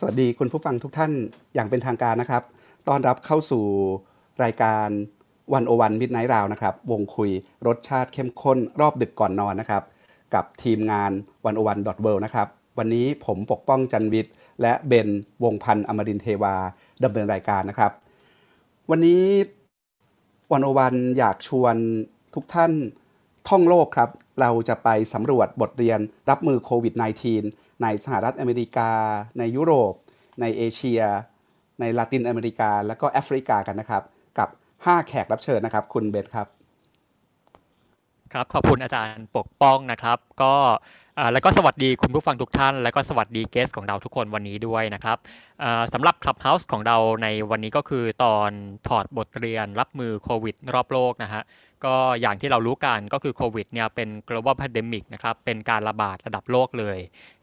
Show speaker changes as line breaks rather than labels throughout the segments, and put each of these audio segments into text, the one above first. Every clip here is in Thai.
สวัสดีคุณผู้ฟังทุกท่านอย่างเป็นทางการนะครับ ต้อนรับเข้าสู่รายการ One O One Midnight Round นะครับ วงคุยรสชาติเข้มข้นรอบดึกก่อนนอนนะครับ กับทีมงาน One O One dot World นะครับ วันนี้ผมปกป้องจันวิทย์ และเบนวงศ์พันธ์อมรินทร์เทวาดำเนินรายการนะครับ วันนี้ One O One อยากชวนทุกท่านท่องโลกครับ เราจะไปสำรวจบทเรียนรับมือโควิด -19 ในสหรัฐอเมริกา ในยุโรป ในเอเชีย ในลาตินอเมริกา และก็แอฟริกากันนะครับ กับ 5 แขกรับเชิญนะครับ คุณเบสครับ
ครับขอบคุณอาจารย์ปกป้องนะครับ ก็แล้วก็สวัสดีคุณผู้ฟังทุกท่าน แล้วก็สวัสดีเกสของเราทุกคนวันนี้ด้วยนะครับสำหรับ Clubhouse ของเราในวันนี้ก็คือตอนถอดบทเรียนรับมือโควิดรอบโลกนะฮะ ก็อย่างที่เรารู้กันก็คือโควิดเนี่ยเป็น global pandemic นะครับเป็นการระบาดระดับโลกเลย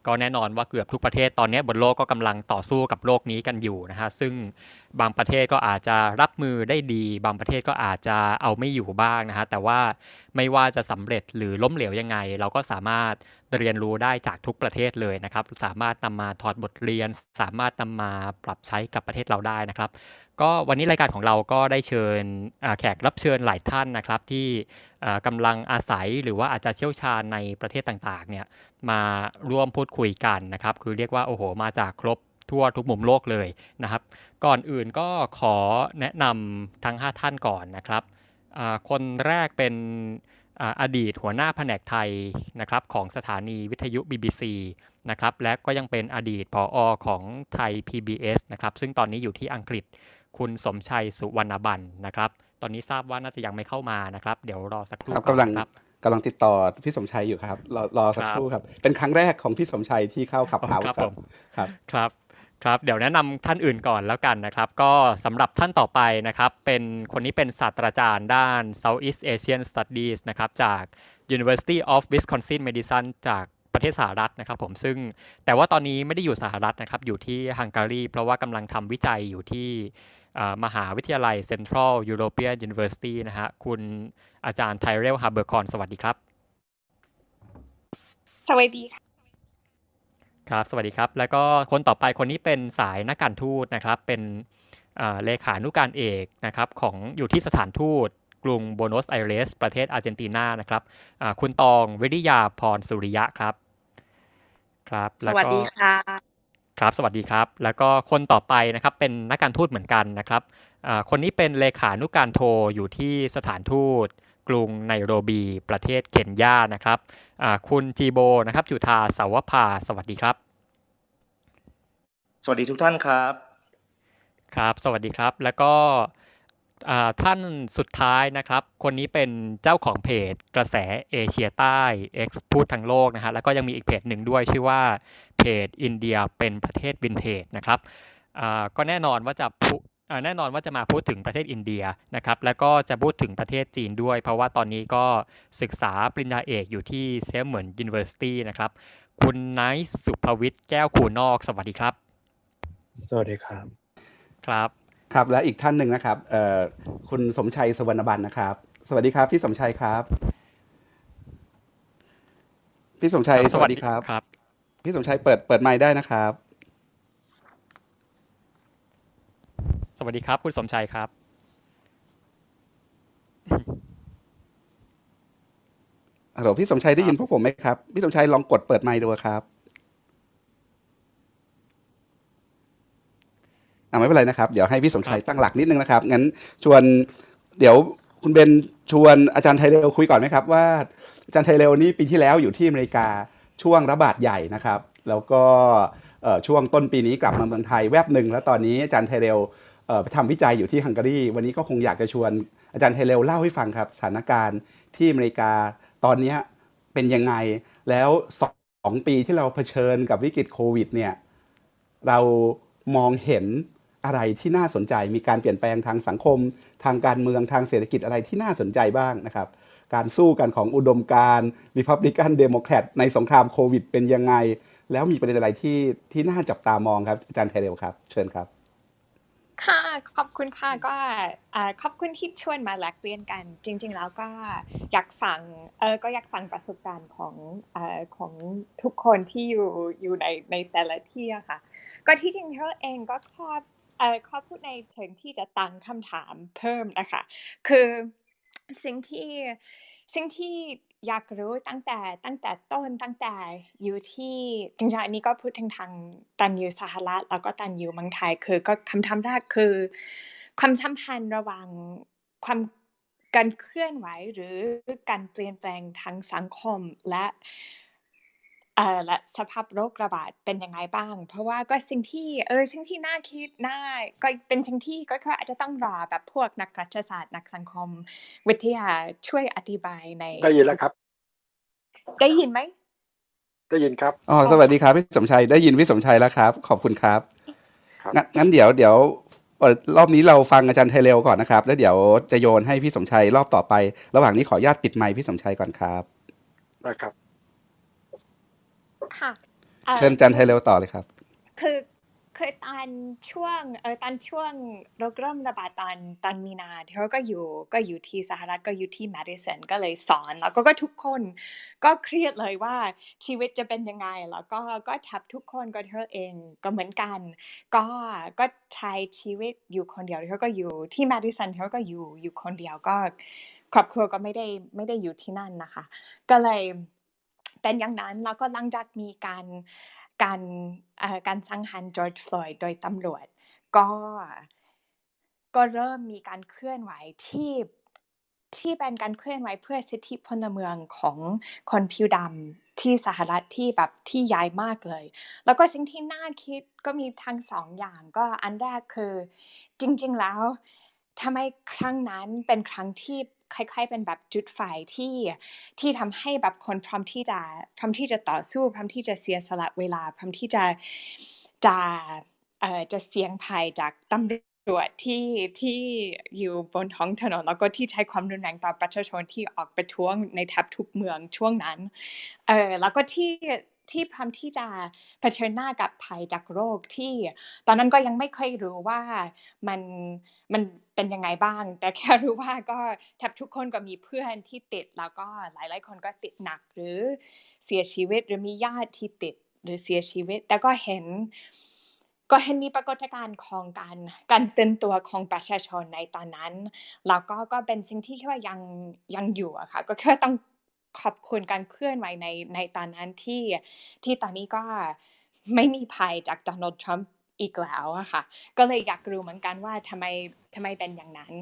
ก็แน่นอนว่าเกือบทุกประเทศตอนนี้บนโลกก็กำลังต่อสู้กับโรคนี้กันอยู่นะฮะซึ่งบางประเทศก็อาจจะรับมือได้ดี บางประเทศก็อาจจะเอาไม่อยู่บ้างนะฮะแต่ว่าไม่ว่าจะสำเร็จหรือล้มเหลวยังไง เราก็สามารถ เรียนรู้ได้จากทุกประเทศเลยนะครับ สามารถนำมาถอดบทเรียน สามารถนำมาปรับใช้กับประเทศเราได้นะครับ ก็วันนี้รายการของเราก็ได้เชิญแขกรับเชิญหลายท่านนะครับ ที่กำลังอาศัยหรือว่าอาจจะเชี่ยวชาญในประเทศต่างๆเนี่ยมาร่วมพูดคุยกันนะครับ คือเรียกว่าโอ้โห มาจากครบทั่วทุกมุมโลกเลยนะครับ ก่อนอื่นก็ขอแนะนำทั้ง 5 ท่านก่อนนะครับคนแรกเป็น อดีตหัวหน้าแผนกไทยนะครับของสถานีวิทยุ BBC นะครับและก็ยังเป็นอดีตผออของไทย PBS นะครับซึ่งตอนนี้อยู่ที่อังกฤษคุณสมชัยสุวรรณบันนะครับ ตอนนี้ทราบว่าน่าจะยังไม่เข้ามานะครับ เดี๋ยวรอสักครู่
กำลังครับกำลังติดต่อพี่สมชัยอยู่ครับรอรอสักครู่ครับ เป็นครั้งแรกของพี่สมชัยที่เข้าขับเฮาส์ครับ
ครับครับ ครับเดี๋ยวแนะนำท่านอื่นก่อนแล้วกันนะครับ ก็สำหรับท่านต่อไปนะครับเป็นคนนี้เป็นศาสตราจารย์ด้าน Southeast Asian Studies นะครับจาก University of Wisconsin Madison จากประเทศสหรัฐนะครับผมซึ่งแต่ว่าตอนนี้ไม่ได้อยู่สหรัฐนะครับอยู่ที่ฮังการีเพราะว่ากำลังทำวิจัยอยู่ที่มหาวิทยาลัย Central European University นะฮะคุณอาจารย์ไทเรลฮาเบอร์คอร์นสวัสดีครับ
สวัสดีค่ะ
ครับสวัสดีครับ แล้วก็คนต่อไปคนนี้เป็นสายนักการทูตนะครับ เป็นเลขานุการเอกนะครับของอยู่ที่สถานทูตกรุงบัวโนสไอเรส ประเทศอาร์เจนตินานะครับคุณตองวิริยาพรสุริยะครับ ครับ
สวัสดีค่ะ
ครับสวัสดีครับ แล้วก็คนต่อไปนะครับเป็นนักการทูตเหมือนกันนะครับคนนี้เป็นเลขานุการโทอยู่ที่สถานทูต กรุงไนโรบีประเทศเคนยานะครับคุณจีโบนะครับจุธาสาวภาสวัสดีครับ
สวัสดีทุกท่านครับ
ครับ สวัสดีครับ แล้วก็ท่านสุดท้ายนะครับ คนนี้เป็นเจ้าของเพจกระแสเอเชียใต้ X พูดทั้งโลกนะฮะแล้วก็ยังมีอีกเพจหนึ่งด้วยชื่อว่าเพจอินเดียเป็นประเทศวินเทจนะครับก็แน่นอนว่าจะ แน่นอนว่าจะมาพูดถึงประเทศอินเดียนะครับแล้วก็จะพูดถึงประเทศจีนด้วย เพราะว่าตอนนี้ก็ศึกษาปริญญาเอกอยู่ที่เซี่ยเหมิน University นะครับคุณไนท์ ศุภวิชญ์แก้วคูนอก สวัสดีครับ
สวัสดีครับ
ครับ
ครับและอีกท่านหนึ่งนะครับเอ่อคุณสมชัยสวรรณบันนะครับ สวัสดีครับ พี่สมชัยครับ พี่สมชัยสวัสดีครับ
ครับ
พี่สมชัยเปิดเปิดไมค์ได้นะครับ
สวัสดีครับ คุณสมชัยครับ
ฮัลโหลพี่สมชัยได้ยินพวกผมไหมครับ พี่สมชัยลองกดเปิดไมค์ดูครับอ่าไม่เป็นไรนะครับ เดี๋ยวให้พี่สมชัยตั้งหลักนิดนึงนะครับ งั้นชวนเดี๋ยวคุณเบนชวนอาจารย์ไทเรลคุยก่อนไหมครับ ว่าอาจารย์ไทเรลนี่ปีที่แล้วอยู่ที่อเมริกาช่วงระบาดใหญ่นะครับ แล้วก็ช่วงต้นปีนี้กลับมาเมืองไทยแวบหนึ่งแล้วตอนนี้อาจารย์ไทเรล ทำวิจัยอยู่ที่ฮังการีวันนี้ก็คงอยากจะชวนอาจารย์ไทเรลเล่าให้ฟังครับสถานการณ์ที่อเมริกาตอนนี้เป็นยังไง แล้วสองปีที่เราเผชิญกับวิกฤตโควิดเนี่ยเรามองเห็นอะไรที่น่าสนใจ มีการเปลี่ยนแปลงทางสังคม ทางการเมืองทางเศรษฐกิจอะไรที่น่าสนใจบ้างนะครับ การสู้กันของอุดมการริพับลิกันเดโมแครตในสงครามโควิดเป็นยังไง แล้วมีประเด็นอะไรที่ที่น่าจับตามองครับอาจารย์ไทเรลครับ เชิญครับ
ค่ะขอบคุณค่ะก็ขอบคุณที่ชวนมาแลกเปลี่ยนกัน จริง ๆ แล้วก็อยากฟังเออก็อยากฟังประสบการณ์ของอของทุกคนที่อยู่อยู่ในในแต่ละที่อะค่ะ ก็ที่จริงเธอเองก็ขอเอ่อขอพูดในเชิงที่จะตั้งคำถามเพิ่มนะคะ คือสิ่งที่สิ่งที่ อยากรู้ตั้งแต่ตั้งแต่ต้นตั้งแต่อยู่ที่จริงๆอันนี้ก็พูดถึงทางตันอยู่สหรัฐแล้วก็ตันอยู่เมืองไทยคือก็คำถามแรกคือ ความสัมพันธ์ระหว่างความการเคลื่อนไหวหรือการเปลี่ยนแปลงทางสังคมและ และสภาพโรคระบาดเป็นยังไงบ้าง เพราะว่าก็สิ่งที่เออสิ่งที่น่าคิดน่าก็เป็นสิ่งที่ก็ก็อาจจะต้องรอแบบพวกนักรัฐศาสตร์นักสังคม วิทยาช่วยอธิบายใน
ได้ยินแล้วครับ
ได้ยินไหม
ได้ยินครับ
อ๋อสวัสดีครับพี่สมชัยได้ยินพี่สมชัยแล้วครับ ขอบคุณครับ
ครับ
งั้นงั้นเดี๋ยวเดี๋ยวเอ่อรอบนี้เราฟังอาจารย์ไทยเร็วก่อนนะครับ แล้วเดี๋ยวจะโยนให้พี่สมชัยรอบต่อไป ระหว่างนี้ขออนุญาตปิดไมค์พี่สมชัยก่อนครับ
ได้ครับ
ค่ะอ่อ
เชิญอาจารย์ไทยเร็วต่อเลยครับ
คือคือตอนช่วงเออตอนช่วงโรคเริ่มระบาดตอนตอนมีนาเธอก็อยู่ก็อยู่ที่สหรัฐก็อยู่ที่แมดิสันก็เลยสอน แล้วก็ก็ทุกคนก็เครียดเลยว่าชีวิตจะเป็นยังไง แล้วก็ก็ทับทุกคนก็เธอเองก็เหมือนกัน ก็ก็ใช้ชีวิตอยู่คนเดียวเธอก็อยู่ที่แมดิสันเธอก็อยู่อยู่คนเดียวก็ ครอบครัวก็ไม่ได้ไม่ได้อยู่ที่นั่นนะคะ ก็เลย เป็นอย่างนั้นแล้วก็หลังจากมีการการการสังหารจอร์จฟลอยด์โดยตำรวจ ก็ก็เริ่มมีการเคลื่อนไหวที่ที่เป็นการเคลื่อนไหวเพื่อสิทธิพลเมืองของคนผิวดำที่สหรัฐที่แบบที่ย้ายมากเลย แล้วก็สิ่งที่น่าคิดก็มีทั้งสองอย่างก็อันแรกคือจริง ๆแล้วทำไมครั้งนั้นเป็นครั้งที่ คล้ายๆ เป็นแบบจุดไฟที่ที่ทำให้แบบคนพร้อมที่จะพร้อมที่จะต่อสู้พร้อมที่จะเสียสละเวลา พร้อมที่จะจะเอ่อจะเสี่ยงภัยจากตำรวจที่ที่อยู่บนท้องถนนแล้วก็ที่ใช้ความรุนแรงต่อประชาชนที่ออกประท้วงในแทบทุกเมืองช่วงนั้น เออแล้วก็ที่ที่พร้อมที่จะเผชิญหน้ากับภัยจากโรคที่ตอนนั้นก็ยังไม่ค่อยรู้ว่ามันมันเป็นยังไงบ้าง แต่แค่รู้ว่าก็แทบทุกคนก็มีเพื่อนที่ติด แล้วก็หลายๆคนก็ติดหนักหรือเสียชีวิตหรือมีญาติที่ติดหรือเสียชีวิต แต่ก็เห็นก็เห็นมีปรากฏการณ์ของการการตื่นตัวของประชาชนในตอนนั้นแล้วก็ก็เป็นสิ่งที่คิดว่ายังยังอยู่อะค่ะ ก็แค่ต้อง ขอบคุณการเคลื่อนไหวในในตอนนั้นที่ที่ตอนนี้ก็ไม่มีภัยจากโดนัลด์ทรัมป์อีกแล้วอะค่ะ ก็เลยอยากรู้เหมือนกันว่าทำไมทำไมเป็นอย่างนั้น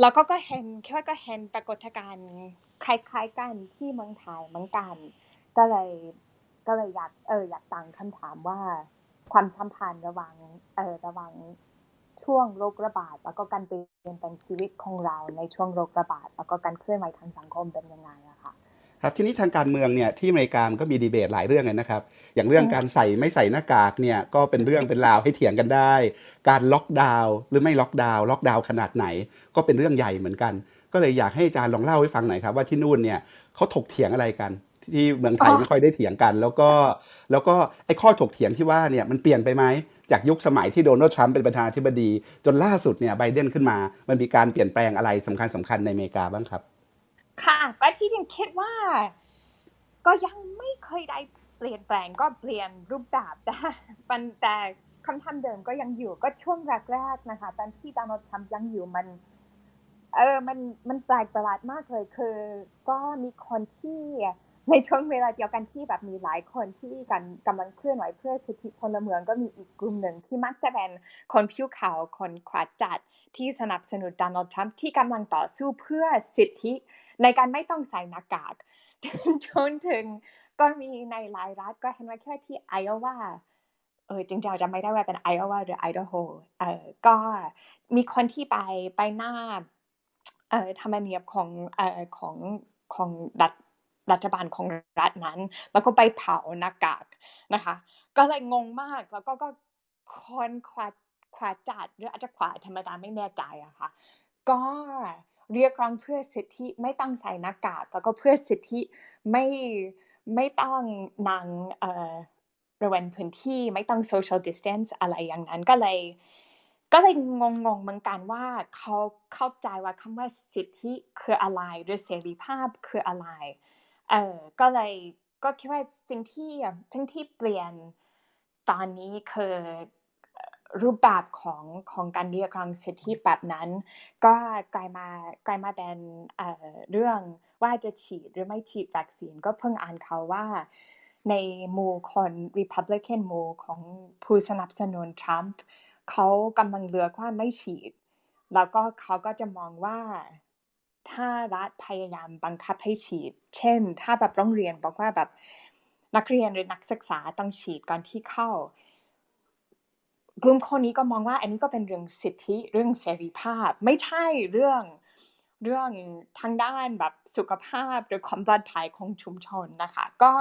แล้วก็ก็เห็นแคิดว่าก็เห็นปรากฏการณ์คล้ายๆกันที่เมืองไทยเหมือนกัน ก็เลยก็เลยอยากเอออยากตั้งคำถามว่าความสัมพันธ์ระหว่างเออระหว่างช่วงโรคระบาด แล้วก็การเปลี่ยนแปลงชีวิตของเราในช่วงโรคระบาด แล้วก็การเคลื่อนไหวทางสังคมเป็นยังไงอะ ค่ะ
ครับทีนี้ทางการเมืองเนี่ยที่อเมริกามันก็มีดีเบตหลายเรื่องเลยนะครับ อย่างเรื่องการใส่ไม่ใส่หน้ากากเนี่ยก็เป็นเรื่องเป็นราวให้เถียงกันได้ การล็อกดาวน์หรือไม่ล็อกดาวน์ล็อกดาวน์ขนาดไหน ก็เป็นเรื่องใหญ่เหมือนกัน ก็เลยอยากให้อาจารย์ลองเล่าให้ฟังหน่อยครับว่าที่นู่นเนี่ยเขาถกเถียงอะไรกัน ที่เมืองไทย
อ๋อ
ไม่ค่อยได้เถียงกัน แล้วก็แล้วก็ไอ้ข้อถกเถียงที่ว่าเนี่ยมันเปลี่ยนไปไหมจากยุคสมัยที่โดนัลด์ทรัมป์เป็นประธานาธิบดี จนล่าสุดเนี่ยไบเดนขึ้นมา มันมีการเปลี่ยนแปลงอะไรสำคัญสำคัญในอเมริกาบ้างครับ
ค่ะ ก็ที่จริงคิดว่า ก็ยังไม่เคยได้เปลี่ยนแปลงก็เปลี่ยนรูปแบบแต่มันแต่คำทำเดิมก็ยังอยู่ก็ช่วงแรกๆนะคะ ตอนที่โดนัลด์ทรัมยังอยู่มัน เออมันมันแปลกประหลาดมากเลยคือ ก็มีคนที่ ในช่วงเวลาเดียวกันที่แบบมีหลายคนที่กันกำลังเคลื่อนไหวเพื่อสิทธิพลเมืองก็มีอีกกลุ่มหนึ่งที่มักจะเป็นคนผิวขาวคนขวาจัดที่สนับสนุนโดนัลด์ทรัมป์ที่กำลังต่อสู้เพื่อสิทธิในการไม่ต้องใส่หน้ากากจนถึงก็มีในหลายรัฐก็เห็นว่าแค่ที่ไอโอวาเออจริงๆจำไม่ได้ว่าเป็นไอโอวาหรือไอโดโฮเออก็มีคนที่ไปไปหน้าเอ่อธรรมเนียบของเอ่อของของรัฐ รัฐบาลของรัฐนั้น แล้วก็ไปเผาหน้ากากนะคะ ก็เลยงงมากแล้วก็ก็คนขวาขวาจัดหรืออาจจะขวาธรรมดาไม่แน่ใจอะค่ะก็เรียกร้องเพื่อสิทธิไม่ต้องใส่หน้ากากแล้วก็เพื่อสิทธิไม่ไม่ต้องนั่งเอ่อบริเวณพื้นที่ไม่ต้อง social distance อะไรอย่างนั้นก็เลย ก็เลยงงๆเหมือนกันว่าเขาเข้าใจว่าคำว่าสิทธิคืออะไรหรือเสรีภาพคืออะไร เออก็เลยก็คิดว่าสิ่งที่สิ่งที่เปลี่ยนตอนนี้คือรูปแบบของของการเรียกร้องสิทธิแบบนั้น ก็กลายมากลายมาเป็นเอ่อเรื่องว่าจะฉีดหรือไม่ฉีดวัคซีนก็เพิ่งอ่านเขาวว่า ในหมู่คน Republican หมู่ของผู้สนับสนุนทรัมป์เขากำลังเลือกว่าไม่ฉีด แล้วก็เขาก็จะมองว่า ถ้ารัฐพยายามบังคับให้ฉีด เช่น ถ้าแบบโรงเรียนบอกว่าแบบนักเรียนหรือนักศึกษาต้องฉีดก่อนที่เข้า กลุ่มคนนี้ก็มองว่าอันนี้ก็เป็นเรื่องสิทธิเรื่องเสรีภาพ ไม่ใช่เรื่องเรื่องทางด้านแบบสุขภาพหรือความปลอดภัยของชุมชนนะคะ ก็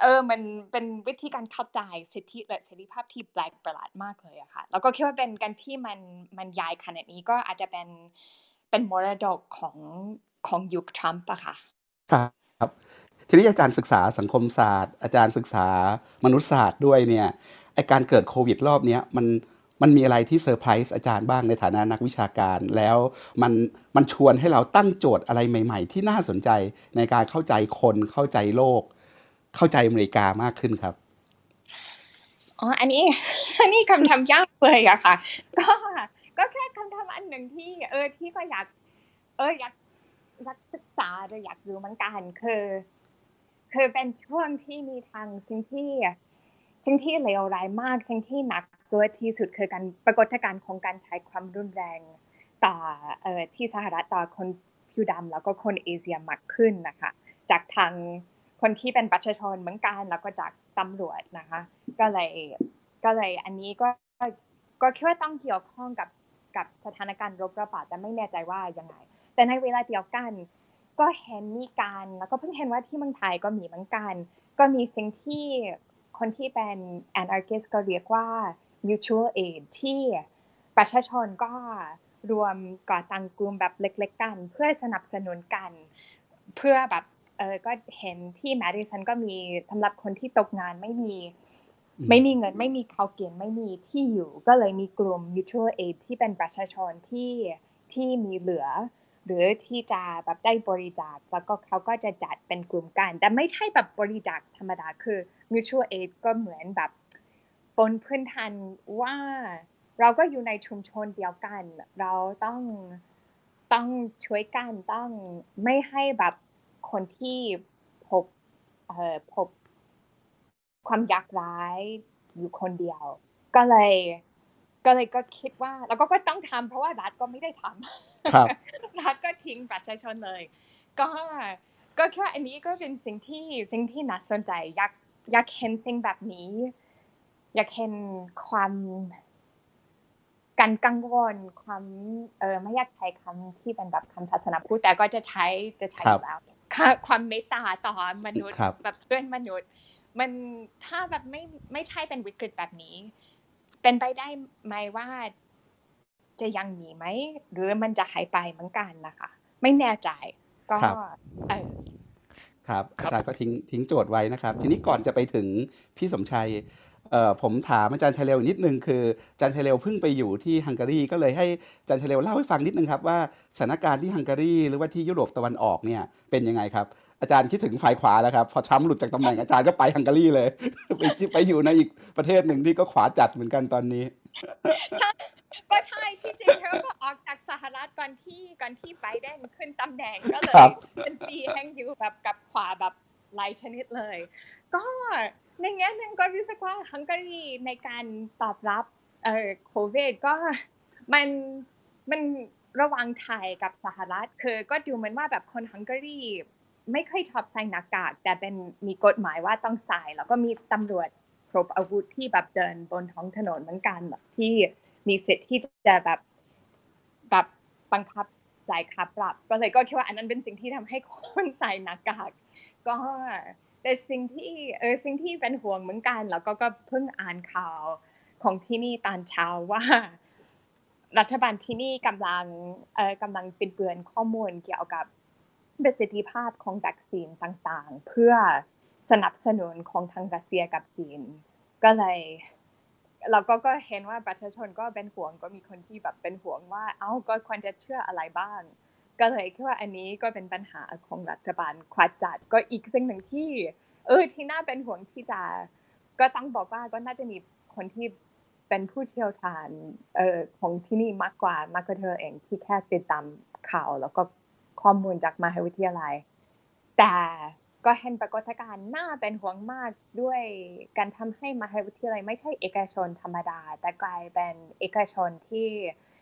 เออมันเป็นวิธีการเข้าใจสิทธิและเสรีภาพที่แปลกประหลาดมากเลยอะค่ะแล้วก็คิดว่าเป็นการที่มันมันใหญ่ขนาดนี้ก็อาจจะเป็น เป็นมรดกของของยุคทรัมป์อะค่ะ
ครับ ทีนี้อาจารย์ศึกษาสังคมศาสตร์ อาจารย์ศึกษามนุษยศาสตร์ด้วยเนี่ยไอการเกิดโควิดรอบเนี้ยมันมันมีอะไรที่เซอร์ไพรส์อาจารย์บ้างในฐานะนักวิชาการ แล้วมันมันชวนให้เราตั้งโจทย์อะไรใหม่ ๆ ที่น่าสนใจในการเข้าใจคนเข้าใจโลก เข้าใจอเมริกามากขึ้นครับ
อ๋ออันนี้อันนี้คำถามยากเลยอะค่ะ ก็ นหนึ่งที่เออที่ก็อยาก เอออยากอยากศึกษาหรืออยากรู้มือนกันคือคือเป็นช่วงที่มีทางสิ่งที่สิ่งที่เลวร้ายมากสิ่งที่หนักตัวที่สุดคือการปรากฏการณ์ของการใช้ความรุนแรงต่อเอ่อที่สหรัฐต่อคนผิวดำแล้วก็คนเอเชียมากขึ้นนะคะ จากทางคนที่เป็นประชาชนเหมือนกันแล้วก็จากตำรวจนะคะ ก็เลยก็เลยอันนี้ก็ก็คิดว่าต้องเกี่ยวข้องกับ กับสถานการณ์โรคระบาดแต่ไม่แน่ใจว่ายังไง แต่ในเวลาเดียวกัน ก็เห็นมีการแล้วก็เพิ่งเห็นว่าที่เมืองไทยก็มีเหมือนกัน ก็มีสิ่งที่คนที่เป็น anarchist ก็เรียกว่า mutual aid ที่ประชาชนก็รวมก่อตั้งกลุ่มแบบเล็ก ๆ กัน เพื่อสนับสนุนกัน เพื่อแบบเออก็เห็นที่แมดิสันก็มีสำหรับคนที่ตกงานไม่มี ไม่มีเงินไม่มีข้าวกินไม่มีที่อยู่ก็เลยมีกลุ่ม mutual aid ที่เป็นประชาชนที่ที่มีเหลือ หรือที่จะแบบได้บริจาคแล้วก็เขาก็จะจัดเป็นกลุ่มกัน แต่ไม่ใช่แบบบริจาคธรรมดาคือ mutual aid ก็เหมือนแบบบนพื้นฐานว่าเราก็อยู่ในชุมชนเดียวกัน เราต้องต้องช่วยกันต้องไม่ให้แบบคนที่พบเอ่อพบ ความยากร้ายอยู่คนเดียว ก็เลย ก็เลยก็คิดว่าแล้วก็ก็ต้องทำเพราะว่ารัฐก็ไม่ได้ทำ
ครับ
รัฐก็ทิ้งประชาชนเลย ก็ก็แค่อันนี้ก็เป็นสิ่งที่สิ่งที่น่าสนใจอยากอยากเห็นสิ่งแบบนี้ อยากเห็นความการกังวลความเออไม่อยากใช้คำที่เป็นแบบคำศาสนาพูดแต่ก็จะใช้จะใช้
ครั
อบยู่แล้วค่ะความเมตตาต่อมนุษย์
ครับ
แบบเพื่อนมนุษย์ มันถ้าแบบไม่ไม่ใช่เป็นวิกฤตแบบนี้ เป็นไปได้ไหมว่าจะยังมีไหม หรือมันจะหายไปเหมือนกันนะคะ ไม่แน่ใจ ก็
ครับ
เออ
ครับ
ครั
อา
บ
จารย์ก็ทิ้งทิ้งโจทย์ไว้นะครับ ทีนี้ก่อนจะไปถึงพี่สมชัยเอ่อผมถามอาจารย์ชัยเร็วนิดนึงคืออาจารย์ชัยเร็วเพิ่งไปอยู่ที่ฮังการีก็เลยให้อาจารย์ชัยเร็วเล่าให้ฟังนิดนึงครับว่าสถานการณ์ที่ฮังการีหรือว่าที่ยุโรปตะวันออกเนี่ยเป็นยังไงครับ อาจารย์คิดถึงฝ่ายขวาแล้วครับ พอทรัมป์หลุดจากตำแหน่งอาจารย์ก็ไปฮังการีเลย ไปไปอยู่ในอีกประเทศหนึ่งที่ก็ขวาจัดเหมือนกันตอนนี้
ก็ใช่ที่จริงเขาก็ออกจากสหรัฐก่อนที่ก่อนที่ไบเดนขึ้นตำแหน่งก็เลย
ครับ
เป็นปีแห่งอยู่แบบกับขวาแบบหลายชนิดเลย ก็ในแง่หนึ่งก็รู้สึกว่าฮังการีในการตอบรับเอ่อโควิดก็มันมันระหวังไทยกับสหรัฐคือก็ดูเหมือนว่าแบบคนฮังการี ไม่เคยชอบใส่หน้ากากแต่เป็นมีกฎหมายว่าต้องใส่แล้วก็มีตำรวจครบอาวุธที่แบบเดินบนท้องถนนเหมือนกันแบบที่มีสิทธิ์ที่จะแบบแบบบังคับจ่ายค่าปรับ ก็เลยก็คิดว่าอันนั้นเป็นสิ่งที่ทำให้คนใส่หน้ากากก็แต่สิ่งที่เออสิ่งที่เป็นห่วงเหมือนกัน แล้วก็ก็เพิ่งอ่านข่าวของที่นี่ตอนเช้าว่า รัฐบาลที่นี่กำลังเออกำลังปิดเบือนข้อมูลเกี่ยวกับ ประสิทธิภาพของวัคซีนต่างๆ เพื่อสนับสนุนของทางรัสเซียกับจีน ก็เลยเราก็ก็เห็นว่าประชาชนก็เป็นห่วงก็มีคนที่แบบเป็นห่วงว่า เอ้าก็ควรจะเชื่ออะไรบ้าง ก็เลยคิดว่าอันนี้ก็เป็นปัญหาของรัฐบาลควาจัดก็อีกสิ่งหนึ่งที่ เออที่น่าเป็นห่วงที่จะก็ต้องบอกว่าก็น่าจะมีคนที่เป็นผู้เชี่ยวชาญเอ่อของที่นี่มากกว่ามากกว่าเธอเองที่แค่ติดตามข่าวแล้วก็ ข้อมูลจากมหาวิทยาลัย แต่ก็เห็นปรากฏการณ์น่าเป็นห่วงมากด้วยการทำให้มหาวิทยาลัยไม่ใช่เอกชนธรรมดา แต่กลายเป็นเอกชนที่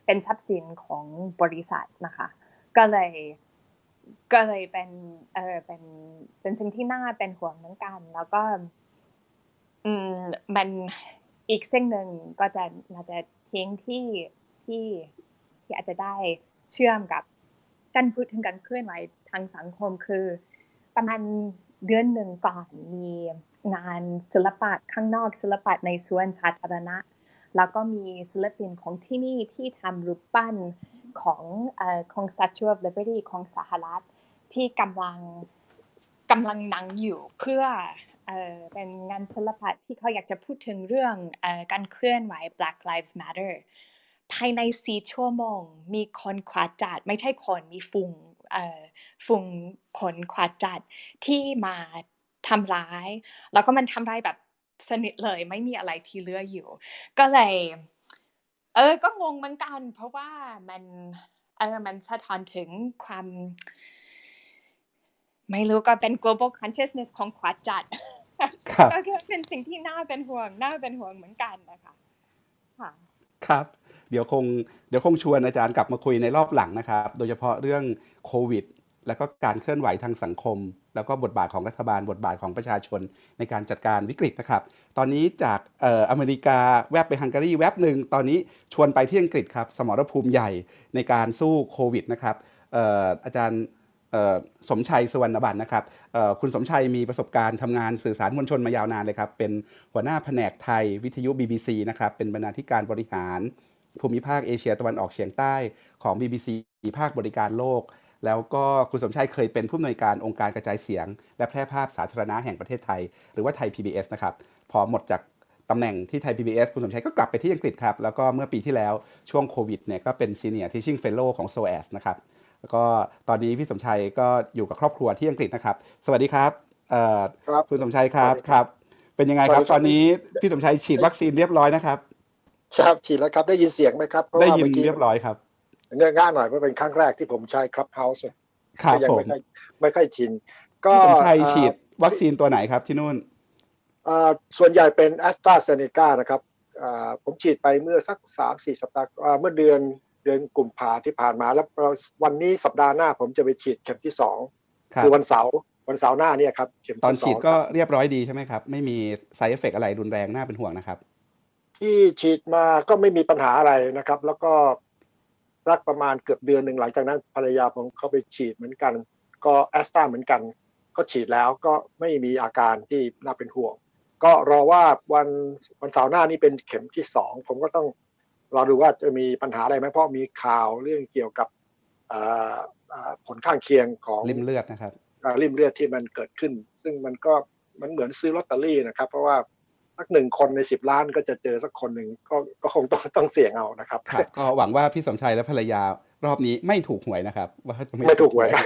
เป็นทรัพย์สินของบริษัทนะคะ ก็เลยก็เลยเป็นเออเป็นเป็นสิ่งที่น่าเป็นห่วงเหมือนกัน แล้วก็ อืมมันอีกเสิ่งหนึ่งก็จะน่าจะทิ้งที่ที่ที่อาจจะได้เชื่อมกับ การพูดถึงการเคลื่อนไหวทางสังคมคือ ประมาณเดือนหนึ่งก่อนมีงานศิลปะข้างนอกศิลปะในสวนสาธารณะ แล้วก็มีศิลปินของที่นี่ที่ทำรูปปั้นของอของ Statue of Liberty ของสหรัฐที่กำลังกำลังนั่งอยู่เพื่อเอเป็นงานศิลปะที่เขาอยากจะพูดถึงเรื่องอการเคลื่อนไหว Black Lives Matter ภายในสี่ชั่วโมง มีคนขวาดจัด ไม่ใช่คนมีฟุงเอ่อฟุงคนขวาดจัดที่มาทำร้าย แล้วก็มันทำร้ายแบบสนิทเลยไม่มีอะไรที่เหลืออยู่ ก็เลย เออ ก็งงเหมือนกัน เพราะว่ามัน เออ มันสะท้อนถึงความ ไม่รู้ก็เป็น global consciousness ของขวาดจัด
ครับ
ก็คือเป็นสิ่งที่น่าเป็นห่วง น่าเป็นห่วงเหมือนกันนะคะค่ะ
ครับ เดี๋ยวคงเดี๋ยวคงชวนอาจารย์กลับมาคุยในรอบหลังนะครับ โดยเฉพาะเรื่องโควิด แล้วก็การเคลื่อนไหวทางสังคม แล้วก็บทบาทของรัฐบาล บทบาทของประชาชนในการจัดการวิกฤตนะครับ ตอนนี้จากเอ่ออเมริกาแวบไปฮังการีแวบหนึ่งตอนนี้ชวนไปที่อังกฤษครับ สมรภูมิใหญ่ในการสู้โควิดนะครับอออาจารย์ สมชัยสุวรรณบัตรนะครับคุณสมชัยมีประสบการณ์ทำงานสื่อสารมวลชนมายาวนานเลยครับ เป็นหัวหน้าแผนกไทยวิทยุ BBC นะครับ เป็นบรรณาธิการบริหารภูมิภาคเอเชียตะวันออกเฉียงใต้ของ BBC ภาคบริการโลก แล้วก็คุณสมชัยเคยเป็นผู้อำนวยการองค์การกระจายเสียง และแพร่ภาพสาธารณะแห่งประเทศไทย หรือว่าไทย PBS นะครับ พอหมดจากตำแหน่งที่ไทย PBS คุณสมชัยก็กลับไปที่อังกฤษครับ แล้วก็เมื่อปีที่แล้วช่วงโควิดเนี่ยก็เป็น Senior Teaching Fellow ของ SOAS นะครับ แล้วก็ตอนนี้พี่สมชัยก็อยู่กับครอบครัวที่อังกฤษนะครับ สวัสดีครับเอ่อ
ครับ
คุณสมชัยครับ
สวัสดี
ค
ครั
รับ
บ
เป็นยังไงครับ
สวัสดีครับ
ตอนนี้พี่สมชัยฉีดวัคซีนเรียบร้อยนะครับ
ครับฉีดแล้วครับได้ยินเสียงไหมครับเพราะ
ได้
ว่า
ยิน
เมื่อกี้
เรียบร้อยครับ
เงื่อนง่าหน่อยเพราะเป็นครั้งแรกที่ผมใช้ Clubhouse
ครับ
ก็ยั
ผ
ไม่
ม
ค่อยไม่ค่อยชินก็
พี่สมชัย
เอ่อ
ฉีดวัคซีนตัวไหนครับที่นู่น
เอ่อส่วนใหญ่เป็น a s t r a z เซ e c a นะครับเอ่อผมฉีดไปเมื่อสักสามสี่สัปดาห์เอ่อเมื่อเดือน เดือนกุมภาที่ผ่านมา แล้วเราวันนี้สัปดาห์หน้าผมจะไปฉีดเข็มที่สอง
ครับ
คือวันเสาร์วันเสาร์หน้าเนี่ยครับเข็ม
ตอน
ที่ส
ฉี
อ
ด
ง
ก็
ครับ
เรียบร้อยดีใช่ไหมครับ ไม่มี side effect อะไรรุนแรงน่าเป็นห่วงนะครับ
ที่ฉีดมาก็ไม่มีปัญหาอะไรนะครับ แล้วก็สักประมาณเกือบเดือนหนึ่งหลังจากนั้นภรรยาผมเขาไปฉีดเหมือนกัน ก็แอสตราเหมือนกัน ก็ฉีดแล้วก็ไม่มีอาการที่น่าเป็นห่วง ก็รอว่าวันวันเสาร์หน้านี่เป็นเข็มที่สองผมก็ต้อง รอดูว่าจะมีปัญหาอะไรไหมเพราะมีข่าวเรื่องเกี่ยวกับเอ่อเอ่อผลข้างเคียงของ
ริมเลือดนะครับ
เอ่อริ่มเลือดที่มันเกิดขึ้น ซึ่งมันก็มันเหมือนซื้อลอตเตอรี่นะครับ เพราะว่าสักหนึ่งคนในสิบล้านก็จะเจอสักคนหนึ่งก็ก็คงต้องต้องเสี่ยงเอานะครับ
ครับก็หวังว่าพี่สมชัยและภรรยา รอบนี้ไม่ถูกหวยนะครับ ว่าจะ
ไม่ถูกหวย
ครับ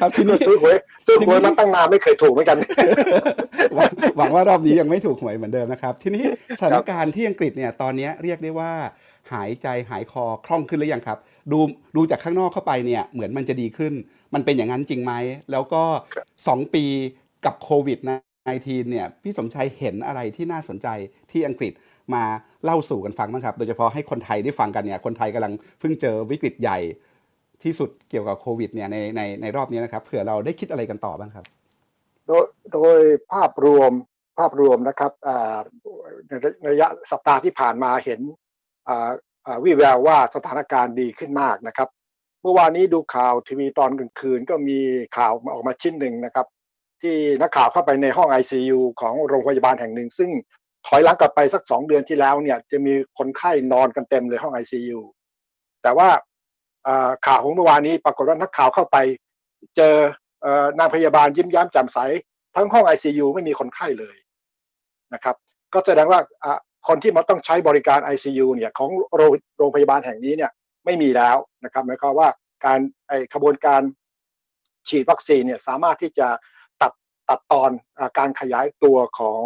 ครับทีนี้
ซื้อหวยซื้อหวย
ทีนี้
มาตั้งนานไม่เคยถูกเหมือนกัน
หวังหวังว่ารอบนี้ยังไม่ถูกหวยเหมือนเดิมนะครับ ทีนี้สถานการณ์ที่อังกฤษเนี่ยตอนนี้เรียกได้ว่า หายใจหายคอคล่องขึ้นหรือยังครับ ดูดูจากข้างนอกเข้าไปเนี่ยเหมือนมันจะดีขึ้น มันเป็นอย่างนั้นจริงไหมแล้วก็ 2 ปีกับโควิด -19 เนี่ยพี่สมชัยเห็นอะไรที่น่าสนใจที่อังกฤษ มาเล่าสู่กันฟังบ้างครับ โดยเฉพาะให้คนไทยได้ฟังกันเนี่ยคนไทยกำลังเพิ่งเจอวิกฤตใหญ่ที่สุดเกี่ยวกับโควิดเนี่ยในในในรอบนี้นะครับเผื่อเราได้คิดอะไรกันต่อบ้างครับ
โดยโดยภาพรวมภาพรวมนะครับในระยะสัปดาห์ที่ผ่านมาเห็นวิแววว่าสถานการณ์ดีขึ้นมากนะครับ เมื่อวานนี้ดูข่าวทีวีตอนกลางคืนก็มีข่าวออกมาชิ้นหนึ่งนะครับ ที่นักข่าวเข้าไปในห้อง ICU ของโรงพยาบาลแห่งหนึ่ง ซึ่ง ถอยหลังกลับไปสักสองเดือนที่แล้วเนี่ยจะมีคนไข้นอนกันเต็มเลยห้อง ICU แต่ว่าข่าวของเมื่อวานนี้ปรากฏว่านักข่าวเข้าไป เจอนางพยาบาลยิ้มย้มแจ่มใส ทั้งห้อง ICU ไม่มีคนไข้เลยนะครับ ก็แสดงว่าคนที่มาต้องใช้บริการ ICU เนี่ยของโรงโรงพยาบาลแห่งนี้เนี่ยไม่มีแล้วนะครับหมายความว่าการไอขบวนการฉีดวัคซีนเนี่ยสามารถที่จะตัดตัดตอนอการขยายตัวของ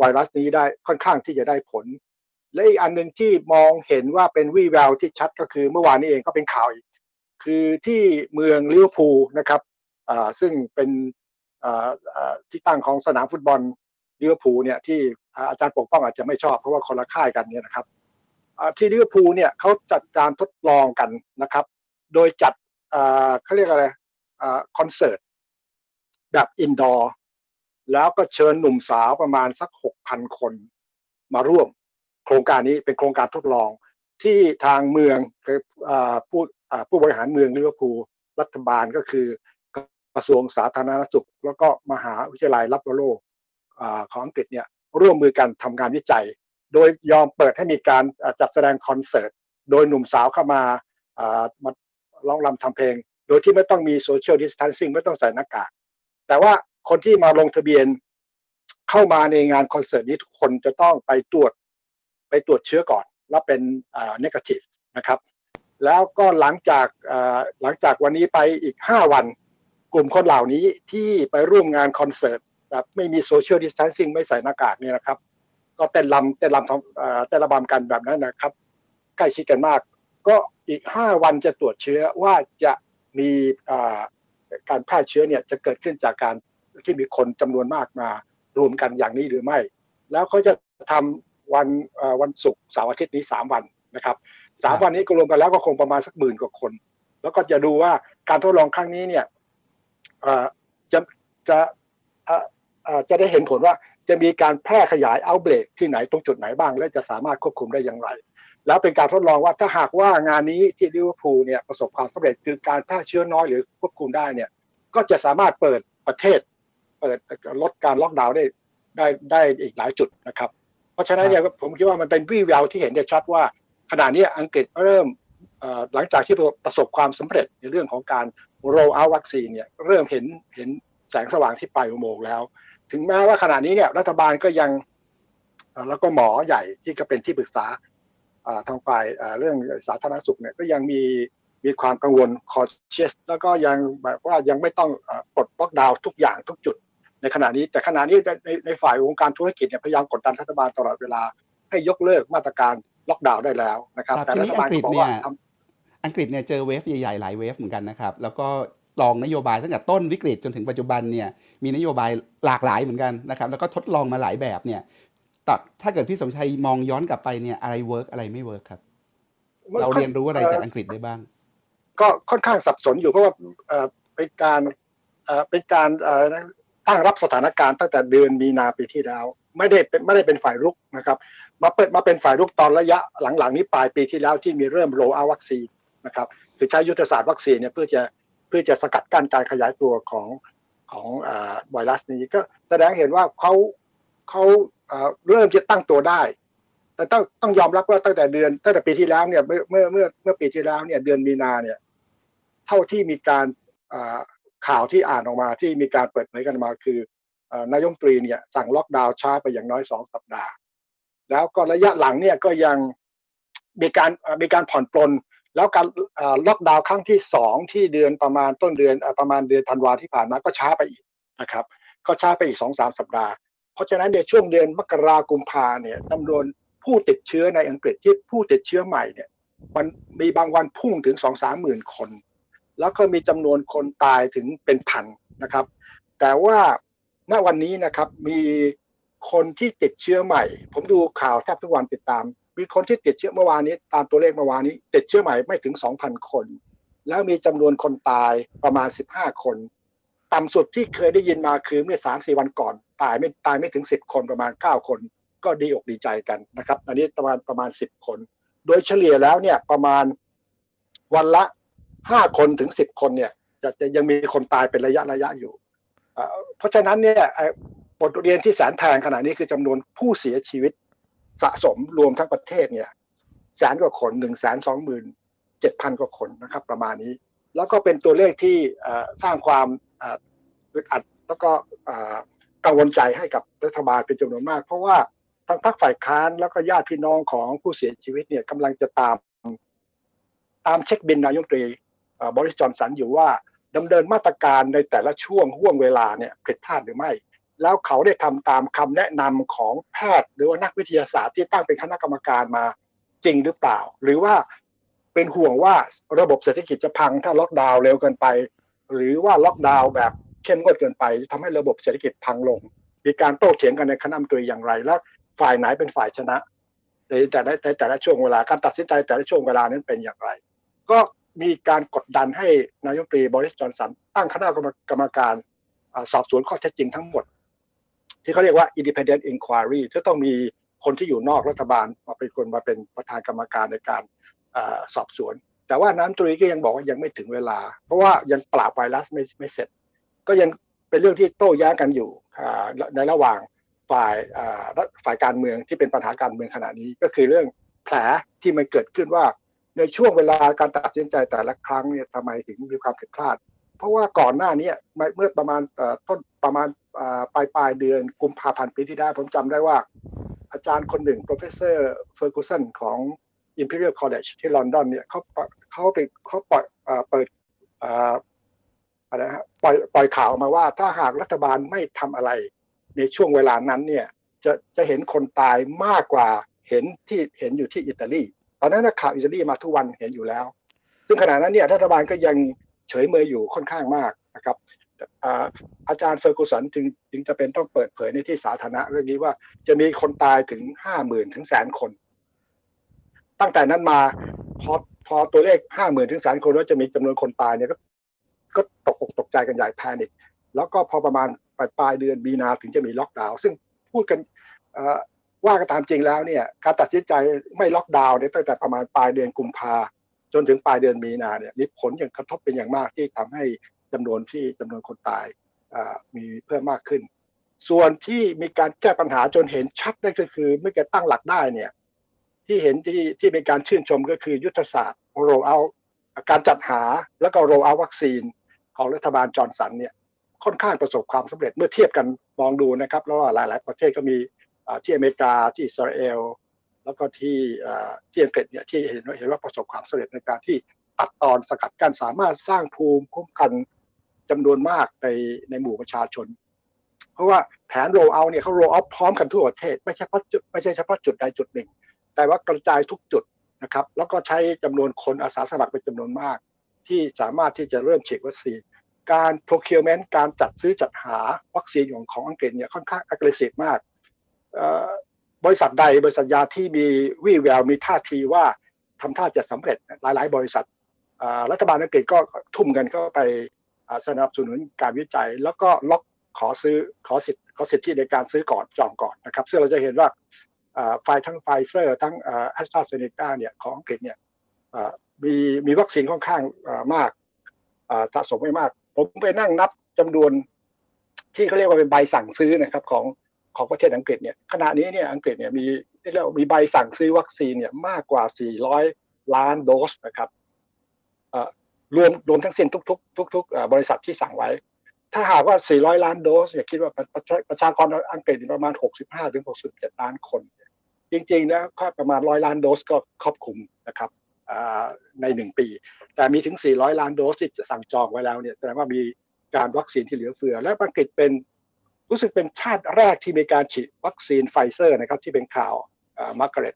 ไวรัสนี้ได้ค่อนข้างที่จะได้ผล และอีกอันหนึ่งที่มองเห็นว่าเป็นวี่แววที่ชัดก็คือเมื่อวานนี้เองก็เป็นข่าวอีก คือที่เมืองลิเวอร์พูลนะครับซึ่งเป็นที่ตั้งของสนามฟุตบอลลิเวอร์พูลเนี่ยที่อาจารย์ปกป้องอาจจะไม่ชอบเพราะว่าคนละค่ายกันเนี่ยนะครับที่ลิเวอร์พูลเนี่ยเขาจัดการทดลองกันนะครับ โดยจัดเขาเรียกอะไรคอนเสิร์ตแบบ indoor แล้วก็เชิญหนุ่มสาวประมาณสักหกพันคน มาร่วมโครงการนี้เป็นโครงการทดลอง ที่ทางเมืองผู้ผู้บริหารเมืองลิเวอร์พูลรัฐบาลก็คือกระทรวงสาธารณสุข แล้วก็มหาวิทยาลัยรับโลของอังกฤษเนี่ยร่วมมือกันทำงานวิจัย โดยยอมเปิดให้มีการจัดแสดงคอนเสิร์ต โดยหนุ่มสาวเข้ามามาร้องรำทำเพลง โดยที่ไม่ต้องมีโซเชียลดิสทันซิ่งไม่ต้องใส่หน้ากากแต่ว่า คนที่มาลงทะเบียนเข้ามาในงานคอนเสิร์ตนี้ทุกคนจะต้องไปตรวจไปตรวจเชื้อก่อนแล้วเป็นอ่า negative นะครับ แล้วก็หลังจากหลังจากวันนี้ไปอีก 5 วัน กลุ่มคนเหล่านี้ที่ไปร่วมงานคอนเสิร์ตแบบไม่มี social distancing ไม่ใส่หน้ากากเนี่ยนะครับ ก็เต้นรำเต้นรำเต้นระบำกันแบบนั้นนะครับ ใกล้ชิดกันมาก ก็อีก 5 วันจะตรวจเชื้อว่าจะมีการแพร่เชื้อเนี่ยจะเกิดขึ้นจากการ ที่มีคนจำนวนมากมารวมกันอย่างนี้หรือไม่ แล้วเขาจะทำวันวันศุกร์เสาร์อาทิตย์นี้ 3 วันนะครับสามวันนี้ก็รวมกันแล้วก็คงประมาณสักหมื่นกว่าคน แล้วก็จะดูว่าการทดลองครั้งนี้เนี่ยจะจะจะได้เห็นผลว่าจะมีการแพร่ขยายเอาเบรกที่ไหนตรงจุดไหนบ้าง และจะสามารถควบคุมได้อย่างไร แล้วเป็นการทดลองว่าถ้าหากว่างานนี้ที่ลิเวอร์พูลเนี่ยประสบความสำเร็จคือการแพร่เชื้อน้อยหรือควบคุมได้เนี่ยก็จะสามารถเปิดประเทศ เปิดลดการล็อกดาวน์ได้ได้ได้อีกหลายจุดนะครับ เพราะฉะนั้นเนี่ยผมคิดว่ามันเป็นวี่แววที่เห็นได้ชัดว่า ขณะนี้อังกฤษเริ่มหลังจากที่ประสบความสำเร็จในเรื่องของการโรลเอาวัคซีนเนี่ยเริ่มเห็นเห็นแสงสว่างที่ปลายอุโมงค์แล้ว ถึงแม้ว่าขณะนี้เนี่ยรัฐบาลก็ยังแล้วก็หมอใหญ่ที่ก็เป็นที่ปรึกษาทางฝ่ายเรื่องสาธารณสุขเนี่ยก็ยังมีมีความกังวลคอเชสแล้วก็ยังแบบว่ายังไม่ต้องปลดล็อกดาวน์ทุกอย่างทุกจุด ในขณะนี้แต่ขณะนี้ในในฝ่ายวงการธุรกิจเนี่ยพยายามกดดันรัฐบาลตลอดเวลา ให้ยกเลิกมาตรการล็อกดาวน์ได้แล้วนะครับ
แต่รัฐบาลบอกว่าอังกฤษเนี่ยเจอ wave ใหญ่ๆหลาย wave เหมือนกันนะครับ แล้วก็ลองนโยบายตั้งแต่ต้นวิกฤตจนถึงปัจจุบันเนี่ยมีนโยบายหลากหลายเหมือนกันนะครับ แล้วก็ทดลองมาหลายแบบเนี่ยแต่ถ้าเกิดพี่สมชัยมองย้อนกลับไปเนี่ยอะไร work อะไรไม่ work ครับเราเรียนรู้อะไรจากอังกฤษได้บ้าง
ก็ค่อนข้างสับสนอยู่เพราะว่าเป็นการเป็นการ ตั้งรับสถานการณ์ตั้งแต่เดือนมีนาปีที่แล้ว ไม่ได้เป็นไม่ได้เป็นฝ่ายรุกนะครับ มาเปิดมาเป็นฝ่ายรุกตอนระยะหลังๆ นี้ปลายปีที่แล้วที่มีเริ่มโรอาวัคซีนนะครับคือใช้ยุทธศาสตร์วัคซีนเนี่ยเพื่อจะเพื่อจะสกัดกั้นการขยายตัวของของไวรัสนี้ก็แสดงเห็นว่าเขาเขาเริ่มจะตั้งตัวได้ แต่ต้องต้องยอมรับว่าตั้งแต่เดือนตั้งแต่ปีที่แล้วเนี่ยเมื่อเมื่อเมื่อเมื่อปีที่แล้วเนี่ยเดือนมีนาเนี่ยเท่าที่มีการ ข่าวที่อ่านออกมาที่มีการเปิดเผยกันมาคือนายมตรีเนี่ยสั่งล็อกดาวน์ช้าไปอย่างน้อยสองสัปดาห์ แล้วก็ระยะหลังเนี่ยก็ยังมีการมีการผ่อนปลน แล้วการล็อกดาวน์ครั้งที่สองที่เดือนประมาณต้นเดือนประมาณเดือนธันวาที่ผ่านมาก็ช้าไปอีกนะครับ ก็ช้าไปอีกสองสามสัปดาห์ เพราะฉะนั้นในช่วงเดือนมกรากุมภาเนี่ยจำนวนผู้ติดเชื้อในอังกฤษที่ผู้ติดเชื้อใหม่เนี่ยมันมีบางวันพุ่งถึงสองสามหมื่นคน แล้วก็มีจำนวนคนตายถึงเป็นพันนะครับ แต่ว่าณวันนี้นะครับมีคนที่ติดเชื้อใหม่ ผมดูข่าวแทบทุกวันติดตาม มีคนที่ติดเชื้อเมื่อวานนี้ ตามตัวเลขเมื่อวานนี้ ติดเชื้อใหม่ไม่ถึง 2,000 คน แล้วมีจำนวนคนตายประมาณ 15 คน ต่ำสุดที่เคยได้ยินมาคือเมื่อ 3 4 วันก่อน ตายไม่ตายไม่ถึง 10 คนประมาณ 9 คน ก็ดีอกดีใจกันนะครับ อันนี้ประมาณประมาณ 10 คน โดยเฉลี่ยแล้วเนี่ยประมาณวันละ 5คนถึง10คนเนี่ยจะจะยังมีคนตายเป็นระยะระยะอยู่ เพราะฉะนั้นเนี่ยบทเรียนที่แสนแพงขณะนี้คือจำนวนผู้เสียชีวิตสะสมรวมทั้งประเทศเนี่ยแสนกว่าคนหนึ่งแสนสองหมื่นเจ็ดพันกว่าคนนะครับ ประมาณนี้ แล้วก็เป็นตัวเลขที่สร้างความอึดอัดแล้วก็กังวลใจให้กับรัฐบาลเป็นจำนวนมาก เพราะว่าทั้งพรรคฝ่ายค้านแล้วก็ญาติพี่น้องของผู้เสียชีวิตเนี่ยกำลังจะตามตามเช็คบินนายกตรี บริสจอนสันอยู่ว่าดำเนินมาตรการในแต่ละช่วงห่วงเวลาเนี่ยผิดพลาดหรือไม่ แล้วเขาได้ทำตามคำแนะนำของแพทย์ หรือว่านักวิทยาศาสตร์ที่ตั้งเป็นคณะกรรมการมาจริงหรือเปล่า หรือว่าเป็นห่วงว่าระบบเศรษฐกิจจะพังถ้าล็อกดาวน์เร็วเกินไป หรือว่าล็อกดาวน์แบบเข้มงวดเกินไปทำให้ระบบเศรษฐกิจพังลง มีการโต้เถียงกันในคณะมนตรีอย่างไร แล้วฝ่ายไหนเป็นฝ่ายชนะในแต่ละในแต่ละช่วงเวลาการตัดสินใจแต่ละช่วงเวลานั้นเป็นอย่างไร ก็ มีการกดดันให้นายกรัฐมนตรีบริสจอนสันตั้งคณะกรรมการสอบสวนข้อเท็จจริงทั้งหมด ที่เขาเรียกว่า independent inquiry ที่ต้องมีคนที่อยู่นอกรัฐบาลมาเป็นคนมาเป็นประธานกรรมการในการสอบสวน แต่ว่าน้ำตรีก็ยังบอกว่ายังไม่ถึงเวลา เพราะว่ายังปราบไวรัสไม่ไม่เสร็จ ก็ยังเป็นเรื่องที่โต้แย้งกันอยู่ในระหว่างฝ่ายฝ่ายการเมืองที่เป็นปัญหาการเมืองขณะนี้ก็คือเรื่องแผลที่มันเกิดขึ้นว่า ในช่วงเวลาการตัดสินใจแต่ละครั้งเนี่ยทำไมถึงมีความผิดพลาด เพราะว่าก่อนหน้านี้เมื่อประมาณต้นประมาณปลายปลายเดือนกุมภาพันธ์ปีที่แล้วผมจำได้ว่า อาจารย์คนหนึ่ง professor Ferguson ของ Imperial College ที่ลอนดอนเนี่ยเขาเขาไปเขาปล่อยเปิดอะไรฮะปล่อยปล่อยข่าวมาว่าถ้าหากรัฐบาลไม่ทำอะไรในช่วงเวลานั้นเนี่ยจะจะเห็นคนตายมากกว่าเห็นที่เห็นอยู่ที่อิตาลี ตอนนั้นข่าวอิตาลีมาทุกวันเห็นอยู่แล้ว ซึ่งขณะนั้นเนี่ยรัฐบาลก็ยังเฉยเมยอยู่ค่อนข้างมากนะครับอาจารย์เฟอร์กูสันจึงจึงจะเป็นต้องเปิดเผยในที่สาธารณะเรื่องนี้ว่าจะมีคนตายถึงห้าหมื่นถึงแสนคน ตั้งแต่นั้นมาพอพอตัวเลขห้าหมื่นถึงแสนคนว่าจะมีจำนวนคนตายเนี่ยก็ ก็ตกอกตกใจกันใหญ่แพนิคแล้วก็พอประมาณปลายปลายเดือนมีนาถึงจะมีล็อกดาวน์ซึ่งพูดกัน ว่าก็ตามจริงแล้วเนี่ยการตัดสินใจไม่ล็อกดาวน์เนี่ยตั้งแต่ประมาณปลายเดือนกุมภาจนถึงปลายเดือนมีนาเนี่ยมีผลอย่างกระทบเป็นอย่างมากที่ทำให้จำนวนที่จำนวนคนตายมีเพิ่มมากขึ้น ส่วนที่มีการแก้ปัญหาจนเห็นชัดนั่นก็คือเมื่อแกตั้งหลักได้เนี่ยที่เห็นที่ที่เป็นการชื่นชมก็คือยุทธศาสตร์โรเอาการจัดหาแล้วก็โรเอาวัคซีนของรัฐบาลจอร์นสันเนี่ยค่อนข้างประสบความสำเร็จเมื่อเทียบกันมองดูนะครับแล้วหลาย ๆ ประเทศก็มี ที่อเมริกาที่อิสราเอลแล้วก็ที่ที่อังกฤษเนี่ยที่เห็นเห็นว่าประสบความสำเร็จในการที่ตัดตอนสกัดกั้นสามารถสร้างภูมิคุ้มกันจำนวนมากในในหมู่ประชาชน เพราะว่าแผนโรเอาเนี่ยเขาโรเอาพร้อมกันทั่วประเทศ ไม่ใช่เฉพาะจุดไม่ใช่เฉพาะจุดใดจุดหนึ่ง แต่ว่ากระจายทุกจุดนะครับ แล้วก็ใช้จำนวนคนอาสาสมัครเป็นจำนวนมาก ที่สามารถที่จะเริ่มฉีดวัคซีนการ procurement การจัดซื้อจัดหาวัคซีนของของอังกฤษเนี่ยค่อนข้าง aggressive มาก บริษัทใดบริษัทยาที่มีวี่แววมีท่าทีว่าทำท่าจะสำเร็จหลาย ๆ บริษัทรัฐบาลอังกฤษก็ทุ่มเงินเข้าไปสนับสนุนการวิจัย แล้วก็ล็อกขอซื้อขอสิทธิ์ขอสิทธิในการซื้อก่อนจองก่อนนะครับ ซึ่งเราจะเห็นว่าไฟทั้งไฟเซอร์ ทั้งแอสตราเซเนกาเนี่ยของอังกฤษเนี่ยมีมีวัคซีนค่อนข้างมากสะสมไม่มาก ผมไปนั่งนับจำนวนที่เขาเรียกว่าเป็นใบสั่งซื้อนะครับของ ของประเทศอังกฤษเนี่ยขณะนี้เนี่ยอังกฤษเนี่ยมีเรียกว่ามีใบสั่งซื้อวัคซีนเนี่ยมากกว่า 400 ล้านโดสนะครับรวมรวมทั้งสิ้นทุก ๆ ทุก ๆ บริษัทที่สั่งไว้ ถ้าหากว่า 400 ล้านโดสเนี่ยคิดว่าประชากรอังกฤษประมาณ 65-67 ล้านคน จริงๆนะก็ประมาณ 100 ล้านโดสก็ครอบคลุมนะครับในหนึ่งปี แต่มีถึง 400 ล้านโดสที่จะสั่งจองไว้แล้วเนี่ยแสดงว่ามีการวัคซีนที่เหลือเฟือ และอังกฤษเป็น รู้สึกเป็นชาติแรกที่มีการฉีดวัคซีนไฟเซอร์นะครับที่เป็นข่าวมาร์กาเร็ต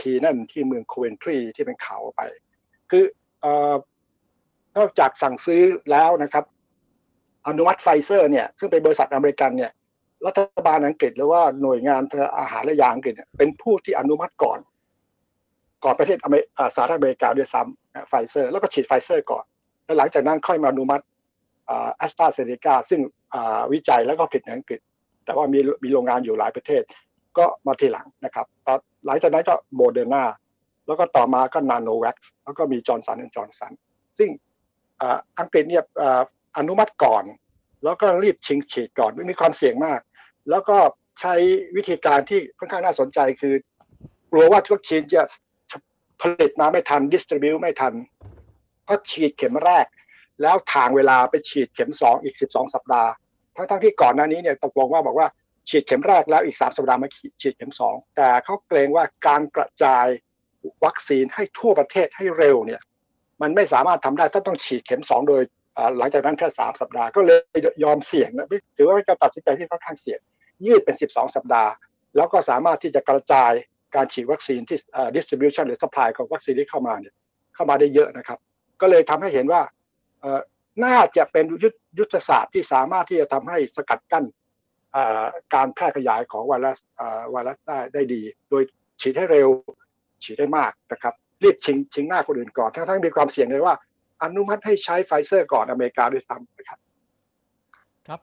คีแนนที่เมืองโคเวนทรีที่เป็นข่าวไป คือนอกจากสั่งซื้อแล้วนะครับ อนุมัติไฟเซอร์เนี่ยซึ่งเป็นบริษัทอเมริกันเนี่ยรัฐบาลอังกฤษหรือว่าหน่วยงานอาหารและยาอังกฤษเป็นผู้ที่อนุมัติก่อน ก่อนประเทศสหรัฐอเมริกาด้วยซ้ำไฟเซอร์ แล้วก็ฉีดไฟเซอร์ก่อน แล้วหลังจากนั้นค่อยมาอนุมัติ แอสตราเซเนกาซึ่งวิจัยแล้วก็ผลิตในอังกฤษ แต่ว่ามีมีโรงงานอยู่หลายประเทศ ก็มาทีหลังนะครับ หลังจากนั้นก็โมเดอร์นาแล้วก็ต่อมาก็โนวาแว็กซ์แล้วก็มีจอห์นสันและจอร์นสันซึ่งอังกฤษเนี่ยอนุมัติก่อน แล้วก็รีบชิงฉีดก่อนไม่มีความเสี่ยงมาก แล้วก็ใช้วิธีการที่ค่อนข้างน่าสนใจคือกลัวว่าวัคซีนจะผลิตมาไม่ทันดิสติบิวไม่ทันก็ฉีดเข็มแรก แล้วทางเวลาไปฉีดเข็มสองอีกสิบสองสัปดาห์ ทั้งทั้งที่ก่อนหน้านี้เนี่ยตกลงว่าบอกว่าฉีดเข็มแรกแล้วอีกสามสัปดาห์มาฉีดเข็มสองแต่เขาเกรงว่าการกระจายวัคซีนให้ทั่วประเทศให้เร็วเนี่ยมันไม่สามารถทำได้ถ้าต้องฉีดเข็มสองโดยหลังจากนั้นแค่สามสัปดาห์ก็เลยยอมเสี่ยงนะถือว่าเป็นการตัดสินใจที่ค่อนข้างเสี่ยงยืดเป็นสิบสองสัปดาห์ แล้วก็สามารถที่จะกระจายการฉีดวัคซีนที่ distribution หรือ supply ของวัคซีนที่เข้ามาเนี่ยเข้ามาได้เยอะนะครับ ก็เลยทำให้เห็นว่า น่าจะเป็นยุทธศาสตร์ที่สามารถที่จะทำให้สกัดกั้นการแพร่ขยายของไวรัสไวรัสได้ได้ดี โดยฉีดให้เร็วฉีดได้มากนะครับรีบชิงชิงหน้าคนอื่นก่อน ทั้งทั้งมีความเสี่ยงเลยว่า อนุมัติให้ใช้ไฟเซอร์ก่อนอเมริกาด้วยซ้ำนะครับ
ครับ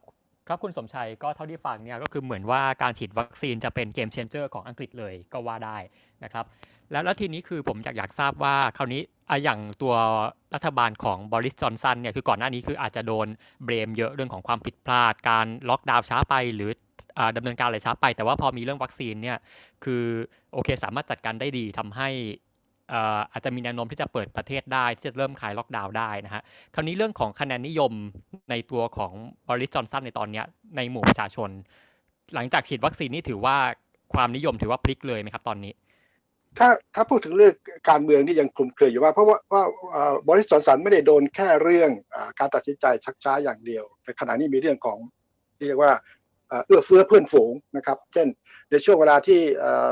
ครับคุณสมชัยก็เท่าที่ฟังเนี่ยก็คือเหมือนว่าการฉีดวัคซีนจะเป็น game changer ของอังกฤษเลยก็ว่าได้นะครับ แล้วแล้วทีนี้คือผมอยากอยากทราบว่าคราวนี้ออย่างตัวรัฐบาลของบอริสจอห์นสันเนี่ยคือก่อนหน้านี้คืออาจจะโดน blame เยอะเรื่องของความผิดพลาด การล็อกดาวน์ช้าไปหรือดำเนินการอะไรช้าไป แต่ว่าพอมีเรื่องวัคซีนเนี่ยคือโอเคสามารถจัดการได้ดีทำให้อาจจะมีแนวโน้มที่จะเปิดประเทศได้ ที่จะเริ่มคลายล็อกดาวน์ได้นะฮะคราวนี้เรื่องของคะแนนนิยมในตัวของบริสจอนสันในตอนนี้ในหมู่ประชาชน หลังจากฉีดวัคซีนนี่ถือว่าความนิยมถือว่าพลิกเลยไหมครับตอนนี้
ถ้าถ้าพูดถึงเรื่องการเมืองนี่ยังคลุมเครืออยู่ว่า เพราะว่าว่าบริสจอนสันไม่ได้โดนแค่เรื่องการตัดสินใจชักช้าอย่างเดียวแต่ขณะนี้มีเรื่องของที่เรียกว่าเอื้อเฟื้อเพื่อนฝูงนะครับ เช่น ในช่วงเวลาที่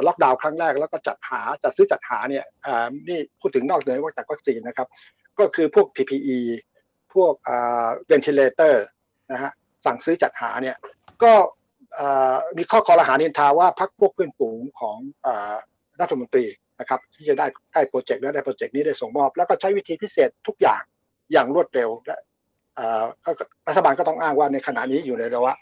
ล็อกดาวน์ครั้งแรกแล้วก็จัดหาจัดซื้อจัดหาเนี่ยนี่พูดถึงนอกเหนือจากวัคซีนนะครับ ก็คือพวก PPE พวก ventilator นะฮะสั่งซื้อจัดหาเนี่ยก็มีข้อครหานินทาว่าพักพวกเพื่อนฝูงของ รัฐมนตรีนะครับที่จะได้ได้โปรเจกต์และได้โปรเจกต์นี้ได้ส่งมอบ แล้วก็ใช้วิธีพิเศษทุกอย่างอย่างรวดเร็วและรัฐบาลก็ต้องอ้างว่าในขณะนี้อยู่ในภาวะ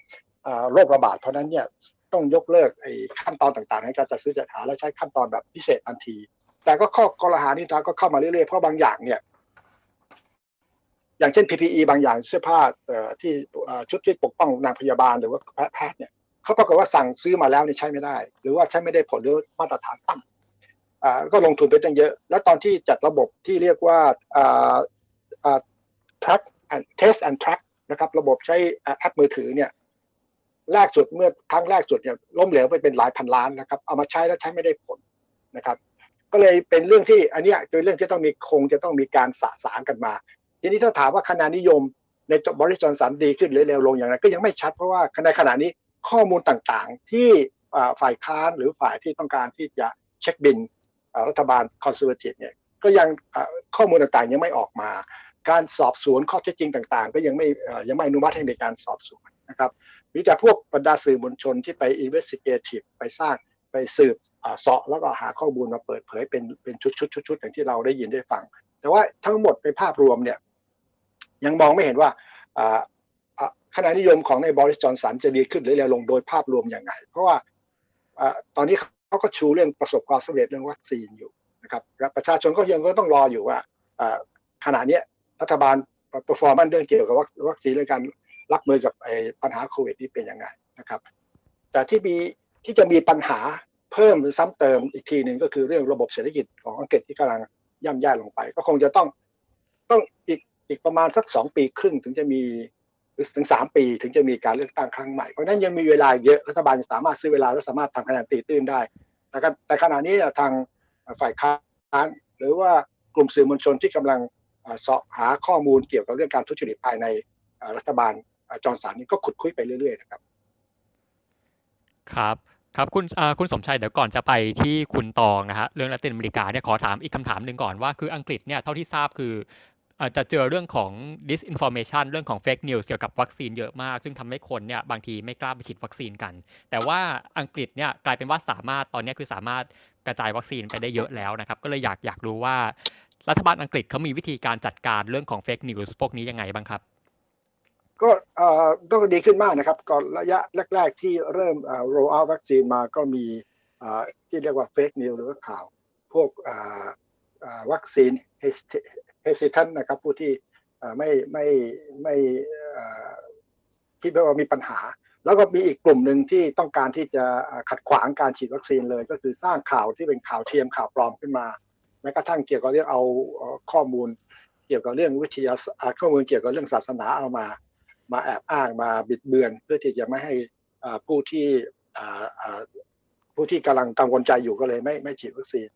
โรคระบาดเพราะนั้นเนี่ยต้องยกเลิกไอ้ขั้นตอนต่างๆในการจัดซื้อจัดหาและใช้ขั้นตอนแบบพิเศษทันที แต่ก็ข้อกรหานี้ทาก็เข้ามาเรื่อยๆเพราะบางอย่างเนี่ยอย่างเช่น PPE บางอย่างเสื้อผ้าที่ชุดที่ปกป้องนางพยาบาลหรือว่าแพทย์เนี่ย เขาปรากฏว่าสั่งซื้อมาแล้วนี่ใช้ไม่ได้ หรือว่าใช้ไม่ได้ผลหรือมาตรฐานต่ำก็ลงทุนไปตั้งเยอะ แล้วตอนที่จัดระบบที่เรียกว่า track and test and track นะครับ ระบบใช้แอปมือถือเนี่ยแรกสุดเมื่อครั้งแรกสุดเนี่ยล้มเหลวไปเป็นหลายพันล้านนะครับ เอามาใช้แล้วใช้ไม่ได้ผลนะครับ ก็เลยเป็นเรื่องที่อันนี้เป็นเรื่องที่ต้องมีคงจะต้องมีการสะสางกันมา ทีนี้ถ้าถามว่าคะแนนนิยมในบริษัทสันดีขึ้นหรือเลวลงอย่างไรก็ยังไม่ชัดเพราะว่าในขณะนี้ ข้อมูลต่างๆ ที่ฝ่ายค้านหรือฝ่ายที่ต้องการที่จะเช็คบิลรัฐบาล Conservative เนี่ยก็ยังข้อมูลต่างๆยังไม่ออกมา การสอบสวนข้อเท็จจริงต่างๆ ก็ยังไม่ยังไม่อนุมัติให้มีการสอบสวนนะครับมีแต่พวกบรรดาสื่อมวลชนที่ไป investigative ไปสร้างไปสืบเสาะแล้วก็หาข้อมูลมาเปิดเผยเป็นเป็นชุดชุดชุดชุดอย่างที่เราได้ยินได้ฟัง แต่ว่าทั้งหมดในภาพรวมเนี่ยยังมองไม่เห็นว่า คะแนนนิยมของในบริสจอนสันจะดีขึ้นหรือเลวลงโดยภาพรวมอย่างไรเพราะว่าตอนนี้เขาก็ชูเรื่องประสบความสำเร็จเรื่องวัคซีนอยู่นะครับประชาชนก็ยังก็ต้องรออยู่ว่าขณะนี้รัฐบาล performance เรื่องเกี่ยวกับวัคซีนเรื่องการรับมือกับปัญหาโควิดนี้เป็นยังไงนะครับ แต่ที่มีที่จะมีปัญหาเพิ่มหรือซ้ำเติมอีกทีหนึ่งก็คือเรื่องระบบเศรษฐกิจของอังกฤษที่กำลังย่ำแย่ลงไป ก็คงจะต้องต้องอีกอีกประมาณสักสองปีครึ่งถึงจะมี หรือถึงสามปีถึงจะมีการเลือกตั้งครั้งใหม่เพราะนั้นยังมีเวลาเยอะรัฐบาลสามารถซื้อเวลาและสามารถทำคะแนนตีตื้นได้แต่แต่ขณะนี้ทางฝ่ายค้านหรือว่ากลุ่มสื่อมวลชนที่กำลังเสาะหาข้อมูลเกี่ยวกับเรื่องการทุจริตภายในรัฐบาลจอห์นสันนี่ก็ขุดคุ้ยไปเรื่อยๆนะครับ
ครับครับคุณคุณสมชัยเดี๋ยวก่อนจะไปที่คุณตองนะฮะเรื่องละตินอเมริกาเนี่ยขอถามอีกคำถามหนึ่งก่อนว่าคืออังกฤษเนี่ยเท่าที่ทราบคือ อาจจะเจอเรื่องของ disinformation เรื่องของ fake news เกี่ยวกับวัคซีนเยอะมาก ซึ่งทำให้คนเนี่ยบางทีไม่กล้าไปฉีดวัคซีนกัน แต่ว่าอังกฤษเนี่ยกลายเป็นว่าสามารถตอนนี้คือสามารถกระจายวัคซีนไปได้เยอะแล้วนะครับ ก็เลยอยากอยากรู้ว่า รัฐบาลอังกฤษเขามีวิธีการจัดการเรื่องของ fake news พวกนี้ยังไงบ้างครับ
ก็ต้องดีขึ้นมากนะครับ ก่อนระยะแรก ๆ ที่เริ่ม roll out วัคซีนมาก็มีที่เรียกว่า fake news หรือว่าข่าว พวกวัคซีน hesitant นะครับผู้ที่ไม่ไม่ไม่คิดว่ามีปัญหา แล้วก็มีอีกกลุ่มหนึ่งที่ต้องการที่จะขัดขวางการฉีดวัคซีนเลย ก็คือสร้างข่าวที่เป็นข่าวเทียมข่าวปลอมขึ้นมาแม้กระทั่งเกี่ยวกับเรื่องเอาข้อมูล เกี่ยวกับเรื่องวิทยาข้อมูลเกี่ยวกับเรื่องศาสนาเอามา มาแอบอ้างมาบิดเบือน เพื่อที่จะไม่ให้ผู้ที่ผู้ที่กำลังกังวลใจอยู่ก็เลยไม่ไม่ฉีดวัคซีน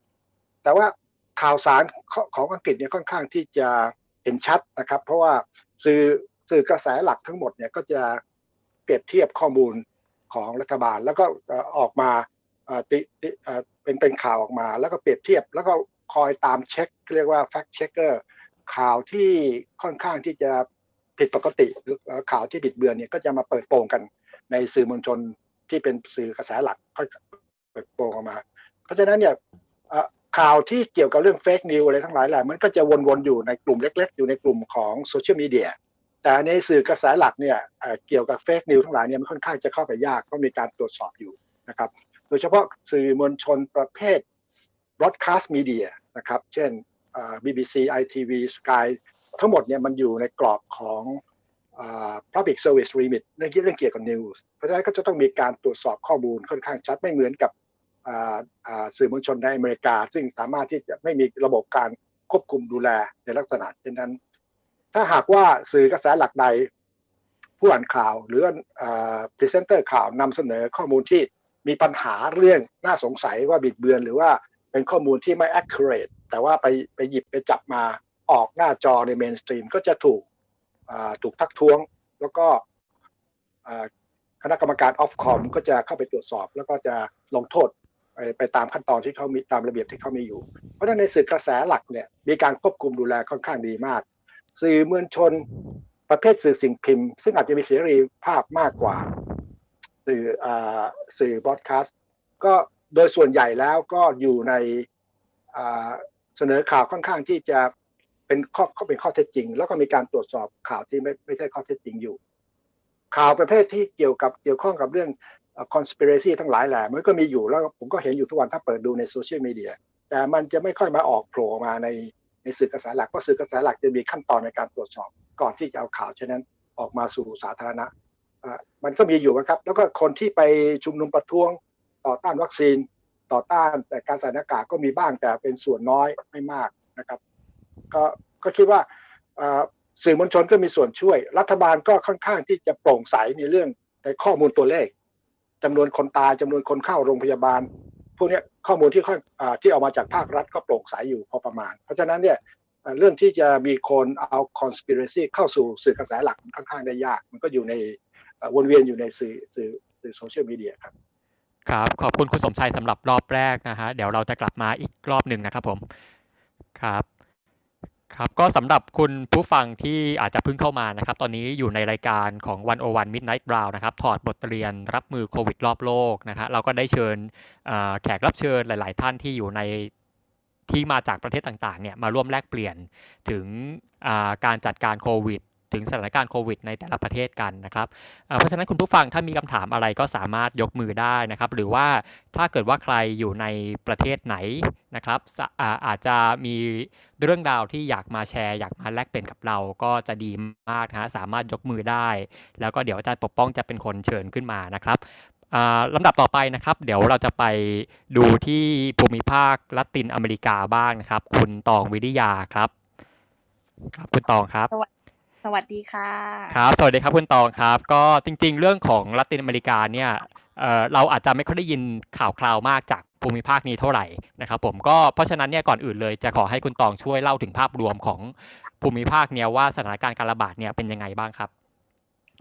แต่ว่า ข่าวสารของอังกฤษเนี่ยค่อนข้างที่จะเห็นชัดนะครับ เพราะว่าสื่อสื่อกระแสหลักทั้งหมดเนี่ยก็จะเปรียบเทียบข้อมูลของรัฐบาล แล้วก็ออกมาติเป็นเป็นข่าวออกมา แล้วก็เปรียบเทียบ แล้วก็คอยตามเช็ค เรียกว่า fact checker ข่าวที่ค่อนข้างที่จะผิดปกติหรือข่าวที่บิดเบือนเนี่ยก็จะมาเปิดโปงกันในสื่อมวลชนที่เป็นสื่อกระแสหลักก็เปิดโปงออกมา เพราะฉะนั้นเนี่ย ข่าวที่เกี่ยวกับเรื่องเฟกนิวอะไรทั้งหลายแหละมันก็จะวนๆอยู่ในกลุ่มเล็ก ๆ อยู่ในกลุ่มของโซเชียลมีเดียแต่ในสื่อกระแสหลักเนี่ยเกี่ยวกับเฟกนิวทั้งหลายเนี่ยมันค่อนข้างจะเข้าไปยากเพราะมีการตรวจสอบอยู่นะครับโดยเฉพาะสื่อมวลชนประเภท broadcast media นะครับเช่น BBC ITV Sky ทั้งหมดเนี่ยมันอยู่ในกรอบของ public service remit เรื่องเรื่องเกี่ยวกับ news เพราะฉะนั้นก็จะต้องมีการตรวจสอบข้อมูลค่อนข้างชัดไม่เหมือนกับ สื่อมวลชนในอเมริกา ซึ่งสามารถที่จะไม่มีระบบการควบคุมดูแลในลักษณะเช่นนั้น ถ้าหากว่าสื่อกระแสหลักใด ผู้อ่านข่าวหรือพรีเซนเตอร์ข่าวนำเสนอข้อมูลที่มีปัญหาเรื่องน่าสงสัยว่าบิดเบือนหรือว่าเป็นข้อมูลที่ไม่ accurate แต่ว่าไปไปหยิบไปจับมาออกหน้าจอใน mainstream ก็จะถูกถูกทักท้วง แล้วก็คณะกรรมการออฟคอมก็จะเข้าไปตรวจสอบ แล้วก็จะลงโทษ ไปตามขั้นตอนที่เขามีตามระเบียบที่เขามีอยู่ เพราะฉะนั้นในสื่อกระแสหลักเนี่ยมีการควบคุมดูแลค่อนข้างดีมาก สื่อมวลชนประเภทสื่อสิ่งพิมพ์ ซึ่งอาจจะมีเสรีภาพมากกว่า สื่อสื่อบอดคาสต์ก็โดยส่วนใหญ่แล้วก็อยู่ในเสนอข่าวค่อนข้างที่จะเป็นข้อเป็นข้อเท็จจริง แล้วก็มีการตรวจสอบข่าวที่ไม่ไม่ใช่ข้อเท็จจริงอยู่ ข่าวประเภทที่เกี่ยวกับเกี่ยวข้องกับเรื่อง conspiracy ทั้งหลายแหละมันก็มีอยู่แล้วผมก็เห็นอยู่ทุกวันถ้าเปิดดูในโซเชียลมีเดียแต่มันจะไม่ค่อยมาออกโผล่มาในในสื่อกระแสหลักเพราะสื่อกระแสหลักจะมีขั้นตอนในการตรวจสอบก่อนที่จะเอาข่าวเช่นนั้นออกมาสู่สาธารณะมันก็มีอยู่นะครับ แล้วก็คนที่ไปชุมนุมประท้วงต่อต้านวัคซีนต่อต้านแต่การใส่หน้ากากก็มีบ้างแต่เป็นส่วนน้อยไม่มากนะครับก็ก็คิดว่าสื่อมวลชนก็มีส่วนช่วย รัฐบาลก็ค่อนข้างที่จะโปร่งใสในเรื่องในข้อมูลตัวเลข จำนวนคนตายจำนวนคนเข้าโรงพยาบาล พวกนี้ข้อมูลที่ค่อนที่ออกมาจากภาครัฐก็โปร่งใสอยู่พอประมาณ เพราะฉะนั้นเนี่ยเรื่องที่จะมีคนเอา conspiracy เข้าสู่สื่อกระแสหลักค่อนข้างได้ยาก มันก็อยู่ในวนเวียนอยู่ในสื่อสื่อสื่อโซเชียลมีเดียครับ
ครับ ขอบคุณคุณสมชัยสำหรับรอบแรกนะฮะเดี๋ยวเราจะกลับมาอีกรอบหนึ่งนะครับผมครับ ครับก็สำหรับคุณผู้ฟังที่อาจจะเพิ่งเข้ามานะครับ ตอนนี้อยู่ในรายการของ 1 0 1 Midnight Brown นะครับ ถอดบทเรียนรับมือโควิดรอบโลกนะครับเราก็ได้เชิญแขกรับเชิญหลาย ๆ ท่านที่อยู่ในที่มาจากประเทศต่าง ๆ เนี่ยมาร่วมแลกเปลี่ยนถึงการจัดการโควิด ถึงสถานการณ์โควิดในแต่ละประเทศกันนะครับ เพราะฉะนั้นคุณผู้ฟังถ้ามีคำถามอะไรก็สามารถยกมือได้นะครับ หรือว่าถ้าเกิดว่าใครอยู่ในประเทศไหนนะครับอาจจะมีเรื่องราวที่อยากมาแชร์ อยากมาแลกเปลี่ยนกับเราก็จะดีมากนะสามารถยกมือได้ แล้วก็เดี๋ยวอาจารย์ปกป้องจะเป็นคนเชิญขึ้นมานะครับลำดับต่อไปนะครับ เดี๋ยวเราจะไปดูที่ภูมิภาคละตินอเมริกาบ้างนะครับ คุณตองวิทยาครับ ครับคุณตองครับ
สวัส ดีค่ะ
ครับ สวัสดีครับคุณตองครับ ก็จริง ๆ เรื่องของละตินอเมริกาเนี่ยเราอาจจะไม่ค่อยได้ยินข่าวคราวมากจากภูมิภาคนี้เท่าไหร่นะครับผมก็เพราะฉะนั้นเนี่ยก่อนอื่นเลยจะขอให้คุณตองช่วยเล่าถึงภาพรวมของภูมิภาคเนี่ยว่าสถานการณ์การระบาดเนี่ยเป็นยังไงบ้างครับ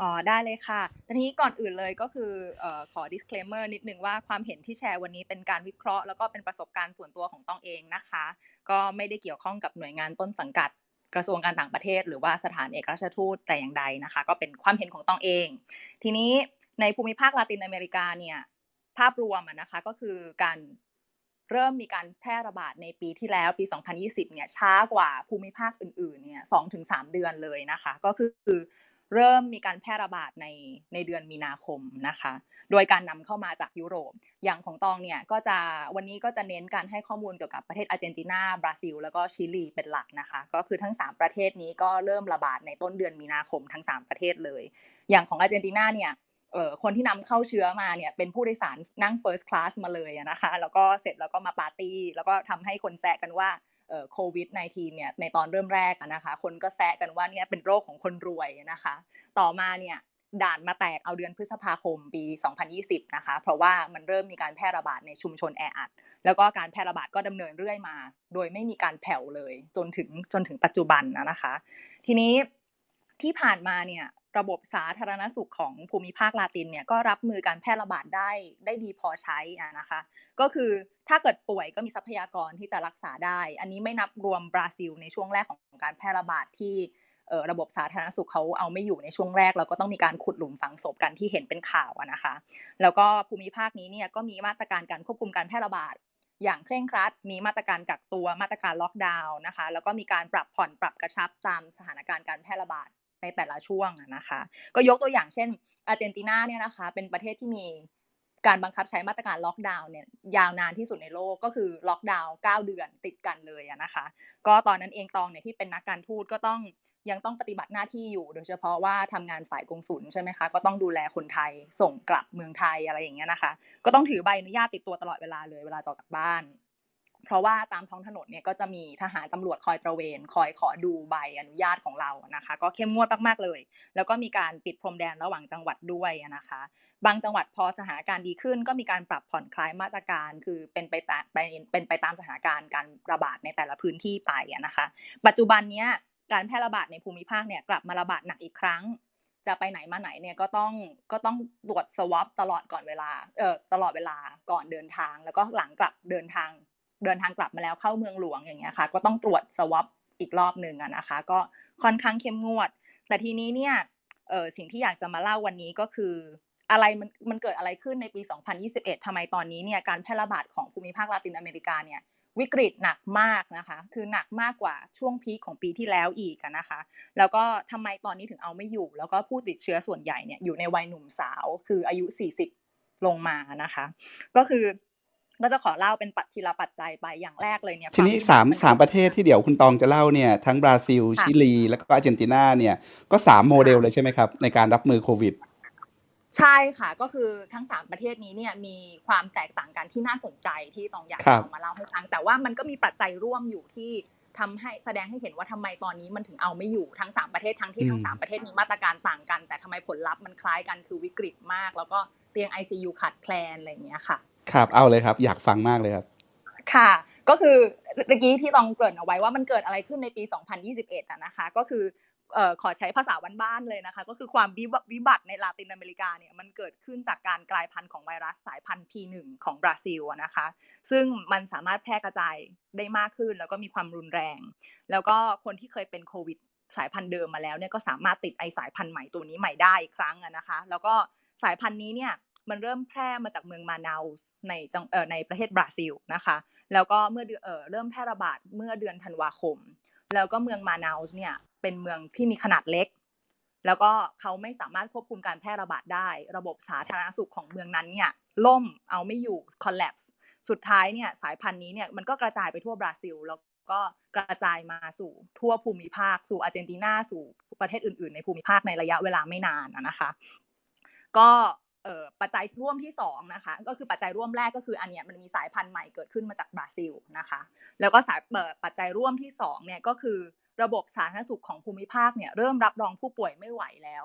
อ๋อได้เลยค่ะทีนี้ก่อนอื่นเลยก็คืออขอ disclaimer นิดนึงว่าความเห็นที่แชร์วันนี้เป็นการวิเคราะห์แล้วก็เป็นประสบการณ์ส่วนตัวของตองเองนะคะ ก็ไม่ได้เกี่ยวข้องกับหน่วยงานต้นสังกัด กระทรวงการต่างประเทศ หรือว่าสถานเอกราชทูตแต่อย่างใดนะคะ ก็เป็นความเห็นของตองเอง ทีนี้ในภูมิภาคลาตินอเมริกาเนี่ยภาพรวมนะคะก็คือการเริ่มมีการแพร่ระบาดในปีที่แล้วปี 2020 เนี่ยช้ากว่าภูมิภาคอื่นๆ เนี่ยสองถึงสามเดือนเลยนะคะ ก็คือ เริ่มมีการแพร่ระบาดในในเดือนมีนาคมนะคะ โดยการนำเข้ามาจากยุโรป อย่างของตองเนี่ยก็จะวันนี้ก็จะเน้นการให้ข้อมูลเกี่ยวกับประเทศอาร์เจนตินา บราซิล แล้วก็ชิลีเป็นหลักนะคะ ก็คือทั้ง 3 ประเทศนี้ก็เริ่มระบาดในต้นเดือนมีนาคมทั้ง 3 ประเทศเลย อย่างของอาร์เจนตินาเนี่ยเออคนที่นำเข้าเชื้อมาเนี่ยเป็นผู้โดยสารนั่ง first class มาเลยนะคะ แล้วก็เสร็จแล้วก็มาปาร์ตี้ แล้วก็ทำให้คนแซะกันว่า โควิด -19 เนี่ยในตอนเริ่มแรกนะคะคนก็แซะกันว่าเนี่ยเป็นโรคของคนรวยนะคะ ต่อมาเนี่ยด่านมาแตกเอาเดือนพฤษภาคมปี 2020 นะคะ เพราะว่ามันเริ่มมีการแพร่ระบาดในชุมชนแออัด แล้วก็การแพร่ระบาดก็ดำเนินเรื่อยมา โดยไม่มีการแผ่วเลยจนถึงจนถึงปัจจุบันนะคะ ทีนี้ที่ผ่านมาเนี่ย ระบบสาธารณสุขของภูมิภาคลาตินเนี่ยก็รับมือการแพร่ระบาดได้ได้ดีพอใช้อะนะคะ ก็คือถ้าเกิดป่วยก็มีทรัพยากรที่จะรักษาได้ อันนี้ไม่นับรวมบราซิลในช่วงแรกของการแพร่ระบาดที่ระบบสาธารณสุขเขาเอาไม่อยู่ในช่วงแรกแล้วก็ต้องมีการขุดหลุมฝังศพกันที่เห็นเป็นข่าวนะคะ แล้วก็ภูมิภาคนี้เนี่ยก็มีมาตรการการควบคุมการแพร่ระบาดอย่างเคร่งครัด มีมาตรการกักตัว มาตรการล็อกดาวน์นะคะ แล้วก็มีการปรับผ่อนปรับกระชับตามสถานการณ์การแพร่ระบาด ในแต่ละช่วงนะคะ ก็ยกตัวอย่างเช่นอาร์เจนตินาเนี่ยนะคะ เป็นประเทศที่มีการบังคับใช้มาตรการล็อกดาวน์เนี่ยยาวนานที่สุดในโลกก็คือล็อกดาวน์9เดือนติดกันเลยนะคะ ก็ตอนนั้นเองตองเนี่ยที่เป็นนักการทูตก็ต้องยังต้องปฏิบัติหน้าที่อยู่ โดยเฉพาะว่าทำงานฝ่ายกงสุลใช่ไหมคะก็ต้องดูแลคนไทยส่งกลับเมืองไทยอะไรอย่างเงี้ยนะคะ ก็ต้องถือใบอนุญาตติดตัวตลอดเวลาเลยเวลาออกจากบ้าน เพราะว่าตามท้องถนนเนี่ยก็จะมีทหารตำรวจคอยตระเวน คอยขอดูใบอนุญาตของเรานะคะ ก็เข้มงวดมากๆเลย แล้วก็มีการปิดพรมแดนระหว่างจังหวัดด้วยนะคะ บางจังหวัดพอสถานการณ์ดีขึ้น ก็มีการปรับผ่อนคลายมาตรการ คือเป็นไปตามเป็นไปตามสถานการณ์การระบาดในแต่ละพื้นที่ไปนะคะ ปัจจุบันเนี้ยการแพร่ระบาดในภูมิภาคเนี่ยกลับมาระบาดหนักอีกครั้งจะไปไหนมาไหนเนี่ยก็ต้องก็ต้องตรวจสวอปตลอดก่อนเวลาเอ่อตลอดเวลาก่อนเดินทาง แล้วก็หลังกลับเดินทาง เดินทางกลับมาแล้วเข้าเมืองหลวงอย่างเงี้ยค่ะ ก็ต้องตรวจสวอปอีกรอบหนึ่งนะคะ ก็ค่อนข้างเข้มงวด แต่ทีนี้เนี่ยเออสิ่งที่อยากจะมาเล่าวันนี้ก็คือ อะไรมันมันเกิดอะไรขึ้นในปี 2021ทำไมตอนนี้เนี่ยการแพร่ระบาดของภูมิภาคลาตินอเมริกาเนี่ยวิกฤตหนักมากนะคะ คือหนักมากกว่าช่วงพีคของปีที่แล้วอีกนะคะ แล้วก็ทำไมตอนนี้ถึงเอาไม่อยู่ แล้วก็ผู้ติดเชื้อส่วนใหญ่เนี่ยอยู่ในวัยหนุ่มสาว คืออายุ 40 ลงมานะคะ ก็คือ ก็จะขอเล่าเป็นปัจทีละปัจจัยไปอย่างแรกเลยเนี่ย
ทีนี้สามสามประเทศที่เดี๋ยวคุณตองจะเล่าเนี่ยทั้งบราซิล ชิลี แล้วก็อาร์เจนตินาเนี่ยก็สามโมเดลเลยใช่ไหมครับ ในการรับมือโควิด
ใช่ค่ะก็คือทั้งสามประเทศนี้เนี่ยมีความแตกต่างกันที่น่าสนใจที่ต้องอยากเอามาเล่าให้ฟัง แต่ว่ามันก็มีปัจจัยร่วมอยู่ที่ทำให้แสดงให้เห็นว่าทำไมตอนนี้มันถึงเอาไม่อยู่ทั้งสามประเทศทั้งที่ทั้งสามประเทศมีมาตรการต่างกัน แต่ทำไมผลลัพธ์มันคล้ายกันคือวิกฤตมาก แล้วก็เตียง ICU ขาดแคลนอะไรอย่างเงี้ยค่ะ
ครับเอาเลยครับ อยากฟังมากเลยครับ
ค่ะ ก็คือเมื่อกี้ที่ต้องเกริ่นเอาไว้ว่ามันเกิดอะไรขึ้นในปี 2021อะนะคะ ก็คือเอ่อขอใช้ภาษาบ้านๆเลยนะคะ ก็คือความวิบัติในลาตินอเมริกาเนี่ยมันเกิดขึ้นจากการกลายพันธุ์ของไวรัสสายพันธุ์ P1 ของบราซิลนะคะ ซึ่งมันสามารถแพร่กระจายได้มากขึ้น แล้วก็มีความรุนแรง แล้วก็คนที่เคยเป็นโควิดสายพันธุ์เดิมมาแล้วเนี่ยก็สามารถติดไอสายพันธุ์ใหม่ตัวนี้ใหม่ได้อีกครั้งนะคะ แล้วก็สายพันธุ์นี้เนี่ย มันเริ่มแพร่มาจากเมืองมานาสในจังเอ่อในประเทศบราซิลนะคะ แล้วก็เมื่อเออเริ่มแพร่ระบาดเมื่อเดือนธันวาคม แล้วก็เมืองมานาสเนี่ยเป็นเมืองที่มีขนาดเล็ก แล้วก็เขาไม่สามารถควบคุมการแพร่ระบาดได้ ระบบสาธารณสุขของเมืองนั้นเนี่ยล่มเอาไม่อยู่ collapse สุดท้ายเนี่ยสายพันธุ์นี้เนี่ยมันก็กระจายไปทั่วบราซิล แล้วก็กระจายมาสู่ทั่วภูมิภาค สู่อาร์เจนตินาสู่ประเทศอื่น ๆ ในภูมิภาคในระยะเวลาไม่นานนะคะ ก็ ปัจจัยร่วมที่2นะคะก็คือปัจจัยร่วมแรกก็คืออันเนี้ยมันมีสายพันธุ์ใหม่เกิดขึ้นมาจากบราซิลนะคะแล้วก็สายปัจจัยร่วมที่2เนี่ยก็คือระบบสาธารณสุขของภูมิภาคเนี่ยเริ่มรับรองผู้ป่วยไม่ไหวแล้ว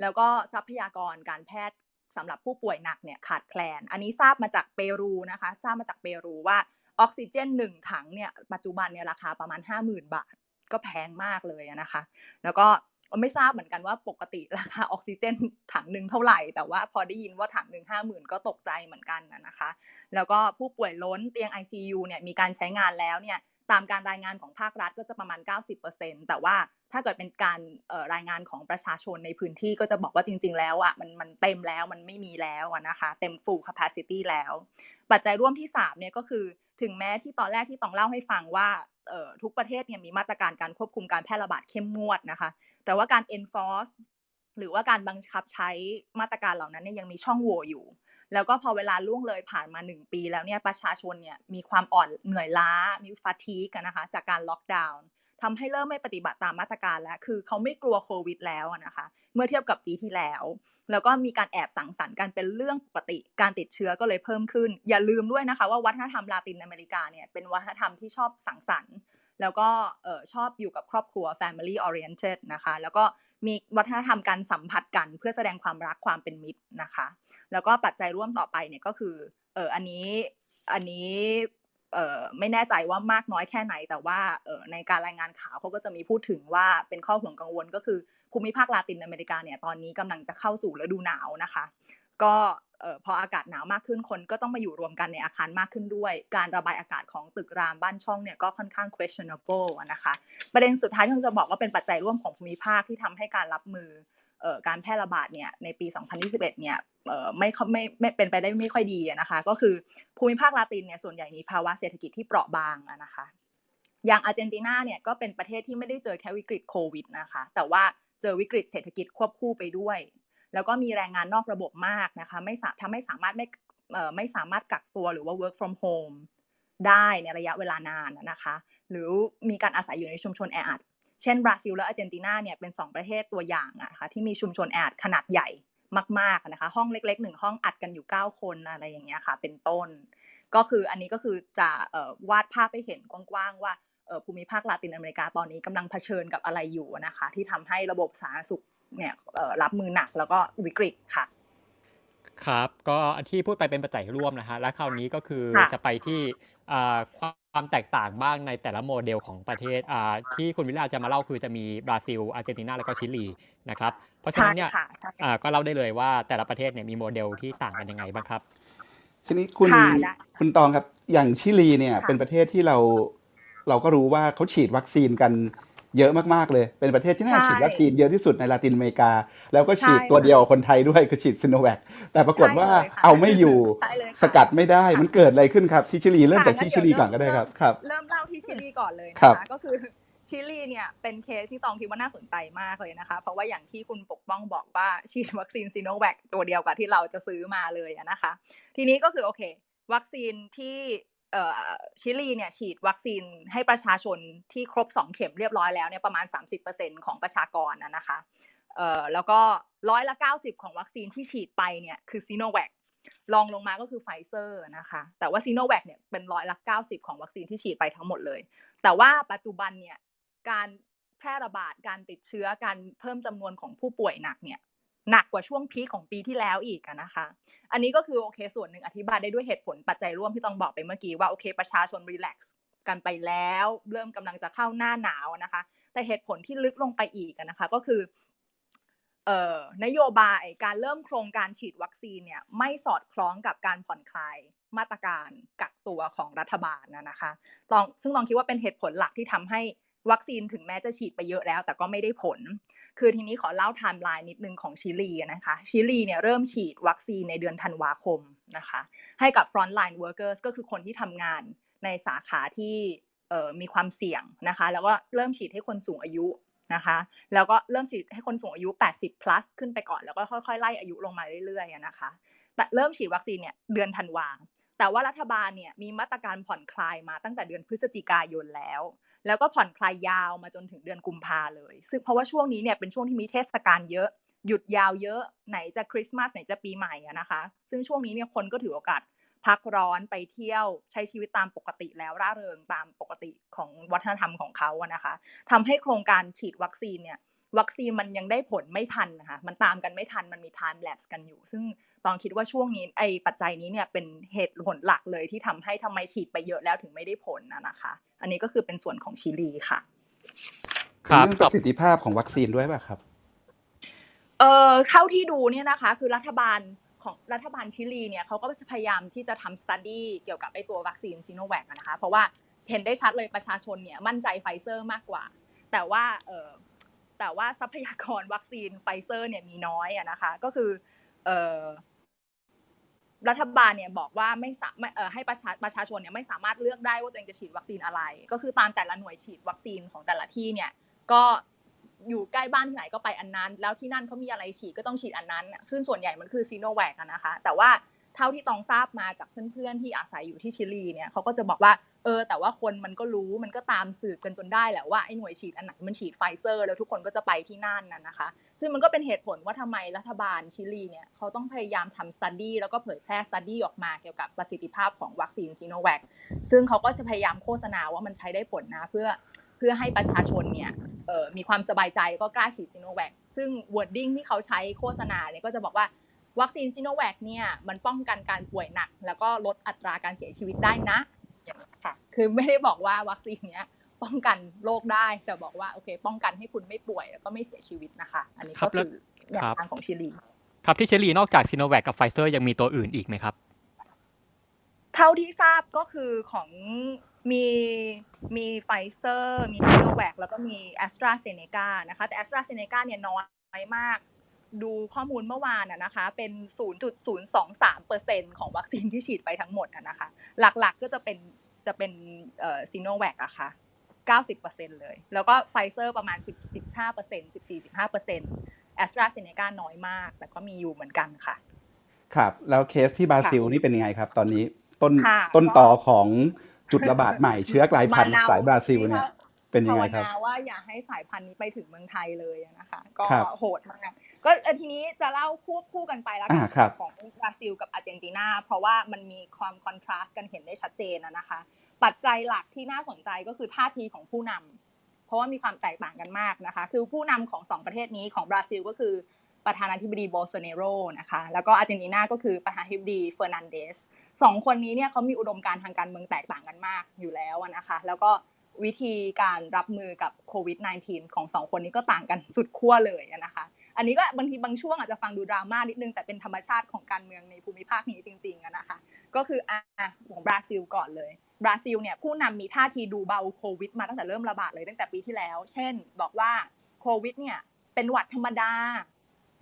แล้วก็ทรัพยากรการแพทย์สำหรับผู้ป่วยหนักเนี่ยขาดแคลน อันนี้ทราบมาจากเปรูนะคะทราบมาจากเปรูว่าออกซิเจนหนึ่งถังเนี่ยปัจจุบันเนี่ยราคาประมาณ 50,000 บาทก็แพงมากเลยนะคะ แล้วก็ ไม่ทราบเหมือนกันว่าปกติราคาออกซิเจนถังหนึ่งเท่าไหร่ แต่ว่าพอได้ยินว่าถังหนึ่งห้าหมื่นก็ตกใจเหมือนกันนะคะ แล้วก็ผู้ป่วยล้นเตียง ICU เนี่ยมีการใช้งานแล้วเนี่ยตามการรายงานของภาครัฐก็จะประมาณ 90%แต่ว่าถ้าเกิดเป็นการรายงานของประชาชนในพื้นที่ก็จะบอกว่าจริง ๆ แล้วอะมันมันเต็มแล้วมันไม่มีแล้วนะคะ เต็ม full capacity แล้ว ปัจจัยร่วมที่3เนี่ยก็คือถึงแม้ที่ตอนแรกที่ต้องเล่าให้ฟังว่าทุกประเทศเนี่ยมีมาตรการการควบคุมการแพร่ระบาดเข้มงวดนะคะ แต่ว่าการ enforce หรือว่าการบังคับใช้มาตรการเหล่านั้นเนี่ยยังมีช่องโหว่อยู่ แล้วก็พอเวลาล่วงเลยผ่านมา 1 ปีแล้วเนี่ยประชาชนเนี่ยมีความอ่อนเหนื่อยล้ามีฟาทีกันนะคะจากการล็อกดาวน์ทำให้เริ่มไม่ปฏิบัติตามมาตรการแล้ว คือเขาไม่กลัวโควิดแล้วนะคะ เมื่อเทียบกับปีที่แล้ว แล้วก็มีการแอบสังสรรค์กันเป็นเรื่องปกติ การติดเชื้อก็เลยเพิ่มขึ้น อย่าลืมด้วยนะคะว่าวัฒนธรรมลาตินอเมริกาเนี่ยเป็นวัฒนธรรมที่ชอบสังสรรค์ แล้วก็ชอบอยู่กับครอบครัว family oriented นะคะ แล้วก็มีวัฒนธรรมการสัมผัสกันเพื่อแสดงความรักความเป็นมิตรนะคะ แล้วก็ปัจจัยร่วมต่อไปเนี่ยก็คือเอออันนี้อันนี้เออไม่แน่ใจว่ามากน้อยแค่ไหน แต่ว่าเออในการรายงานข่าวเขาก็จะมีพูดถึงว่าเป็นข้อห่วงกังวลก็คือภูมิภาคลาตินอเมริกาเนี่ยตอนนี้กำลังจะเข้าสู่ฤดูหนาวนะคะ ก็ พออากาศหนาวมากขึ้นคนก็ต้องมาอยู่รวมกันในอาคารมากขึ้นด้วย การระบายอากาศของตึกรามบ้านช่องเนี่ยก็ค่อนข้าง questionable นะคะประเด็นสุดท้ายที่เราจะบอกว่าเป็นปัจจัยร่วมของภูมิภาคที่ทำให้การรับมือออการแพร่ระบาดเนี่ยในปี 2021 เนี่ยเอ่ไม่ค่ยไม่ไม่เป็นไปได้ไม่ค่อยดีนะคะ ก็คือภูมิภาคลาตินเนี่ยส่วนใหญ่มีภาวะเศรษฐกิจที่เปราะบางนะคะอย่างอาร์เจนตินาเนี่ยก็เป็นประเทศที่ไม่ได้เจอแค่วิกฤตโควิดนะคะแต่ว่าเจอวิกฤตเศรษฐกิจควบคู่ไปด้วย แล้วก็มีแรงงานนอกระบบมากนะคะ ไม่สาทำให้สามารถไม่ไม่สามารถกักตัวหรือว่า work from home ได้ในระยะเวลานานนะคะ หรือมีการอาศัยอยู่ในชุมชนแออัดเช่นบราซิลและอาร์เจนตินาเนี่ยเป็น 2 ประเทศตัวอย่างอะคะที่มีชุมชนแออัดขนาดใหญ่มากๆนะคะห้องเล็กๆหนึ่งห้องอัดกันอยู่ 9 คนอะไรอย่างเงี้ยค่ะ เป็นต้น ก็คืออันนี้ก็คือจะวาดภาพให้เห็นกว้างๆว่าภูมิภาคลาตินอเมริกาตอนนี้กำลังเผชิญกับอะไรอยู่นะคะ ที่ทำให้ระบบสาธารณสุข เนี่ยเอ่อรับมือหนักแล้วก็วิกฤตค่ะ
ครับก็อันที่พูดไปเป็นปัจจัยร่วมนะฮะและคราวนี้ก็คือ
ค่ะ
จะไปที่อ่าความแตกต่างบ้างในแต่ละโมเดลของประเทศอ่าที่คุณวิลาจะมาเล่าคือจะมีบราซิล อาร์เจนตินา แล้วก็ชิลีนะครับ เพราะฉะนั้นเนี่ย
ใช่ค่ะใช่
อ่าก็เล่าได้เลยว่าแต่ละประเทศเนี่ยมีโมเดลที่ต่างกันยังไงบ้างครับ
ทีนี้คุณ
ค่ะได้
คุณตองครับอย่างชิลีเนี่ย
ค่ะ
เป็นประเทศที่เราเราก็รู้ว่าเขาฉีดวัคซีนกัน เยอะมากๆเลย เป็นประเทศที่น่าฉีดวัคซีนเยอะที่สุดในลาตินอเมริกา แล้วก็ฉีดตัวเดียวกับคนไทยด้วยคือฉีดซิโนแวคแต่ปรากฏว่า
ใช่เลยค่ะ
เอาไม่อยู่
ใช่เลยค่ะ
สกัดไม่ได้
ค่ะ
มันเกิดอะไรขึ้นครับที่ชิลีเริ่ม
ค่ะ
จากที่
งั้น
ชิลี
เดี๋ยว
ก่อนก็ได้
เริ่ม
ครับครับ
เริ่มเล่าที่ชิลีก่อนเลย
ครั
นะ
บ
คะก็คือชิลีเนี่ยเป็นเคสที่ตองคิดว่าน่าสนใจมากเลยนะคะ เพราะว่าอย่างที่คุณปกป้องบอกว่าฉีดวัคซีนซีโนแวคตัวเดียวกับที่เราจะซื้อมาเลยอะนะคะ ทีนี้ก็คือโอเค วัคซีนที่เอ่อ ชิลีเนี่ยฉีดวัคซีนให้ประชาชนที่ครบ 2 เข็มเรียบร้อยแล้วเนี่ยประมาณ 30%ของประชากรนะนะคะเอ่อแล้วก็ร้อยละ 90 ของวัคซีนที่ฉีดไปเนี่ยคือซีโนแวครองลงมาก็คือไฟเซอร์นะคะแต่ว่าซีโนแวคเนี่ยเป็นร้อยละ 90 ของวัคซีนที่ฉีดไปทั้งหมดเลย แต่ว่าปัจจุบันเนี่ยการแพร่ระบาดการติดเชื้อการเพิ่มจำนวนของผู้ป่วยหนักเนี่ย หนักกว่าช่วง peak ของปีที่แล้วอีกนะคะ อันนี้ก็คือโอเคส่วนหนึ่งอธิบายได้ด้วยเหตุผลปัจจัยร่วมที่ตองบอกไปเมื่อกี้ว่าโอเค ประชาชน relax กันไปแล้ว เริ่มกำลังจะเข้าหน้าหนาวนะคะ แต่เหตุผลที่ลึกลงไปอีกนะคะ ก็คือนโยบายการเริ่มโครงการฉีดวัคซีนเนี่ยไม่สอดคล้องกับการผ่อนคลายมาตรการกักตัวของรัฐบาลนะคะตองซึ่งตองคิดว่าเป็นเหตุผลหลักที่ทำให้ วัคซีนถึงแม้จะฉีดไปเยอะแล้ว แต่ก็ไม่ได้ผล คือทีนี้ขอเล่าไทม์ไลน์นิดนึงของชิลีนะคะ ชิลีเนี่ยเริ่มฉีดวัคซีนในเดือนธันวาคมนะคะ ให้กับ frontline workers ก็คือคนที่ทำงานในสาขาที่มีความเสี่ยงนะคะ แล้วก็เริ่มฉีดให้คนสูงอายุนะคะ แล้วก็เริ่มฉีดให้คนสูงอายุ 80 plus ขึ้นไปก่อน แล้วก็ค่อยๆ ไล่อายุลงมาเรื่อยๆนะคะ แต่เริ่มฉีดวัคซีนเนี่ยเดือนธันวาแต่ว่ารัฐบาลเนี่ยมีมาตรการผ่อนคลายมาตั้งแต่เดือนพฤศจิกายนแล้ว แล้วก็ผ่อนคลายยาวมาจนถึงเดือนกุมภาเลย ซึ่งเพราะว่าช่วงนี้เนี่ยเป็นช่วงที่มีเทศกาลเยอะ หยุดยาวเยอะไหนจะคริสต์มาสไหนจะปีใหม่อะนะคะ ซึ่งช่วงนี้เนี่ยคนก็ถือโอกาสพักร้อนไปเที่ยวใช้ชีวิตตามปกติแล้วร่าเริงตามปกติของวัฒนธรรมของเขาอะนะคะทำให้โครงการฉีดวัคซีนเนี่ย วัคซีนมันยังได้ผลไม่ทันนะคะมันตามกันไม่ทันมันมี time lapse กันอยู่ ซึ่งตองคิดว่าช่วงนี้ไอ้ปัจจัยนี้เนี่ยเป็นเหตุผลหลักเลยที่ทำให้ทำไมฉีดไปเยอะแล้วถึงไม่ได้ผลนะนะคะ อันนี้ก็คือเป็นส่วนของชิลีค่ะ
ครับ
เป็น
บ
เรื่องประสิทธิภาพของวัคซีนด้วยป่ะครับ
เอ่อเท่าที่ดูเนี่ยนะคะคือรัฐบาลของรัฐบาลชิลีเนี่ยเขาก็จะพยายามที่จะทำ study เกี่ยวกับไอตัววัคซีนซีโนแวคนะคะเพราะว่าเห็นได้ชัดเลยประชาชนเนี่ยมั่นใจไฟเซอร์มากกว่า แต่ว่าเอ่อ แต่ว่าทรัพยากรวัคซีนไฟเซอร์เนี่ยมีน้อยอะนะคะ ก็คือเอรัฐบาลเนี่ยบอกว่าไม่สามารถให้ประชาประชาชนเนี่ยไม่สามารถเลือกได้ว่าตัวเองจะฉีดวัคซีนอะไร ก็คือตามแต่ละหน่วยฉีดวัคซีนของแต่ละที่เนี่ยก็อยู่ใกล้บ้านที่ไหนก็ไปอันนั้น แล้วที่นั่นเขามีอะไรฉีดก็ต้องฉีดอันนั้น ซึ่งส่วนใหญ่มันคือซีโนแวคนะคะ แต่ว่าเท่าที่ตองทราบมาจากเพื่อนๆที่อาศัยอยู่ที่ชิลีเนี่ยเขาก็จะบอกว่าเออแต่ว่าคนมันก็รู้มันก็ตามสืบกันจนได้แหละว่าไอ้หน่วยฉีดอันไหนมันฉีดไฟเซอร์ แล้วทุกคนก็จะไปที่นั่นน่ะนะคะ ซึ่งมันก็เป็นเหตุผลว่าทำไมรัฐบาลชิลีเนี่ยเขาต้องพยายามทำ study แล้วก็เผยแพร่ study ออกมาเกี่ยวกับประสิทธิภาพของวัคซีนซีโนแวคซึ่งเขาก็จะพยายามโฆษณาว่ามันใช้ได้ผลนะเพื่อเพื่อให้ประชาชนเนี่ยเออมีความสบายใจแล้วก็กล้าฉีดซิโนแวคซึ่ง wording ที่เขาใช้โฆษณาเนี่ยก็จะบอกว่าวัคซีนซิโนแวคเนี่ยมันป้องกันการป่วยหนัก แล้วก็ลดอัตราการเสียชีวิตได้นะ ค่ะ คือไม่ได้บอกว่าวัคซีนเนี้ยป้องกันโรคได้แต่บอกว่าโอเค ป้องกันให้คุณไม่ป่วยแล้วก็ไม่เสียชีวิตนะคะ อันนี้
ครับก็แล้ว
คือ
ครับแนว
ทางของชิลี
ครับที่ชิลีนอกจากซีโนแวคกับไฟเซอร์ยังมีตัวอื่นอีกไหมครับ
เท่าที่ทราบก็คือของมีมีไฟเซอร์มีซีโนแวคแล้วก็มีแอสตราเซเนกานะคะ แต่แอสตราเซเนกาเนี่ยน้อยมาก ดูข้อมูลเมื่อวานอะนะคะ เป็น 0.023%ของวัคซีนที่ฉีดไปทั้งหมดอะนะคะ หลักๆก็จะเป็น จะเป็นเอ่อซีโนแวคอะค่ะ90%เลย แล้วก็ไฟเซอร์ประมาณ 10 15% 14-15%แอสตราเซเนกาน้อยมาก แต่ก็มีอยู่เหมือนกันค่ะ
ครับ แล้วเคสที่บราซิลนี่เป็นยังไงครับ ตอนนี้ต้น
ค่ะ
ต้น
ก็
ต่อของจุดระบาดใหม่เชื้อกลายพันธุ์
มะนาว
สายบราซิลเนี่ยเป็นยังไงครับ
ภาวนาว่าอย่าให้สายพันธุ์นี้ไปถึงเมืองไทยเลยอะนะคะ ก็
ครับ
โหดมาก ก็เอ่อทีนี้จะเล่าควบคู่กันไปแล้วกั
อ่าครับ
ของบราซิลกับอาร์เจนตินาเพราะว่ามันมีความคอนทราสต์กันเห็นได้ชัดเจนอะนะคะ ปัจจัยหลักที่น่าสนใจก็คือท่าทีของผู้นำเพราะว่ามีความแตกต่างกันมากนะคะ คือผู้นำของสองประเทศนี้ของบราซิลก็คือประธานาธิบดีโบโซเนโรนะคะแล้วก็อาร์เจนตินาก็คือประธานาธิบดีเฟอร์นันเดสสองคนนี้เนี่ยเขามีอุดมการณ์ทางการเมืองแตกต่างกันมากอยู่แล้วอะนะคะ แล้วก็วิธีการรับมือกับโควิด -19 ของสองคนนี้ก็ต่างกันสุดขั้วเลยอะนะคะ อันนี้ก็บางทีบางช่วงอาจจะฟังดูดราม่านิดนึงแต่เป็นธรรมชาติของการเมืองในภูมิภาคนี้จริงๆอะนะคะก็คืออะของบราซิลก่อนเลยบราซิลเนี่ยผู้นำมีท่าทีดูเบาโควิดมาตั้งแต่เริ่มระบาดเลยตั้งแต่ปีที่แล้ว เช่น บอกว่าโควิดเนี่ยเป็นหวัดธรรมดา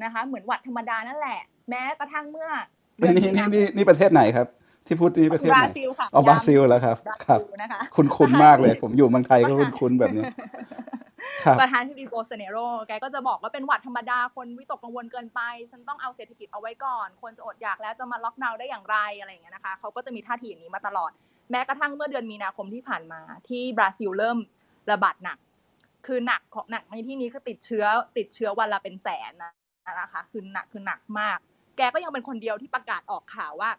นะคะเหมือนหวัดธรรมดานั่นแหละ แม้กระทั่งเมื่อเดือน
นี่
มี
นี่
นาค
นี่
ม
นี่ประเทศไหนครับ ที่พูดนี่ประเทศ
บ
ไห
รานซิลค่ะ
อ๋อบราซิลแล้วครับ
บรา
ครับ
ซิลนะคะ
คุณคุณมากเลย ผมอยู่เมืองไทยก็คุณคุณแบบเนี้ยครับ
ประธานที่ดีโบเซเนโรแกก็จะบอกว่าเป็นหวัดธรรมดาคนวิตกกังวลเกินไป ฉันต้องเอาเศรษฐกิจเอาไว้ก่อน คนจะอดอยากแล้วจะมาล็อกดาวน์ได้อย่างไรอะไรอย่างเงี้ยนะคะเขาก็จะมีท่าทีอย่างนี้มาตลอด แม้กระทั่งเมื่อเดือนมีนาคมที่ผ่านมาที่บราซิลเริ่มระบาดหนัก คือหนักของหนักในที่นี้คือติดเชื้อติดเชื้อวันละเป็นแสนนะนะคะคือหนักคือหนักมาก แกก็ยังเป็นคนเดียวที่ประกาศออกข่าวว่า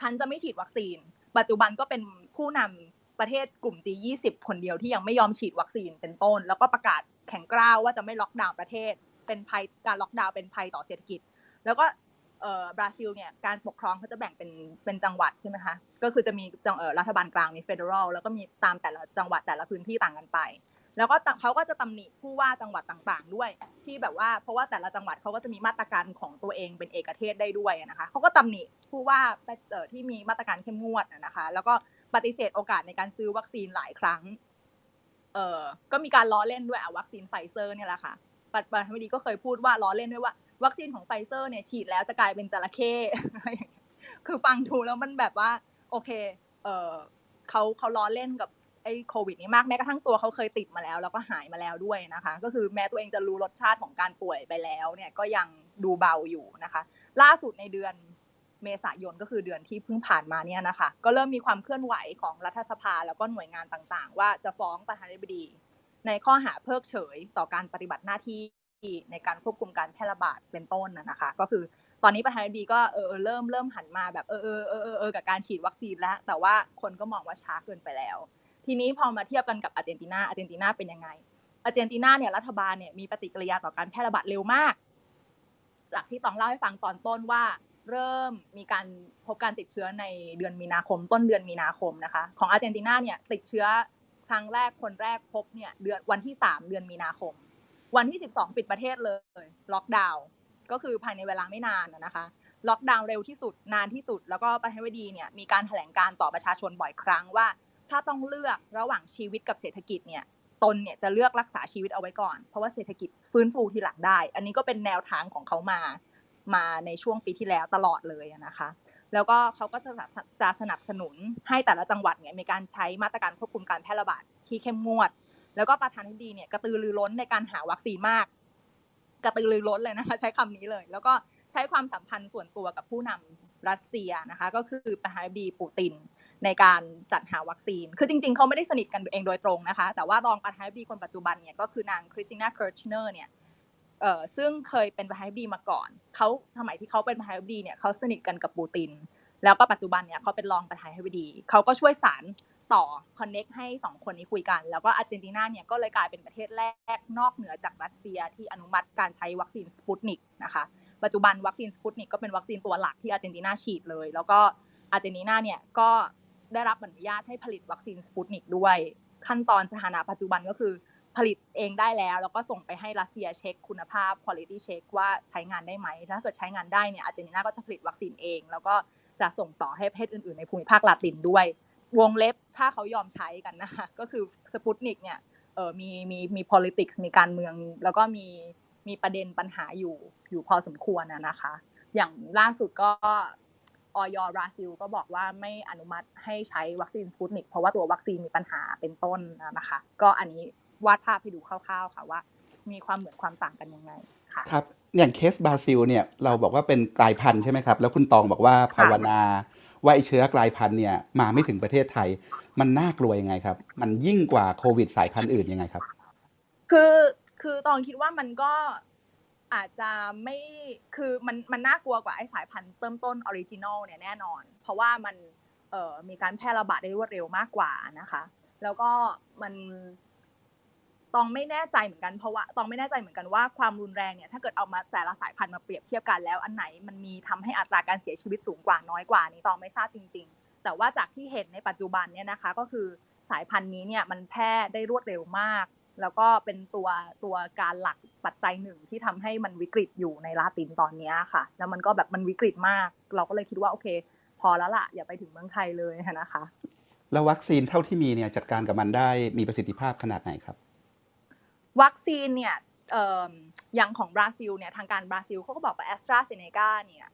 ฉันจะไม่ฉีดวัคซีน ปัจจุบันก็เป็นผู้นำ ประเทศกลุ่ม G20 คนเดียวที่ยังไม่ยอมฉีดวัคซีนเป็นต้น แล้วก็ประกาศแข็งกร้าวว่าจะไม่ล็อกดาวน์ประเทศ เป็นภัยการล็อกดาวน์เป็นภัยต่อเศรษฐกิจ แล้วก็เอ่อบราซิลเนี่ยการปกครองเขาจะแบ่งเป็นเป็นจังหวัดใช่ไหมคะก็คือจะมีจังเอ่อรัฐบาลกลางมี federal แล้วก็มีตามแต่ละจังหวัดแต่ละพื้นที่ต่างกันไป แล้วก็เขาก็จะตำหนิผู้ว่าจังหวัดต่างๆ ด้วย ที่แบบว่าเพราะว่าแต่ละจังหวัดเขาก็จะมีมาตรการของตัวเองเป็นเอกเทศได้ด้วยนะคะเขาก็ตำหนิผู้ว่าเอ่อที่มีมาตรการเข้มงวดนะคะ แล้วก็ ปฏิเสธโอกาสในการซื้อวัคซีนหลายครั้ง เออก็มีการล้อเล่นด้วยอะวัคซีนไฟเซอร์เนี่ยแหละค่ะประธานาธิบดีก็เคยพูดว่าล้อเล่นด้วยว่า วัคซีนของไฟเซอร์เนี่ยฉีดแล้วจะกลายเป็นจระเข้คือฟังดูแล้วมันแบบว่า โอเค เออเขาเขาล้อเล่นกับไอ้โควิดนี้มากแม้กระทั่งตัวเขาเคยติดมาแล้ว แล้วก็หายมาแล้วด้วยนะคะ ก็คือแม้ตัวเองจะรู้รสชาติของการป่วยไปแล้วเนี่ยก็ยังดูเบาอยู่นะคะ ล่าสุดในเดือน เมษายนก็คือเดือนที่เพิ่งผ่านมาเนี่ยนะคะ ก็เริ่มมีความเคลื่อนไหวของรัฐสภาแล้วก็หน่วยงานต่างๆ ว่าจะฟ้องประธานาธิบดี ในข้อหาเพิกเฉยต่อการปฏิบัติหน้าที่ในการควบคุมการแพร่ระบาดเป็นต้นนะคะ ก็คือตอนนี้ประธานาธิบดีก็เออเริ่มเริ่มหันมาแบบเออเออเออเออกับการฉีดวัคซีนแล้ว แต่ว่าคนก็มองว่าช้าเกินไปแล้ว ทีนี้พอมาเทียบกันกับอาร์เจนตินาอาร์เจนตินาเป็นยังไงอาร์เจนตินาเนี่ยรัฐบาลเนี่ยมีปฏิกิริยาต่อการแพร่ระบาดเร็วมาก จากที่ต้องเล่าให้ฟังตอนต้นว่า เริ่มมีการพบการติดเชื้อในเดือนมีนาคม ต้นเดือนมีนาคมนะคะ ของอาร์เจนตินาเนี่ยติดเชื้อครั้งแรกคนแรกพบเนี่ยเดือนวันที่ 3 เดือนมีนาคม วันที่ 12 ปิดประเทศเลยล็อกดาวน์ก็คือภายในเวลาไม่นานนะคะล็อกดาวน์เร็วที่สุดนานที่สุด แล้วก็ประธานาธิบดีเนี่ยมีการแถลงการต่อประชาชนบ่อยครั้งว่า ถ้าต้องเลือกระหว่างชีวิตกับเศรษฐกิจเนี่ยตนเนี่ยจะเลือกรักษาชีวิตเอาไว้ก่อน เพราะว่าเศรษฐกิจฟื้นฟูทีหลังได้ อันนี้ก็เป็นแนวทางของเขามา มาในช่วงปีที่แล้วตลอดเลยนะคะ แล้วก็เขาก็จะจะสนับสนุนให้แต่ละจังหวัดเนี่ยมีการใช้มาตรการควบคุมการแพร่ระบาดที่เข้มงวด แล้วก็ประธานาธิบดีเนี่ยกระตือรือร้นในการหาวัคซีนมาก กระตือรือร้นเลยนะคะใช้คำนี้เลย แล้วก็ใช้ความสัมพันธ์ส่วนตัวกับผู้นำรัสเซียนะคะ ก็คือประธานาธิบดีปูตินในการจัดหาวัคซีน คือจริง ๆ เขาไม่ได้สนิทกันเองโดยตรงนะคะ แต่ว่ารองประธานาธิบดีคนปัจจุบันเนี่ยก็คือนางคริสตินาเคิร์ชเนอร์เนี่ย เออซึ่งเคยเป็นประธานาธิบดีมาก่อนเขาสมัยที่เขาเป็นประธานาธิบดีเนี่ยเขาสนิทกันกับปูติน แล้วก็ปัจจุบันเนี่ยเขาเป็นรองประธานาธิบดีเขาก็ช่วยสานต่อ connect ให้สองคนนี้คุยกัน แล้วก็อาร์เจนตินาเนี่ยก็เลยกลายเป็นประเทศแรกนอกเหนือจากรัสเซียที่อนุมัติการใช้วัคซีนสปุตนิกนะคะปัจจุบันวัคซีนสปุตนิกก็เป็นวัคซีนตัวหลักที่อาร์เจนตินาฉีดเลย แล้วก็อาร์เจนตินาเนี่ยก็ได้รับอนุญาตให้ผลิตวัคซีนสปุตนิกด้วย ขั้นตอนสถานะปัจจุบันก็คือ ผลิตเองได้แล้ว แล้วก็ส่งไปให้รัสเซียเช็คคุณภาพ quality check ว่าใช้งานได้ไหม ถ้าเกิดใช้งานได้เนี่ยอาร์เจนตินาก็จะผลิตวัคซีนเอง แล้วก็จะส่งต่อให้ประเทศอื่นๆ ในภูมิภาคลาตินด้วย วงเล็บถ้าเขายอมใช้กันนะคะ ก็คือสปุตนิกเนี่ยเออมีมีมี politics มีการเมือง แล้วก็มีมีประเด็นปัญหาอยู่อยู่พอสมควรนะนะคะ อย่างล่าสุดก็ออยบราซิลก็บอกว่าไม่อนุมัติให้ใช้วัคซีนสปุตนิกเพราะว่าตัววัคซีนมีปัญหาเป็นต้นนะคะ ก็อันนี้ วาดภาพให้ดูคร่าวๆค่ะว่า มีความเหมือนความต่างกันยังไงค่ะ
ครับอย่างเคสบราซิลเนี่ยเราบอกว่าเป็นกลายพันธุ์ใช่ไหมครับ แล้วคุณตองบอกว่าภาวนาว่าไอ้เชื้อกลายพันธุ์เนี่ยมาไม่ถึงประเทศไทย มันน่ากลัวยังไงครับ มันยิ่งกว่าโควิดสายพันธุ์อื่นยังไงครับ
คือคือตองคิดว่ามันก็อาจจะไม่คือมันมันน่ากลัวกว่าไอ้สายพันธุ์เริ่มต้น original เนี่ยแน่นอน เพราะว่ามันเอ่อมีการแพร่ระบาดได้รวดเร็วมากกว่านะคะ แล้วก็มัน ตองไม่แน่ใจเหมือนกันเพราะว่าตองไม่แน่ใจเหมือนกันว่าความรุนแรงเนี่ยถ้าเกิดเอามาแต่ละสายพันธุ์มาเปรียบเทียบกันแล้วอันไหนมันมีทำให้อัตราการเสียชีวิตสูงกว่าน้อยกว่านี้ตองไม่ทราบจริง ๆ แต่ว่าจากที่เห็นในปัจจุบันเนี่ยนะคะ ก็คือสายพันธุ์นี้เนี่ยมันแพร่ได้รวดเร็วมาก แล้วก็เป็นตัวตัวการหลักปัจจัยหนึ่งที่ทำให้มันวิกฤตอยู่ในลาตินตอนนี้ค่ะ แล้วมันก็แบบมันวิกฤตมาก เราก็เลยคิดว่าโอเค พอแล้วล่ะอย่าไปถึงเมืองไทยเลยนะคะ
แล้ววัคซีนเท่าที่มีเนี่ยจัดการกับมันได้มีประสิทธิภาพขนาดไหนครับ
วัคซีนเนี่ยเอ่ออย่างของบราซิลเนี่ยทางการบราซิลเขาก็บอกว่าแอสตราเซเนกาเนี่ย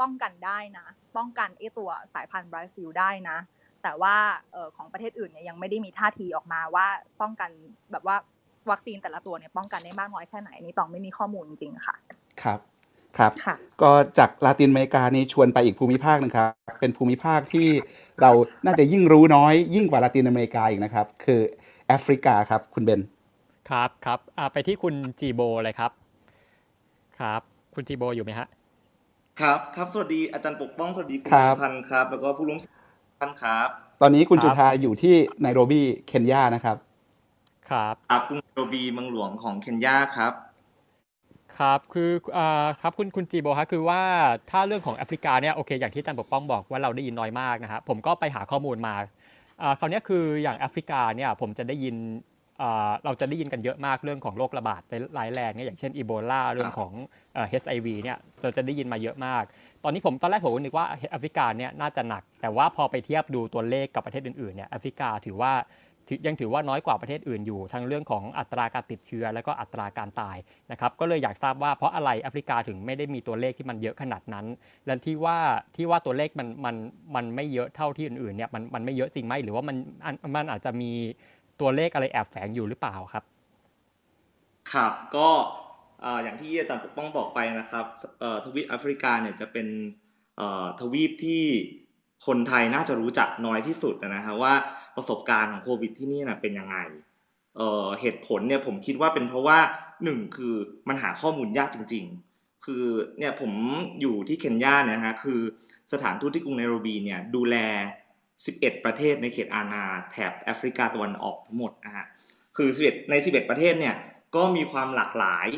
ป้องกันได้นะ ป้องกันไอตัวสายพันธุ์บราซิลได้นะ แต่ว่าเอ่อของประเทศอื่นเนี่ยยังไม่ได้มีท่าทีออกมาว่าป้องกันแบบว่าวัคซีนแต่ละตัวเนี่ยป้องกันได้มากน้อยแค่ไหนนี่ต้องไม่มีข้อมูลจริงๆค่ะ
ครับครับ
ค่ะ
ก็จากลาตินอเมริกานี่ชวนไปอีกภูมิภาคหนึงครับ เป็นภูมิภาคที่เราน่าจะยิ่งรู้น้อย ยิ่งกว่าลาตินอเมริกาอีกนะครับ คือแอฟริกาครับคุณเบน
ครับครับอ่าไปที่คุณจีโบเลยครับ ครับ คุณจีโบอยู่ไหมฮะ
ครับครับสวัสดีอาจารย์ปกป้องสวัสดีคุณ
ครับ
พันธ์ครับ แล้วก็ผู้ร่วมท่านครับ
ตอนนี้คุณ
ครับ
จุธาอยู่ที่ไนโรบีเคนยานะครับ
ครับ
ครับกรุงโรบีเมืองหลวงของเคนยาครับ
ครับคืออ่าครับคุณคุณจีโบฮะคือว่าถ้าเรื่องของแอฟริกาเนี่ยโอเคอย่างที่อาจารย์ปกป้องบอกว่าเราได้ยินน้อยมากนะฮะผมก็ไปหาข้อมูลมาอ่าคราวเนี้ยคืออย่างแอฟริกาเนี่ยผมจะได้ยินอ่า เราจะได้ยินกันเยอะมากเรื่องของโรคระบาดร้ายแรงเนี่ยอย่างเช่นอีโบลาเรื่องของเอ่อ HIV เนี่ยเราจะได้ยินมาเยอะมาก ตอนนี้ผมตอนแรกผมก็นึกว่าแอฟริกาเนี่ยน่าจะหนัก แต่ว่าพอไปเทียบดูตัวเลขกับประเทศอื่นๆเนี่ยแอฟริกาถือว่าถือยังถือว่าน้อยกว่าประเทศอื่นอยู่ทั้งเรื่องของอัตราการติดเชื้อแล้วก็อัตราการตายนะครับก็เลยอยากทราบว่าเพราะอะไรแอฟริกาถึงไม่ได้มีตัวเลขที่มันเยอะขนาดนั้น และที่ว่าที่ว่าตัวเลขมันมันมันไม่เยอะเท่าที่อื่นๆเนี่ยมันมันไม่เยอะจริงไหมหรือว่ามันมันมันอาจจะมี ตัวเลขอะไรแอบแฝงอยู่หรือเปล่าครับ
ครับก็อย่างที่อาจารย์ปกป้องบอกไปนะครับทวีปแอฟริกาเนี่ยจะเป็นทวีปที่คนไทยน่าจะรู้จักน้อยที่สุดนะฮะว่าประสบการณ์ของโควิดที่นี่นะเป็นยังไงเหตุผลเนี่ยผมคิดว่าเป็นเพราะว่าหนึ่งคือมันหาข้อมูลยากจริง ๆ คือเนี่ยผมอยู่ที่เคนยาเนี่ยนะฮะคือสถานทูตที่กรุงไนโรบีเนี่ยดูแล 11 ประเทศในเขตอาณาแถบแอฟริกาตะวันออกทั้งหมดนะฮะคือ11ใน 11 ประเทศเนี่ยก็มีความหลากหลาย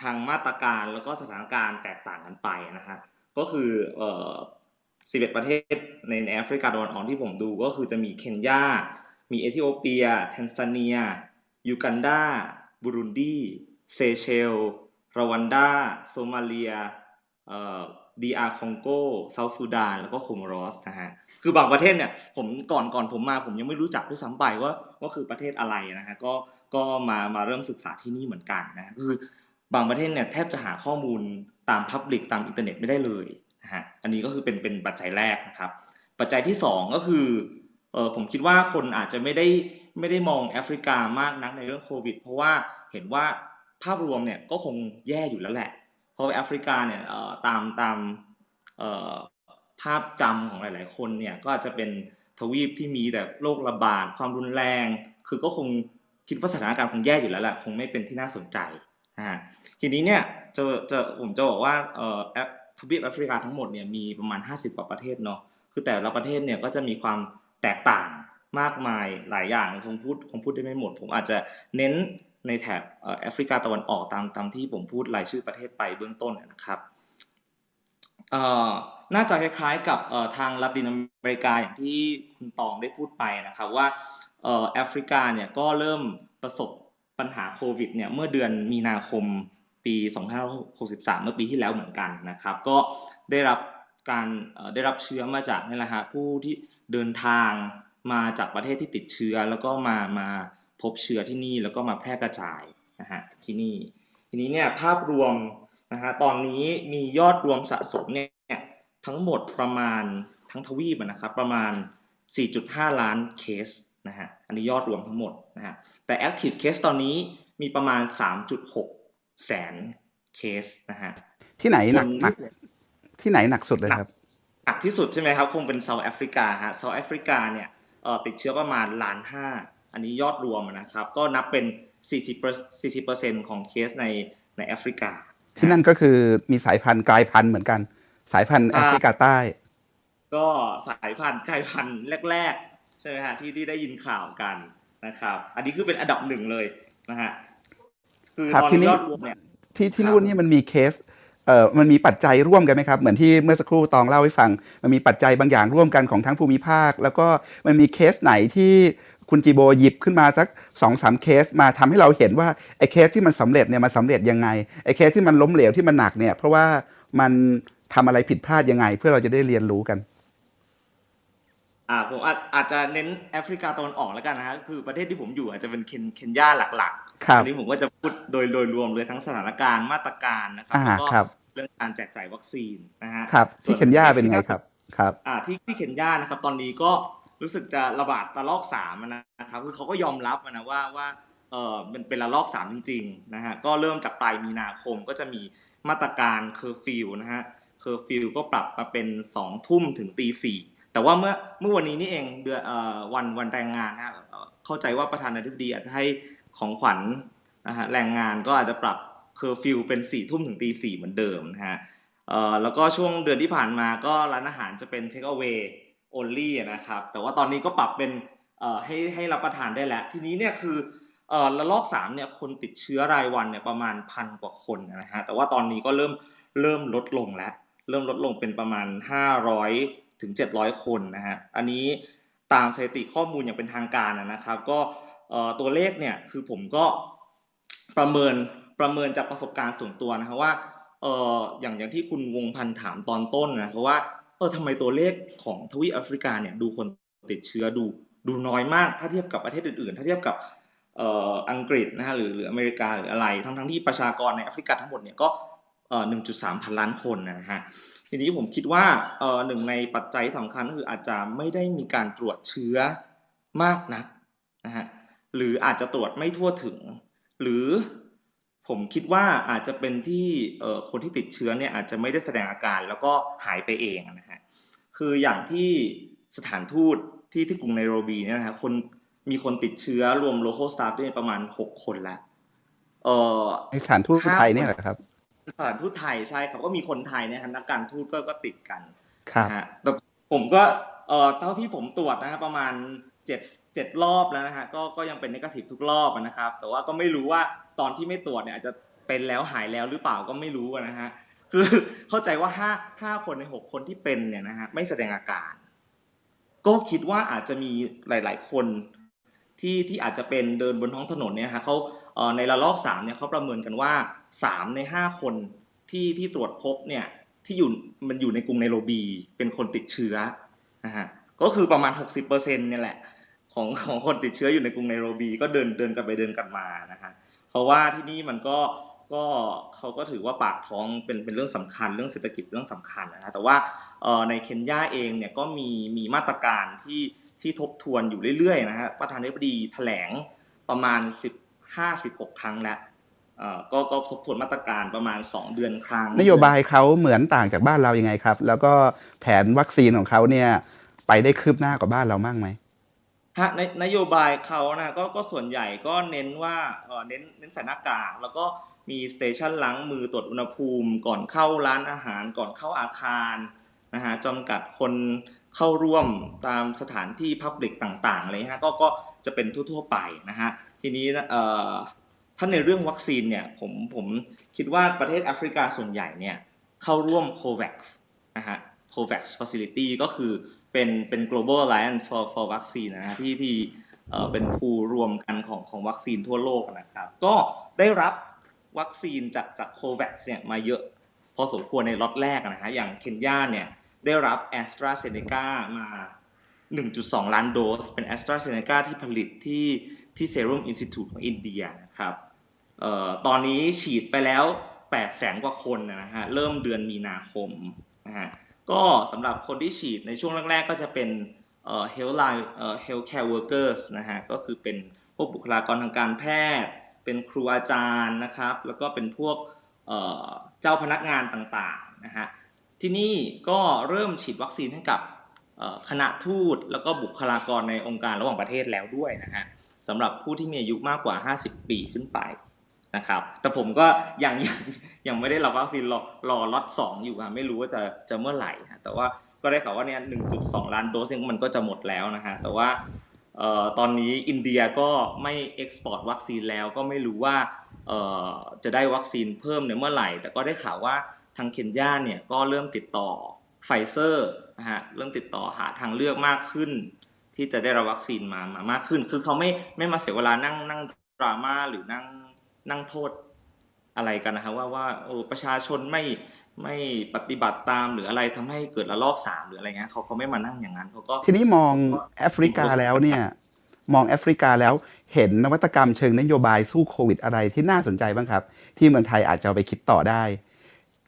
ทางมาตรการแล้วก็สถานการณ์แตกต่างกันไปนะฮะก็คือเอ่อ11 ประเทศในแอฟริกาตะวันออกที่ผมดูก็คือจะมีเคนยา มีเอธิโอเปีย แทนซาเนีย ยูกันดา บุรุนดี เซเชล รวันดา โซมาเลีย เอ่อ DR คองโกเซาท์ซูดาน แล้วก็โคโมรอสนะฮะ คือบางประเทศเนี่ยผมก่อนก่อนผมมาผมยังไม่รู้จักด้วยซ้ำไปว่าว่าคือประเทศอะไรนะฮะก็ก็มามาเริ่มศึกษาที่นี่เหมือนกันนะคือบางประเทศเนี่ยแทบจะหาข้อมูลตาม public ตามอินเทอร์เน็ตไม่ได้เลยนะฮะอันนี้ก็คือเป็นเป็นปัจจัยแรกนะครับ ปัจจัยที่สองก็คือเออผมคิดว่าคนอาจจะไม่ได้ไม่ได้มองแอฟริกามากนักในเรื่องโควิด เพราะว่าเห็นว่าภาพรวมเนี่ยก็คงแย่อยู่แล้วแหละ เพราะว่าแอฟริกาเนี่ยเออตามตามเออ ภาพจำของหลาย ๆ คนเนี่ยก็อาจจะเป็นทวีปที่มีแต่โรคระบาดความรุนแรง คือก็คงคิดว่าสถานการณ์คงแย่อยู่แล้วแหละคงไม่เป็นที่น่าสนใจนะฮะทีนี้เนี่ยจะจะผมจะบอกว่าเอ่อทวีปแอฟริกาทั้งหมดเนี่ยมีประมาณ 50 กว่าประเทศเนาะคือแต่ละประเทศเนี่ยก็จะมีความแตกต่างมากมายหลายอย่างคงพูดคงพูดได้ไม่หมด ผมอาจจะเน้นในแถบแอฟริกาตะวันออกตามตามที่ผมพูดรายชื่อประเทศไปเบื้องต้นนะครับเอ่อ น่าจะคล้ายๆกับทางลาตินอเมริกาอย่างที่คุณตองได้พูดไปนะครับว่าแอฟริกาเนี่ยก็เริ่มประสบปัญหาโควิดเนี่ยเมื่อเดือนมีนาคมปี 2563 เมื่อปีที่แล้วเหมือนกันนะครับ ก็ได้รับการได้รับเชื้อมาจากนี่แหละฮะผู้ที่เดินทางมาจากประเทศที่ติดเชื้อ แล้วก็มามาพบเชื้อที่นี่แล้วก็มาแพร่กระจายนะฮะที่นี่ ทีนี้เนี่ยภาพรวมนะฮะตอนนี้มียอดรวมสะสมเนี่ย ทั้งหมดประมาณทั้งทวีปนะครับประมาณ 4.5 ล้านเคสนะฮะอันนี้ยอดรวมทั้งหมดนะฮะแต่ active case ตอนนี้มีประมาณ 3.6 แสนเคสนะฮะ
ที่ไหนหนักหนักที่ไหนหนักสุดเลยครับ
หนักที่สุดใช่ไหมครับ คงเป็นเซาท์แอฟริกาฮะเซาท์แอฟริกาเนี่ยติดเชื้อประมาณล้านห้าอันนี้ยอดรวมนะครับ ก็นับเป็น 40 40%ของเคสในในแอฟริกา
ที่นั่นก็คือมีสายพันธุ์กลายพันธุ์เหมือนกัน สายพันธุ์แอฟริกาใต้
ก็สายพันธุ์กลายพันธุ์แรกๆใช่ไหมฮะที่ที่ได้ยินข่าวกันนะครับ อันนี้คือเป็นอันดับหนึ่งเลยนะฮะ
คือตอนยอดรวมเนี่ยที่ที่นู่นนี่มันมีเคสเอ่อมันมีปัจจัยร่วมกันไหมครับ เหมือนที่เมื่อสักครู่ตองเล่าให้ฟัง มันมีปัจจัยบางอย่างร่วมกันของทั้งภูมิภาค แล้วก็มันมีเคสไหนที่คุณจีโบหยิบขึ้นมาสักสองสามเคสมาทำให้เราเห็นว่าไอ้เคสที่มันสำเร็จเนี่ยมันสำเร็จยังไงไอ้เคสที่มันล้มเหลวที่มันหนักเนี่ยเพราะว่ามัน ทำอะไรผิดพลาดยังไง เพื่อเราจะได้เรียนรู้กัน
อ่าผมอาจอาจจะเน้นแอฟริกาตะวันออกแล้วกันนะฮะคือประเทศที่ผมอยู่อาจจะเป็นเคนเคนยาหลักๆอันนี้ผมก็จะพูดโดยโดยรวมเลยทั้งสถานการณ์มาตรการนะครับแล้วก็เรื่องการแจกจ่ายวัคซีนนะฮะ
ครับที่เคนยาเป็นไงครับครับ
อ่าที่ที่เคนยานะครับ ตอนนี้ก็รู้สึกจะระบาดระลอกสามนะครับคือเขาก็ยอมรับนะว่าว่าเออเป็นเป็นระลอกสามจริงๆนะฮะก็เริ่มจากปลายมีนาคมก็จะมีมาตรการเคอร์ฟิวนะฮะ เคอร์ฟิวก็ปรับมาเป็นสองทุ่มถึงตีสี่แต่ว่าเมื่อเมื่อวันนี้นี่เองเดือนวันวันแรงงานนะเข้าใจว่าประธานาธิบดีอาจจะให้ของขวัญนะฮะแรงงานก็อาจจะปรับเคอร์ฟิวเป็นสี่ทุ่มถึงตีสี่เหมือนเดิมนะฮะแล้วก็ช่วงเดือนที่ผ่านมาก็ร้านอาหารจะเป็นเทคเอา a y only นะครับ แต่ว่าตอนนี้ก็ปรับเป็นให้ให้รับประทานได้แล้ว ทีนี้เนี่ยคือเอ่อระลอกสามเนี่ยคนติดเชื้อรายวันเนี่ยประมาณพันกว่าคนนะฮะแต่ว่าตอนนี้ก็เริ่มเริ่มลดลงแล้ว เริ่มลดลงเป็นประมาณ 500 ถึง 700 คนนะฮะ อันนี้ตามสถิติข้อมูลอย่างเป็นทางการนะครับ ก็ตัวเลขเนี่ยคือผมก็ประเมินประเมินจากประสบการณ์ส่วนตัวนะครับว่าเอออย่างอย่างที่คุณวงพันธ์ถามตอนต้นนะเพราะว่าเออทำไมตัวเลขของทวีปแอฟริกาเนี่ยดูคนติดเชื้อดูดูน้อยมาก ถ้าเทียบกับประเทศอื่นๆ ถ้าเทียบกับเอ่ออังกฤษนะฮะหรือหรืออเมริกาหรืออะไร ทั้งทั้งที่ประชากรในแอฟริกาทั้งหมดเนี่ยก็ เอ่อหนึ่งจุดสามพันล้านคนนะฮะทีนี้ผมคิดว่าเอ่อหนึ่งในปัจจัยสำคัญก็คืออาจจะไม่ได้มีการตรวจเชื้อมากนักนะฮะหรืออาจจะตรวจไม่ทั่วถึง หรือผมคิดว่าอาจจะเป็นที่คนที่ติดเชื้อเนี่ยอาจจะไม่ได้แสดงอาการแล้วก็หายไปเองนะฮะคืออย่างที่สถานทูตที่ที่กรุงไนโรบีเนี่ยนะฮะคนมีคนติดเชื้อรวม local staff ได้ประมาณหกคนแล้วเออ
ในสถานทูตไทยเนี่ยแหละครับ
สถานทูตไทยใช่ครับก็มีคนไทยเนี่ยนักการทูตก็ก็ติดกัน
ครับ
แต่ผมก็เอ่อเท่าที่ผมตรวจนะฮะประมาณเจ็ดเจ็ดรอบแล้วนะฮะก็ก็ยังเป็นนกาทีฟทุกรอบนะครับ แต่ว่าก็ไม่รู้ว่าตอนที่ไม่ตรวจเนี่ยอาจจะเป็นแล้วหายแล้วหรือเปล่าก็ไม่รู้นะฮะคือเข้าใจว่าห้าห้าคนในหกคนที่เป็นเนี่ยนะฮะไม่แสดงอาการ ก็คิดว่าอาจจะมีหลาย ๆ คนที่ที่อาจจะเป็นเดินบนท้องถนนเนี่ยฮะเขา ในระลอกสามเนี่ยเขาประเมินกันว่าสามในห้าคนที่ที่ตรวจพบเนี่ยที่อยู่มันอยู่ในกรุงไนโรบี เป็นคนติดเชื้อนะฮะก็คือประมาณ 60%เนี่ยแหละของของคนติดเชื้ออยู่ในกรุงไนโรบี ก็เดินเดินกันไปเดินกันมานะฮะเพราะว่าที่นี่มันก็ก็เขาก็ถือว่าปากท้องเป็นเป็นเรื่องสำคัญเรื่องเศรษฐกิจเรื่องสำคัญนะแต่ว่าในเคนยาเองเนี่ยก็มีมีมาตรการที่ที่ทบทวนอยู่เรื่อยๆนะฮะประธานาธิบดีแถลงประมาณ 10 56 ครั้งแล้วก็ก็ทบทวนมาตรการประมาณ 2 เดือนครั้ง
นโยบายเขาเหมือนต่างจากบ้านเรายังไงครับ แล้วก็แผนวัคซีนของเขาเนี่ยไปได้คืบหน้ากว่าบ้านเรามากไหม
ฮะในนโยบายเขานะก็ก็ส่วนใหญ่ก็เน้นว่าเออเน้นเน้นใส่หน้ากากแล้วก็มีสเตชันล้างมือตรวจอุณหภูมิ ก่อนเข้าร้านอาหารก่อนเข้าอาคารนะฮะจำกัดคนเข้าร่วมตามสถานที่พับลิกต่างๆอะไรฮะก็ก็จะเป็นทั่วๆไปนะฮะ ทีนี้ถ้าในเรื่องวัคซีนเนี่ยผมผมคิดว่าประเทศแอฟริกาส่วนใหญ่เนี่ยเข้าร่วม COVAX นะฮะ COVAX Facility ก็คือเป็นเป็น global alliance for for vaccine นะฮะที่ที่เอ่อเป็นภูรวมกันของของวัคซีนทั่วโลกนะครับ ก็ได้รับวัคซีนจากจาก COVAX เนี่ยมาเยอะพอสมควรในล็อตแรกนะฮะ อย่างเคนยาเนี่ยได้รับ a s t r a z เซ e c a มา 1.2 ล้านโดส เป็น a s t r a z เซ e c a ที่ผลิตที่ ที่ Serum Institute ของอินเดียนะครับออตอนนี้ฉีดไปแล้ว8แสนกว่าคนนะฮะเริ่มเดือนมีนาคมนะฮะก็สำหรับคนที่ฉีดในช่วงแรกๆ ก็จะเป็นเอ่อ health line เอ่อ healthcare workers นะฮะก็คือเป็นพวกบุคลากรทางการแพทย์ เป็นครูอาจารย์นะครับ แล้วก็เป็นพวกเจ้าพนักงานต่างๆนะฮะที่นี่ก็เริ่มฉีดวัคซีนให้กับ คณะทูตแล้วก็บุคลากรในองค์การระหว่างประเทศแล้วด้วยนะฮะสำหรับผู้ที่มีอายุมากกว่า 50 ปีขึ้นไปนะครับแต่ผมก็ยังยังยังไม่ได้รับวัคซีนรอรอล็อตสองอยู่ครับไม่รู้ว่าจะจะเมื่อไหร่ฮะแต่ว่าก็ได้ข่าวว่าเนี่ย1.2ล้านโดสเองมันก็จะหมดแล้วนะฮะแต่ว่าออตอนนี้อินเดียก็ไม่ export วัคซีนแล้วก็ไม่รู้ว่าจะได้วัคซีนเพิ่มในเมื่อไหร่ แต่ก็ได้ข่าวว่าทางเคนยาเนี่ยก็เริ่มติดต่อไฟเซอร์ นะฮะเริ่มติดต่อหาทางเลือกมากขึ้น ที่จะได้รับวัคซีนมามามากขึ้น คือเขาไม่ไม่มาเสียเวลานั่งนั่งดราม่าหรือนั่งนั่งโทษอะไรกันนะฮะว่าว่าโอ้ประชาชนไม่ไม่ปฏิบัติตามหรืออะไรทำให้เกิดระลอกสามหรืออะไรเงี้ยเขาเขาไม่มานั่งอย่างนั้นเขาก็
ทีนี้มองแอฟริกาแล้วเนี่ยมองแอฟริกาแล้วเห็นนวัตกรรมเชิงนโยบายสู้โควิดอะไรที่น่าสนใจบ้างครับ ที่เมืองไทยอาจจะไปคิดต่อได้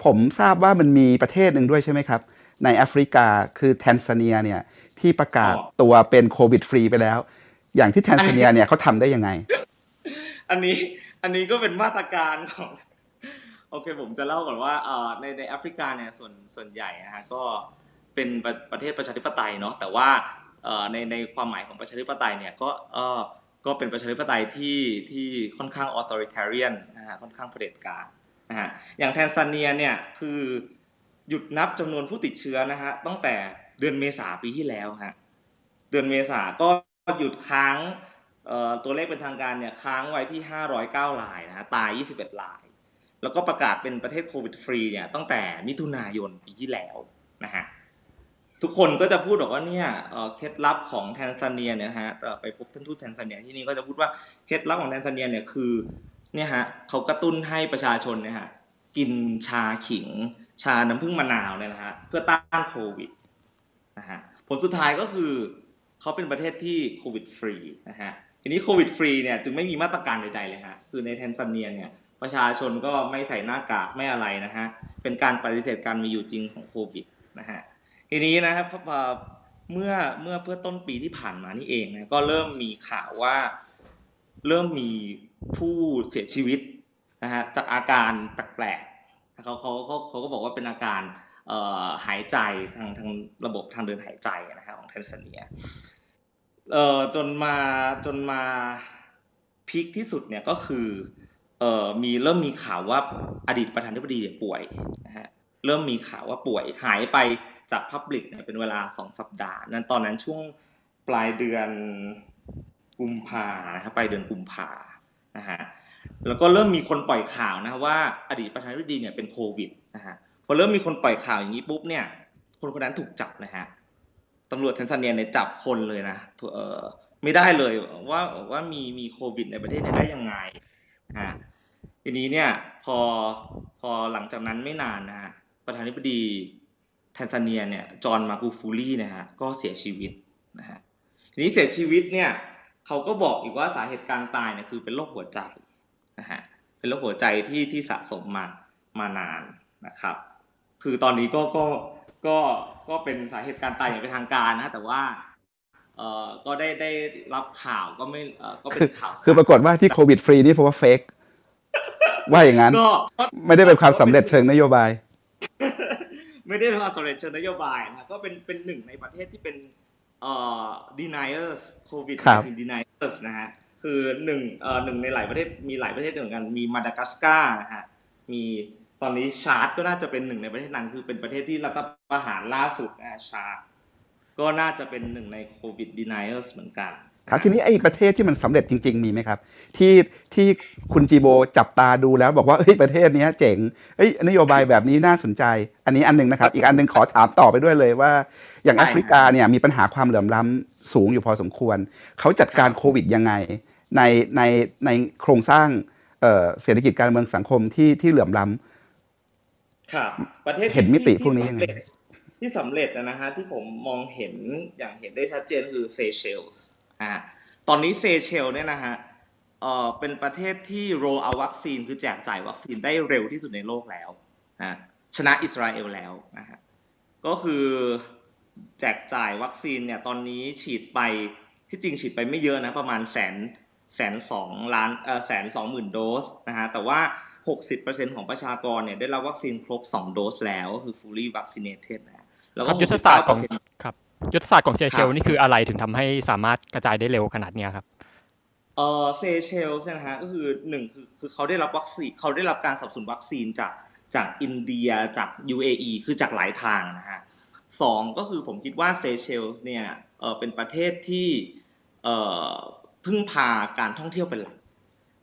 ผมทราบว่ามันมีประเทศหนึ่งด้วยใช่ไหมครับ ในแอฟริกาคือแทนซาเนียเนี่ยที่ประกาศ
อ๋อ
ตัวเป็นโควิดฟรีไปแล้ว อย่างที่แทนซาเนียเนี่ยเขาทำได้ยังไง
อันนี้อันนี้ก็เป็นมาตรการของโอเคผมจะเล่าก่อนว่าเอ่อในในแอฟริกาเนี่ยส่วนส่วนใหญ่นะฮะก็เป็นประประเทศประชาธิปไตยเนาะแต่ว่าเอ่อในในความหมายของประชาธิปไตยเนี่ยก็เอ่อก็เป็นประชาธิปไตยที่ที่ค่อนข้าง authoritarian นะฮะค่อนข้างเผด็จการนะฮะอย่างแทนซาเนียเนี่ยคือ หยุดนับจำนวนผู้ติดเชื้อนะฮะตั้งแต่เดือนเมษาปีที่แล้วฮะเดือนเมษาก็หยุดค้างตัวเลขเป็นทางการเนี่ยค้างไว้ที่ 509รายนะฮะตาย 21ราย แล้วก็ประกาศเป็นประเทศโควิดฟรีเนี่ยตั้งแต่มิถุนายนปีที่แล้วนะฮะทุกคนก็จะพูดบอกว่าเนี่ยเคล็ดลับของแทนซาเนียเนี่ยฮะเอ่ไปพบท่านทูตแทนซาเนียที่นี่ก็จะพูดว่าเคล็ดลับของแทนซาเนียเนี่ยคือเนี่ยฮะเขากระตุ้นให้ประชาชนเนี่ยฮะกินชาขิง ชาน้ำผึ้งมะนาวเนี่ยนะฮะเพื่อต้านโควิดนะฮะผลสุดท้ายก็คือเขาเป็นประเทศที่โควิดฟรีนะฮะทีนี้โควิดฟรีเนี่ยจึงไม่มีมาตรการใดๆเลยฮะคือในแทนซาเนียเนี่ยประชาชนก็ไม่ใส่หน้ากากไม่อะไรนะฮะเป็นการปฏิเสธการมีอยู่จริงของโควิดนะฮะทีนี้นะครับเมื่อเมื่อเพื่อต้นปีที่ผ่านมานี่เองนะก็เริ่มมีข่าวว่าเริ่มมีผู้เสียชีวิตนะฮะจากอาการแปลก เขาเขาเขาเขาก็บอกว่าเป็นอาการหายใจทางทางระบบทางเดินหายใจนะฮะของแทนซาเนียเอ่อจนมาจนมาพีคที่สุดเนี่ยก็คือเอ่อมีเริ่มมีข่าวว่าอดีตประธานาธิบดีเนี่ยป่วยนะฮะเริ่มมีข่าวว่าป่วยหายไปจากพับลิกเนี่ยเป็นเวลาสองสัปดาห์ นั้นตอนนั้นช่วงปลายเดือนกุมภานะครับปลายเดือนกุมภานะฮะ แล้วก็เริ่มมีคนปล่อยข่าวนะว่าอดีตประธานาธิบดีเนี่ยเป็นโควิดนะฮะพอเริ่มมีคนปล่อยข่าวอย่างนี้ปุ๊บเนี่ย คนคนนั้นถูกจับนะฮะตำรวจแทนซาเนียเนี่ยจับคนเลยนะเออไม่ได้เลยว่าว่ามีมีโควิด ในประเทศเนี่ยได้ยังไงฮะทีนี้เนี่ยพอพอหลังจากนั้นไม่นานนะฮะประธานาธิบดีแทนซาเนียเนี่ยจอห์นมากูฟูลี่นะฮะก็เสียชีวิตนะฮะทีนี้เสียชีวิตเนี่ยเขาก็บอกอีกว่าสาเหตุการตายเนี่ยคือเป็นโรคหัวใจ นะฮะเป็นโรคหัวใจที่ที่สะสมมามานานนะครับ คือตอนนี้ก็ก็ก็ก็เป็นสาเหตุการตายอย่างเป็นทางการนะแต่ว่าเอ่อก็ได้ได้รับข่าวก็ไม่เอ่อก็เป็นข่าว
คือปรากฏว่าที่โควิดฟรีนี่เพราะว่าเฟกว่าอย่างนั้น
ก็
ไม่ได้เป็นความสำเร็จเชิงนโยบาย
ไม่ได้เป็นความสำเร็จเชิงนโยบายนะก็เป็นเป็นหนึ่งในประเทศที่เป็นเอ่อ deniers covid
ครับ
deniers นะฮะ คือหนึ่งเอ่อหนึ่งในหลายประเทศมีหลายประเทศเหมือนกันมีมาดากัสการ์นะฮะมีตอนนี้ชาร์ตก็น่าจะเป็นหนึ่งในประเทศนั้นคือเป็นประเทศที่รัฐประหารล่าสุดนะฮะชาร์ตก็น่าจะเป็นหนึ่งในโควิด deniers เหมือนกัน
ครับทีนี้ไอ้ประเทศที่มันสำเร็จจริง ๆ มีไหมครับ ที่ที่คุณจีโบจับตาดูแล้วบอกว่าเฮ้ยประเทศเนี้ยเจ๋งเฮ้ยนโยบายแบบนี้น่าสนใจ อันนี้อันหนึงนะครับ อีกอันหนึงขอถามต่อไปด้วยเลยว่า อย่าง
ได้
แอฟริกาเนี่ยมีปัญหาความเหลื่อมล้ำสูงอยู่พอสมควร เขาจัดการโควิดยังไง ในในในโครงสร้างเอ่อเศรษฐกิจการเมืองสังคมที่ที่เหลื่อมล้ำ
ครับประเทศ
เห็นมิติ
ที่
พวกนี้ยังไง
ที่สำเร็จที่สำเร็จนะฮะที่ผมมองเห็นอย่างเห็นได้ชัดเจนคือเซเชลส์อ่าตอนนี้เซเชลเนี่ยนะฮะเอ่อเป็นประเทศที่โรเอาวัคซีนคือแจกจ่ายวัคซีนได้เร็วที่สุดในโลกแล้วอ่าชนะอิสราเอลแล้วนะฮะก็คือแจกจ่ายวัคซีนเนี่ยตอนนี้ฉีดไปที่จริงฉีดไปไม่เยอะนะประมาณแสน แสนสองล้านเออแสนสองหมื่นโดสนะฮะแต่ว่า 60%ของประชากรเนี่ยได้รับวัคซีนครบ 2 โดสแล้วก็คือ fully vaccinated นะแล้ว
ค
ก็
รับยุทธศาสตร์ของ
69%
ครับยุทธศาสตร์ของเซเช
ครั
ล
บ
นี่คืออะไรถึงทำให้สามารถกระจายได้เร็วขนาดเนี้ยครับ
เออเซเชลส์เนี่ยนะฮะก็คือหนึ่งคือคือเขาได้รับวัคซีนเขาได้รับการสนับสนุนวัคซีนจากจากอินเดียจาก UAE คือจากหลายทางนะฮะสองก็คือผมคิดว่าเซเชลส์เนี่ยเออเป็นประเทศที่เออ พึ่งพาการท่องเที่ยวเป็นหลัก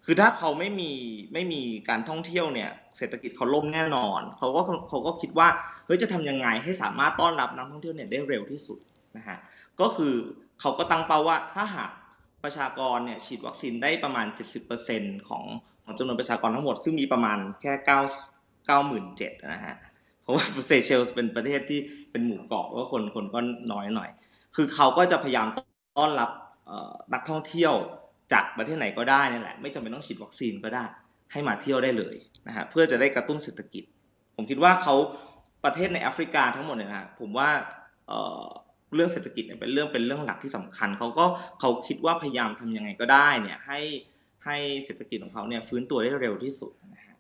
คือถ้าเขาไม่มีไม่มีการท่องเที่ยวเนี่ย เศรษฐกิจเขาล่มแน่นอน เขาก็เขาก็คิดว่าเฮ้ยจะทำยังไงให้สามารถต้อนรับนักท่องเที่ยวเนี่ยได้เร็วที่สุดนะฮะ ก็คือเขาก็ตั้งเป้าว่าถ้าหากประชากรเนี่ยฉีดวัคซีนได้ประมาณ 70%ของของจำนวนประชากรทั้งหมด ซึ่งมีประมาณแค่9 97,000นะฮะ เพราะว่าเซเชลส์เป็นประเทศที่เป็นหมู่เกาะแล้วคนคนก็น้อยหน่อย คือเขาก็จะพยายามต้อนรับ นักท่องเที่ยวจากประเทศไหนก็ได้นี่แหละ ไม่จำเป็นต้องฉีดวัคซีนก็ได้ ให้มาเที่ยวได้เลยนะฮะเพื่อจะได้กระตุ้นเศรษฐกิจ ผมคิดว่าเขาประเทศในแอฟริกาทั้งหมดเนี่ยนะฮะผมว่าเอ่อเรื่องเศรษฐกิจเนี่ยเป็นเรื่องเป็นเรื่องหลักที่สำคัญเขาก็เขาคิดว่าพยายามทำยังไงก็ได้เนี่ยให้ให้เศรษฐกิจของเขาเนี่ยฟื้นตัวได้เร็วที่สุดนะฮะ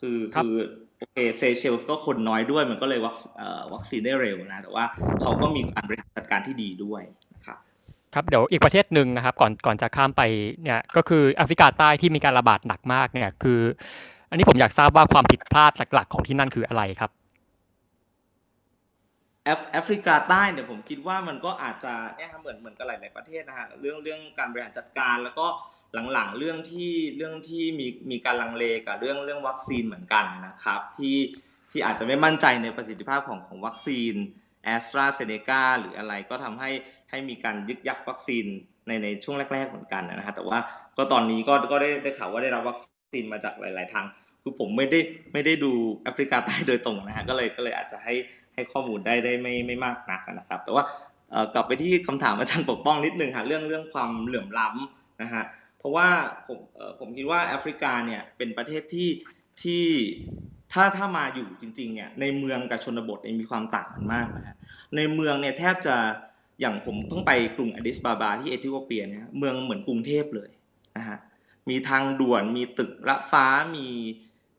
คือ
ครับ
คือโอเคเซเชลส์ก็คนน้อยด้วยมันก็เลยวัคเอ่อวัคซีนได้เร็วนะแต่ว่าเขาก็มีการบริหารจัดการที่ดีด้วยนะ ครับ
เดี๋ยวอีกประเทศหนึ่งนะครับก่อนก่อนจะข้ามไปเนี่ยก็คือแอฟริกาใต้ที่มีการระบาดหนักมากเนี่ยคือ อันนี้ผมอยากทราบว่าความผิดพลาดหลัก ๆ ของที่นั่นคืออะไรครับ
แอฟแอฟริกาใต้เนี่ยผมคิดว่ามันก็อาจจะเนี่ยครับเหมือนเหมือนกับหลายๆประเทศนะฮะเรื่องเรื่องการบริหารจัดการแล้วก็หลังๆเรื่องที่เรื่องที่มีมีการลังเลกับเรื่องเรื่องวัคซีนเหมือนกันนะครับที่ที่อาจจะไม่มั่นใจในประสิทธิภาพของของวัคซีนแอสตราเซเนกาหรืออะไรก็ทำให้ ให้มีการยึกยักวัคซีนในในช่วงแรก ๆเหมือนกันนะฮะแต่ว่าก็ตอนนี้ก็ก็ได้ได้ข่าวว่าได้รับวัคซีนมาจากหลาย ๆ ทางคือผมไม่ได้ไม่ได้ดูแอฟริกาใต้โดยตรงนะฮะก็เลยก็เลยอาจจะให้ให้ข้อมูลได้ได้ไม่ไม่มากนักนะครับ แต่ว่ากลับไปที่คำถามอาจารย์ปกป้องนิดนึงค่ะเรื่องเรื่องความเหลื่อมล้ำนะฮะเพราะว่าผมผมคิดว่าแอฟริกาเนี่ยเป็นประเทศที่ที่ถ้าถ้ามาอยู่จริงๆเนี่ยในเมืองกับชนบทมีความต่างกันมากนะฮะในเมืองเนี่ยแทบจะ อย่างผมเพิ่งไปกรุงอดิสบาบาที่เอธิโอเปียเนี่ยเมืองเหมือนกรุงเทพเลยนะฮะมีทางด่วนมีตึกระฟ้ามี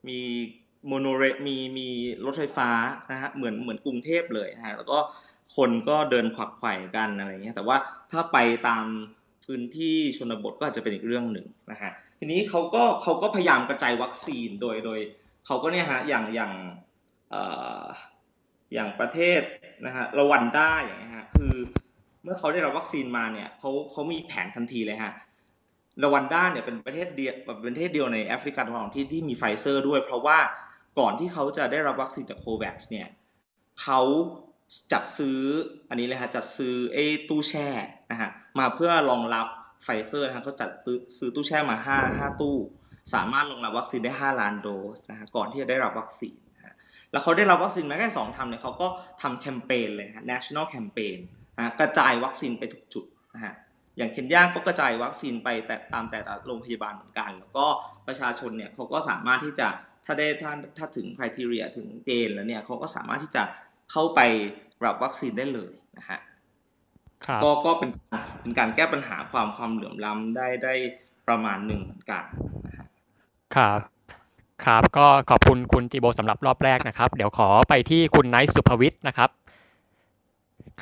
มีโมโนเรมีมีรถไฟฟ้านะฮะเหมือนเหมือนกรุงเทพเลยนะฮะแล้วก็คนก็เดินขวักไขว่กันอะไรเงี้ยแต่ว่าถ้าไปตามพื้นที่ชนบทก็อาจจะเป็นอีกเรื่องหนึ่งนะฮะทีนี้เขาก็เขาก็พยายามกระจายวัคซีนโดยโดยเขาก็เนี่ยฮะอย่างอย่างเอ่ออย่างประเทศนะฮะรวันด้าอย่างเงี้ยฮะ มื่อเขาได้รับวัคซีนมาเนี่ยเขาเขามีแผนทันทีเลยฮะรวันด้าเนี่ยเป็นประเทศเดียวเป็นประเทศเดียวในแอฟริกาตะวันออกที่ที่มีไฟเซอร์ด้วย เพราะว่าก่อนที่เขาจะได้รับวัคซีนจาก COVAX เนี่ยเขาจัดซื้ออันนี้เลยฮะจัดซื้อไอ้ตู้แช่นะฮะมาเพื่อรองรับไฟเซอร์นะฮะเขาจัดซื้อตู้แช่มาห้าห้าตู้ สามารถรองรับวัคซีนได้5ล้านโดสนะฮะก่อนที่จะได้รับวัคซีนนะฮะแล้วเขาได้รับวัคซีนมาแค่สองทำเนี่ยเขาก็ทำแคมเปญเลยฮะ national campaign นะฮะกระจายวัคซีนไปทุกจุดนะฮะอย่างเคนยาก็กระจายวัคซีนไปแต่ตามแต่ละโรงพยาบาลเหมือนกัน แล้วก็ประชาชนเนี่ยเขาก็สามารถที่จะถ้าได้ถ้าถ้าถึงคุณทีเรียถึงเกณฑ์แล้วเนี่ยเขาก็สามารถที่จะเข้าไปรับวัคซีนได้เลยนะฮะ
ครับ
ก็ก็เป็นเป็นการแก้ปัญหาความความเหลื่อมล้ำได้ได้ประมาณหนึ่งเหมือนกันนะฮะ
ครับครับ ก็ขอบคุณคุณจีโบสำหรับรอบแรกนะครับ เดี๋ยวขอไปที่คุณไนท์สุภวิทย์นะครับ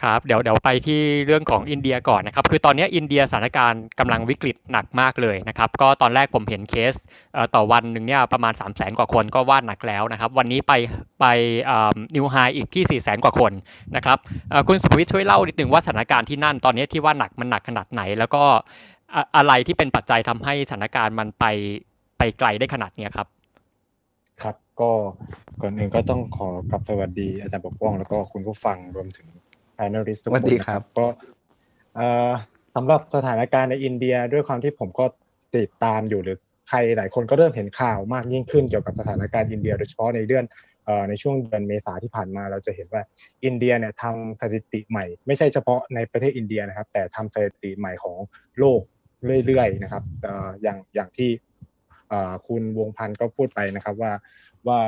ครับเดี๋ยวเดี๋ยวไปที่เรื่องของอินเดียก่อนนะครับคือตอนนี้อินเดียสถานการณ์กำลังวิกฤตหนักมากเลยนะครับก็ตอนแรกผมเห็นเคสต่อวันหนึ่งเนี่ยประมาณ 3 0 0แสนกว่าคนก็ว่าหนักแล้วนะครับวันนี้ไปไปนิวไฮอีกที่4 0 0แสนกว่าคนนะครับคุณสุภวิทย์ช่วยเล่านิดนึงว่าสถานการณ์ที่นั่นตอนนี้ที่ว่าหนักมันหนักขนาดไหน แล้วก็อะไรที่เป็นปัจจัยทำให้สถานการณ์มันไปไปไกลได้ขนาดนี้ครับ
ครับก็ก่อนอื่นก็ต้องขอกับสวัสดีอาจารย์ปกป้องแล้วก็คุณผู้ฟังรวมถึง แ a น e l i s t ทุกคน
ครับ
ก็สำหรับสถานการณ์ในอินเดียด้วยความที่ผมก็ติดตามอยู่หรือใครหลายคนก็เริ่มเห็นข่าวมากยิ่งขึ้นเกี่ยวกับสถานการณ์อินเดีย โดยเฉพาะในเดือนในช่วงเดือนเมษาที่ผ่านมาเราจะเห็นว่าอินเดียเนี่ยทำสถิติใหม่ ไม่ใช่เฉพาะในประเทศอินเดียนะครับ แต่ทำสถิติใหม่ของโลกเรื่อยๆนะครับอย่างอย่างที่คุณวงพันธ์ก็พูดไปนะครับว่าว่า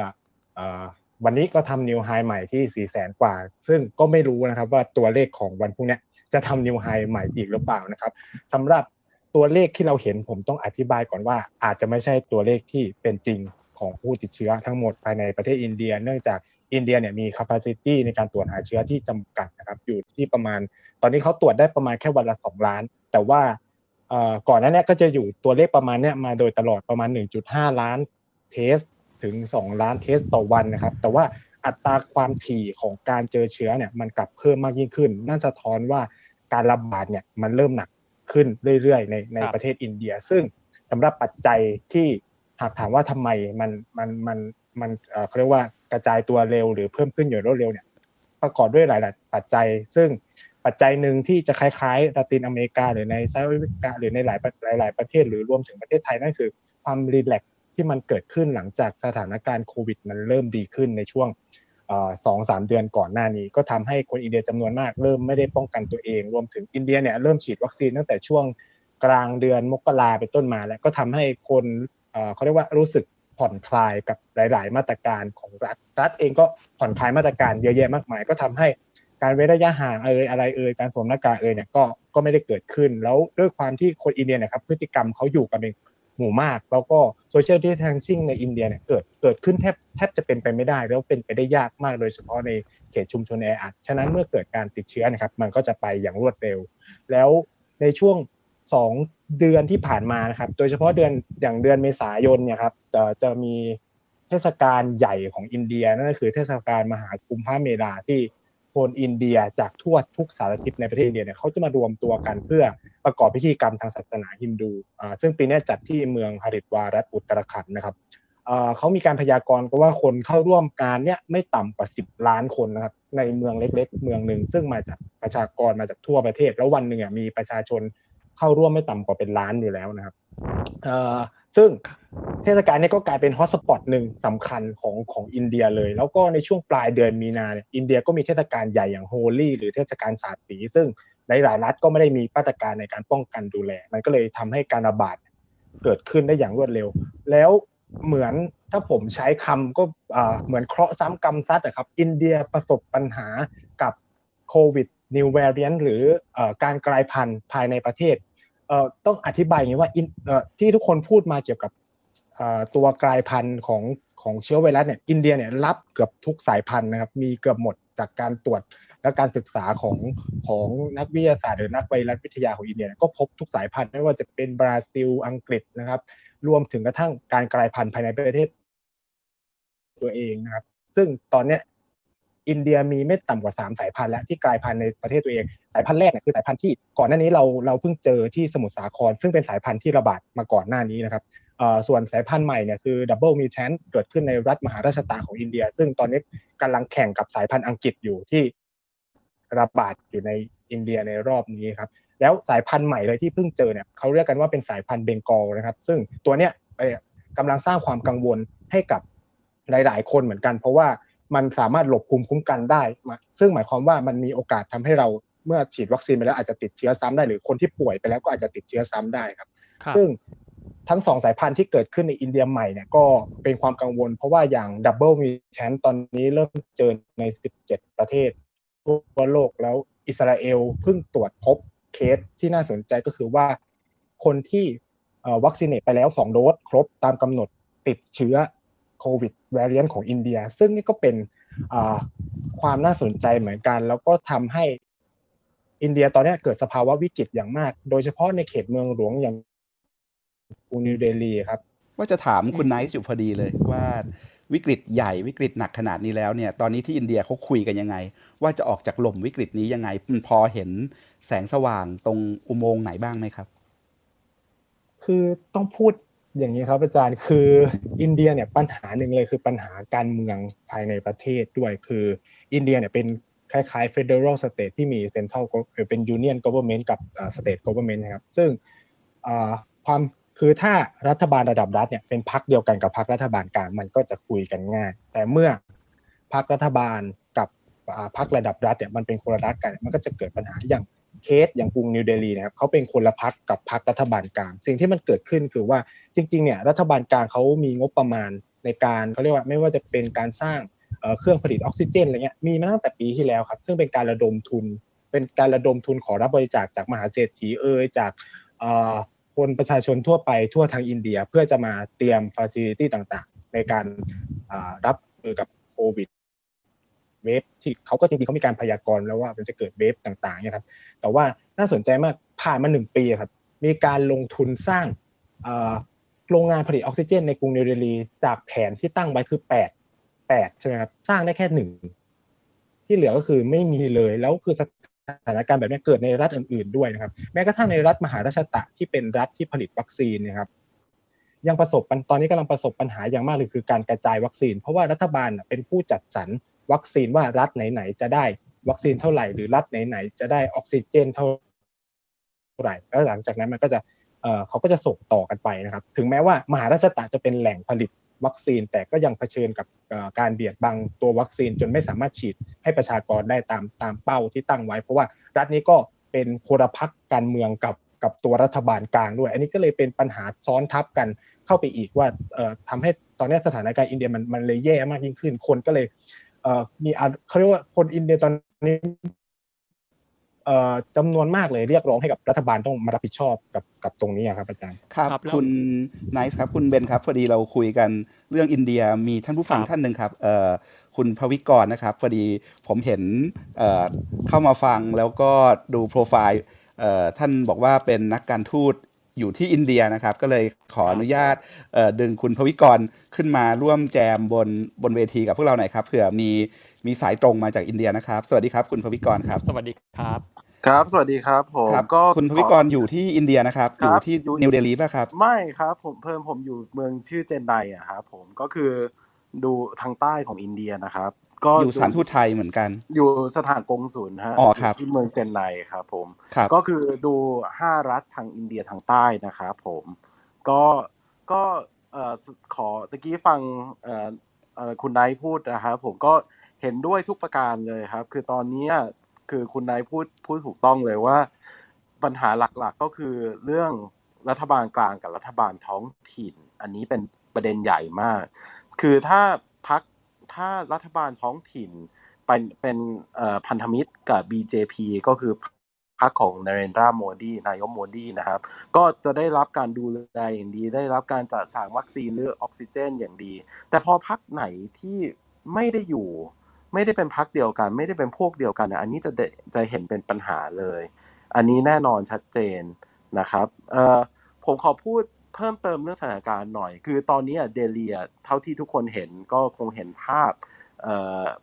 วันนี้ก็ทำนิวไฮใหม่ที่4ี่แสนกว่า ซึ่งก็ไม่รู้นะครับว่าตัวเลขของวันพรุ่งนี้จะทำนิวไฮใหม่อีกหรือเปล่านะครับสำหรับตัวเลขที่เราเห็นผมต้องอธิบายก่อนว่า อาจจะไม่ใช่ตัวเลขที่เป็นจริงของผู้ติดเชื้อทั้งหมดภายในประเทศอินเดีย เนื่องจากอินเดียเนี่ยมี capacity ในการตรวจหาเชื้อที่จำกัดนะครับอยู่ที่ประมาณ ตอนนี้เขาตรวจได้ประมาณแค่วันละ 2 ล้าน แต่ว่าก่อนหน้านี้ก็จะอยู่ตัวเลขประมาณเนี้ยมาโดยตลอดประมาณ 1.5 ล้านเทส ถึง 2 ล้านเทสต่อวันนะครับ แต่ว่าอัตราความถี่ของการเจอเชื้อเนี่ยมันกลับเพิ่มมากยิ่งขึ้น นั่นสะท้อนว่าการระบาดเนี่ยมันเริ่มหนักขึ้นเรื่อยๆ ในในประเทศอินเดีย ซึ่งสำหรับปัจจัยที่หากถามว่าทำไมมันมันมันมันเขาเรียกว่ากระจายตัวเร็วหรือเพิ่มขึ้นอยู่รวดเร็วเนี่ยประกอบด้วยหลายๆปัจจัย ซึ่งปัจจัยหนึ่งที่จะคล้ายๆลาตินอเมริกา หรือในเซาท์อเมริกาหรือในหลายหลาย ๆ ประเทศหรือรวมถึงประเทศไทยนั่นคือความรีแลก ที่มันเกิดขึ้นหลังจากสถานการณ์โควิด มันเริ่มดีขึ้นในช่วงสองสามเดือนก่อนหน้านี้ ก็ทำให้คนอินเดียจำนวนมากเริ่มไม่ได้ป้องกันตัวเอง รวมถึงอินเดียเนี่ยเริ่มฉีดวัคซีนตั้งแต่ช่วงกลางเดือนมกราเป็นต้นมา แล้วก็ทำให้คนเขาเรียกว่ารู้สึกผ่อนคลายกับหลาย ๆ มาตรการของรัฐรัฐเองก็ผ่อนคลายมาตรการเยอะแยะมากมาย ก็ทำให้การเว้นระยะห่างเอ่ยอะไรเอ่ยการสวมหน้ากากเอ่ยเนี่ยก็ก็ไม่ได้เกิดขึ้น แล้วด้วยความที่คนอินเดียนะครับพฤติกรรมเขาอยู่กันเป็น หมู่มาก แล้วก็ social distancing ในอินเดียเนี่ยเกิดเกิดขึ้นแทบแทบจะเป็นไปไม่ได้ แล้วเป็นไปได้ยากมากโดยเฉพาะในเขตชุมชนแออัดฉะนั้นเมื่อเกิดการติดเชื้อนะครับ มันก็จะไปอย่างรวดเร็ว แล้วในช่วงสองเดือนที่ผ่านมานะครับ โดยเฉพาะเดือนอย่างเดือนเมษายนเนี่ยครับจะจะมีเทศกาลใหญ่ของอินเดียนั่นก็คือเทศกาลมหากุมภาเมลาที่ คนอินเดียจากทั่วทุกสารทิศในประเทศอินเดียเนี่ยเขาจะมารวมตัวกันเพื่อประกอบพิธีกรรมทางศาสนาฮินดูซึ่งปีนี้จัดที่เมืองฮาริดวารัฐอุตรขันนะครับเขามีการพยากรณ์ก็ว่าคนเข้าร่วมการเนี่ยไม่ต่ำกว่า 10 ล้านคนนะครับในเมืองเล็ก ๆ เมืองหนึ่งซึ่งมาจากประชากรมาจากทั่วประเทศ แล้ววันหนึ่งมีประชาชนเข้าร่วมไม่ต่ำกว่าเป็นล้านอยู่แล้วนะครับซึ่ง เทศกาลนี้ก็กลายเป็น hotspot หนึ่งสำคัญของของอินเดียเลย แล้วก็ในช่วงปลายเดือนมีนาเนี่ยอินเดียก็มีเทศกาลใหญ่อย่างโฮลี่หรือเทศกาลศาสตร์สี ซึ่งในหลายรัฐก็ไม่ได้มีมาตรการในการป้องกันดูแล มันก็เลยทำให้การระบาดเกิดขึ้นได้อย่างรวดเร็ว แล้วเหมือนถ้าผมใช้คำก็เหมือนเคราะห์ซ้ำกรรมซัดนะครับ อินเดียประสบปัญหากับโควิด new variant หรือการกลายพันธุ์ภายในประเทศต้องอธิบายอย่างนี้ว่าที่ทุกคนพูดมาเกี่ยวกับ ตัวกลายพันธุ์ของของเชื้อไวรัสเนี่ยอินเดียเนี่ยรับเกือบทุกสายพันธุ์นะครับ มีเกือบหมดจากการตรวจและการศึกษาของของนักวิทยาศาสตร์หรือนักไวรัสวิทยาของอินเดียก็พบทุกสายพันธุ์ไม่ว่าจะเป็นบราซิลอังกฤษนะครับ รวมถึงกระทั่งการกลายพันธุ์ภายในประเทศ ตัวเองนะครับ ซึ่งตอนเนี้ยอินเดียมีไม่ต่ำกว่า3สายพันธุ์แล้วที่กลายพันธุ์ในประเทศตัวเอง สายพันธุ์แรกเนี่ยคือสายพันธุ์ที่ก่อนหน้านี้เราเราเพิ่งเจอที่สมุทรสาคร ซึ่งเป็นสายพันธุ์ที่ระบาดมาก่อนหน้านี้นะครับ ส่วนสายพันธุ์ใหม่เนี่ยคือดับเบิลมีแทนเกิดขึ้นในรัฐมหาราชตาของอินเดีย ซึ่งตอนนี้กำลังแข่งกับสายพันธุ์อังกฤษอยู่ที่ระบาดอยู่ในอินเดียในรอบนี้ครับแล้วสายพันธุ์ใหม่เลยที่เพิ่งเจอเนี่ยเขาเรียกกันว่าเป็นสายพันธุ์เบงกอลนะครับ ซึ่งตัวเนี้ยกำลังสร้างความกังวลให้กับหลาย ๆ คนเหมือนกัน เพราะว่ามันสามารถหลบภูมิคุ้มกันได้ ซึ่งหมายความว่ามันมีโอกาสทำให้เราเมื่อฉีดวัคซีนไปแล้วอาจจะติดเชื้อซ้ำได้หรือคนที่ป่วยไปแล้วก็อาจจะติดเชื้อซ้ำได้ครับ ซึ่ง ทั้งสองสายพันธุ์ที่เกิดขึ้นในอินเดียใหม่เนี่ยก็เป็นความกังวล เพราะว่าอย่าง double mutation ตอนนี้เริ่มเจอใน 17 ประเทศทั่วโลกแล้วอิสราเอลเพิ่งตรวจพบเคสที่น่าสนใจก็คือว่า คนที่วัคซีนไปแล้ว 2 โดสครบตามกำหนดติดเชื้อโควิด variant ของอินเดีย ซึ่งนี่ก็เป็นความน่าสนใจเหมือนกัน แล้วก็ทำให้อินเดียตอนนี้เกิดสภาวะวิกฤตอย่างมาก โดยเฉพาะในเขตเมืองหลวงอย่าง กรุงนิวเดลีครับ
ว่าจะถามคุณไนท์อยู่พอดีเลยว่าวิกฤตใหญ่วิกฤตหนักขนาดนี้แล้วเนี่ยตอนนี้ที่อินเดียเขาคุยกันยังไง ว่าจะออกจากหล่มวิกฤตนี้ยังไงพอเห็นแสงสว่างตรงอุโมงค์ไหนบ้างไหมครับ
คือต้องพูดอย่างนี้ครับอาจารย์คืออินเดียเนี่ยปัญหาหนึ่งเลยคือปัญหาการเมืองภายในประเทศด้วยคืออินเดียเนี่ยเป็นคล้ายๆ federal state ที่มี central เป็น union government กับ state government นะครับ ซึ่งความ คือถ้ารัฐบาลระดับรัฐเนี่ยเป็นพักเดียวกันกับพักรัฐบาลกลางมันก็จะคุยกันง่าย แต่เมื่อพรรครัฐบาลกับพรรคระดับรัฐเนี่ยมันเป็นคนละรัฐกันมันก็จะเกิดปัญหาอย่างเคสอย่างกรุงนิวเดลีนะครับเขาเป็นคนละพรรคกับพรรครัฐบาลกลางสิ่งที่มันเกิดขึ้นคือว่าจริงๆเนี่ยรัฐบาลกลางเขามีงบประมาณในการเขาเรียกว่าไม่ว่าจะเป็นการสร้างเครื่องผลิตออกซิเจนอะไรเงี้ยมีมาตั้งแต่ปีที่แล้วครับซึ่งเป็นการระดมทุน เป็นการระดมทุนขอรับบริจาคจากมหาเศรษฐีเอ่ยจาก คนประชาชนทั่วไปทั่วทั้งอินเดียเพื่อจะมาเตรียม facility ต่างๆ ในการรับมือกับโควิดเวฟที่เขาก็จริงๆเขามีการพยากรณ์แล้วว่ามันจะเกิดเวฟต่างๆเนี่ยครับแต่ว่าน่าสนใจมากผ่านมาหนึ่งปีครับมีการลงทุนสร้างโรงงานผลิตออกซิเจนในกรุงนิวเดลีจากแผนที่ตั้งไว้คือแปดแปดใช่ไหมครับสร้างได้แค่หนึ่งที่เหลือก็คือไม่มีเลยแล้วคือส ถานการณ์แบบนี้เกิดในรัฐอื่นๆด้วยนะครับแม้กระทั่งในรัฐมหาราชตะที่เป็นรัฐที่ผลิตวัคซีนนะครับยังประสบตอนนี้กำลังประสบปัญหาอย่างมากเลยคือการกระจายวัคซีน เพราะว่ารัฐบาลเป็นผู้จัดสรรวัคซีนว่ารัฐไหนๆจะได้วัคซีนเท่าไหร่หรือรัฐไหนๆจะได้ออกซิเจนเท่าไหร่แล้วหลังจากนั้นมันก็จะเขาก็จะส่งต่อกันไปนะครับ ถึงแม้ว่ามหาราชตะจะเป็นแหล่งผลิต วัคซีน แต่ก็ยังเผชิญกับการเบียดบังตัววัคซีนจนไม่สามารถฉีดให้ประชากรได้ตามตามเป้าที่ตั้งไว้ เพราะว่ารัฐนี้ก็เป็นโครพักการเมืองกับกับตัวรัฐบาลกลางด้วย อันนี้ก็เลยเป็นปัญหาซ้อนทับกันเข้าไปอีกว่าเอ่อทำให้ตอนนี้สถานการณ์อินเดียมันมันเลยแย่มากยิ่งขึ้นคนก็เลยมีเขาเรียกว่าคนอินเดียตอนนี้ จำนวนมากเลยเรียกร้องให้กับรัฐบาลต้องมารับผิดชอบกับกับตรงนี้ครับอาจารย์
ครับ คุณไนซ์ครับคุณเบนครับพอดีเราคุยกันเรื่องอินเดียมีท่านผู้ฟังท่านหนึ่งครับเอ่อคุณภวิกรนะครับพอดีผมเห็นเอ่อเข้ามาฟังแล้วก็ดูโปรไฟล์เอ่อท่านบอกว่าเป็นนักการทูต อยู่ที่อินเดียนะครับ ก็เลยขออนุญาตดึงคุณภวิกรขึ้นมาร่วมแจมบนบนเวทีกับพวกเราหน่อยครับเผื่อมีมีสายตรงมาจากอินเดียนะครับ สวัสดีครับ คุณภวิกรครับ
สวัสดีครับ
ครับ สวัสดีครับผมก็
คุณภวิกรอยู่ที่อินเดียนะครับ อยู่ที่นิวเดลีป่ะครับ
ไม่ครับผมเพิ่มผมอยู่เมืองชื่อเจนไดอะครับผมก็คือดูทางใต้ของอินเดียนะครับ ก็
อยู่สถานทูตไทยเหมือนกัน
อยู่สถานกงศุลฮะ
อ๋อครับ
ที่เมืองเจนไดครับผม
ครับ
ก็คือดูห้ารัฐทางอินเดียทางใต้นะครับผมก็ก็เอ่อขอตะกี้ฟังเอ่อเอ่อคุณไนท์พูดนะครับผมก็เห็นด้วยทุกประการเลยครับ คือตอนนี้คือคุณนายพูดพูดถูกต้องเลยว่า ปัญหาหลักๆก็คือเรื่องรัฐบาลกลางกับรัฐบาลท้องถิ่น อันนี้เป็นประเด็นใหญ่มาก คือถ้าพัก ถ้ารัฐบาลท้องถิ่นเป็นเป็นพันธมิตรกับ BJP ก็คือพรรคของนเรนทราโมดีนายกโมดีนะครับ ก็จะได้รับการดูแลอย่างดี ได้รับการจัดสรรวัคซีนหรือออกซิเจนอย่างดี แต่พอพรรคไหนที่ไม่ได้อยู่ ไม่ได้เป็นพักเดียวกัน ไม่ได้เป็นพวกเดียวกันอันนี้จะจะเห็นเป็นปัญหาเลย อันนี้แน่นอนชัดเจนนะครับเอ่อผมขอพูด เพิ่มเติมเรื่องสถานการณ์หน่อย คือตอนนี้เดลีเท่าที่ทุกคนเห็นก็คงเห็นภาพ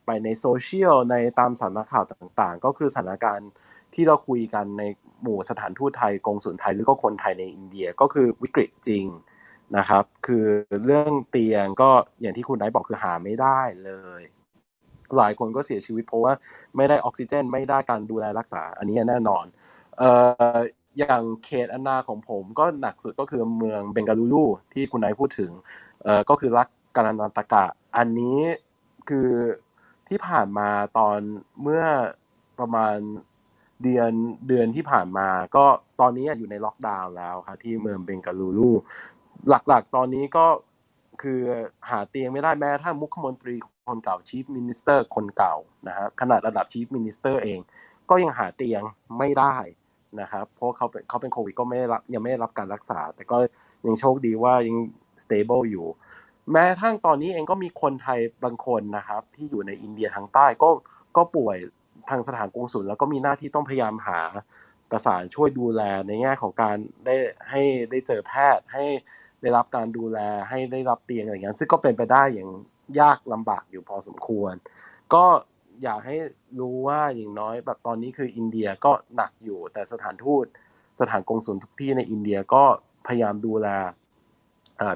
ไปในโซเชียลในตามสำนักข่าวต่างๆ ก็คือสถานการณ์ที่เราคุยกันในหมู่สถานทูตไทยกงสุลไทยหรือก็คนไทยในอินเดียก็คือวิกฤตจริงนะครับ คือเรื่องเตียงก็อย่างที่คุณไนท์บอกคือหาไม่ได้เลย หลายคนก็เสียชีวิตเพราะว่าไม่ได้ออกซิเจน ไม่ได้การดูแลรักษา อันนี้แน่นอนเอย่างเขตอนนาของผมก็หนักสุดก็คือเมืองเบงกาลูรูที่คุณนายพูดถึงเอ่อก็คือรักกานาตกะ อันนี้คือที่ผ่านมาตอนเมื่อประมาณเดือนเดือนที่ผ่านมา ก็ตอนนี้อยู่ในล็อกดาวน์แล้วครับที่เมืองเบงกาลูรูหลักๆ ตอนนี้ก็คือหาเตียงไม่ได้แม้กระทั่งมุขมนตรีคนเก่า chief minister คนเก่านะฮะขนาดระดับ chief minister เอง ก็ยังหาเตียงไม่ได้ นะครับเพราะเขาเป็นเขาเป็นโควิดก็ไม่ได้รับยังไม่ได้รับการรักษา แต่ก็ยังโชคดีว่ายัง stable อยู่ แม้ทั้งตอนนี้เองก็มีคนไทยบางคนนะครับ ที่อยู่ในอินเดียทางใต้ก็ก็ป่วยทางสถานกงสุลแล้วก็มีหน้าที่ต้องพยายามหาประสานช่วยดูแลในแง่ของการได้ให้ได้เจอแพทย์ให้ได้รับการดูแลให้ได้รับเตียงอะไรอย่างเงี้ยซึ่งก็เป็นไปได้อย่างยากลำบากอยู่พอสมควร ก็ อยากให้รู้ว่าอย่างน้อยแบบตอนนี้คืออินเดียก็หนักอยู่ แต่สถานทูตสถานกงสุลทุกที่ในอินเดียก็พยายามดูแล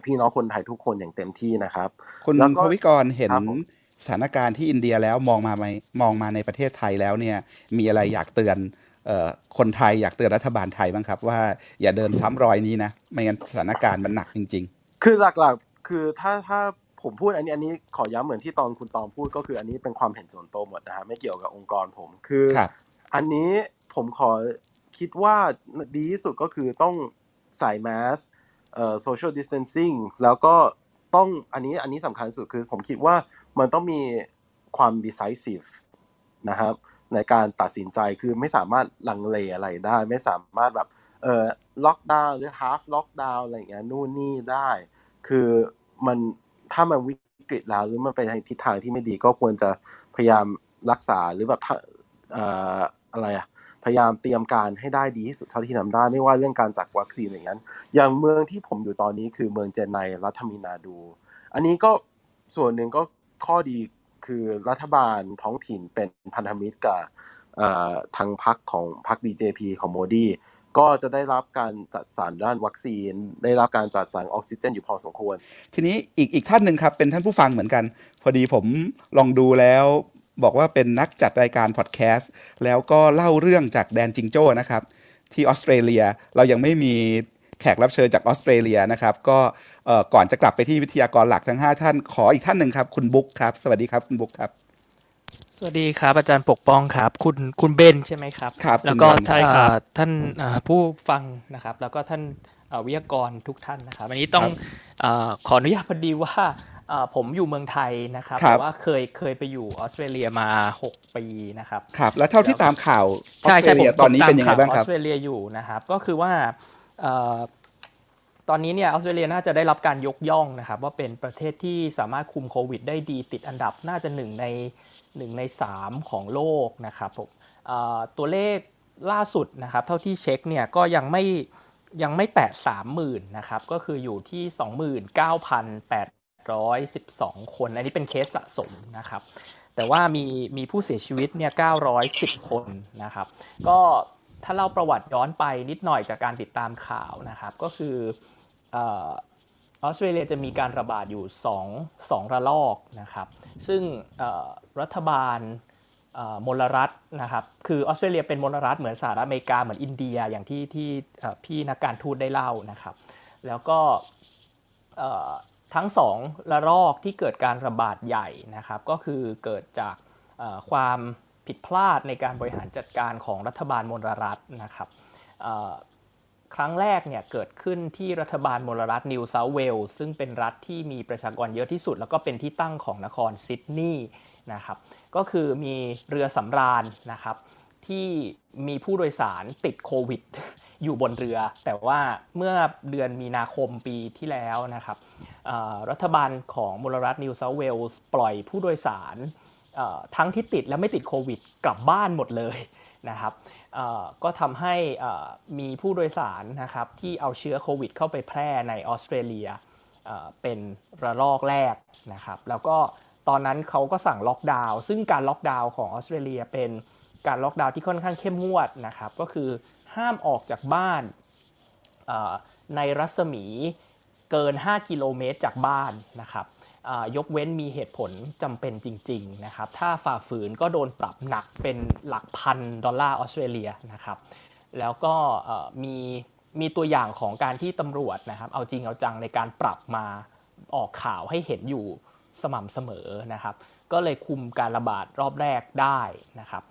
พี่น้องคนไทยทุกคนอย่างเต็มที่นะครับ
คุณ
แล้ว
พ
ก็
วิกรเห็น
ครับผม
สถานการณ์ที่อินเดียแล้วมองมาไหมมองมาในประเทศไทยแล้วเนี่ยมีอะไรอยากเตือนเอ่อคนไทยอยากเตือนรัฐบาลไทยบ้างครับ ว่าอย่าเดินซ้ำรอยนี้นะ ไม่งั้นสถานการณ์มันหนักจริง
คือหลักๆคือถ้าถ้า ผมพูดอันนี้อันนี้ขอย้ำเหมือนที่ตอนคุณตองพูดก็คืออันนี้เป็นความเห็นส่วนตัวหมดนะฮะไม่เกี่ยวกับองค์กรผมคือ
ครับ
อันนี้ผมขอคิดว่าดีที่สุดก็คือต้องใส่แมสเอ่อ social distancing แล้วก็ต้องอันนี้อันนี้สำคัญสุดคือผมคิดว่ามันต้องมีความ decisive นะครับในการตัดสินใจคือไม่สามารถลังเลอะไรได้ ไม่สามารถแบบเอ่อล็อกดาวน์หรือ half ล็อกดาวน์อะไรอย่างเงี้ยนู่นนี่ได้ คือมัน ถ้ามันวิกฤตแล้วหรือมันไปในทิศทางที่ไม่ดีก็ควรจะพยายามรักษาหรือแบบอะไรอะพยายามเตรียมการให้ได้ดีที่สุดเท่าที่ทำได้ไม่ว่าเรื่องการจัดวัคซีนอย่างนั้น อย่างเมืองที่ผมอยู่ตอนนี้คือเมืองเจนไนรัฐมินาดู อันนี้ก็ส่วนหนึ่งก็ข้อดีคือรัฐบาลท้องถิ่นเป็นพันธมิตรกับทางพรรคของพรรค BJP ของโมดี ก็จะได้รับการจัดสรรด้านวัคซีน ได้รับการจัดสรรออกซิเจนอยู่พอสมควร
ทีนี้อีกอีกท่านหนึ่งครับเป็นท่านผู้ฟังเหมือนกัน พอดีผมลองดูแล้วบอกว่าเป็นนักจัดรายการพอดแคสต์แล้วก็เล่าเรื่องจากแดนจิงโจ้นะครับที่ออสเตรเลียเรายังไม่มีแขกรับเชิญจากออสเตรเลียนะครับก็ก่อนจะกลับไปที่วิทยากรหลักทั้ง 5 ท่านขออีกท่านหนึ่งครับคุณบุ๊คครับ สวัสดีครับคุณบุ๊คครับ
วัสดีครับอาจารย์ปกป้องครับ คุณคุณเบนใช่ไหมครับ
ครับ
แล้วก็
คุณเบน
ใช่ครับ
เอ่อท่านเอ่อผู้ฟังนะครับ แล้วก็ท่านเอ่อวิทยากรทุกท่านนะครับอันนี้ต้องเอ่อขออนุญาตพอดีว่าเอ่อผมอยู่เมืองไทยนะครับ
ครับ
แต่ว่าเคยเคยไปอยู่ออสเตรเลียมา 6 ปีนะครับ
ครับแล้วเท่าที่ตามข่าวออ
ใช่
สเตร
ใช่
เลีย
ผม
ตอนนี้
ผม
เป็นยังไงบ้าง
ตม
ค
ข่ว
รับ
ออสเตรเลียอยู่นะครับ ก็คือว่าเอ่อตอนนี้เนี่ยออสเตรเลียน่าจะได้รับการยกย่องนะครับ ว่าเป็นประเทศที่สามารถคุมโควิดได้ดีติดอันดับน่าจะหนึ่งใน หนึ่งในสามของโลกนะครับผมตัวเลขล่าสุดนะครับเท่าที่เช็คเนี่ยก็ยังไม่ยังไม่แตะ30,000นะครับก็คืออยู่ที่ 29,812 คน อันนี้เป็นเคสสะสมนะครับแต่ว่ามีมีผู้เสียชีวิตเนี่ย910 คนนะครับก็ถ้าเล่าประวัติย้อนไปนิดหน่อยจากการติดตามข่าวนะครับก็คือ ออสเตรเลียจะมีการระบาดอยู่2 2ระลอกนะครับ ซึ่งรัฐบาลมลรัฐนะครับคือออสเตรเลียเป็นมลรัฐเหมือนสหรัฐอเมริกาเหมือนอินเดียอย่างที่ที่พี่นักการทูตได้เล่านะครับ แล้วก็ทั้งสองระลอกที่เกิดการระบาดใหญ่นะครับ ก็คือเกิดจากความผิดพลาดในการบริหารจัดการของรัฐบาลมลรัฐนะครับ ครั้งแรกเนี่ยเกิดขึ้นที่รัฐบาลมลรัฐนิวเซาเวลส์ซึ่งเป็นรัฐที่มีประชากรเยอะที่สุด แล้วก็เป็นที่ตั้งของนครซิดนีย์นะครับก็คือมีเรือสำราญนะครับที่มีผู้โดยสารติดโควิดอยู่บนเรือ แต่ว่าเมื่อเดือนมีนาคมปีที่แล้วนะครับรัฐบาลของมลรัฐนิวเซาเวลส์ปล่อยผู้โดยสารทั้งที่ติดและไม่ติดโควิดกลับบ้านหมดเลย นะครับก็ทำให้มีผู้โดยสารนะครับที่เอาเชื้อโควิดเข้าไปแพร่ในออสเตรเลียเป็นระลอกแรกนะครับ แล้วก็ตอนนั้นเขาก็สั่งล็อกดาวน์ซึ่งการล็อกดาวน์ของออสเตรเลียเป็นการล็อกดาวน์ที่ค่อนข้างเข้มงวดนะครับ ก็คือห้ามออกจากบ้านในรัศมีเกิน 5 กิโลเมตรจากบ้านนะครับ ยกเว้นมีเหตุผลจำเป็นจริงๆนะครับถ้าฝ่าฝืนก็โดนปรับหนักเป็นหลักพันดอลลาร์ออสเตรเลียนะครับแล้วก็มีมีตัวอย่างของการที่ตำรวจนะครับเอาจริงเอาจังในการปรับมาออกข่าวให้เห็นอยู่สม่ำเสมอนะครับ ก็เลยคุมการระบาดรอบแรกได้นะครับ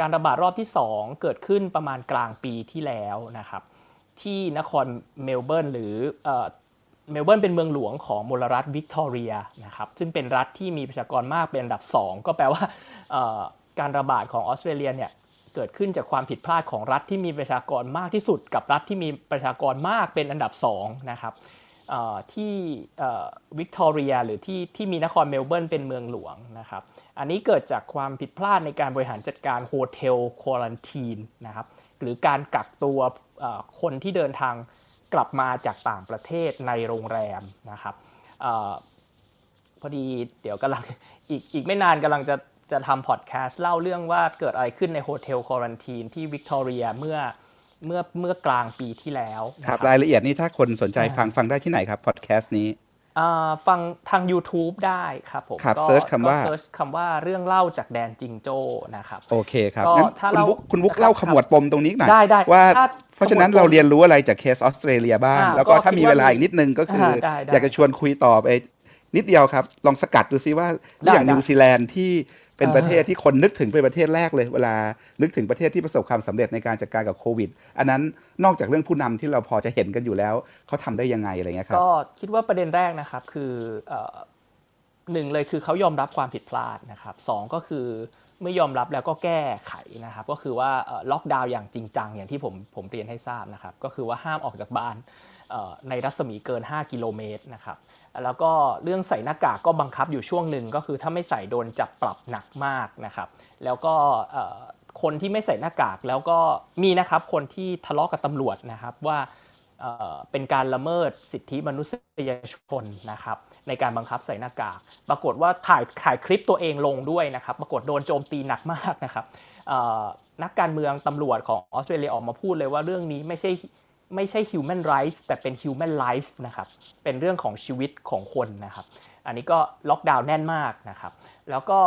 การระบาดรอบที่ 2 เกิดขึ้นประมาณกลางปีที่แล้วนะครับที่นครเมลเบิร์นหรือ เมลเบิร์นเป็นเมืองหลวงของมลรัฐวิกตอเรียนะครับซึ่งเป็นรัฐที่มีประชากรมากเป็นอันดับ 2 ก็แปลว่าการระบาดของออสเตรเลียเนี่ยเกิดขึ้นจากความผิดพลาดของรัฐที่มีประชากรมากที่สุด กับรัฐที่มีประชากรมากเป็นอันดับ2นะครับที่วิกตอเรียหรือที่ที่มีนครเมลเบิร์นเป็นเมืองหลวงนะครับอันนี้เกิดจากความผิดพลาดในการบริหารจัดการ hotel quarantine นะครับหรือการกักตัวคนที่เดินทาง กลับมาจากต่างประเทศในโรงแรมนะครับเออพอดีเดี๋ยวกำลังอีกอีกไม่นานกำลังจะจะทำพอดแคสต์เล่าเรื่องว่าเกิดอะไรขึ้นใน hotel quarantine ที่วิกตอเรียเมื่อเมื่อเมื่อกลางปีที่แล้วนะ
ค
ค
รั
รั
บบรายละเอียดนี่ถ้าคนสนใจ
อ่า
ฟังฟังได้ที่ไหนครับพอดแคสต์นี้
อ่า ฟังทาง YouTube ได้ครับผม
ครับ
ก็
search คำว่า
ก็ search คำว่าเรื่องเล่าจากแดนจิงโจ้นะครับ
โอเคครับ
ก็
งั้น
ถ้า
คุณ
เรา
บุ๊กคุณบุ๊ก
นะครับ
เล่าขมวดปมตรงนี้หน่อย
ได้ได้
ว่า
ถ้า
เพราะฉะนั้น
ขมวดปม
เราเรียนรู้อะไรจากเคสออสเตรเลียบ้าง
อ่า
แล้วก็
ก็
ถ้า
คิด
มี
ว่า
เวลาอีกนิดนึงก็คืออา
ได้ได้
อยากจะชวนคุยต่อไปนิดเดียวครับ ลองสกัดดูซิว่า
ได้
อย่าง
ได้
นิวซีแลนด์ที่ เป็นประเทศที่คนนึกถึงเป็นประเทศแรกเลย เวลานึกถึงประเทศที่ประสบความสำเร็จในการจัดการกับโควิด อันนั้นนอกจากเรื่องผู้นำที่เราพอจะเห็นกันอยู่แล้วเขาทำได้ยังไงอะไรเงี้ยครับ
ก็คิดว่าประเด็นแรกนะครับคือหนึ่งเลยคือเขายอมรับความผิดพลาดนะครับสองก็คือเมื่อยอมรับแล้วก็แก้ไขนะครับ ก็คือว่าล็อกดาวน์อย่างจริงจังอย่างที่ผมผมเรียนให้ทราบนะครับ ก็คือว่าห้ามออกจากบ้าน ในรัศมีเกิน 5 กิโลเมตรนะครับแล้วก็เรื่องใส่หน้ากากก็บังคับอยู่ช่วงหนึ่งก็คือถ้าไม่ใส่โดนจับปรับหนักมากนะครับ แล้วก็คนที่ไม่ใส่หน้ากากแล้วก็มีนะครับคนที่ทะเลาะกับตำรวจนะครับว่าเเป็นการละเมิดสิทธิมนุษยชนนะครับในการบังคับใส่หน้ากาก ปรากฏว่าถ่ายถ่ายคลิปตัวเองลงด้วยนะครับ ปรากฏโดนโจมตีหนักมากนะครับนักการเมืองตำรวจของออสเตรเลียออกมาพูดเลยว่าเรื่องนี้ไม่ใช่ ไม่ใช่ human rights แต่เป็น human life นะครับ เป็นเรื่องของชีวิตของคนนะครับ อันนี้ก็ล็อกดาวน์แน่นมากนะครับ แล้วก็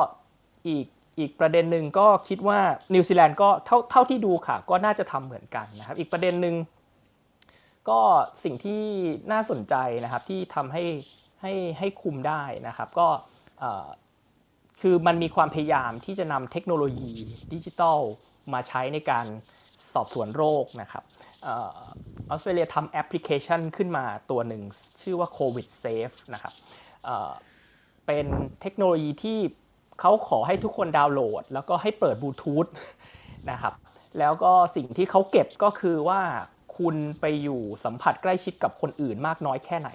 อีกอีกประเด็นหนึ่งก็คิดว่านิวซีแลนด์ก็เท่าเท่าที่ดูค่ะ ก็น่าจะทำเหมือนกันนะครับ อีกประเด็นหนึ่งก็สิ่งที่น่าสนใจนะครับที่ทำให้ให้ให้คุมได้นะครับ ก็คือมันมีความพยายามที่จะนำเทคโนโลยีดิจิทัลมาใช้ในการสอบสวนโรคนะครับ ออสเตรเลียทำแอปพลิเคชันขึ้นมาตัวหนึ่ง ชื่อว่า COVID Safe นะครับเป็นเทคโนโลยีที่เขาขอให้ทุกคนดาวน์โหลด แล้วก็ให้เปิดบลูทูธนะครับแล้วก็สิ่งที่เขาเก็บก็คือว่าคุณไปอยู่สัมผัสใกล้ชิดกับคนอื่นมากน้อยแค่ไหน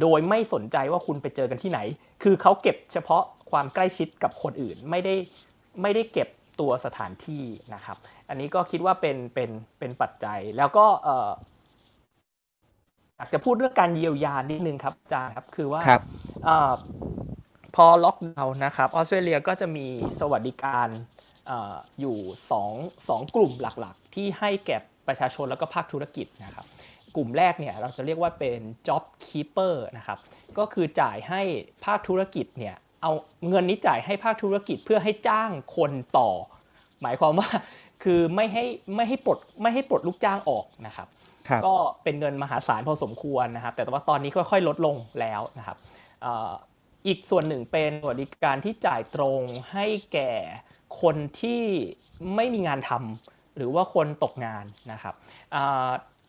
โดยไม่สนใจว่าคุณไปเจอกันที่ไหน คือเขาเก็บเฉพาะความใกล้ชิดกับคนอื่น ไม่ได้ไม่ได้เก็บตัวสถานที่นะครับ อันนี้ก็คิดว่าเป็นเป็นเป็นปัจจัย แล้วก็เอ่ออยากจะพูดเรื่องการเยียวยานิดนึงครับอาจารย์ครับ คือว่า
ครับ
เอ่อพอล็อกดาวน์นะครับออสเตรเลียก็จะมีสวัสดิการเอออยู่2งกลุ่มหลักๆ ที่ให้แก่ประชาชนแล้วก็ภาคธุรกิจนะครับ กลุ่มแรกเนี่ยเราจะเรียกว่าเป็น job keeper นะครับก็คือจ่ายให้ภาคธุรกิจเนี่ยเอาเงินนี้จ่ายให้ภาคธุรกิจเพื่อให้จ้างคนต่อ หมายความว่า คือไม่ให้ไม่ให้ปลดไม่ให้ปลดลูกจ้างออกนะครับ
ครับ
ก็เป็นเงินมหาศาลพอสมควรนะครับ แต่ว่าตอนนี้ค่อยๆ ลดลงแล้วนะครับเอ่ออีกส่วนหนึ่งเป็นสวัสดิการที่จ่ายตรงให้แก่คนที่ไม่มีงานทำหรือว่าคนตกงานนะครับอ่า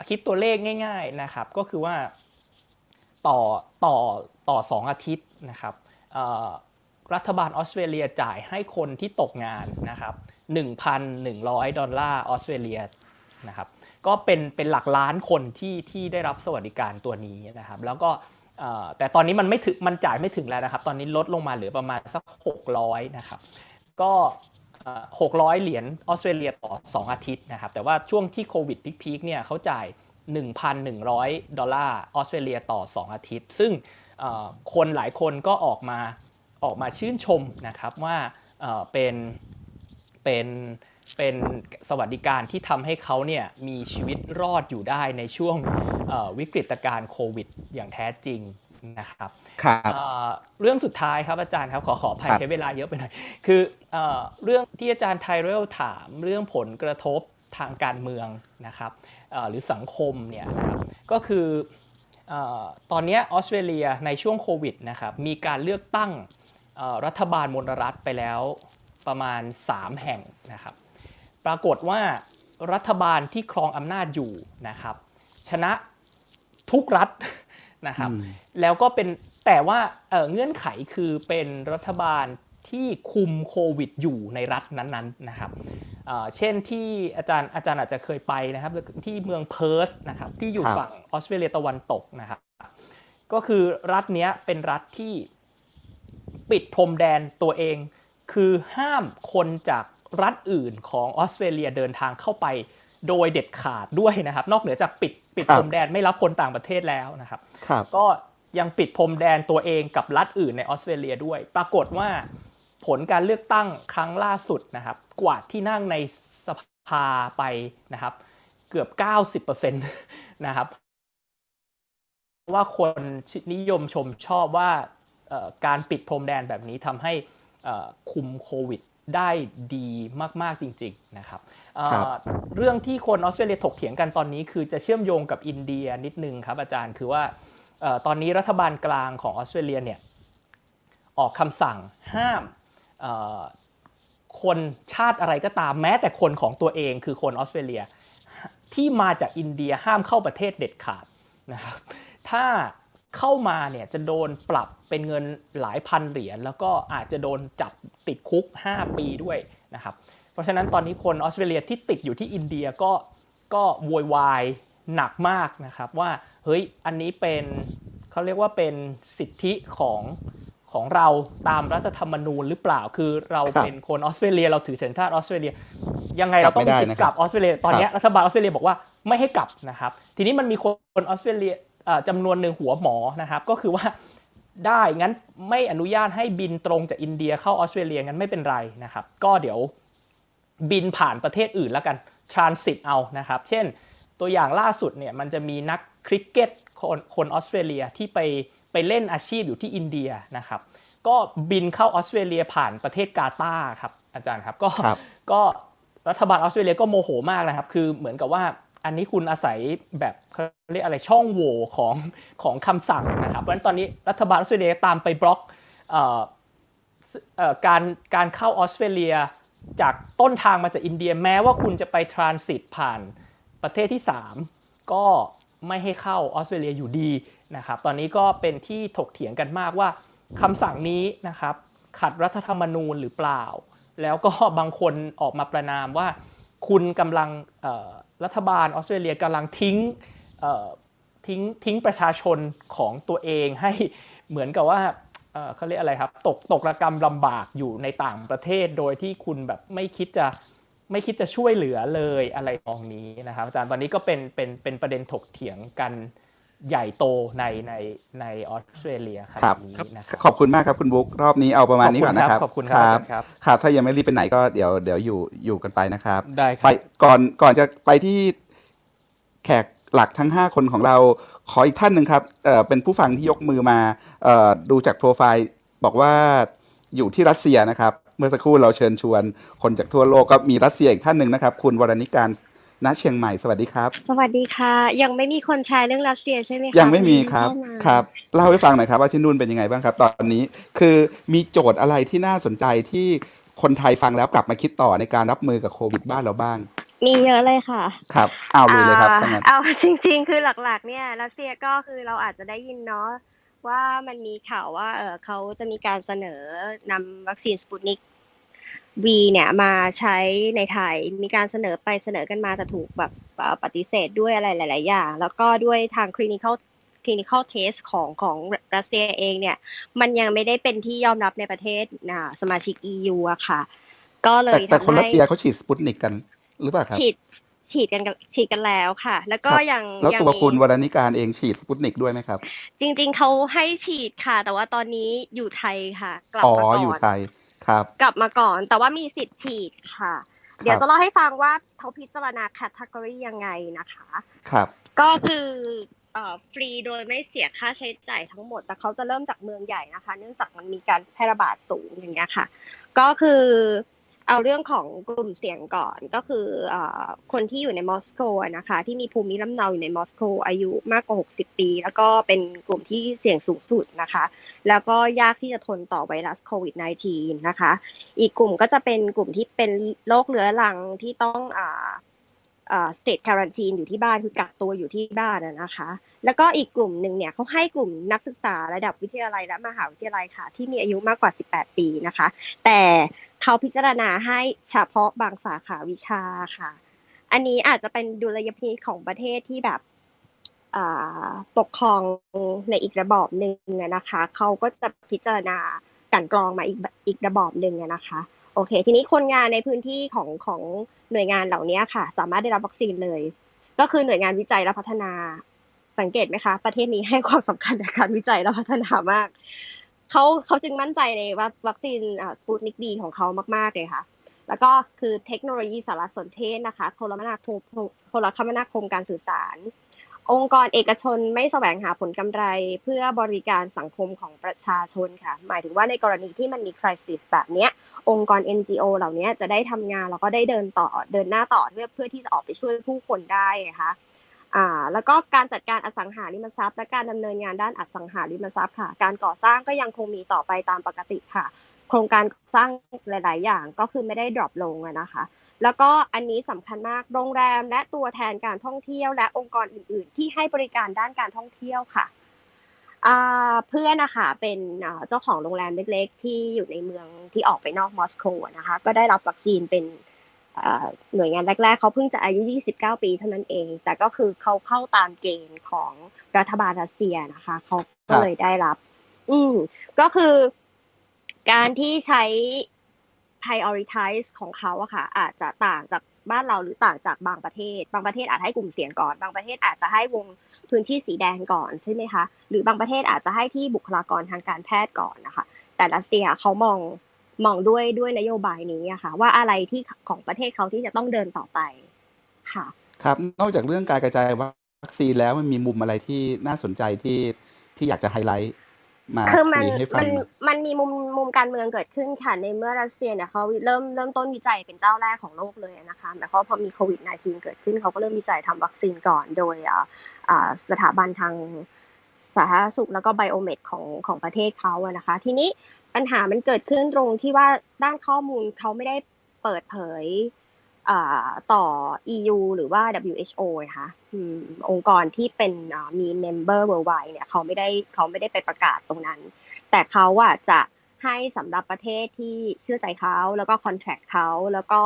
คิดตัวเลขง่าย ๆนะครับ ก็คือว่าต่อต่อต่อสองอาทิตย์นะครับเอ่อรัฐบาลออสเตรเลียจ่ายให้คนที่ตกงานนะครับ 1,100 ดอลลาร์ออสเตรเลียนะครับก็เป็นเป็นหลักล้านคนที่ที่ได้รับสวัสดิการตัวนี้นะครับแล้วก็แต่ตอนนี้มันไม่ถึงมันจ่ายไม่ถึงแล้วนะครับ ตอนนี้ลดลงมาเหลือประมาณสัก 600 นะครับ ก็เอ่อ600 เหรียญออสเตรเลียต่อ 2 อาทิตย์นะครับ แต่ว่าช่วงที่โควิดพีคเนี่ยเขาจ่าย 1,100 ดอลลาร์ออสเตรเลียต่อ 2 อาทิตย์ ซึ่งคนหลายคนก็ออกมาออกมาชื่นชมนะครับว่าเป็น เป็นเป็นสวัสดิการที่ทำให้เขาเนี่ยมีชีวิตรอดอยู่ได้ในช่วงเอ่อวิกฤตการณ์โควิด อย่างแท้จริงนะครับ
ครับ
เอ่อเรื่องสุดท้ายครับอาจารย์ครับขอขออภัย
ครับ
ใช้เวลาเยอะไปหน่อยคือเอ่อเรื่องที่อาจารย์ไทเรลถามเรื่องผลกระทบทางการเมืองนะครับเอ่อหรือสังคมเนี่ยนะครับก็คือเอ่อตอนเนี้ยออสเตรเลียในช่วงโควิดนะครับมีการเลือกตั้งเอ่อรัฐบาลมลรัฐไปแล้ว ประมาณ 3 แห่งนะครับ ปรากฏว่ารัฐบาลที่ครองอำนาจอยู่นะครับ ชนะทุกรัฐนะครับ
อืม
แล้วก็เป็นแต่ว่าเอ่อเงื่อนไขคือเป็นรัฐบาลที่คุมโควิดอยู่ในรัฐนั้นๆนะครับเอ่อเช่นที่อาจารย์อาจารย์อาจจะเคยไปนะครับที่เมืองเพิร์ธนะครับที่อยู่
ครับ
ฝั่งออสเตรเลียตะวันตกนะครับ ก็คือรัฐเนี้ยเป็นรัฐที่ปิดพรมแดนตัวเอง คือห้ามคนจากรัฐอื่นของออสเตรเลียเดินทางเข้าไปโดยเด็ดขาดด้วยนะครับ นอกเหนือจากปิดปิด
ครับ
พรมแดนไม่รับคนต่างประเทศแล้วนะครับ
ครับ
ก็ยังปิดพรมแดนตัวเองกับรัฐอื่นในออสเตรเลียด้วย ปรากฏว่าผลการเลือกตั้งครั้งล่าสุดนะครับ กวาดที่นั่งในสภาไปนะครับ เกือบ 90%นะครับว่าคนนิยมชมชอบว่าเอ่อการปิดพรมแดนแบบนี้ทำให้เอ่อ คุมโควิดได้ดีมาก ๆ จริง ๆ นะครับเอ่อ
ครับ
เรื่องที่คนออสเตรเลียถกเถียงกันตอนนี้ คือจะเชื่อมโยงกับอินเดียนิดนึงครับอาจารย์คือว่าเอ่อตอนนี้รัฐบาลกลางของออสเตรเลียเนี่ยออกคำสั่งห้ามเอ่อคนชาติอะไรก็ตามแม้แต่คนของตัวเองคือคนออสเตรเลียที่มาจากอินเดียห้ามเข้าประเทศเด็ดขาดนะครับถ้า เข้ามาเนี่ยจะโดนปรับเป็นเงินหลายพันเหรียญแล้วก็อาจจะโดนจับติดคุก 5 ปีด้วยนะครับ เพราะฉะนั้นตอนนี้คนออสเตรเลียที่ติดอยู่ที่อินเดียก็ก็โวยวายหนักมากนะครับว่าเฮ้ยอันนี้เป็นเขาเรียกว่าเป็นสิทธิของของเราตามรัฐธรรมนูญหรือเปล่า คือเราเป็นคนออสเตรเลียเราถือสัญชาติออสเตรเลีย ยังไงเราต้องมีสิทธิ์กลับออสเตรเลีย ตอนนี้
รั
ฐบาลออสเตรเลียบอกว่าไม่ให้กลับนะครับ ทีนี้มันมีคนออสเตรเลีย จำนวนหนึ่งหัวหมอนะครับ ก็คือว่าได้งั้นไม่อนุญาตให้บินตรงจากอินเดียเข้าออสเตรเลียงั้นไม่เป็นไรนะครับ ก็เดี๋ยวบินผ่านประเทศอื่นแล้วกันทรานสิตเอานะครับ เช่น ตัวอย่างล่าสุดเนี่ยมันจะมีนักคริกเก็ตคนคนออสเตรเลียที่ไปไปเล่นอาชีพอยู่ที่อินเดียนะครับ ก็บินเข้าออสเตรเลียผ่านประเทศกาตาร์ครับอาจารย์ครับก็
ครับ
ก็รัฐบาลออสเตรเลียก็โมโหมากนะครับ คือเหมือนกับว่า อันนี้คุณอาศัยแบบเขาเรียกอะไรช่องโหว่ของของคำสั่งนะครับ เพราะฉะนั้นตอนนี้รัฐบาลออสเตรเลียตามไปบล็อกออการการเข้าออสเตรเลียจากต้นทางมาจากอินเดียแม้ว่าคุณจะไปทรานสิตผ่านประเทศที่ 3 ก็ไม่ให้เข้าออสเตรเลียอยู่ดีนะครับตอนนี้ก็เป็นที่ถกเถียงกันมากว่าคำสั่งนี้นะครับขัดรัฐธรรมนูญหรือเปล่า แล้วก็บางคนออกมาประนามว่าคุณกำลัง รัฐบาลออสเตรเลียกำลังทิ้งทิ้งทิ้งประชาชนของตัวเองให้เหมือนกับว่าเอ่อเขาเรียกอะไรครับ ตกตกระกรรมลำบากอยู่ในต่างประเทศ โดยที่คุณแบบไม่คิดจะไม่คิดจะช่วยเหลือเลยอะไรมองนี้นะครับอาจารย์ตอนนี้ก็เป็นเป็นเป็นประเด็นถกเถียงกัน ใหญ่โตในในในออสเตรเลียข
ครั
ณะ
บ
นี้นะครับ
ขอบคุณมากครับคุณบุ๊กรอบนี้เอาประมาณนี้ก่อนนะครับ
ขอบคุณครับขอบคุณครับ
ครับถ้ายังไม่รีบไปไหนก็เดี๋ยวเดี๋ยวอยู่อยู่กันไปนะครับ
ได้ค
ไป
รับ
ก่อนก่อนจะไปที่แขกหลักทั้ง 5 คนของเราขออีกท่านหนึ่งครับเอ่อเป็นผู้ฟังที่ยกมือมาเอ่อดูจากโปรไฟล์บอกว่าอยู่ที่รัสเซียนะครับ เมื่อสักครู่เราเชิญชวนคนจากทั่วโลกก็มีรัสเซียอีกท่านหนึ่งนะครับ คุณวรณิการ ณเชียงใหม่สวัสดีครับ
สวัสดีค่ะ ยังไม่มีคนแชร์เรื่องรัสเซียใช่ไหมคะ
ยังไม่มีครับ
เข้ามา
ครับเล่าให้ฟังหน่อยครับว่าที่นู่นเป็นยังไงบ้างครับ ตอนนี้คือมีโจทย์อะไรที่น่าสนใจที่คนไทยฟังแล้วกลับมาคิดต่อในการรับมือกับโควิดบ้านเราบ้าง
มีเยอะเลยค่ะ
ครับเอาเลยเลยครับ
อ่า
ถ้างั้น
เอาจริง ๆ คือหลักๆ เนี่ยรัสเซียก็คือเราอาจจะได้ยินเนาะว่ามันมีข่าวว่าเออเขาจะมีการเสนอนำวัคซีนสปุตนิก วีเนี่ยมาใช้ในไทยมีการเสนอไปเสนอกันมาแต่ถูกแบบเอ่อปฏิเสธด้วยอะไรหลาย ๆ อย่าง แล้วก็ด้วยทาง clinical clinical test ของของรัสเซียเองเนี่ย มันยังไม่ได้เป็นที่ยอมรับในประเทศอ่าสมาชิก EU อะค่ะ ก็เล
แต่
ย
แต่
ทำ
คนรัส
ให้
เซียเขาฉีดสปุตนิกกันหรือเปล่าครับ
ฉีดฉีดกันกับฉีดกันแล้วค่ะ แล้วก็
ครับ
อย่าง
แล้ว
อย่าง
ตัว
นี้
คุณวรณิการเองฉีดสปุตนิกด้วยไหมครับ
จริง ๆเขาให้ฉีดค่ะ แต่ว่าตอนนี้อยู่ไทยค่ะ กลับ
อ๋อ
มาก่
อยู่
อน
ไทย ครับ
กลับมาก่อน แต่ว่ามีสิทธิ์ฉีดค่ะ เดี๋ยว
ครับ
จะเล่าให้ฟังว่าเขาพิจารณาแคตตากรียังไงนะคะ
ครับ
ก็คือเอ่อฟรีโดยไม่เสียค่าใช้จ่ายทั้งหมด แต่เขาจะเริ่มจากเมืองใหญ่นะคะ เนื่องจากมันมีการแพร่ระบาดสูงอย่างเงี้ยค่ะ ก็คือ เอาเรื่องของกลุ่มเสี่ยงก่อนก็คืออคนที่อยู่ในมอสโกนะคะ ที่มีภูมิลำเนาอยู่ในมอสโกอายุมากกว่า 60 ปี แล้วก็เป็นกลุ่มที่เสี่ยงสูงสุดนะคะ แล้วก็ยากที่จะทนต่อไวรัสโควิด -19 นะคะ อีกกลุ่มก็จะเป็นกลุ่มที่เป็นโรคเรื้อรังที่ต้องอ่าอ่า state quarantine อยู่ที่บ้านคือกักตัวอยู่ที่บ้านนะคะ แล้วก็อีกกลุ่มหนึ่งเนี่ยเขาให้กลุ่มนักศึกษาระดับวิทยาลัยและมหาวิทยาลัยค่ะ ที่มีอายุมากกว่า 18 ปีนะคะ แต่ เขาพิจารณาให้เฉพาะบางสาขาวิชาค่ะ อันนี้อาจจะเป็นดุลยพินิจของประเทศที่แบบปกครองในอีกระบอบหนึ่งนะคะ เขาก็จะพิจารณากันกรองมาอีกอีกระบอบหนึ่งนะคะ โอเค ทีนี้คนงานในพื้นที่ของของหน่วยงานเหล่านี้ค่ะ สามารถได้รับวัคซีนเลย ก็คือหน่วยงานวิจัยและพัฒนาสังเกตไหมคะ ประเทศนี้ให้ความสำคัญในการวิจัยและพัฒนามาก เขาเขาจึงมั่นใจในว่าวัคซีนสปูตนิกดีของเขามาก ๆ เลยค่ะ แล้วก็คือเทคโนโลยีสารสนเทศนะคะโทรคมนาคมโทรคมนาคมการสื่อสาร องค์กรเอกชนไม่แสวงหาผลกำไรเพื่อบริการสังคมของประชาชนค่ะ หมายถึงว่าในกรณีที่มันมีคริสิสแบบเนี้ยองค์กร NGO เหล่านี้จะได้ทำงานแล้วก็ได้เดินต่อเดินหน้าต่อเพื่อเพื่อที่จะออกไปช่วยผู้คนได้นะคะ อ่าแล้วก็การจัดการอสังหาริมทรัพย์ และการดำเนินงานด้านอสังหาริมทรัพย์ค่ะ การก่อสร้างก็ยังคงมีต่อไปตามปกติค่ะ โครงการสร้างหลาย ๆ อย่างก็คือไม่ได้ดรอปลงนะคะ แล้วก็อันนี้สำคัญมากโรงแรมและตัวแทนการท่องเที่ยว และองค์กรอื่น ๆ ที่ให้บริการด้านการท่องเที่ยวค่ะเพื่อนนะคะเป็นเจ้าของโรงแรมเล็ก ๆ ที่อยู่ในเมืองที่ออกไปนอกมอสโกนะคะ ก็ได้รับวัคซีนเป็น หน่วยงานแรก ๆเขาเพิ่งจะอายุ 29 ปีเท่านั้นเอง แต่ก็คือเขาเข้าตามเกณฑ์ของรัฐบาลรัสเซียนะคะเขาก็เลยได้รับ อืมก็คือ การที่ใช้ prioritize ของเขาอะค่ะ อาจจะต่างจากบ้านเราหรือต่างจากบางประเทศ บางประเทศอาจให้กลุ่มเสี่ยงก่อน บางประเทศอาจจะให้วงพื้นที่สีแดงก่อนใช่ไหมคะ หรือบางประเทศอาจจะให้ที่บุคลากรทางการแพทย์ก่อนนะคะ แต่รัสเซียเขามอง มองด้วยด้วยนโยบายนี้อะค่ะ ว่าอะไรที่ของประเทศเขาที่จะต้องเดินต่อไปค่ะ
ครับ นอกจากเรื่องการกระจายวัคซีนแล้วมันมีมุมอะไรที่น่าสนใจที่ที่อยากจะไฮไลท์มา
คือมัน
ให้ฟั
งมันมันมีมุมมุมการเมืองเกิดขึ้นค่ะในเมื่อรัสเซียเนี่ยเขาเริ่มเริ่มต้นวิจัยเป็นเจ้าแรกของโลกเลยนะคะแต่เขาพอมีโควิด -19 เกิดขึ้นเขาก็เริ่มวิจัยทำวัคซีนก่อนโดยสถาบันทางสาธารณสุขแล้วก็ไบโอเมดของของประเทศเขาอะนะคะ ทีนี้ ปัญหามันเกิดขึ้นตรงที่ว่าด้านข้อมูลเขาไม่ได้เปิดเผยต่อ EU หรือว่า WHO นะคะองค์กรที่เป็นมี member worldwide เนี่ยเขาไม่ได้เขาไม่ได้ไปประกาศตรงนั้น แต่เขาอะจะให้สำหรับประเทศที่เชื่อใจเขาแล้วก็ contract เขาแล้วก็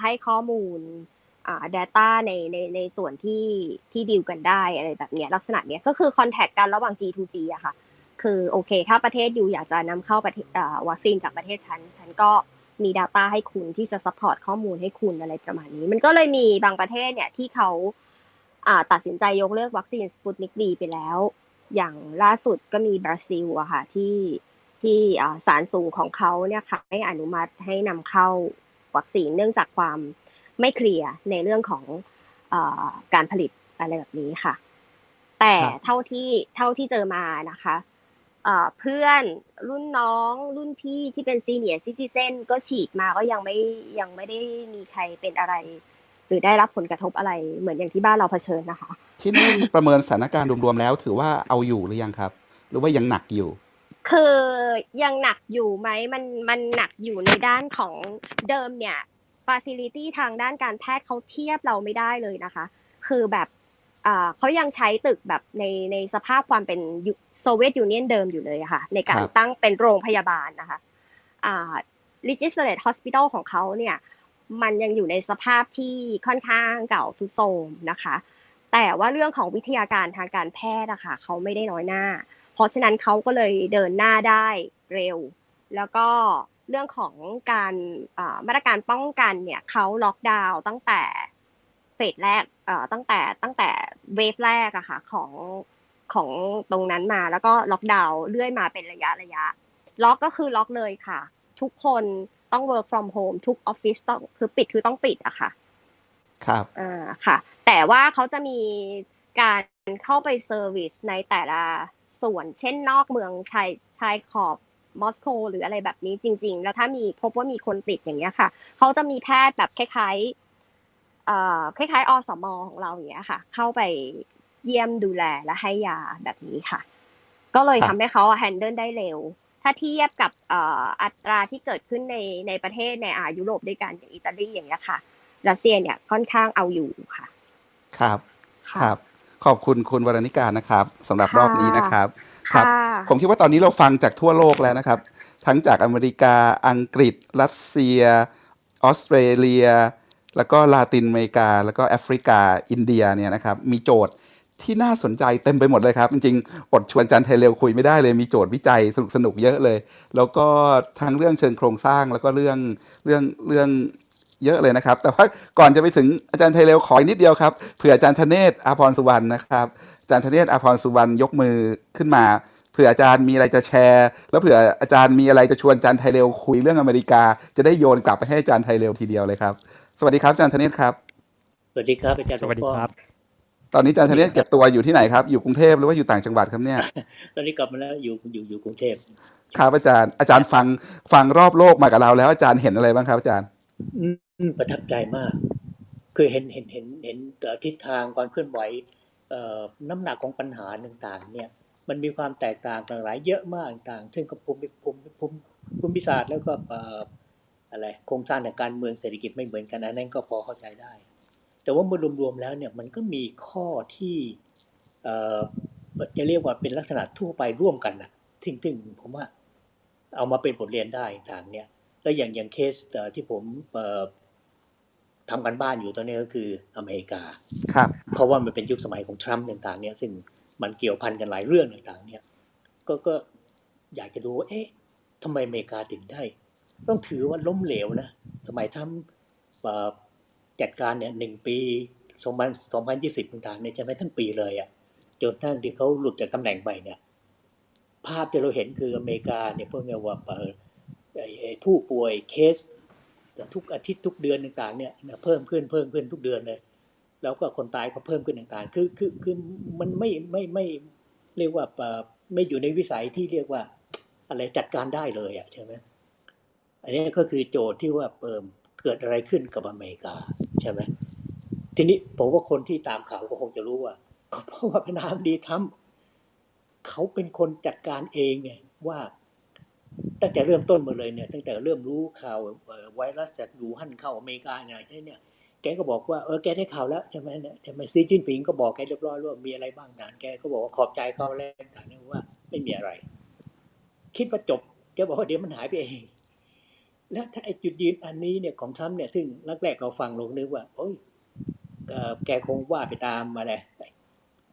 ให้ข้อมูล data ในในในส่วนที่ที่ดีลกันได้อะไรแบบเนี้ยลักษณะเนี้ยก็คือ contact กันระหว่าง G2G อะค่ะ คือโอเค ถ้าประเทศอยู่อยากจะนำเข้าประเทศวัคซีนจากประเทศฉันฉันก็มี Data ให้คุณที่จะ support ข้อมูลให้คุณอะไรประมาณนี้ มันก็เลยมีบางประเทศเนี่ยที่เขาตัดสินใจยกเลิกวัคซีนสปุตนิก V ไปแล้ว อย่างล่าสุดก็มีบราซิลอะค่ะที่ที่ศาลสูงของเขาเนี่ยค่ะไม่อนุมัติให้นำเข้าวัคซีนเนื่องจากความไม่เคลียร์ในเรื่องของอการผลิตอะไรแบบนี้ค่ะ แต่เท่าที่เท่าที่เจอมานะคะ เพื่อนรุ่นน้องรุ่นพี่ที่เป็นซีเนียร์ซิติเซนก็ฉีดมาก็ยังไม่ยังไม่ได้มีใครเป็นอะไร หรือได้รับผลกระทบอะไรเหมือนอย่างที่บ้านเราเผชิญนะคะ
ที่นู่นประเมินสถานการณ์รวมๆแล้ว ถือว่าเอาอยู่หรือยังครับ หรือว่ายังหนักอยู่
คือยังหนักอยู่ไหมมันมันหนักอยู่ในด้านของเดิมเนี่ย facility ทางด้านการแพทย์เขาเทียบเราไม่ได้เลยนะคะ คือแบบ เขายังใช้ตึกแบบในในสภาพความเป็น Soviet Union เดิมอยู่เลยค่ะ ในการตั้งเป็นโรงพยาบาลนะคะอ่า Legislative Hospital ของเขาเนี่ยมันยังอยู่ในสภาพที่ค่อนข้างเก่าทรุดโทรมนะคะ แต่ว่าเรื่องของวิทยาการทางการแพทย์อะค่ะเขาไม่ได้น้อยหน้า เพราะฉะนั้นเขาก็เลยเดินหน้าได้เร็ว แล้วก็เรื่องของการมาตรการป้องกันเนี่ยเขาล็อกดาวน์ตั้งแต่ สแรกเอ่อตั้งแต่ตั้งแต่เวฟแรกอะค่ะของของตรงนั้นมาแล้วก็ล็อกดาวน์เลื่อยมาเป็นระยะระยะ ล็อกก็คือล็อกเลยค่ะ ทุกคนต้อง work from home ทุกออฟฟิศต้องคือปิดคือต้องปิดอะค่ะ
ครับ
อ่าค่ะ แต่ว่าเขาจะมีการเข้าไป service ในแต่ละส่วน เช่นนอกเมืองชายชายขอบมอสโกหรืออะไรแบบนี้จริง ๆ แล้วถ้ามีพบว่ามีคนติดอย่างเงี้ยค่ะ เขาจะมีแพทย์แบบคล้าย คล้ายๆอสมของเราอย่างเงี้ยค่ะ เข้าไปเยี่ยมดูแลและให้ยาแบบนี้ค่ะ ก็เลยทำให้เขา handle ได้เร็ว ถ้าเทียบกับอัตราที่เกิดขึ้นในในประเทศในอายุโรปด้วยกันอย่างอิตาลีอย่างเงี้ยค่ะรัสเซียเนี่ยค่อนข้างเอาอยู่ค่ะ
ครับครับ ขอบคุณคุณวรณิการนะครับสำหรับรอบนี้นะครับ
ครับ
ผมคิดว่าตอนนี้เราฟังจากทั่วโลกแล้วนะครับ ทั้งจากอเมริกาอังกฤษ รัสเซีย ออสเตรเลีย แล้วก็ลาตินอเมริกา แล้วก็แอฟริกาอินเดียเนี่ยนะครับมีโจทย์ที่น่าสนใจเต็มไปหมดเลยครับ จริงๆ อดชวนอาจารย์ไทยเร็วคุยไม่ได้เลย มีโจทย์วิจัยสนุกๆเยอะเลย แล้วก็ทั้งเรื่องเชิงโครงสร้างแล้วก็เรื่องเรื่องเรื่องเยอะเลยนะครับ แต่ว่าก่อนจะไปถึงอาจารย์ไทยเร็วขออีกนิดเดียวครับเผื่ออาจารย์ธเนศอาพรสุวรรณนะครับอาจารย์ธเนศอาพรสุวรรณยกมือขึ้นมาเผื่ออาจารย์มีอะไรจะแชร์ แล้วเผื่ออาจารย์มีอะไรจะชวนอาจารย์ไทยเร็วคุยเรื่องอเมริกา จะได้โยนกลับไปให้อาจารย์ไทยเร็วทีเดียวเลยครับ สวัสดีครับอาจารย์ธเนศครับ
สวัสดีครับอาจารย์
สวัสดีครับ
ตอนนี้อาจารย์ธเนศเก็บตัวอยู่ที่ไหนครับ อยู่กรุงเทพหรือว่าอยู่ต่างจังหวัดครับเนี่ย
ตอนนี้กลับมาแล้วอยู่อยู่อยู่กรุงเทพ
ครับอาจารย์ อาจารย์ฟังฟังรอบโลกมากับเราแล้วอาจารย์เห็นอะไรบ้างครับอาจารย์
อืมประทับใจมาก คือเห็นเห็นเห็นเห็นเอ่อทิศทางความเคลื่อนไหวเอ่อน้ำหนักของปัญหาต่างๆ เนี่ย มันมีความแตกต่างกันหลายเยอะมากต่าง ซึ่งก็ภูมิภูมิภูมิภูมิศาสตร์แล้วก็เอ่ออะไรโครงสร้างทางการเมืองเศรษฐกิจไม่เหมือนกันอันนั้นก็พอเข้าใจได้ แต่ว่าเมื่อรวมๆแล้วเนี่ยมันก็มีข้อที่เอ่อจะเรียกว่าเป็นลักษณะทั่วไปร่วมกันนะซึ่งซึ่งผมว่าเอามาเป็นบทเรียนได้ต่างเนี่ยแล้วอย่างอย่างเคสเอ่อที่ผมเอ่อทำกันบ้านอยู่ตอนนี้ก็คืออเมริกา
ครับ
เพราะว่ามันเป็นยุคสมัยของทรัมป์ต่าง ๆ เนี่ย ซึ่งมันเกี่ยวพันกันหลายเรื่องต่าง ๆ เนี่ย ก็ก็อยากจะดูว่าเอ๊ะทำไมอเมริกาถึงได้ ต้องถือว่าล้มเหลวนะ สมัยทรัมป์เอ่อจัดการเนี่ยหนึ่งปีสองพันสองพันยี่สิบต่างๆเนี่ยจะไม่ทั้งปีเลยอะ่ะจนทั้งที่เขาหลุดจากตำแหน่งไปเนี่ย ภาพที่เราเห็นคืออเมริกาเนี่ยพวกเนี้ยว่าผู้ป่วยเคสทุกอาทิตย์ทุกเดือนต่างๆเนี่ยเพิ่มขึ้นเพิ่มขึ้นทุกเดือนเลยแล้วก็คนตายก็เพิ่มขึ้นต่างๆ คือคือคือมันไม่ไม่ไม่เรียกว่าไม่อยู่ในวิสัยที่เรียกว่า อะไรจัดการได้เลยอะใช่ไหม อันนี้ก็คือโจทย์ที่ว่าเปิมเกิดอะไรขึ้นกับอเมริกาใช่ไหมทีนี้ผมว่าคนที่ตามข่าวก็คงจะรู้ว่าเพราะว่าประนาธิบดีทรัมป์เขาเป็นคนจัดการเองไงว่าตั้งแต่เริ่มต้นมาเลยเนี่ย ตั้งแต่เริ่มรู้ข่าวไวรัสจากยูฮั่นเข้าอเมริกาไงเนี่ยแกก็บอกว่าเออแกได้ข่าวแล้วใช่ไหมเนี่ยใช่ไหมซีจิ้นผิงก็บอกแกเรียบร้อยว่ามีอะไรบ้างต่างแกก็บอกว่าขอบใจเขาแล้วต่างเนี่ยว่าไม่มีอะไร คิดว่าจบแกบอกว่าเดี๋ยวมันหายไปเอง แล้วถ้าไอ้จุดยืนอันนี้เนี่ยของทรัมป์เนี่ยซึ่งแรกๆเราฟังเรานึกว่าโอ้ยแกคงว่าไปตามอะไร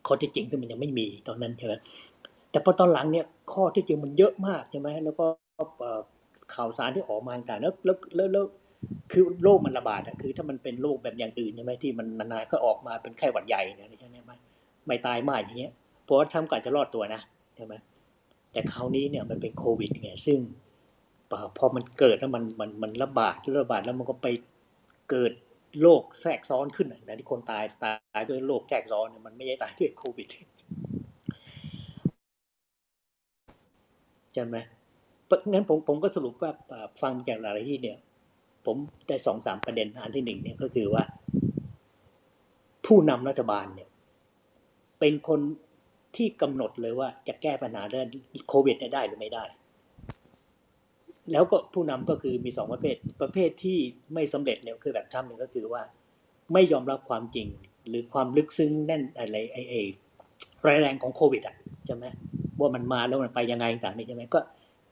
ข้อที่จริงซึ่งมันยังไม่มีตอนนั้นใช่ไหมแต่พอตอนหลังเนี่ยข้อที่จริงมันเยอะมากใช่ไหมแล้วก็ข่าวสารที่ออกมาต่างๆแล้วแล้วแล้วคือโรคมันระบาดอะคือถ้ามันเป็นโรคแบบอย่างอื่นใช่ไหมที่มันนานๆก็ออกมาเป็นไข้หวัดใหญ่เนี่ยใช่ไหมไม่ตายมากอย่างเงี้ยเพราะว่าทำกาจะรอดตัวนะใช่ไหมแต่คราวนี้เนี่ยมันเป็นโควิดไงซึ่ง พอมันเกิดแล้วมันมันมันระบาดระบาดแล้วมันก็ไปเกิดโรคแทรกซ้อนขึ้นอะแต่ที่คนตายตายด้วยโรคแทรกซ้อนเนี่ยมันไม่ได้ตายด้วยโควิดใช่ไหมเพราะงั้นผมผมก็สรุปว่าฟังจากหลายที่เนี่ย ผมได้สองสามประเด็นอันที่หนึ่งเนี่ยก็คือว่า ผู้นำรัฐบาลเนี่ย เป็นคนที่กำหนดเลยว่าจะแก้ปัญหาเรื่องโควิดได้หรือไม่ได้ แล้วก็ผู้นำก็คือมีสองประเภท ประเภทที่ไม่สำเร็จเนี่ยคือแบบทำเนี่ยก็คือว่า ไม่ยอมรับความจริง หรือความลึกซึ้งแน่นอะไรไอ้ไอ้ร้ายแรงของโควิดอะใช่ไหมว่ามันมาแล้วมันไปยังไงต่างนี่ใช่ไหมก็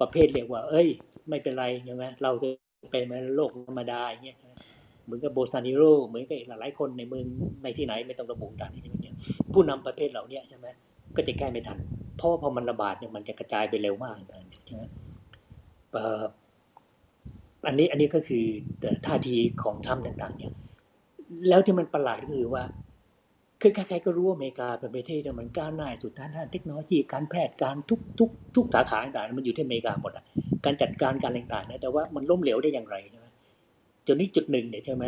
ประเภทเรียกว่า เอ้ย ไม่เป็นไรใช่ไหมเราจะเป็นมือนโลกธรรมดาอย่างเงี้ยเหมือนกับโบซานิโรเหมือนกับหลายๆคนในเมืองในที่ไหนไม่ต้องระบุต่างๆใช่ไหมเนี่ยผู้นำประเภทเหล่านี้ใช่ไหมก็จะแก้ไม่ทันเพราะว่าพอมันระบาดเนี่ยมันจะกระจายไปเร็วมากใช่ไหม อันนี้อันนี้ก็คือท่าทีของทรัมป์ต่าง ๆ เนี่ย แล้วที่มันประหลาดก็คือว่าคือใครๆก็รู้ว่าอเมริกาเป็นประเทศที่มันก้าวหน้าสุดทางด้านเทคโนโลยีการแพทย์การทุกทุกทุกสาขาต่างๆมันอยู่ที่อเมริกาหมดอะการจัดการการต่างๆนะแต่ว่ามันล้มเหลวได้อย่างไรใช่ไหมจนถึงจุดหนึ่งเนี่ยใช่ไหม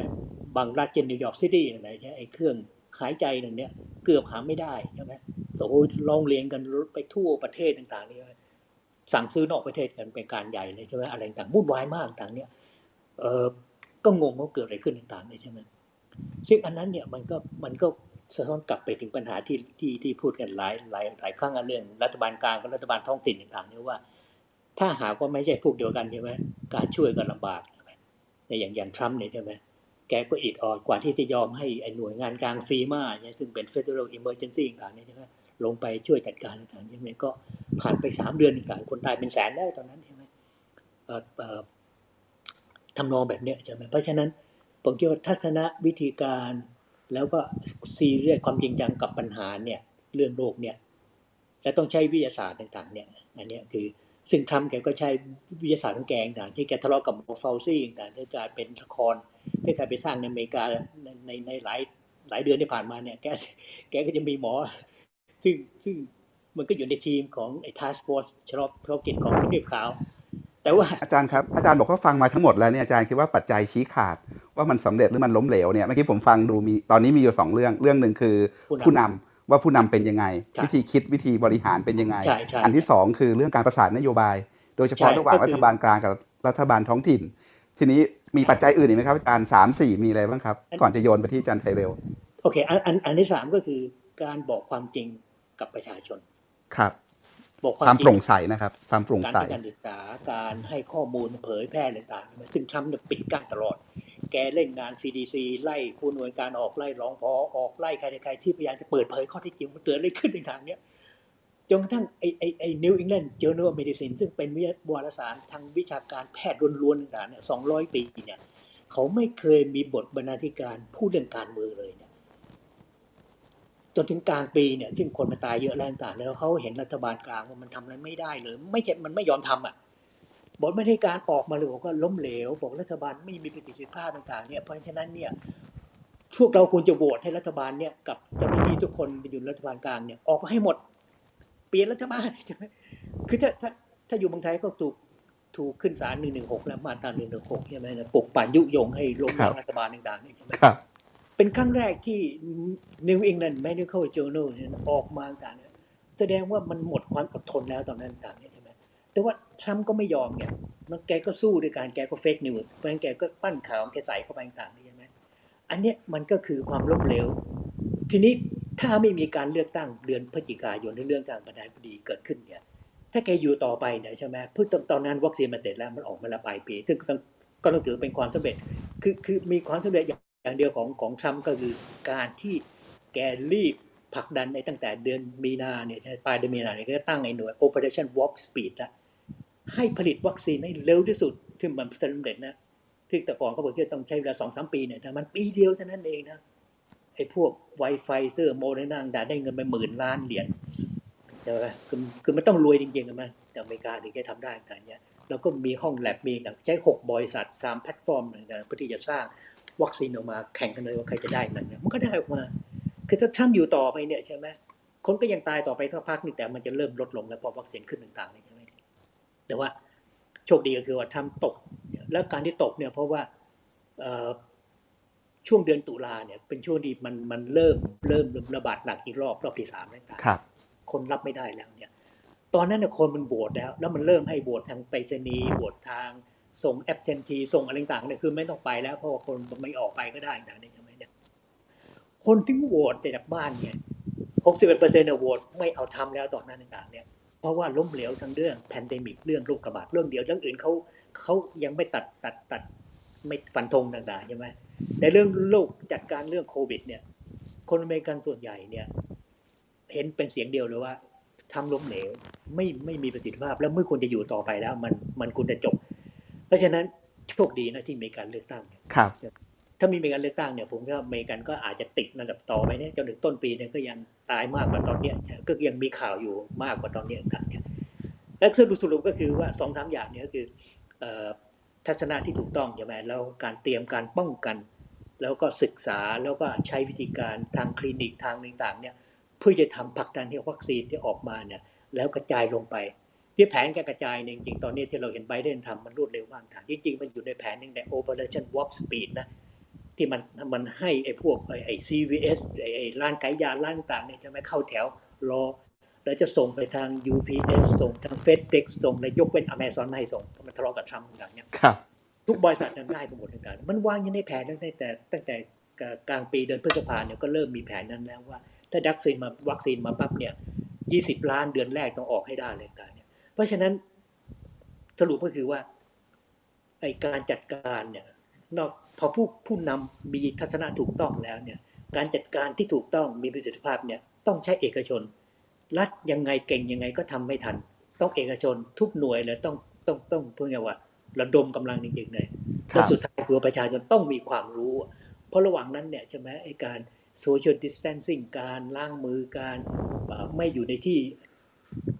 บางรัฐเช่นนิวยอร์กซิตี้อะไหนใช่ไอ้เครื่องหายใจหนึ่งเนี่ยเกือบหาไม่ได้ใช่ไหมโอ้โหลองเรียนกันไปทั่วประเทศต่างๆนี่ สั่งซื้อนอกประเทศกันเป็นการใหญ่เลยใช่ไหมอะไรต่างวุ่นวายมากต่างเนี่ยเออก็งงว่าเกิดอะไรขึ้นต่างๆเลยใช่ไหมซึ่งอันนั้นเนี่ยมันก็มันก็สะท้อนกลับไปถึงปัญหาที่ที่ที่พูดกันหลายหลายหลายครั้งเรื่อง รัฐบาลกลางกับรัฐบาลท้องถิ่นต่างๆเนี่ยว่า ถ้าหากว่าไม่ใช่พวกเดียวกันใช่ไหมการช่วยก็ลำบากใช่ไหมในอย่างอย่างทรัมป์เนี่ยใช่ไหมแกก็อิดออดกว่าที่จะยอมให้ไอ้หน่วยงานกลางฟีมาเนี่ยซึ่งเป็น Federal Emergency ต่างๆเนี่ยใช่ไหม ลงไปช่วยจัดการต่างๆใช่ไหมก็ผ่านไปสามเดือนต่างคนตายเป็นแสนแล้ตอนนั้นใช่ไหมทำนองแบบเนี้ยใช่ไหมเพราะฉะนั้นผมคิดว่าทัศนวิธีการแล้วก็ซีเรียสความจริงจังกับปัญหาเนี่ยเรื่องโรคเนี่ยและต้องใช้วิทยาศาสตร์ต่างๆเนี่ยอันนี้คือซึ่งทำแกก็ใช้วิทยาศาสตร์ของแกต่างที่แกทะเลาะกับโมฟาซี่ต่างที่กลายเป็นละครที่กลายไปสร้างในอเมริกาในในในหลายหลายเดือนที่ผ่านมาเนี่ยแกแกก็จะมีหมอ ซึ่งซึ่งมันก็อยู่ในทีมของไอ้ task force เฉพาะเฉพาะกิจของผู้เรียบขาว แต่ว่า
อาจารย์ครับ อาจารย์บอกว่าฟังมาทั้งหมดแล้วเนี่ยอาจารย์คิดว่าปัจจัยชี้ขาดว่ามันสำเร็จหรือมันล้มเหลวเนี่ยเมื่อกี้ผมฟังดูมีตอนนี้มีอยู่สองเรื่องเรื่องหนึ่งคือ
ผู้นำ
ผู้นำว่าผู้นำเป็นยังไง
ใช่
วิธีคิดวิธีบริหารเป็นยังไง
ใช่ใช่
อันที่สองคือเรื่องการประสานนโยบาย โดยเฉพาะ
ใช่
ระหว่าง
ก็คือ
รัฐบาลกลางกับรัฐบาลท้องถิ่น ทีนี้มีปัจจัยอื่นอีกไหมครับอาจารย์สามสี่มีอะไรบ้างครับ ก่อนจะโยนไปที่อาจารย์ไทยเร็ว
โอเคอันอันอันที่สามก็คือการบอกความจริง กับประชาชน
ครับ
บอกค
ความ
วามจ
โป
ริ
ร่
ง
งใสนะครับ ความโปร่ง
การ
ใส
ให้การศึกษาการให้ข้อมูลเผยแพร่ต่างๆซึ่งทรัมป์เนี่ยปิดกั้นตลอด แกเล่นงาน CDC ไล่ผู้หน่วยการออกไล่รองพอออกไล่ใครๆใครที่พยายามจะเปิดเผยข้อเท็จจริงมันเกิดอะไรขึ้นในทางเนี้ยจนกระทั่งไอ้ไอ้ไอ้ New England Journal of Medicine ซึ่งเป็นวิทยาวารสารทางวิชาการแพทย์ล้วนๆต่างๆเนี่ย200ปีเนี่ยเขาไม่เคยมีบทบรรณาธิการพูดเรื่องการเมืองเลยเนี่ย จนถึงกลางปีเนี่ยซึ่งคนมาตายเยอะแล้วต่างๆแล้วเขาเห็นรัฐบาลกลางว่ามันทำอะไรไม่ได้เลย ไม่ใช่มันไม่ยอมทำอะบทไม่ได้การออกมาเลยบอกว่าล้มเหลวบอกรัฐบาลไม่มีประสิทธิภาพต่างๆเนี่ยเพราะฉะนั้นเนี่ยพวกเราควรจะโหวตให้รัฐบาลเนี่ยกับเจ้าหน้าที่ทุกคนอยู่รัฐบาลกลางเนี่ยออกมาให้หมด เปลี่ยนรัฐบาลใช่ไหมคือถ้าถ้าถ้าอยู่เมืองไทยก็ถูกถูกขึ้นศาลหนึ่งหนึ่งหกแล้วมาตราหนึ่งหนึ่งหกใช่ไหมนะปลุกปั่นยุยงให้ล้มล้างรัฐบาลต่างๆเนี่ยใช่ไหม
ครับ
เป็นครั้งแรกที่ New England Medical Journal เนี่ยออกมาต่างเนี่ยแสดงว่ามันหมดความอดทนแล้วตอนนั้นต่างเนี่ยใช่ไหมแต่ว่าทรัมป์ก็ไม่ยอมเนี่ยมันแกก็สู้ด้วยการแกก็ fake news เพราะฉะนั้นแกก็ปั้นข่าวแกใส่เข้าไปต่างๆใช่ไหมอันเนี้ยมันก็คือความล้มเหลว ทีนี้ถ้าไม่มีการเลือกตั้งเดือนพฤศจิกายนในเรื่องการประธานาธิบดีเกิดขึ้นเนี่ย ถ้าแกอยู่ต่อไปเนี่ยใช่ไหมเพื่อตอนนั้นวัคซีนมันเสร็จแล้วมันออกมาแล้วปลายปี ซึ่งก็ต้องก็ต้องถือเป็นความสำเร็จ คือคือมีความสำเร็จอย่าง อย่างเดียวของของทรัมป์ก็คือการที่แกรีบผลักดันในตั้งแต่เดือนมีนาเนี่ยปลายเดือนมีนาเนี่ยก็ตั้งไอ้หน่วย Operation Warp Speed ละให้ผลิตวัคซีนให้เร็วที่สุดที่มันสำเร็จนะที่แต่ก่อนเขาบอกว่าต้องใช้เวลาสองสามปีเนี่ยแต่มันปีเดียวเท่านั้นเองนะไอ้พวกไวไฟเซอร์โมเดอร์นาต่างได้เงินไปหมื่นล้านเหรียญใช่ไหมคือคือมันต้องรวยจริงๆกันไหมแต่อเมริกาถึงจะทำได้กันเนี้ยแล้วก็มีห้องแลบมีใช้หกบริษัทสามแพลตฟอร์มต่างๆเพื่อที่จะสร้าง วัคซีนออกมาแข่งกันเลยว่าใครจะได้กันเนี่ยมันก็ได้ออกมา คือถ้าทำอยู่ต่อไปเนี่ยใช่ไหมคนก็ยังตายต่อไปสักพักนึงแต่มันจะเริ่มลดลงแล้วพอวัคซีนขึ้นต่างๆนี่ใช่ไหมแต่ว่าโชคดีก็คือว่าทำตก แล้วการที่ตกเนี่ยเพราะว่าเอ่อช่วงเดือนตุลาเนี่ยเป็นช่วงที่มันมันเริ่มเริ่มระบาดหนักอีกรอบรอบที่สามต่างๆ
ครับ
คนรับไม่ได้แล้วเนี่ย ตอนนั้นเนี่ยคนมันโหวตแล้ว แล้วมันเริ่มให้โหวตทางไปรษณีย์โหวตทาง ส่งแอปเ n นทีส่งอะไรต่างๆเนี่ยคือไม่ต้องไปแล้วเพราะว่าคนไม่ออกไปก็ได้ต่างๆเนี่ยใช่ไหมเนี่ยคนที่โหวตจากบ้านเนี่ยหกสิบเอ็ดเปอร์เซ็นต์เนี่ยโหวตไม่เอาทรัมป์แล้วตอนนั้นต่างๆเนี่ยเพราะว่าล้มเหลวทั้งเรื่อง pandemic เรื่องโรคระบาดเรื่องเดียวเรื่องอื่นเขาเขายังไม่ตัดตัดตัดไม่ฟันธงต่างๆใช่ไหมในเรื่องโรคจัดการเรื่องโควิด เนี่ย คนอเมริกันส่วนใหญ่เนี่ย เห็นเป็นเสียงเดียวเลยว่าทรัมป์ล้มเหลวไม่ไม่มีประสิทธิภาพ แล้วไม่ควรจะอยู่ต่อไปแล้ว มันมันควรจะจบ เพราะฉะนั้นโชคดีนะที่มีการเลือกตั้งเนี่ย
ครับ
ถ้ามีการเลือกตั้งเนี่ยผมว่าอเมริกันก็อาจจะติดระดับต่อไปเนี่ยจนถึงต้นปีเนี่ยก็ยังตายมากกว่าตอนเนี้ยก็ยังมีข่าวอยู่มากกว่าตอนเนี้ยกันเนี่ยและสรุปสรุปก็คือว่าสองสามอย่างเนี่ยก็คือเอ่อทัศนะที่ถูกต้องใช่ไหมแล้วการเตรียมการป้องกัน แล้วก็ศึกษาแล้วก็ใช้วิธีการทางคลินิกทางต่างๆเนี่ยเพื่อจะทำผลักดันให้วัคซีนที่ออกมาเนี่ยแล้วกระจายลงไป ที่แผนการกระจายเนี่ยจริงๆ ตอนนี้ที่เราเห็นไบเดนทำมันรวดเร็วมากทางจริงๆ มันอยู่ในแผนหนึ่งใน Operation Warp Speed นะที่มันมันให้ไอ้พวกไอ้ไอ้ CVS ไอ้ไอ้ร้านขายยาร้านต่างๆเนี่ยจะไม่เข้าแถวรอแล้วจะส่งไปทาง UPS ส่งทาง FedEx ส่งแล้วยกเป็น Amazon ไม่ให้ส่งเพราะมันทะเลาะกับทรัมป์อย่างเนี้ย
ครับ
ทุกบริษัทนั้นได้ไปหมดทั้งการมันวางอยู่ในแผนตั้งแต่ตั้งแต่กลางปีเดือนพฤษภาเนี่ยก็เริ่มมีแผนนั้นแล้วว่า ถ้าวัคซีนมาวัคซีนมาปั๊บเนี่ยยี่สิบล้านเดือนแรกต้องออกให้ได้เลยกา รเนี่ยเพราะฉะนั้นสรุปก็คือว่าไอการจัดการเนี่ยนอกพอผู้ผู้นำมีทัศนะถูกต้องแล้วเนี่ยการจัดการที่ถูกต้องมีประสิทธิภาพเนี่ยต้องใช้เอกชน รัฐยังไงเก่งยังไงก็ทำไม่ทัน ต้องเอกชนทุกหน่วยเลยต้องต้องต้องพูดง่ายๆว่า ระดมกำลังจริงๆเลย
ครับ
และสุดท้ายคือว่าประชาชนต้องมีความรู้ เพราะระหว่างนั้นเนี่ยใช่ไหมไอการ social distancing การล้างมือการไม่อยู่ในที่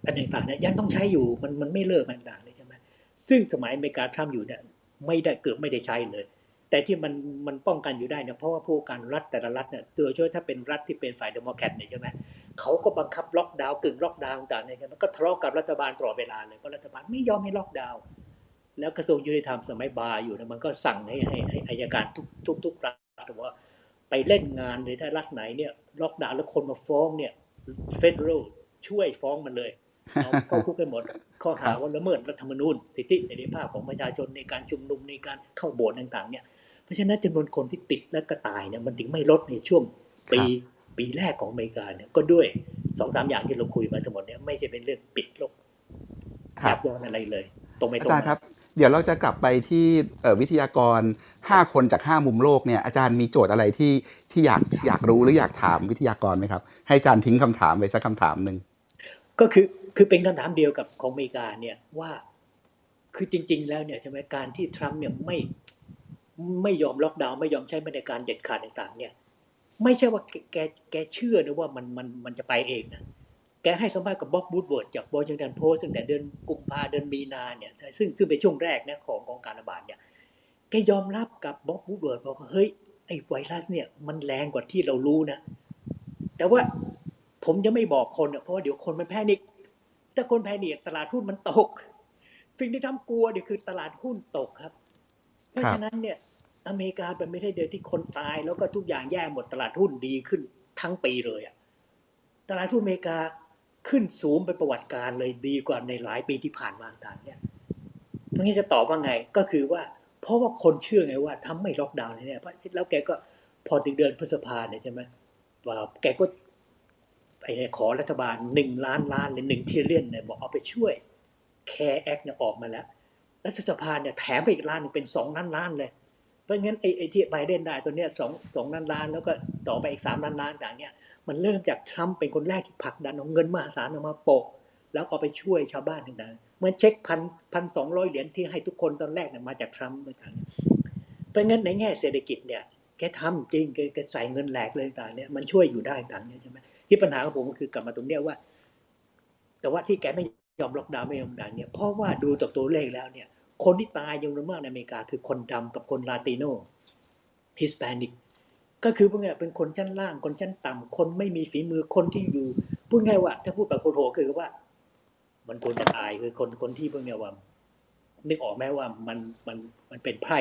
อันต่างๆเนี่ยยังต้องใช้อยู่มันมันไม่เลิกอันต่างเลยใช่ไหมซึ่งสมัยอเมริกาทรัมป์อยู่เนี่ยไม่ได้เกือบไม่ได้ใช้เลย แต่ที่มันมันป้องกันอยู่ได้เนี่ยเพราะว่าผู้ว่าการรัฐแต่ละรัฐเนี่ยตัวช่วยถ้าเป็นรัฐที่เป็นฝ่ายเดโมแครตเนี่ยใช่ไหมเขาก็บังคับล็อกดาวน์กึ่งล็อกดาวน์ต่างๆเนี่ยใช่ไหมก็ทะเลาะกับรัฐบาลตลอดเวลาเลยเพราะรัฐบาลไม่ยอมให้ล็อกดาวน์แล้วกระทรวงยุติธรรมสมัยบาอยู่เนี่ยมันก็สั่งให้ให้ให้อายการทุกทุกทุกรัฐว่าไปเล่นงานหรือถ้ารัฐไหนเนี่ยล็อกดาวน์แล้วคนมาฟ้องเนี่ยเฟดรัล ช่วยฟ้องมันเลยเอาเข้าคุกกันหมด ข้อหาว่าละเมิดรัฐธรรมนูญสิทธิเสรีภาพของประชาชนในการชุมนุมในการเข้าโบสถ์ต่างๆเนี่ยเพราะฉะนั้นจำนวนคนที่ติดและก็ตายเนี่ยมันถึงไม่ลดในช่วงปีปีแรกของอเมริกาเนี่ยก็ด้วยสองสามอย่างที่เราคุยมาทั้งหมดเนี่ยไม่ใช่เป็นเรื่องปิดโลกยับยั้งอะไรเลย ตรงไม่ตรง
อาจารย์ครับ เดี๋ยวเราจะกลับไปที่วิทยากร 5 คนจาก 5 มุมโลกเนี่ยอาจารย์มีโจทย์อะไรที่ที่อยากอยากรู้หรืออยากถามวิทยากรไหมครับ ให้อาจารย์ทิ้งคำถามไปสักคำถามหนึ่ง
ก็คือคือเป็นคำถามเดียวกับของอเมริกาเนี่ยว่าคือจริง ๆ แล้วเนี่ยใช่ไหมการที่ทรัมป์เนี่ยไม่ไม่ยอมล็อกดาวน์ไม่ยอมใช้มาตรการเด็ดขาดต่างๆ เนี่ย ไม่ใช่ว่าแกแกเชื่อนะว่ามันมันมันจะไปเองนะแกให้สัมภาษณ์กับบ็อบวูดเวิร์ดจากวอชิงตันโพสต์ตั้งแต่เดือนกุมภาเดือนมีนาเนี่ยซึ่งซึ่งเป็นช่วงแรกนะของของการระบาดเนี่ยแกยอมรับกับบ็อบวูดเวิร์ดบอกว่าเฮ้ยไอ้ไวรัสเนี่ยมันแรงกว่าที่เรารู้นะ แต่ว่า ผมจะไม่บอกคนเพราะว่าเดี๋ยวคนมัน panic ถ้าคน panic ตลาดหุ้นมันตก สิ่งที่ทรัมป์กลัวเนี่ยคือตลาดหุ้นตกครับ เพราะฉะนั้นเนี่ย อเมริกาเป็นไม่ใช่เดือนที่คนตาย แล้วก็ทุกอย่างแย่หมดตลาดหุ้นดีขึ้นทั้งปีเลยอะตลาดหุ้นอเมริกาขึ้นสูงเป็นประวัติการณ์เลยดีกว่าในหลายปีที่ผ่านมาต่างเนี่ยตรงนี้จะตอบว่าไงก็คือว่า เพราะว่าคนเชื่อไงว่าทรัมป์ไม่ล็อกดาวน์เนี่ยแล้วแกก็พอถึงเดือนพฤษภาเนี่ยใช่ไหมว่าแกก็ ไอ้ขอรัฐบาลหนึ่งล้านล้านหรือหนึ่ง trillion เนี่ยบอกเอาไปช่วย CARES Act เนี่ยออกมาแล้ว รัฐสภาเนี่ยแถมไปอีกล้านนึงเป็นสองล้านล้านเลย เพราะงั้นไอ้ไอ้ที่ไบเดนได้ตัวเนี้ยสองสองล้านล้าน แล้วก็ต่อไปอีกสามล้านล้านต่างเนี่ยมันเริ่มจากทรัมป์เป็นคนแรกที่ผลักดันเอาเงินมหาศาลออกมาโปะแล้วก็ไปช่วยชาวบ้านต่างๆเหมือนเช็คพันพันสองร้อยเหรียญที่ให้ทุกคนตอนแรกเนี่ยมาจากทรัมป์เหมือนกันเพราะงั้นในแง่เศรษฐกิจเนี่ยแกทำจริงแกใส่เงินแหลกเลยต่างเนี่ยมันช่วยอยู่ได้ต่างเนี่ยใช่ไหม ที่ปัญหาของผมก็คือกลับมาตรงเนี้ยว่า แต่ว่าที่แกไม่ยอมล็อกดาวน์ไม่ยอมดันเนี่ยเพราะว่าดูจากตัวเลขแล้วเนี่ย คนที่ตายยังมากในอเมริกาคือคนดำกับคนลาติโนฮิสแปนิกก็คือพวกเนี้ยเป็นคนชั้นล่างคนชั้นต่ำคนไม่มีฝีมือคนที่อยู่พูดง่ายว่า ถ้าพูดแบบโคโหคือว่า มันควรจะตายคือคนคนที่พวกเนี้ยว่านึกออกไหมว่ามันมันมันเป็นไพ่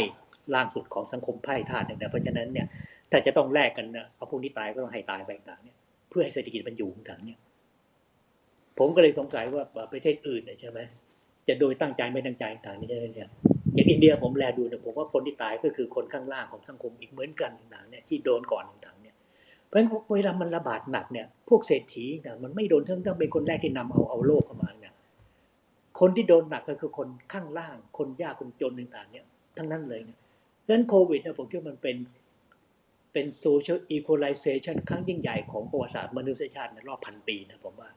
ล่างสุดของสังคมไพ่ธาตุเนี่ยเพราะฉะนั้นเนี่ยถ้าจะต้องแลกกันนะเอาพวกนี้ตายก็ต้องให้ตายไปต่างเนี่ย เพื่อให้เศรษฐกิจมันอยู่ต่างเนี่ย ผมก็เลยสงสัยว่าประเทศอื่นใช่ไหมจะโดยตั้งใจไม่ตั้งใจต่างนี่เนี่ยอย่างอินเดียผมแลดูเนี่ยผมว่าคนที่ตายก็คือคนข้างล่างของสังคมอีกเหมือนกันต่างเนี่ยที่โดนก่อนต่างเนี่ยเพราะฉะนั้นเวลามันระบาดหนักเนี่ย พวกเศรษฐีเนี่ยมันไม่โดนทั้งทั้งเป็นคนแรกที่นำเอาเอาโรคเข้ามาเนี่ยคนที่โดนหนักก็คือคนข้างล่าง คนยากคนจนต่างๆเนี่ย ทั้งนั้นเลยเนี่ยดังนั้นโควิดเนี่ยผมคิดว่ามันเป็น เป็น social equalization ครั้งยิ่งใหญ่ของประวัติศาสตร์มนุษยชาติในรอบพันปีนะผมว่า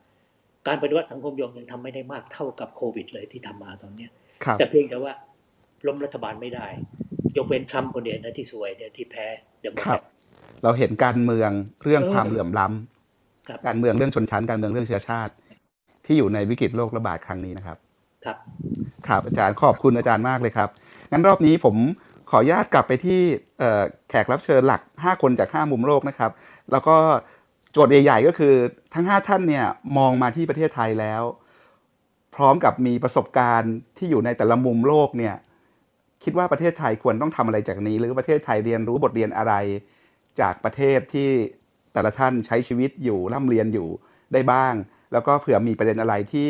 การปฏิวัติสังคมยมยังทำไม่ได้มากเท่ากับโควิด เลยที่ทำมาตอนเนี้ยแต่เพียงแต่ว่าล้มรัฐบาลไม่ได้ ยกเว้นทรัมป์คนเดียวนะที่สวยเนี่ยที่แพ้เดโมแครต
เราเห็นการเมืองเรื่องความเหลื่อมล้ำการเมืองเรื่องชนชั้นการเมืองเรื่องเชื้อชาติ ที่อยู่ในวิกฤตโรคระบาดครั้งนี้นะครับ
ครับ
ครับอาจารย์ขอบคุณอาจารย์มากเลยครับงั้นรอบนี้ผม ขออนุญาตกลับไปที่แขกรับเชิญหลัก 5 คนจาก 5 มุมโลกนะครับ แล้วก็โจทย์ใหญ่ๆก็คือทั้ง 5 ท่านเนี่ยมองมาที่ประเทศไทยแล้ว พร้อมกับมีประสบการณ์ที่อยู่ในแต่ละมุมโลกเนี่ยคิดว่าประเทศไทยควรต้องทำอะไรจากนี้ หรือประเทศไทยเรียนรู้บทเรียนอะไร จากประเทศที่แต่ละท่านใช้ชีวิตอยู่ร่ำเรียนอยู่ได้บ้าง แล้วก็เผื่อมีประเด็นอะไรที่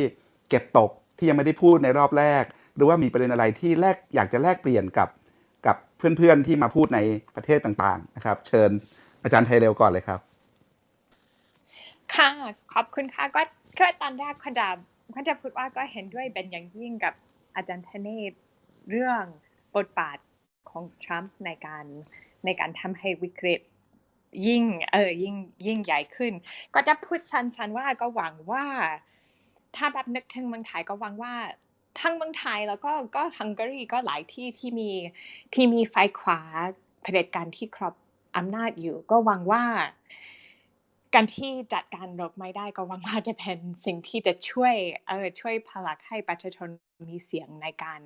เก็บตกที่ยังไม่ได้พูดในรอบแรก หรือว่ามีประเด็นอะไรที่แลกอยากจะแลกเปลี่ยนกับ เพื่อนๆที่มาพูดในประเทศต่างๆนะครับ เชิญอาจารย์ไทยเร็วก่อนเลยครับ
ค่ะ ขอบคุณค่ะ ก็ก็ตอนแรกเขาจะเขาจะพูดว่าก็เห็นด้วยเป็นอย่างยิ่งกับอาจารย์ธเนศเรื่องบทบาทของทรัมป์ในการในการทำให้วิกฤตยิ่งเออยิ่งยิ่งใหญ่ขึ้น ก็จะพูดชันๆว่าก็หวังว่า ถ้าแบบนึกถึงเมืองไทยก็หวังว่า ทั้งเมืองไทยแล้วก็ก็ฮังการีก็หลายที่ที่มีที่มีไฟขวาเผด็จการที่ครอบอำนาจอยู่ ก็หวังว่าการที่จัดการรคไม่ได้ก็หวังว่าจะเป็นสิ่งที่จะช่วยเออช่วยพลักให้ประชาชนมีเสียงในการ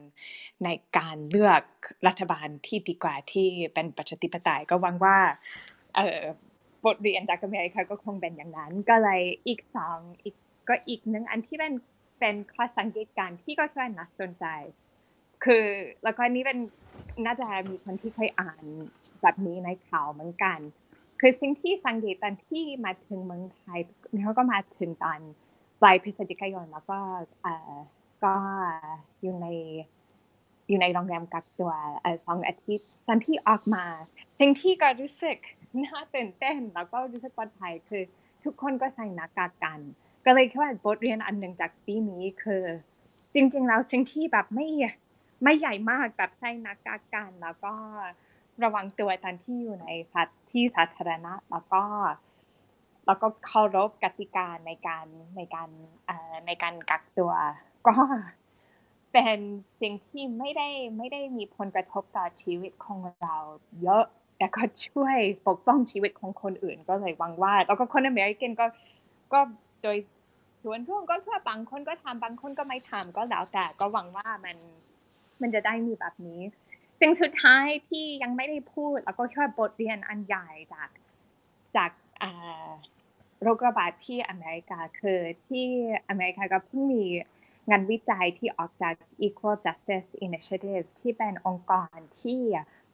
ในการเลือกรัฐบาลที่ดีกว่าที่เป็นประชาธิปไตยก็หวังว่าเออบทเรียนจากอเมริกาก็คงเป็นอย่างนั้น ก็เลยอีกสองอีกก็อีกหนึ่งอันที่เป็น เป็นข้อสังเกตการที่ก็ช่วยน่าสนใจ คือแล้วก็นี่เป็นน่าจะมีคนที่เคยอ่านแบบนี้ในข่าวเหมือนกัน คือสิ่งที่สังเกตตอนที่มาถึงเมืองไทยเขาก็มาถึงตอนปลายพฤศจิกายนแล้วก็เอ่อก็อยู่ในอยู่ในโรงแรมกักตัวสองอาทิตย์ตอนที่ออกมา สิ่งที่ก็รู้สึกน่าตื่นเต้นแล้วก็รู้สึกปลอดภัยคือทุกคนก็ใส่หน้ากากกัน ก็เลยคิดว่าบทเรียนอันหนึ่งจากปีนี้คือ จริง ๆ แล้วสิ่งที่แบบไม่ไม่ใหญ่มากแบบใส่หน้ากากกันแล้วก็ระวังตัวตอนที่อยู่ในสัตที่สาธารณะแล้วก็ แล้วก็เคารพกติกาในการในการเอ่อในการกักตัว ก็เป็นสิ่งที่ไม่ได้ไม่ได้มีผลกระทบต่อชีวิตของเราเยอะแต่ก็ช่วยปกป้องชีวิตของคนอื่นก็เลยหวังว่า แล้วก็คนอเมริกันก็ก็โดย สวนร่วมก็คือบางคนก็ทำบางคนก็ไม่ทำก็แล้วแต่ก็หวังว่ามันมันจะได้มีแบบนี้สิ่งสุดท้ายที่ยังไม่ได้พูด แล้วก็ช่วยบทเรียนอันใหญ่จากจากโรคระบาดที่อเมริกาคือที่อเมริกาก็เพิ่งมีงานวิจัยที่ออกจาก Equal Justice Initiative ที่เป็นองค์กรที่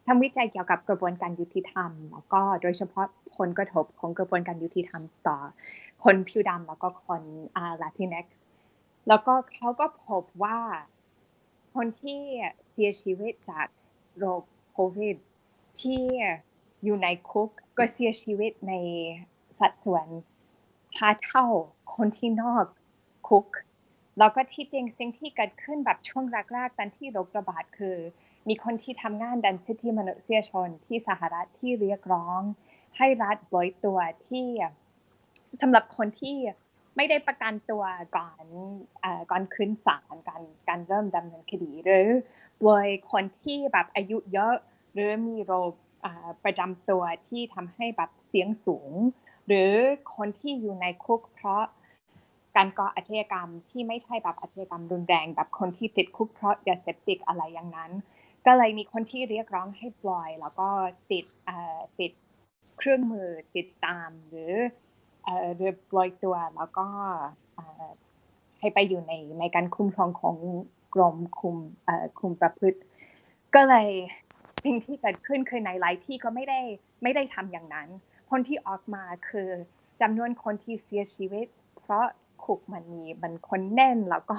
ทำวิจัยเกี่ยวกับกระบวนการยุติธรรม แล้วก็โดยเฉพาะผลกระทบของกระบวนการยุติธรรมต่อ คนผิวดำแล้วก็คนอ่า Latinx แล้วก็เขาก็พบว่าคนที่เสียชีวิตจากโรคโควิดที่อยู่ในคุกก็เสียชีวิตในสัดส่วนห้าเท่าคนที่นอกคุก แล้วก็ที่จริงสิ่งที่เกิดขึ้นแบบช่วงแรกๆตอนที่โรคระบาดคือ มีคนที่ทำงานดันสิทธิมนุษยชนที่สหรัฐที่เรียกร้อง ให้รัฐปล่อยตัวที่ สำหรับคนที่ไม่ได้ประกันตัวก่อนอก่อนขึ้นศาลการการเริ่มดำเนินคดี หรือปล่อยคนที่แบบอายุเยอะหรือมีโรคประจำตัวที่ทำให้แบบเสียงสูง หรือคนที่อยู่ในคุกเพราะการก่ออาชญากรรมที่ไม่ใช่แบบอาชญากรรมรุนแรงแบบคนที่ติดคุกเพราะยาเสพติดอะไรอย่างนั้น ก็เลยมีคนที่เรียกร้องให้ปล่อย แล้วก็ติดติดเครื่องมือติดตามหรือ เอ่อหรือปล่อยตัวแล้วก็ให้ไปอยู่ในในการคุ้มครองของกรมคุมอ่อคุมประพฤติ ก็เลยสิ่งที่เกิดขึ้นคือในหลายที่ก็ไม่ได้ไม่ได้ทำอย่างนั้น คนที่ออกมาคือจำนวนคนที่เสียชีวิต เพราะคุกมันมีมันคนแน่นแล้วก็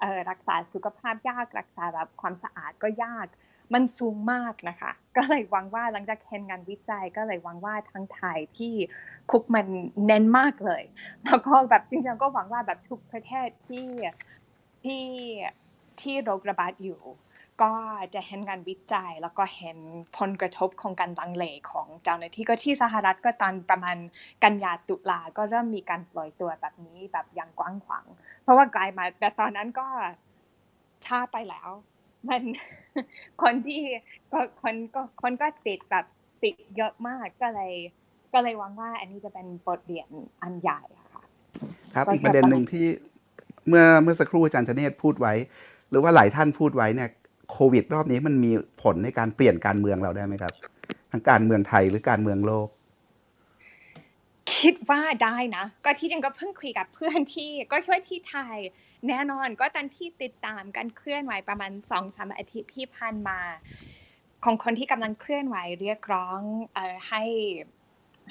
เอ่อรักษาสุขภาพยากรักษาแบบความสะอาดก็ยาก มันสูงมากนะคะ ก็เลยหวังว่าหลังจากเห็นงานวิจัยก็เลยหวังว่าทางไทยที่คุกมันแน่นมากเลย แล้วก็แบบจริงๆก็หวังว่าแบบทุกประเทศที่ที่ที่โรคระบาดอยู่ ก็จะเห็นงานวิจัย แล้วก็เห็นผลกระทบของการลังเลของเจ้าหน้าที่ก็ที่สหรัฐก็ตอนประมาณกันยาตุลาก็เริ่มมีการปล่อยตัวแบบนี้แบบอย่างกว้างขวางเพราะว่ากลายมาแต่ตอนนั้นก็ช้าไปแล้ว มันคนที่ก็คนก็คนก็ติดแบบติดเยอะมากก็เลย ก็เลยหวังว่า อันนี้จะเป็นบทเรียนอันใหญ่อะค่ะ
ครับ
ก็
อีกประเด็นหนึ่งที่เมื่อเมื่อสักครู่อาจารย์ธเนศพูดไว้ หรือว่าหลายท่านพูดไว้เนี่ยโควิด รอบนี้มันมีผลในการเปลี่ยนการเมืองเราได้ไหมครับ ทั้งการเมืองไทยหรือการเมืองโลก
คิดว่าได้นะ ก็ที่จริงก็เพิ่งคุยกับเพื่อนที่ก็ช่วยที่ไทย แน่นอนก็ตอนที่ติดตามการเคลื่อนไหวประมาณสองสามอาทิตย์ที่ผ่านมา ของคนที่กำลังเคลื่อนไหวเรียกร้องออให้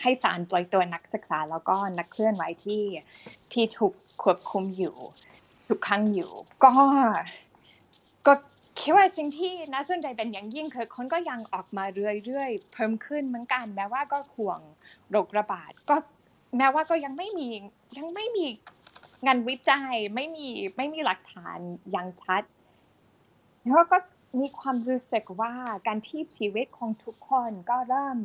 ให้ศาลปล่อยตัวนักศึกษาแล้วก็นักเคลื่อนไหวที่ที่ถูกควบคุมอยู่ทุกครั้งอยู่ ก็ก็คิดว่าสิ่งที่น่าสนใจเป็นอย่างยิ่งคือคนก็ยังออกมาเรื่อยๆเพิ่มขึ้นเหมือนกันแม้ว่าก็ห่วงโรคระบาดก็ แม้ว่าก็ยังไม่มียังไม่มีงานวิจัยไม่มีไม่มีหลักฐานอย่างชัดแล้วก็มีความรู้สึกว่าการที่ชีวิตของทุกคนก็เริ่ม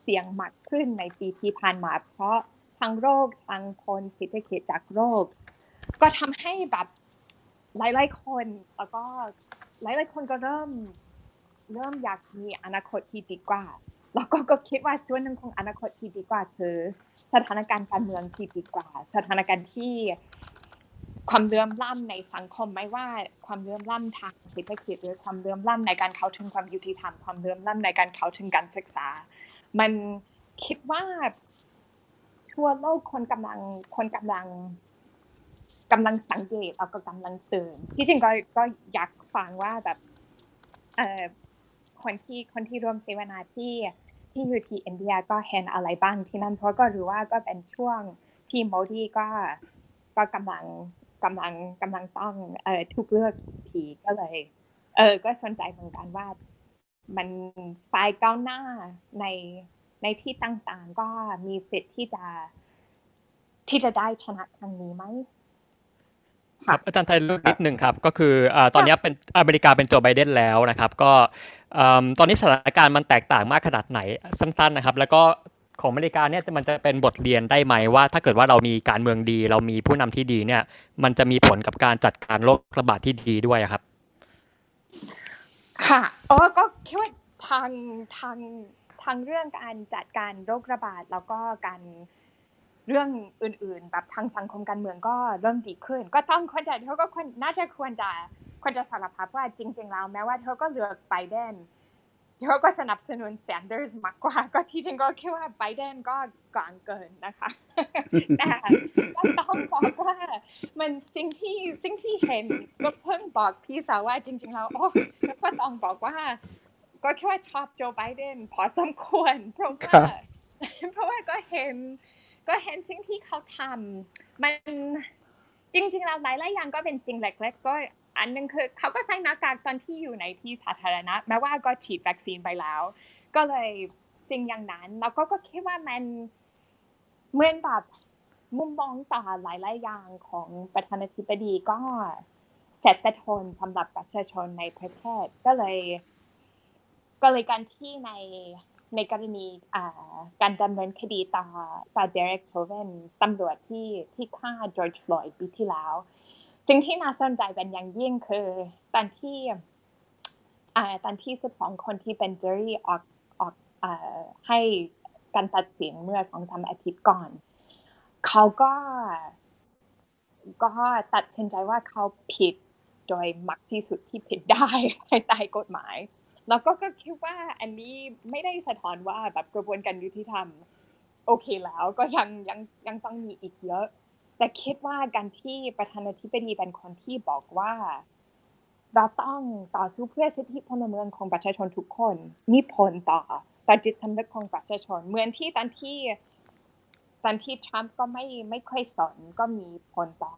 เสี่ยงมากขึ้นในปีที่ผ่านมา เพราะทั้งโรคทั้งคนเศรษฐกิจจากโรค ก็ทำให้แบบหลายๆคนแล้วก็หลายๆคนก็เริ่มเริ่มอยากมีอนาคตที่ดีกว่า แล้วก็ก็คิดว่าส่วนหนึ่งของอนาคตที่ดีกว่าคือ สถานการณ์การเมืองที่ดีกว่า สถานการณ์ที่ความเลื่อมล้ำในสังคมไม่ว่าความเลื่อมล้ำทางเศรษฐกิจหรือความเลื่อมล้ำในการเข้าถึงความยุติธรรมความเลื่อมล้ำในการเข้าถึงการศึกษา มันคิดว่าทั่วโลกคนกำลังคนกำลังกำลังสังเกตแล้วก็กำลังตื่นที่จริงก็ก็อยากฟังว่าแบบเอ่อ คนที่คนที่ร่วมเสวนาที่ที่อยู่ที่อินเดียก็เห็นอะไรบ้างที่นั่นเพราะก็รู้ว่าก็เป็นช่วงที่โมดีก็ก็กำลังกำลังกำลังต้องเอ่อทุกเลือกทีก็เลย เออก็สนใจเหมือนกันว่า มันฝ่ายก้าวหน้าในในที่ต่างๆ ก็มีสิทธิ์ที่จะที่จะได้ชนะครั้งนี้ไหม
ครับอาจารย์ไทยรู้นิดหนึ่งครับก็คืออ่าตอนนี้เป็นอเมริกาเป็นโจไบเดนแล้วนะครับ ก็อืมตอนนี้สถานการณ์มันแตกต่างมากขนาดไหนสั้นๆนะครับ แล้วก็ของอเมริกาเนี่ยมันจะเป็นบทเรียนได้ไหมว่า ถ้าเกิดว่าเรามีการเมืองดี เรามีผู้นำที่ดีเนี่ย มันจะมีผลกับการจัดการโรคระบาดที่ดีด้วยครับ
ค่ะอ๋อก็คิดว่าทางทางทางเรื่องการจัดการโรคระบาดแล้วก็การ เรื่องอื่นๆ แบบทางสังคมการเมืองก็เริ่มดีขึ้น ก็ต้องคนจะเขาก็ควรน่าจะควรจะควรจะสารภาพว่าจริง ๆ แล้วแม้ว่าเธอก็เลือกไบเดนเธอก็สนับสนุนแซนเดอร์สมากกว่า ก็ที่จริงก็คิดว่าไบเดนก็กลางเกินนะคะแต่ก็ต้องบอกว่ามันสิ่งที่สิ่งที่เห็นก็เพิ่งบอกพี่สาวว่าจริง ๆ แล้วโอ้ก็ต้องบอกว่า ก็คิดว่าชอบโจไบเดนพอสมควรเพราะว่าเพราะว่าก็เห็น ก็เห็นสิ่งที่เขาทำมันจริงๆแล้วหลายๆอย่างก็เป็นสิ่งเล็กๆก็อันนึงคือเขาก็ใส่หน้ากากตอนที่อยู่ในที่สาธารณะ แม้ว่าก็ฉีดวัคซีนไปแล้ว ก็เลยสิ่งอย่างนั้นแล้วก็ก็คิดว่ามันเหมือนแบบมุมมองต่อหลายๆอย่างของประธานาธิบดีก็เสร็จแต่ทนสำหรับประชาชนในประเทศก็เลย ก็เลยการที่ใน ในกรณีการดำเนินคดีต่อต่อเดเร็กชอวินตำรวจที่ที่ฆ่าจอร์จฟลอยด์ปีที่แล้วสิ่งที่น่าสนใจเป็นอย่างยิ่งคือ ตอนที่ตอนที่ 12 คนที่เป็น jury ออกออกให้การตัดสินเมื่อสองสามอาทิตย์ก่อน เขาก็ก็ตัดสินใจว่าเขาผิดโดยมักที่สุดที่ผิดได้ภายใต้กฎหมาย แล้วก็ก็คิดว่าอันนี้ไม่ได้สะท้อนว่าแบบกระบวนการยุติธรรม โอเคแล้วก็ยังยังยังต้องมีอีกเยอะ แต่คิดว่าการที่ประธานาธิบดีเป็นคนที่บอกว่า เราต้องต่อสู้เพื่อสิทธิพลเมืองของประชาชนทุกคนมีผลต่อต่อจิตสำนึกของประชาชนเหมือนที่ตอนที่ตอนที่ทรัมป์ก็ไม่ไม่ค่อยสนก็มีผลต่อ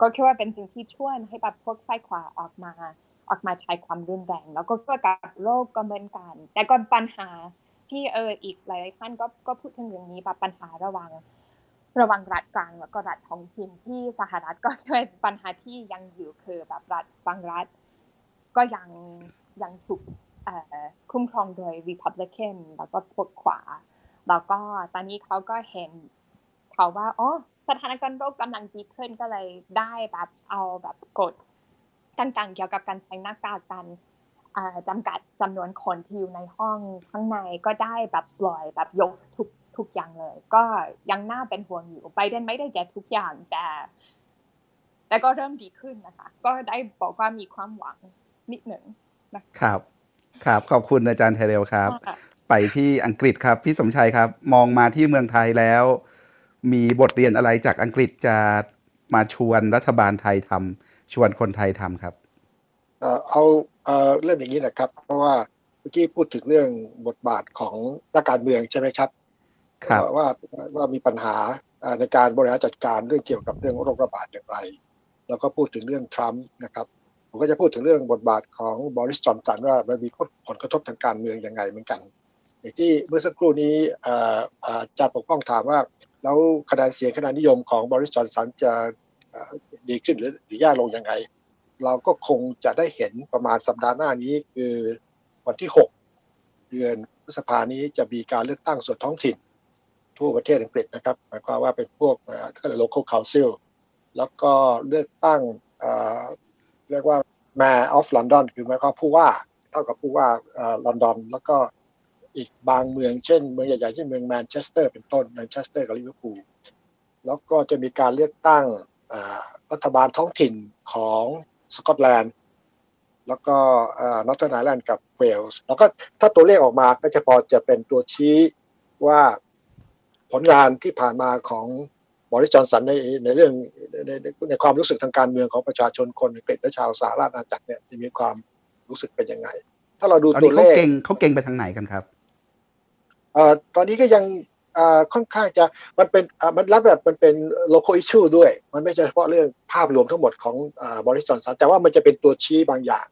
ก็คิดว่าเป็นสิ่งที่ช่วยให้แบบพวกฝ่ายขวาออกมา ออกมาใช้ความรุนแรง แล้วก็เกิดกับโลกก็เหมือนกัน แต่ก็ปัญหาที่เอออีกหลายท่านก็ก็พูดถึงอย่างนี้แบบปัญหาระหว่างระหว่างรัฐกลางแล้วก็รัฐท้องถิ่นที่สหรัฐก็เป็นปัญหาที่ยังอยู่คือแบบรัฐบางรัฐ ก็ยังยังถูกคุ้มครองโดย Republican แล้วก็พวกขวา แล้วก็ตอนนี้เขาก็เห็นเขาว่าอ๋อสถานการณ์โลกกำลังดีขึ้นก็เลยได้แบบเอาแบบกฎ ต่างๆ เกี่ยวกับการใช้หน้ากากการจำกัดจำนวนคนที่อยู่ในห้องข้างในก็ได้แบบปล่อยแบบยกทุกทุกอย่างเลย ก็ยังน่าเป็นห่วงอยู่ไบเดนไม่ได้แก้ทุกอย่างแต่ แต่ก็เริ่มดีขึ้นนะคะ ก็ได้บอกว่ามีความหวังนิดหนึ่ง
นะครับ ครับ ขอบคุณอาจารย์ไทเรลครับ ไปที่อังกฤษครับ พี่สมชัยครับ มองมาที่เมืองไทยแล้ว มีบทเรียนอะไรจากอังกฤษจะมาชวนรัฐบาลไทยทำ ชวนคนไทยทำครับ
เอาเรื่องอย่างนี้นะครับ เพราะว่าเมื่อกี้พูดถึงเรื่องบทบาทของนักการเมืองใช่ไหมครับ
ครับ
ว่าว่ามีปัญหาในการบริหารจัดการเรื่องเกี่ยวกับเรื่องโรคระบาดอย่างไร แล้วก็พูดถึงเรื่องทรัมป์นะครับผมก็จะพูดถึงเรื่องบทบาทของบริสจอนสันว่ามันมีผลกระทบทางการเมืองยังไงเหมือนกันอย่างที่เมื่อสักครู่นี้อาจารย์ปกป้องถามว่า แล้วคะแนนเสียงคะแนนนิยมของบริสจอนสันจะ ดีขึ้นหรือหรือแย่ลงยังไง เราก็คงจะได้เห็นประมาณสัปดาห์หน้านี้คือวันที่ 6 เดือนพฤษภานี้จะมีการเลือกตั้งส่วนท้องถิ่น ทั่วประเทศอังกฤษนะครับหมายความว่าเป็นพวกก็เรียก local council แล้วก็เลือกตั้งเรียกว่า mayor of London คือหมายความผู้ว่าเท่ากับผู้ว่าลอนดอนแล้วก็อีกบางเมืองเช่นเมืองใหญ่ๆเช่นเมืองแมนเชสเตอร์เป็นต้นแมนเชสเตอร์กับลิเวอร์พูลแล้วก็จะมีการเลือกตั้ง รัฐบาลท้องถิ่นของสกอตแลนด์แล้วก็นอร์ทเทิร์นไอร์แลนด์กับเวลส์แล้วก็ถ้าตัวเลขออกมาก็จะพอจะเป็นตัวชี้ว่าผลงานที่ผ่านมาของบริจอนสันในในเรื่องในในความรู้สึกทางการเมืองของประชาชนคนอังกฤษและชาวสหราชอาณาจักรเนี่ยจะมีความรู้สึกเป็นยังไง ถ้าเราดูตัวเลข
เขาเก่งเขาเก่งไปทางไหนกันครับ
เอ่อตอนนี้ก็ยังอ่า ค่อนข้างจะมันเป็นมันรับแบบมันเป็น local issue ด้วย มันไม่ใช่เฉพาะเรื่องภาพรวมทั้งหมดของอบริษัทสันแต่ว่ามันจะเป็นตัวชี้บางอย่าง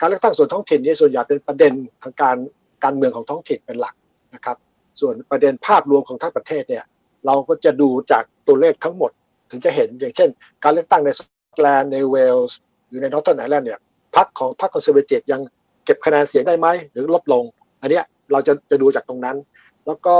การเลือกตั้งส่วนท้องถิ่นนี่ส่วนใหญ่เป็นประเด็นทางการการเมืองของท้องถิ่นเป็นหลักนะครับ ส่วนประเด็นภาพรวมของทั้งประเทศเนี่ยเราก็จะดูจากตัวเลขทั้งหมด ถึงจะเห็นอย่างเช่น การเลือกตั้งในสกอตแลนด์ในเวลส์หรือในนอร์ทเทิร์นไอร์แลนด์เนี่ยพรรคของพรรคคอนเซอร์เวทีฟยังเก็บคะแนนเสียงได้ไหมหรือลดลง อันนี้เราจะจะดูจากตรงนั้น แล้วก็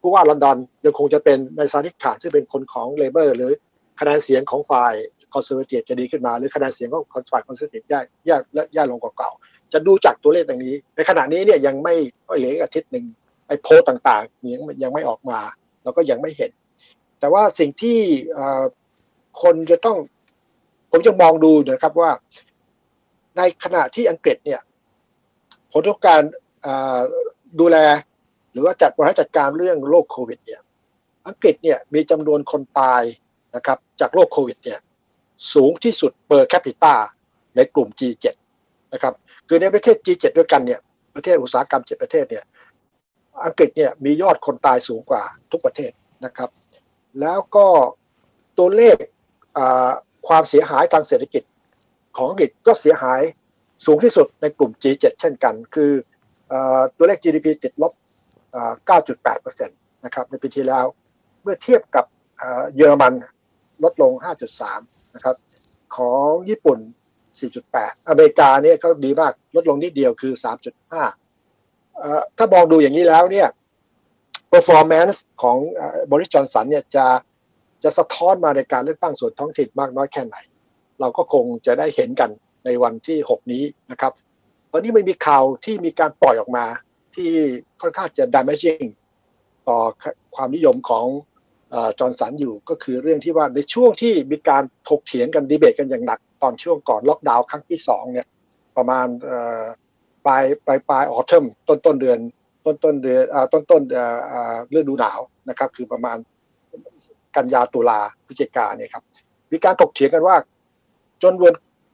ผู้ว่าลอนดอนยังคงจะเป็นนายซาดิกข่านซึ่งเป็นคนของเลเบอร์หรือคะแนนเสียงของฝ่ายคอนเซอร์เวทีฟจะดีขึ้นมา หรือคะแนนเสียงของฝ่ายคอนเซอร์เวทีฟแย่แย่แย่ลงกว่าเก่า จะดูจากตัวเลขตรงนี้ ในขณะนี้เนี่ยยังไม่เหลืออาทิตย์หนึ่งไอ้โพลต่างๆยังยังไม่ออกมาเราก็ยังไม่เห็น แต่ว่าสิ่งที่คนจะต้อง ผมจะมองดูนะครับว่า ในขณะที่อังกฤษเนี่ยผลของการดูแล หรือว่าจัดบริหารจัดการเรื่องโรคโควิดเนี่ยอังกฤษเนี่ยมีจำนวนคนตายนะครับจากโรคโควิดเนี่ยสูงที่สุด per capita ในกลุ่ม G7 นะครับคือในประเทศ G7 ด้วยกันเนี่ยประเทศอุตสาหกรรม 7 ประเทศเนี่ยอังกฤษเนี่ยมียอดคนตายสูงกว่าทุกประเทศนะครับ แล้วก็ตัวเลขความเสียหายทางเศรษฐกิจของอังกฤษก็เสียหายสูงที่สุดในกลุ่ม G7 เช่นกัน คือตัวเลข GDP ติดลบ 9.8%นะครับในปีที่แล้ว เมื่อเทียบกับเยอรมันลดลง 5.3 นะครับ ของญี่ปุ่น 4.8 อเมริกาเนี่ยเขาดีมากลดลงนิดเดียวคือ 3.5 ถ้ามองดูอย่างนี้แล้วเนี่ย performance ของบริจอนสันเนี่ยจะจะสะท้อนมาในการเลือกตั้งส่วนท้องถิ่นมากน้อยแค่ไหน เราก็คงจะได้เห็นกันในวันที่ 6 นี้นะครับ ตอนนี้มันมีข่าวที่มีการปล่อยออกมา ที่ค่อนข้างจะ damaging ต่อความนิยมของจอร์นสันอยู่ก็คือเรื่องที่ว่าในช่วงที่มีการถกเถียงกันดีเบตกันอย่างหนัก ตอนช่วงก่อนล็อกดาวน์ครั้งที่สองเนี่ยประมาณปลายปลายปลายออเทมต้นต้นเดือน ต้นต้นเดือนต้นต้นฤดูหนาวนะครับ คือประมาณกันยาตุลาพฤศจิกาเนี่ยครับมีการถกเถียงกันว่าจนวน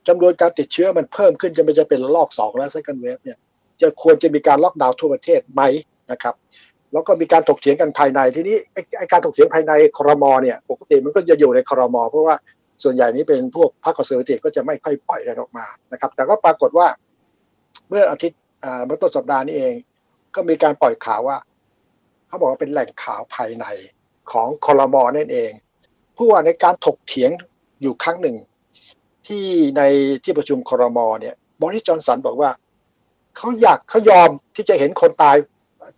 จำนวนการติดเชื้อมันเพิ่มขึ้นจะไม่จะเป็นลอกสองแล้ว second wave เนี่ย จะควรจะมีการล็อกดาวน์ทั่วประเทศไหมนะครับ แล้วก็มีการถกเถียงกันภายในทีนี้ไอ้การถกเถียงภายในครมเนี่ยปกติมันก็จะอยู่ในครมเพราะว่าส่วนใหญ่นี้เป็นพวกพรรคคอนเซอร์วทีฟก็จะไม่ค่อยปล่อยกันออกมานะครับ แต่ก็ปรากฏว่าเมื่ออาทิตย์เมื่อต้นสัปดาห์นี้เอง ก็มีการปล่อยข่าวว่า เขาบอกว่าเป็นแหล่งข่าวภายในของคอรมอนั่นเอง ผู้ว่าในการถกเถียงอยู่ครั้งหนึ่ง ที่ในที่ประชุม ครม. เนี่ยบอริสจอห์นสันบอกว่า เขาอยากเขายอมที่จะเห็นคนตาย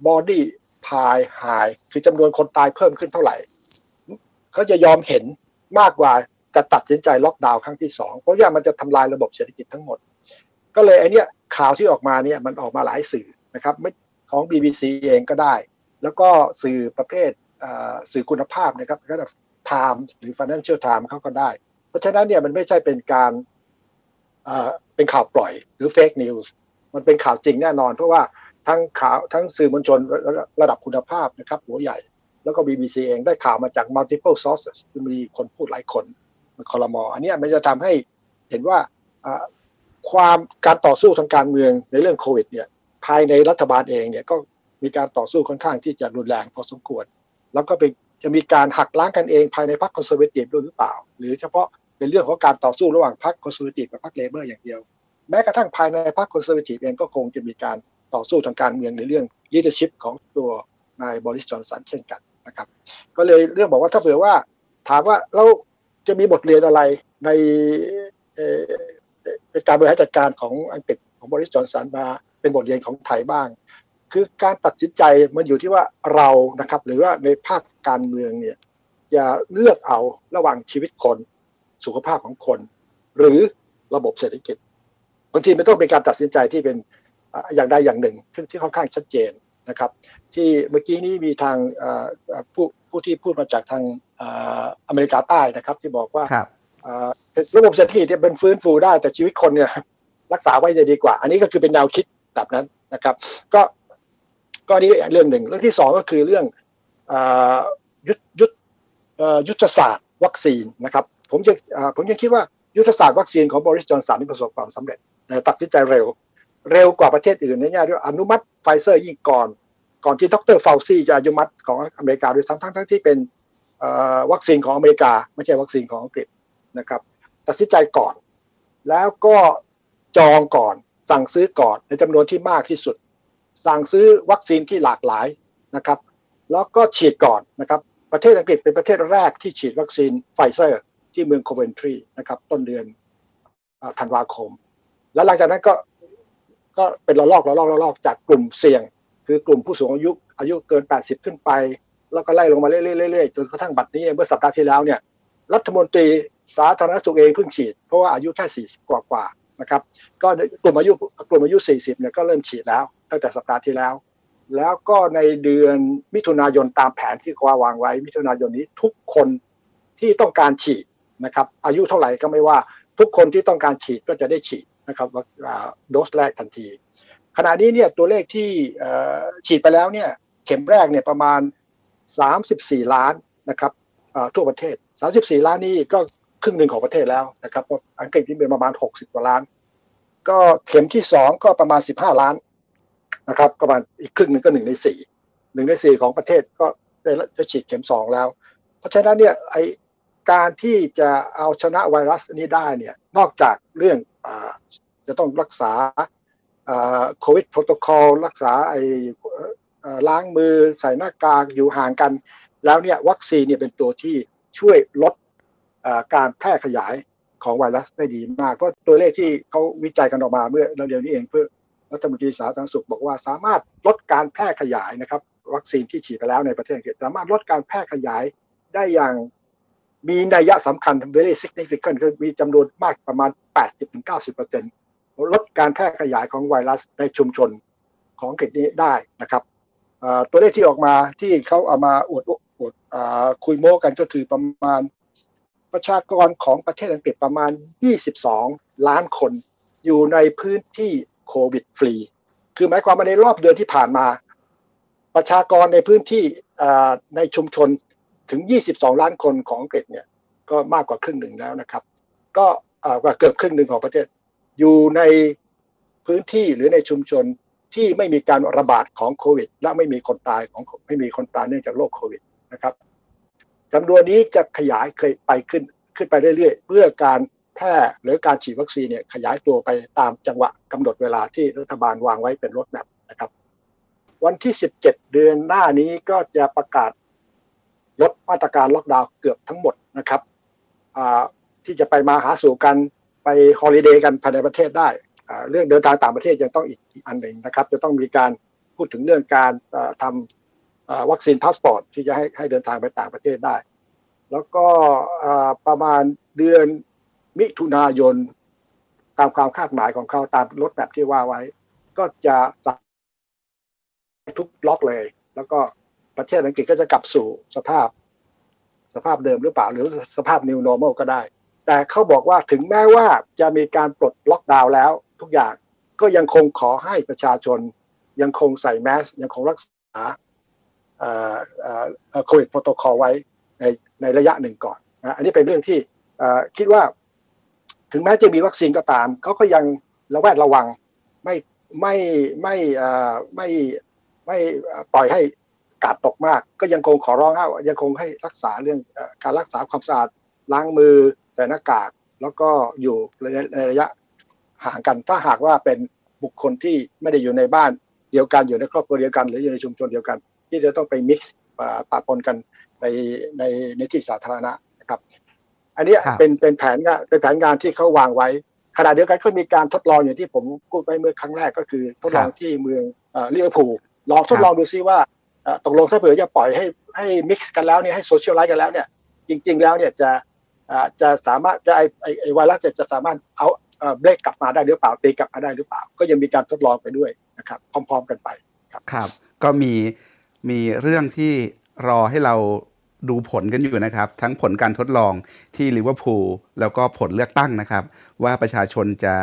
bodies pile high คือจำนวนคนตายเพิ่มขึ้นเท่าไหร่เขาจะยอมเห็นมากกว่าจะตัดสินใจล็อกดาวน์ครั้งที่สองเพราะว่ามันจะทำลายระบบเศรษฐกิจทั้งหมด ก็เลยไอเนี้ยข่าวที่ออกมาเนี่ยมันออกมาหลายสื่อนะครับไม่ของ BBC เองก็ได้ แล้วก็สื่อประเภทสื่อคุณภาพนะครับก็แบบ Times หรือ Financial Times เขาก็ได้ เพราะฉะนั้นเนี่ยมันไม่ใช่เป็นการเป็นข่าวปล่อยหรือ Fake News มันเป็นข่าวจริงแน่นอน เพราะว่าทั้งข่าวทั้งสื่อมวลชนระดับคุณภาพนะครับหัวใหญ่ แล้วก็ BBC เองได้ข่าวมาจาก multiple sources คือมีคนพูดหลายคนมันคอรมออันนี้มันจะทำให้เห็นว่าความการต่อสู้ทางการเมืองในเรื่องโควิดเนี่ยภายในรัฐบาลเองเนี่ยก็มีการต่อสู้ค่อนข้างที่จะรุนแรงพอสมควร แล้วก็เป็นจะมีการหักล้างกันเองภายในพรรคคอนเซอร์เวทีฟด้วยหรือเปล่า หรือเฉพาะเป็นเรื่องของการต่อสู้ระหว่างพรรคคอนเซอร์เวทีฟกับพรรคเลเบอร์อย่างเดียว แม้กระทั่งภายในพรรคคอนเซอร์เวทีฟเองก็คงจะมีการต่อสู้ทางการเมืองในเรื่อง leadership ของตัวนายบอริสจอห์นสันเช่นกันนะครับ ก็เลยเรื่องบอกว่าถ้าเผื่อว่าถามว่าเราจะมีบทเรียนอะไรในการบริหารจัดการของอังกฤษของบริสจอนสันมาเป็นบทเรียนของไทยบ้าง คือการตัดสินใจมันอยู่ที่ว่าเรานะครับ หรือว่าในภาคการเมืองเนี่ยจะเลือกเอาระหว่างชีวิตคน สุขภาพของคน หรือระบบเศรษฐกิจ บางทีมันต้องเป็นการตัดสินใจที่เป็นอย่างใดอย่างหนึ่งที่ค่อนข้างชัดเจนนะครับ ที่เมื่อกี้นี้มีทางผู้ผู้ที่พูดมาจากทางอเมริกาใต้นะครับ ที่บอกว่าระบบเศรษฐกิจเนี่ยเป็นฟื้นฟูได้แต่ชีวิตคนเนี่ยรักษาไว้จะดีกว่า อันนี้ก็คือเป็นแนวคิดแบบนั้นนะครับ ก็ก็นี่เรื่องหนึ่งเรื่องที่สองก็คือเรื่องยุทธยุทธยุทธศาสตร์วัคซีนนะครับ ผมจะผมยังคิดว่ายุทธศาสตร์วัคซีนของบริสจอนสันที่ประสบความสำเร็จ ตัดสินใจเร็ว เร็วกว่าประเทศอื่นในแง่ด้วยอนุมัติไฟเซอร์ยิ่งก่อน ก่อนที่ดร.เฟาซีจะอนุมัติของอเมริกาด้วยซ้ำทั้งทั้งที่เป็นวัคซีนของอเมริกา ไม่ใช่วัคซีนของอังกฤษนะครับตัดสินใจก่อน แล้วก็จองก่อนสั่งซื้อก่อนในจำนวนที่มากที่สุด สั่งซื้อวัคซีนที่หลากหลายนะครับ แล้วก็ฉีดก่อนนะครับประเทศอังกฤษเป็นประเทศแรกที่ฉีดวัคซีนไฟเซอร์ที่เมืองโคเวนทรีนะครับต้นเดือนธันวาคม แล้วหลังจากนั้นก็ก็เป็นระลอกระลอกระลอกจากกลุ่มเสี่ยง คือกลุ่มผู้สูงอายุอายุเกิน 80 ขึ้นไป แล้วก็ไล่ลงมาเรื่อยๆจนกระทั่งบัดนี้เมื่อสัปดาห์ที่แล้วเนี่ยรัฐมนตรีสาธารณสุขเองเพิ่งฉีด เพราะว่าอายุแค่40กว่ากว่านะครับก็กลุ่มอายุกลุ่มอายุ 40เนี่ยก็เริ่มฉีดแล้วตั้งแต่สัปดาห์ที่แล้ว แล้วก็ในเดือนมิถุนายนตามแผนที่วางไว้ มิถุนายนนี้ทุกคนที่ต้องการฉีดนะครับอายุเท่าไหร่ก็ไม่ว่าทุกคนที่ต้องการฉีดก็จะได้ฉีด นะครับโดสแรกทันที ขณะนี้เนี่ยตัวเลขที่ฉีดไปแล้วเนี่ยเข็มแรกเนี่ยประมาณ 34 ล้านนะครับทั่วประเทศ 34 ล้านนี่ก็ครึ่งหนึ่งของประเทศแล้วนะครับอังกฤษที่เป็นประมาณ 60กว่าล้าน ก็เข็มที่สองก็ประมาณ 15 ล้านนะครับประมาณอีกครึ่งหนึ่งก็หนึ่งในสี่หนึ่งในสี่ของประเทศก็ได้จะฉีดเข็มสองแล้ว เพราะฉะนั้นเนี่ยไอการที่จะเอาชนะไวรัสนี้ได้เนี่ยนอกจากเรื่องอ จะต้องรักษาโควิดโปรโตคอลรักษาไอล้างมือใส่หน้ากากอยู่ห่างกัน แล้วเนี่ยวัคซีนเนี่ยเป็นตัวที่ช่วยลดการแพร่ขยายของไวรัสได้ดีมาก เพราะตัวเลขที่เขาวิจัยกันออกมาเมื่อเร็วนี้เองเพื่อรัฐมนตรีสาธารณสุขบอกว่าสามารถลดการแพร่ขยายนะครับ วัคซีนที่ฉีดไปแล้วในประเทศอังกฤษสามารถลดการแพร่ขยายได้อย่างมีนัยยะสำคัญ very significant คือมีจำนวนมากประมาณ 80-90% ลดการแพร่ขยายของไวรัสในชุมชนของอังกฤษนี้ได้นะครับตัวเลขที่ออกมาที่เขาเอามาอวดอวดคุยโม้กันก็คือประมาณประชากรของประเทศอังกฤษประมาณ 22 ล้านคนอยู่ในพื้นที่โควิดฟรี คือหมายความว่าในรอบเดือนที่ผ่านมา ประชากรในพื้นที่ในชุมชนถึง 22 ล้านคนของอังกฤษเนี่ยก็มากกว่าครึ่งหนึ่งแล้วนะครับ ก็กว่าเกือบครึ่งหนึ่งของประเทศ อยู่ในพื้นที่หรือในชุมชนที่ไม่มีการระบาดของโควิด และไม่มีคนตายของไม่มีคนตายเนื่องจากโรคโควิดนะครับจำนวนนี้จะขยายเคยไปขึ้นขึ้นไปเรื่อยๆ เพื่อการแพร่หรือการฉีดวัคซีนเนี่ยขยายตัวไปตามจังหวะกำหนดเวลาที่รัฐบาลวางไว้เป็น roadmap นะครับ วันที่ 17 เดือนหน้านี้ก็จะประกาศลดมาตรการล็อกดาวน์เกือบทั้งหมดนะครับที่จะไปมาหาสู่กัน ไป holiday กันภายในประเทศได้ เรื่องเดินทางต่างประเทศยังต้องอีกอันหนึ่งนะครับ จะต้องมีการพูดถึงเรื่องการทำ vaccine passport ที่จะให้ให้เดินทางไปต่างประเทศได้ แล้วก็ประมาณเดือนมิถุนายน ตามความคาดหมายของเขาตาม roadmap ที่ว่าไว้ ก็จะปลดล็อกเลย แล้วก็ประเทศอังกฤษก็จะกลับสู่สภาพ สภาพเดิมหรือเปล่า หรือสภาพ new normal ก็ได้ แต่เขาบอกว่าถึงแม้ว่าจะมีการปลดล็อกดาวน์แล้ว ทุกอย่างก็ยังคงขอให้ประชาชน ยังคงใส่แมสยังคงรักษาโควิดโปรโตคอลไว้ในในระยะหนึ่งก่อนนะอันนี้เป็นเรื่องที่คิดว่า ถึงแม้จะมีวัคซีนก็ตามเขาก็ยังระแวดระวังไม่ไม่ไม่ไม่ไม่ปล่อยให้กาดตกมาก ก็ยังคงขอร้องว่ายังคงให้รักษาเรื่องการรักษาความสะอาดล้างมือ ใส่หน้ากากแล้วก็อยู่ในระยะห่างกัน ถ้าหากว่าเป็นบุคคลที่ไม่ได้อยู่ในบ้านเดียวกันอยู่ในครอบครัวเดียวกัน หรืออยู่ในชุมชนเดียวกัน ที่จะต้องไปมิกซ์ปะปนกันในในในที่สาธารณะนะครับ อันนี้เป็นเป็นแผนงานเป็นแผนงานที่เขาวางไว้ขณะเดียวกันก็มีการทดลองอย่างที่ผมพูดไปเมื่อครั้งแรกก็คือทดลองที่เมืองเลียร์พูลลองทดลองดูซิว่าตกลงถ้าเผื่อจะปล่อยให้ให้ mix กันแล้วเนี่ยให้ socialize กันแล้วเนี่ยจริง ๆ แล้วเนี่ยจะ จะสามารถจะไอไอไวรัสจะจะสามารถ outbreak กลับมาได้หรือเปล่าตีกลับมาได้หรือเปล่า ก็ยังมีการทดลองไปด้วยนะครับ พร้อม ๆ กันไปครับ
ครับ ก็มีมีเรื่องที่รอให้เราดูผลกันอยู่นะครับ ทั้งผลการทดลองที่ลิเวอร์พูลแล้วก็ผลเลือกตั้งนะครับ ว่าประชาชนจะ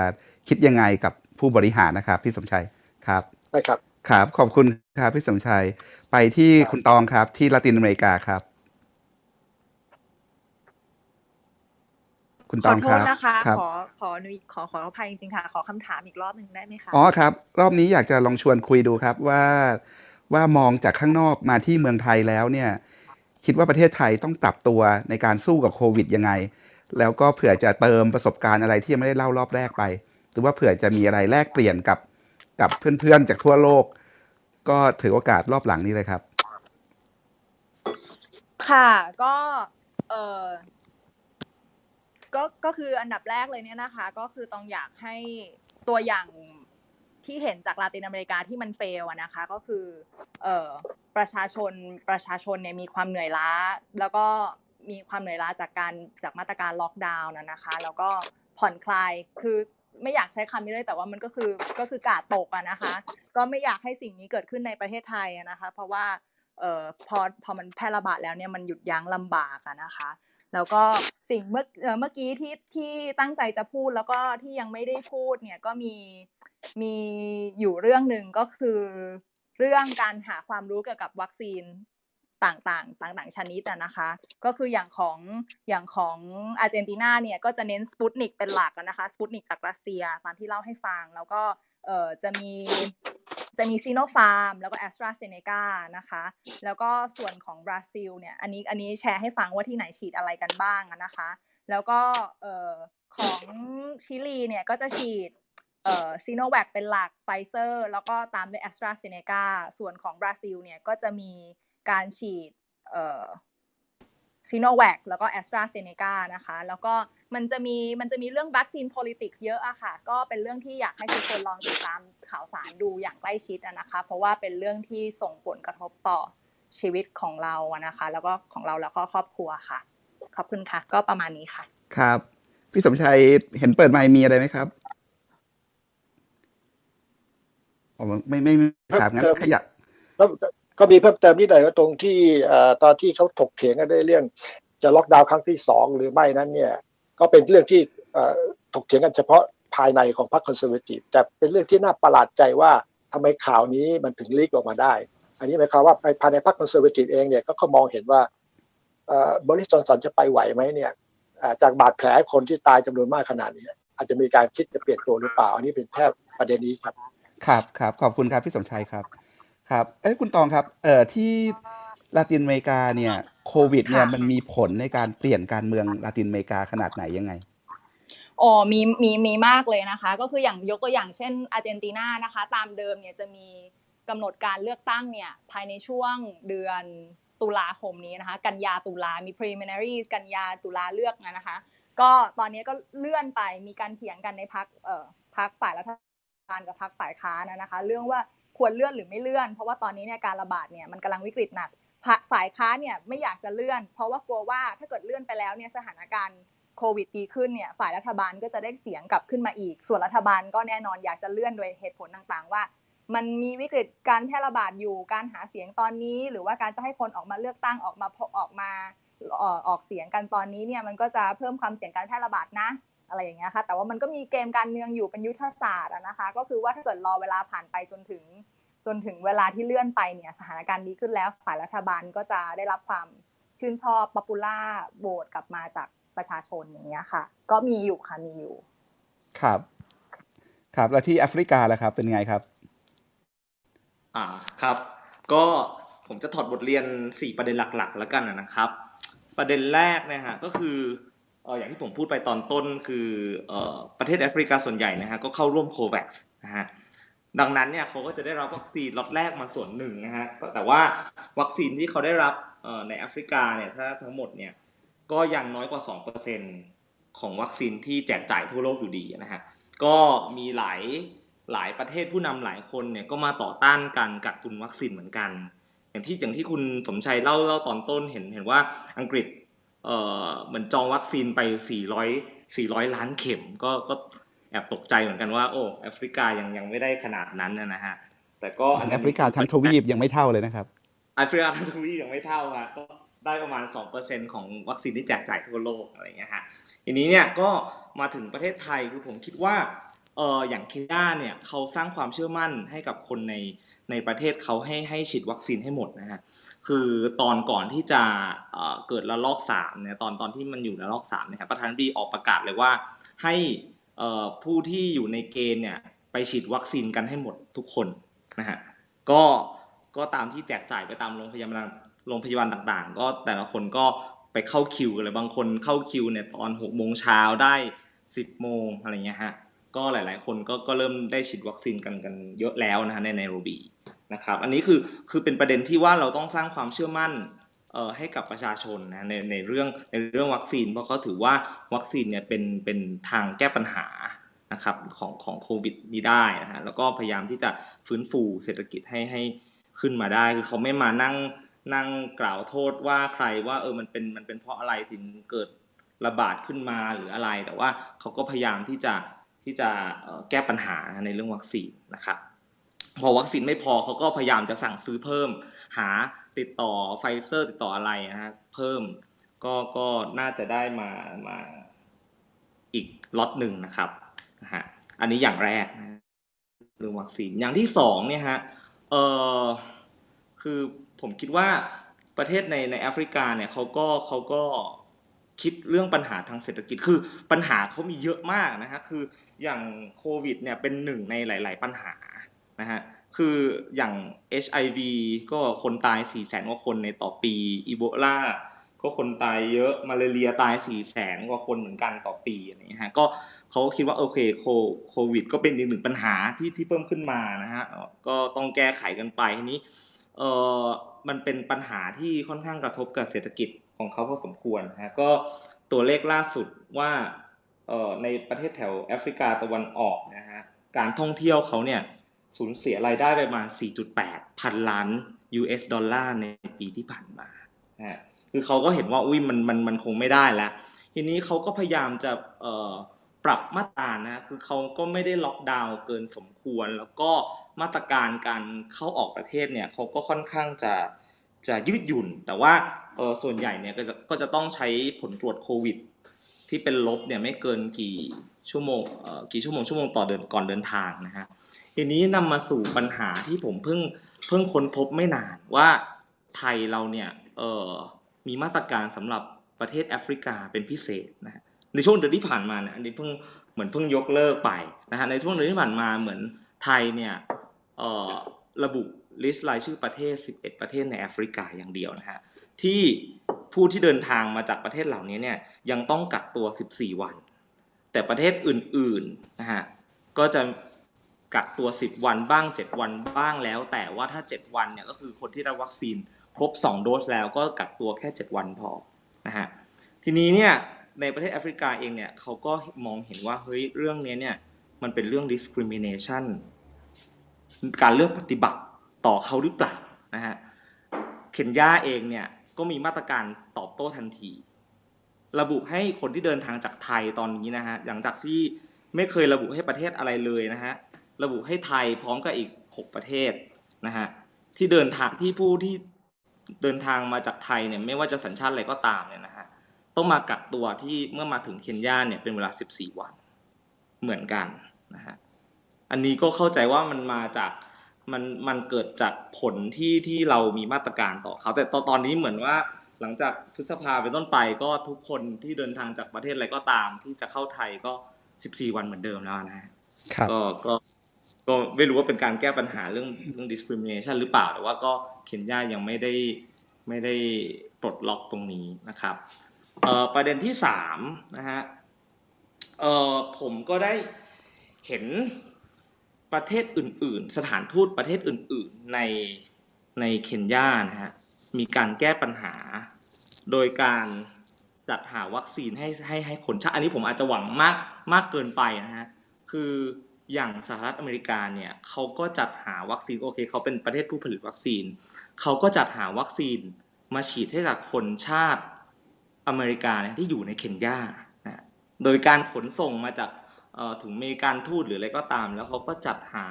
คิดยังไงกับผู้บริหารนะครับพี่สมชัยครับ
ได้ครับ
ครับขอบคุณครับพี่สมชัย ไปที่คุณตองครับที่ละตินอเมริกาครับ คุณ
ข
ต
อ
อง
โท
ครั
ษ
บ
นะคะ
ครับ
ขอขออนุขอขออภัยจริงๆค่ะ ขอคำถามอีกรอบหนึ่งได้ไหมคะ
อ๋อครับ รอบนี้อยากจะลองชวนคุยดูครับว่าว่ามองจากข้างนอกมาที่เมืองไทยแล้วเนี่ยคิดว่าประเทศไทยต้องปรับตัวในการสู้กับโควิดยังไง แล้วก็เผื่อจะเติมประสบการณ์อะไรที่ยังไม่ได้เล่ารอบแรกไป หรือว่าเผื่อจะมีอะไรแลกเปลี่ยนกับกับเพื่อนๆจากทั่วโลก ก็ถือโอกาสรอบหลังนี้เลยครับ
ค่ะก็เออ ก็ก็คืออันดับแรกเลยเนี่ยนะคะ ก็คือต้องอยากให้ตัวอย่างที่เห็นจากลาตินอเมริกาที่มันเฟลอะนะคะก็คือเออประชาชนประชาชนเนี่ยมีความเหนื่อยล้า แล้วก็มีความเหนื่อยล้าจากการจากมาตรการล็อกดาวน์นะคะ แล้วก็ผ่อนคลายคือไม่อยากใช้คำนี้เลยแต่ว่ามันก็คือก็คือกาดตกอะนะคะ ก็ไม่อยากให้สิ่งนี้เกิดขึ้นในประเทศไทยนะคะ เพราะว่าเอ่อพอพอมันแพร่ระบาดแล้วเนี่ยมันหยุดยั้งลำบากอะนะคะ แล้วก็สิ่งเมื่อเมื่อกี้ที่ที่ตั้งใจจะพูดแล้วก็ที่ยังไม่ได้พูดเนี่ยก็มีมีอยู่เรื่องหนึ่งก็คือ เรื่องการหาความรู้เกี่ยวกับวัคซีนต่างๆ ต่างๆชนิดอะนะคะ ก็คืออย่างของอย่างของอาร์เจนตินาเนี่ยก็จะเน้นสปุตนิกเป็นหลักนะคะสปุตนิกจากรัสเซียตามที่เล่าให้ฟัง แล้วก็ เอ่อจะมีจะมีซีโนฟาร์มแล้วก็แอสตราเซเนกานะคะ แล้วก็ส่วนของบราซิลเนี่ย อันนี้อันนี้แชร์ให้ฟังว่าที่ไหนฉีดอะไรกันบ้างนะคะ แล้วก็เอ่อของชิลีเนี่ยก็จะฉีดเอ่อซีโนแวคเป็นหลักไฟเซอร์แล้วก็ตามด้วยแอสตราเซเนกาส่วนของบราซิลเนี่ยก็จะมีการฉีดเอ่อซีโนแวคแล้วก็แอสตราเซเนกานะคะ แล้วก็ มันจะมีมันจะมีเรื่องวัคซีน politics เยอะอะค่ะ ก็เป็นเรื่องที่อยากให้ทุกคนลองติดตามข่าวสารดูอย่างใกล้ชิดอะนะคะ เพราะว่าเป็นเรื่องที่ส่งผลกระทบต่อชีวิตของเราอะนะคะ แล้วก็ของเราแล้วก็ครอบครัวค่ะ ขอบคุณค่ะ ก็ประมาณนี้ค่ะ
ครับ พี่สมชัยเห็นเปิดไมค์มีอะไรไหมครับอ๋อไม่ไม่ไม่ครับงั้น
เพิ่ม
ขยับ
แล้วก็มีเพิ่มเติมนิดหน่อยว่าตรงที่เอ่อตอนที่เขาถกเถียงกันในเรื่อง จะล็อกดาวน์ครั้งที่สองหรือไม่นั้นเนี่ย ก็เป็นเรื่องที่ถกเถียงกันเฉพาะภายในของพรรค Conservative แต่เป็นเรื่องที่น่าประหลาดใจว่าทำไมข่าวนี้มันถึง leak ออกมาได้ อันนี้หมายความว่าภายในพรรค Conservative เองเนี่ยก็มองเห็นว่าเอ่อบอริสจอห์นสันจะไปไหวไหมเนี่ยจากบาดแผลคนที่ตายจำนวนมากขนาดนี้ อาจจะมีการคิดจะเปลี่ยนตัวหรือเปล่า อันนี้เป็นแค่ประเด็นนี้ครับ
ครับครับขอบคุณครับพี่สมชัยครับ ครับเอ้คุณตองครับเอ่อที่ ลาตินอเมริกาเนี่ยโควิดเนี่ย
ค่ะ
มันมีผลในการเปลี่ยนการเมืองลาตินอเมริกาขนาดไหนยังไง
อ๋อมีมีมีมากเลยนะคะ ก็คืออย่างยกตัวอย่างเช่นอาร์เจนตินานะคะ ตามเดิมเนี่ยจะมีกำหนดการเลือกตั้งเนี่ยภายในช่วงเดือนตุลาคมนี้นะคะ กันยาตุลามี preliminaries กันยาตุลาเลือกนะคะ ก็ตอนนี้ก็เลื่อนไปมีการเถียงกันในพักเอ่อพักฝ่ายรัฐบาลกับพักฝ่ายค้านนะคะ เรื่องว่าควรเลื่อนหรือไม่เลื่อน เพราะว่าตอนนี้เนี่ยการระบาดเนี่ยมันกำลังวิกฤตหนัก พรรคฝ่ายค้าเนี่ยไม่อยากจะเลื่อน เพราะว่ากลัวว่าถ้าเกิดเลื่อนไปแล้วเนี่ยสถานการณ์โควิดดีขึ้นเนี่ยฝ่ายรัฐบาลก็จะได้เสียงกลับขึ้นมาอีก ส่วนรัฐบาลก็แน่นอนอยากจะเลื่อนโดยเหตุผลต่างๆ ว่า มันมีวิกฤตการแพร่ระบาดอยู่การหาเสียงตอนนี้ หรือว่าการจะให้คนออกมาเลือกตั้งออกมาออกมาออกเสียงกันตอนนี้เนี่ยมันก็จะเพิ่มความเสี่ยงการแพร่ระบาดนะ อะไรอย่างเงี้ยค่ะแต่ว่ามันก็มีเกมการเมืองอยู่เป็นยุทธศาสตร์นะคะ ก็คือว่าถ้าเกิดรอเวลาผ่านไปจนถึง จนถึงเวลาที่เลื่อนไปเนี่ยสถานการณ์ดีขึ้นแล้วฝ่ายรัฐบาลก็จะได้รับความชื่นชอบ popular vote กลับมาจากประชาชนอย่างเงี้ยค่ะ ก็มีอยู่ค่ะมีอยู่
ครับ ครับแล้วที่แอฟริกาล่ะครับ เป็นไงครับ
อ่าครับ ก็ผมจะถอดบทเรียน 4 ประเด็นหลักๆ แล้วกันนะครับ ประเด็นแรกนะฮะก็คือเอออย่างที่ผมพูดไปตอนต้นคือเอ่อประเทศแอฟริกาส่วนใหญ่นะฮะก็เข้าร่วมโควัคนะฮะ ดังนั้นเนี่ยเขาก็จะได้รับวัคซีนล็อตแรกมาส่วนหนึ่งนะฮะแต่ว่าวัคซีนที่เขาได้รับในแอฟริกาเนี่ยถ้าทั้งหมดเนี่ยก็ยังน้อยกว่า 2%ของวัคซีนที่แจกจ่ายทั่วโลกอยู่ดีนะฮะก็มีหลายหลายประเทศผู้นำหลายคนเนี่ยก็มาต่อต้านการกักตุนวัคซีนเหมือนกัน อย่างที่อย่างที่คุณสมชัยเล่าเล่าตอนต้นเห็นเห็นว่าอังกฤษเอ่อเหมือนจองวัคซีนไป 400 400 ล้านเข็มก็ก็ แอบตกใจเหมือนกันว่า โอ้แอฟริกายังยังไม่ได้ขนาดนั้นนะนะฮะแต่ก็อัน
แอฟริกาทั้งทวีปยังไม่เท่าเลยนะครับ
แอฟริกาทั้งทวีปยังไม่เท่าฮะก็ได้ประมาณ 2%ของวัคซีนที่แจกจ่ายทั่วโลกอะไรเงี้ยฮะทีนี้เนี่ยก็มาถึงประเทศไทยคือผมคิดว่าเอออย่างเคนยาเนี่ยเขาสร้างความเชื่อมั่นให้กับคนในในประเทศเขาให้ให้ฉีดวัคซีนให้หมดนะฮะคือตอนก่อนที่จะเอ่อเกิดระลอกสามเนี่ยตอนตอนที่มันอยู่ระลอกสามเนี่ยครับประธานาธิบดีออกประกาศเลยว่าให้เอ่อ ผู้ที่อยู่ในเกณฑ์เนี่ยไปฉีดวัคซีนกันให้หมดทุกคนนะฮะก็ก็ตามที่แจกจ่ายไปตามโรงพยาบาลโรงพยาบาลต่างๆ ก็แต่ละคนก็ไปเข้าคิวกันเลยบางคนเข้าคิวเนี่ยตอนหกโมงเช้าได้สิบโมงอะไรเงี้ยฮะก็หลายๆ คนก็ก็เริ่มได้ฉีดวัคซีนกันกันเยอะแล้วนะฮะในไนโรบีนะครับอันนี้คือคือเป็นประเด็นที่ว่าเราต้องสร้างความเชื่อมั่น ให้กับประชาชนนะในในเรื่องในเรื่องวัคซีน เพราะเขาถือว่าวัคซีนเนี่ยเป็นเป็นทางแก้ปัญหานะครับของของโควิดนี้ได้นะฮะแล้วก็พยายามที่จะฟื้นฟูเศรษฐกิจให้ให้ขึ้นมาได้คือเขาไม่มานั่งนั่งกล่าวโทษว่าใครว่าเออมันเป็นมันเป็นเพราะอะไรถึงเกิดระบาดขึ้นมาหรืออะไร แต่ว่าเขาก็พยายามที่จะที่จะแก้ปัญหาในเรื่องวัคซีนนะครับพอวัคซีนไม่พอเขาก็พยายามจะสั่งซื้อเพิ่ม หาติดต่อไฟเซอร์ติดต่ออะไรนะฮะเพิ่มก็ก็น่าจะได้มามาอีกล็อตหนึ่งนะครับนะฮะอันนี้อย่างแรกนะเรื่องวัคซีนอย่างที่สองเนี่ยฮะเออคือผมคิดว่าประเทศในในแอฟริกาเนี่ยเขาก็เขาก็คิดเรื่องปัญหาทางเศรษฐกิจคือปัญหาเขามีเยอะมากนะฮะคืออย่างโควิดเนี่ยเป็นหนึ่งในหลาย ๆ ปัญหานะฮะ คืออย่าง HIV ก็คนตาย4แสนกว่าคนในต่อปี อีโบลาก็คนตายเยอะ มาเลเรียตาย4แสนกว่าคนเหมือนกันต่อปีอะไรเงี้ยฮะ ก็เขาคิดว่าโอเคโคโควิด ก็เป็นอีกหนึ่งปัญหาที่ที่เพิ่มขึ้นมานะฮะ ก็ต้องแก้ไขกันไปทีนี้เออมันเป็นปัญหาที่ค่อนข้างกระทบกับเศรษฐกิจของเขาพอสมควรนะฮะ ก็ตัวเลขล่าสุดว่าเออในประเทศแถวแอฟริกาตะวันออกนะฮะ การท่องเที่ยวเขาเนี่ย สูญเสียรายได้ประมาณ 4.8 พันล้าน US ดอลลาร์ในปีที่ผ่านมาฮะคือเขาก็เห็นว่าอุ้ยมันมันมันคงไม่ได้แล้ว ทีนี้เขาก็พยายามจะปรับมาตรานะคือเขาก็ไม่ได้ล็อกดาวน์เกินสมควร แล้วก็มาตรการการเข้าออกประเทศเนี่ยเขาก็ค่อนข้างจะจะยืดหยุ่น แต่ว่าส่วนใหญ่เนี่ยก็จะก็จะต้องใช้ผลตรวจโควิด ที่เป็นลบเนี่ยไม่เกินกี่ชั่วโมงอ่อกี่ชั่วโมงชั่วโมงต่อเดินก่อนเดินทางนะฮะ ทีนี้นำมาสู่ปัญหาที่ผมเพิ่งเพิ่งค้นพบไม่นานว่าไทยเราเนี่ยเออมีมาตรการสำหรับประเทศแอฟริกาเป็นพิเศษนะฮะในช่วงเดือนที่ผ่านมาเนี่ยอันนี้เพิ่งเหมือนเพิ่งยกเลิกไปนะฮะในช่วงเดือนที่ผ่านมาเหมือนไทยเนี่ยเออระบุลิสต์รายชื่อประเทศ 11 ประเทศในแอฟริกาอย่างเดียวนะฮะที่ผู้ที่เดินทางมาจากประเทศเหล่านี้เนี่ยยังต้องกักตัว 14 วัน แต่ประเทศอื่นๆนะฮะก็จะ กักตัว 10 วันบ้าง 7 วันบ้างแล้ว แต่ว่าถ้า 7 วันเนี่ยก็คือคนที่ได้วัคซีนครบ 2 โดสแล้วก็กักตัวแค่ 7 วันพอนะฮะทีนี้เนี่ยในประเทศแอฟริกาเองเนี่ยเขาก็มองเห็นว่าเฮ้ยเรื่องนี้เนี่ยมันเป็นเรื่อง discrimination การเลือกปฏิบัติต่อเขาหรือเปล่านะฮะเคนยาเองเนี่ยก็มีมาตรการตอบโต้ทันที ระบุให้คนที่เดินทางจากไทยตอนนี้นะฮะหลังจากที่ไม่เคยระบุให้ประเทศอะไรเลยนะฮะ ระบุให้ไทยพร้อมกับอีก 6 ประเทศนะฮะที่เดินทางที่ผู้ที่เดินทางมาจากไทยเนี่ยไม่ว่าจะสัญชาติอะไรก็ตามเนี่ยนะฮะต้องมากักตัวที่เมื่อมาถึงเคนยาเนี่ยเป็นเวลา 14 วันเหมือนกันนะฮะอันนี้ก็เข้าใจว่ามันมาจากมันมันเกิดจากผลที่ที่เรามีมาตรการต่อเขาแต่ตอนตอนนี้เหมือนว่าหลังจากพฤษภาเป็นต้นไปก็ทุกคนที่เดินทางจากประเทศอะไรก็ตาม ที่จะเข้าไทยก็ 14 วันเหมือนเดิมแล้วนะฮะ
ครับ
ก็ก็ ก็ไม่รู้ว่าเป็นการแก้ปัญหาเรื่องเรื่อง discrimination หรือเปล่า แต่ว่าก็เคนยายังไม่ได้ไม่ได้ปลดล็อกตรงนี้นะครับประเด็นที่สามนะฮะผมก็ได้เห็นประเทศอื่น ๆ สถานทูตประเทศอื่น ๆ ในในเคนยานะฮะมีการแก้ปัญหา โดยการจัดหาวัคซีนให้ให้ให้คนชาติอันนี้ผมอาจจะหวังมากมากเกินไปนะฮะคือ อย่างสหรัฐอเมริกาเนี่ยเขาก็จัดหาวัคซีนโอเคเขาเป็นประเทศผู้ผลิตวัคซีนเขาก็จัดหาวัคซีนมาฉีดให้กับคนชาติอเมริกาเนี่ยที่อยู่ในเคนยาโดยการขนส่งมาจากถึงเมการทูตหรืออะไรก็ตาม แล้วเขาก็จัดหา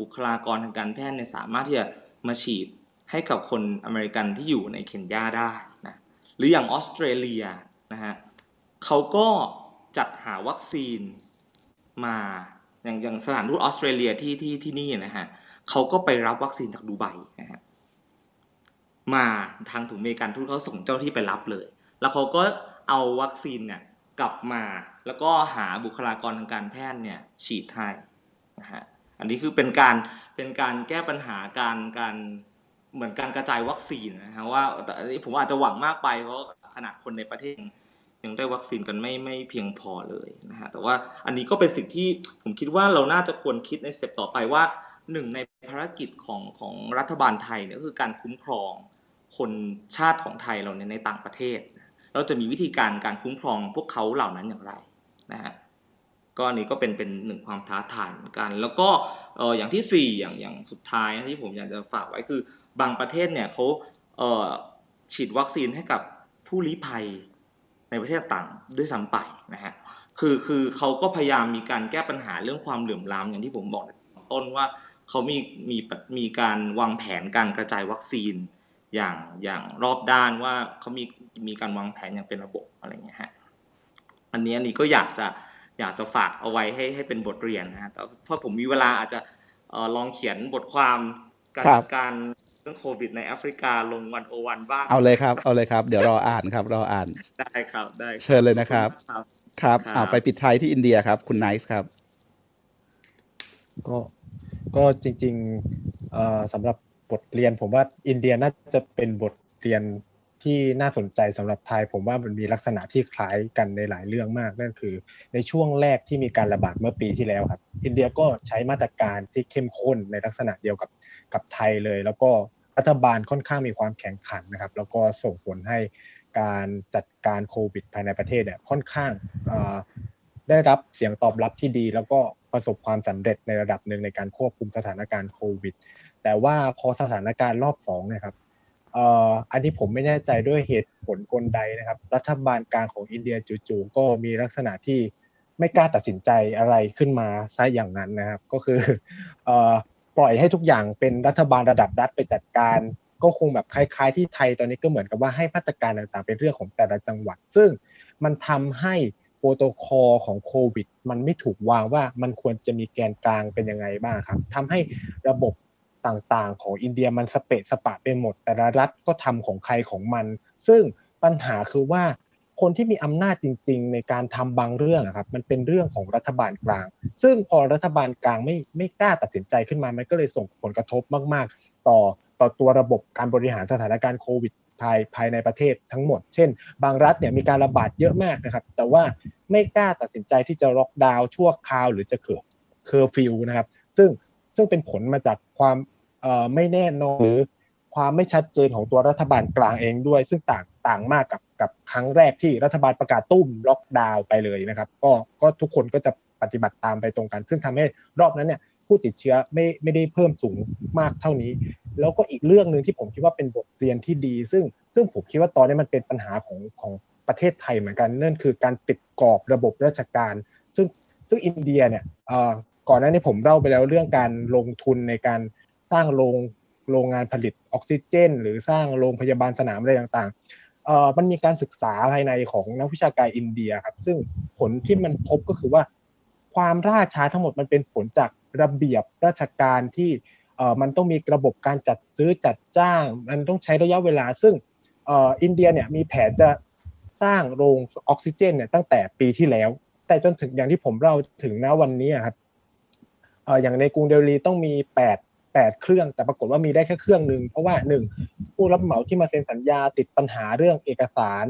บุคลากรทางการแพทย์เนี่ยสามารถที่จะมาฉีดให้กับคนอเมริกันที่อยู่ในเคนยาได้นะหรืออย่างออสเตรเลียนะฮะเขาก็จัดหาวัคซีนมา อย่างอย่างสถานทูตออสเตรเลียที่ที่ที่นี่นะฮะเขาก็ไปรับวัคซีนจากดูไบนะฮะมาทางถุงเมกันทูตเขาส่งเจ้าที่ไปรับเลย แล้วเขาก็เอาวัคซีนเนี่ยกลับมาแล้วก็หาบุคลากรทางการแพทย์เนี่ยฉีดให้นะฮะอันนี้คือเป็นการเป็นการแก้ปัญหาการการเหมือนการกระจายวัคซีนนะฮะว่าแต่อันนี้ผมอาจจะหวังมากไปเพราะขนาดคนในประเทศ ยังได้วัคซีนกันไม่ไม่เพียงพอเลยนะฮะแต่ว่าอันนี้ก็เป็นสิ่งที่ผมคิดว่าเราน่าจะควรคิดใน step ต่อไปว่าหนึ่งในภารกิจของของรัฐบาลไทยเนี่ยคือการคุ้มครองคนชาติของไทยเราเนี่ยในต่างประเทศ เราจะมีวิธีการการคุ้มครองพวกเขาเหล่านั้นอย่างไรนะฮะก็อันนี้ก็เป็นเป็นหนึ่งความท้าทายเหมือนกัน แล้วก็เอออย่างที่สี่อย่างอย่างสุดท้ายที่ผมอยากจะฝากไว้คือบางประเทศเนี่ยเขาเออฉีดวัคซีนให้กับผู้ลี้ภัย ในประเทศต่างด้วยซ้ำไปนะฮะคือคือเขาก็พยายามมีการแก้ปัญหาเรื่องความเหลื่อมล้ำอย่างที่ผมบอกต้นว่าเขามีมีมีการวางแผนการกระจายวัคซีนอย่างอย่างรอบด้านว่าเขามีมีการวางแผนอย่างเป็นระบบอะไรเงี้ยฮะอันนี้อันนี้ก็อยากจะอยากจะฝากเอาไว้ให้ให้เป็นบทเรียนนะฮะแต่ถ้าผมมีเวลาอาจจะเอ่อลองเขียนบทความการ
ครับ
จัดการเรื่องโควิดในแอฟริกาลงวันโอวันบ้าง
เอาเลยครับ เอาเลยครับ เดี๋ยวรออ่านครับ รออ่าน
ได้ครับ ได้ครับ
เชิญเลยนะครับ
ขอณมากครับ
ครับ
ครับ
เอาไปปิดท้ายที่อินเดียครับ คุณไนซ์ครับ
ก็ ก็จริงๆเอ่อสำหรับบทเรียนผมว่าอินเดียน่าจะเป็นบทเรียนที่น่าสนใจสำหรับไทย ผมว่ามันมีลักษณะที่คล้ายกันในหลายเรื่องมากนั่นคือ ในช่วงแรกที่มีการระบาดเมื่อปีที่แล้วครับ อินเดียก็ใช้มาตรการที่เข้มข้นในลักษณะเดียวกับกับไทยเลย แล้วก็ รัฐบาลค่อนข้างมีความแข็งขันนะครับ แล้วก็ส่งผลให้การจัดการโควิดภายในประเทศเนี่ยค่อนข้างได้รับเสียงตอบรับที่ดี แล้วก็ประสบความสำเร็จในระดับหนึ่งในการควบคุมสถานการณ์โควิด แต่ว่าพอสถานการณ์รอบสองนะครับอันนี้ผมไม่แน่ใจด้วยเหตุผลกลใดนะครับ รัฐบาลกลางของอินเดียจู่ๆก็มีลักษณะที่ไม่กล้าตัดสินใจอะไรขึ้นมาซะอย่างนั้นนะครับ ก็คืออ ปล่อยให้ทุกอย่างเป็นรัฐบาลระดับรัฐไปจัดการ ก็คงแบบคล้ายๆ ที่ไทยตอนนี้ก็เหมือนกับว่าให้มาตรการต่างๆ เป็นเรื่องของแต่ละจังหวัด ซึ่งมันทำให้โปรโตคอลของโควิด มันไม่ถูกวางว่ามันควรจะมีแกนกลางเป็นยังไงบ้างครับทำให้ระบบต่างๆ ของอินเดียมันสเปะสปะไปหมด แต่ละรัฐก็ทำของใครของมัน ซึ่งปัญหาคือว่า คนที่มีอำนาจจริง ๆ ในการทำบางเรื่องครับ มันเป็นเรื่องของรัฐบาลกลาง ซึ่งพอรัฐบาลกลางไม่ไม่กล้าตัดสินใจขึ้นมา มันก็เลยส่งผลกระทบมาก ๆ ต่อต่อตัวระบบการบริหารสถานการณ์โควิดภายภายในประเทศทั้งหมด เช่น บางรัฐเนี่ยมีการระบาดเยอะมากนะครับ แต่ว่าไม่กล้าตัดสินใจที่จะล็อกดาวน์ชั่วคราว หรือจะเกิดเคอร์ฟิวนะครับ ซึ่งซึ่งเป็นผลมาจากความเอ่อไม่แน่นอนหรือความไม่ชัดเจนของตัวรัฐบาลกลางเองด้วย ซึ่งต่างต่างมากกับ กับครั้งแรกที่รัฐบาลประกาศตู้มล็อกดาวน์ไปเลยนะครับ ก็ก็ทุกคนก็จะปฏิบัติตามไปตรงกัน ซึ่งทำให้รอบนั้นเนี่ยผู้ติดเชื้อไม่ไม่ได้เพิ่มสูงมากเท่านี้ แล้วก็อีกเรื่องหนึ่งที่ผมคิดว่าเป็นบทเรียนที่ดี ซึ่งซึ่งผมคิดว่าตอนนี้มันเป็นปัญหาของของประเทศไทยเหมือนกันนั่นคือการติดกรอบระบบราชการ ซึ่งซึ่งอินเดียเนี่ยก่อนหน้านี้ผมเล่าไปแล้วเรื่องการลงทุนในการสร้างโรงโรงงานผลิตออกซิเจน หรือสร้างโรงพยาบาลสนามอะไรต่างๆ เอ่อมันมีการศึกษาภายในของนักวิชาการอินเดียครับ ซึ่งผลที่มันพบก็คือว่า ความล่าช้าทั้งหมดมันเป็นผลจากระเบียบราชการที่เอ่อมันต้องมีระบบการจัดซื้อจัดจ้าง มันต้องใช้ระยะเวลา ซึ่งเอ่ออินเดียเนี่ยมีแผนจะสร้างโรงออกซิเจนเนี่ยตั้งแต่ปีที่แล้ว แต่จนถึงอย่างที่ผมเล่าถึงณวันนี้ครับเอ่ออย่างในกรุงเดลีต้องมี 8 8 เครื่อง แต่ปรากฏว่ามีได้แค่เครื่องหนึ่งเพราะว่าหนึ่งผู้รับเหมาที่มาเซ็นสัญญาติดปัญหาเรื่องเอกสาร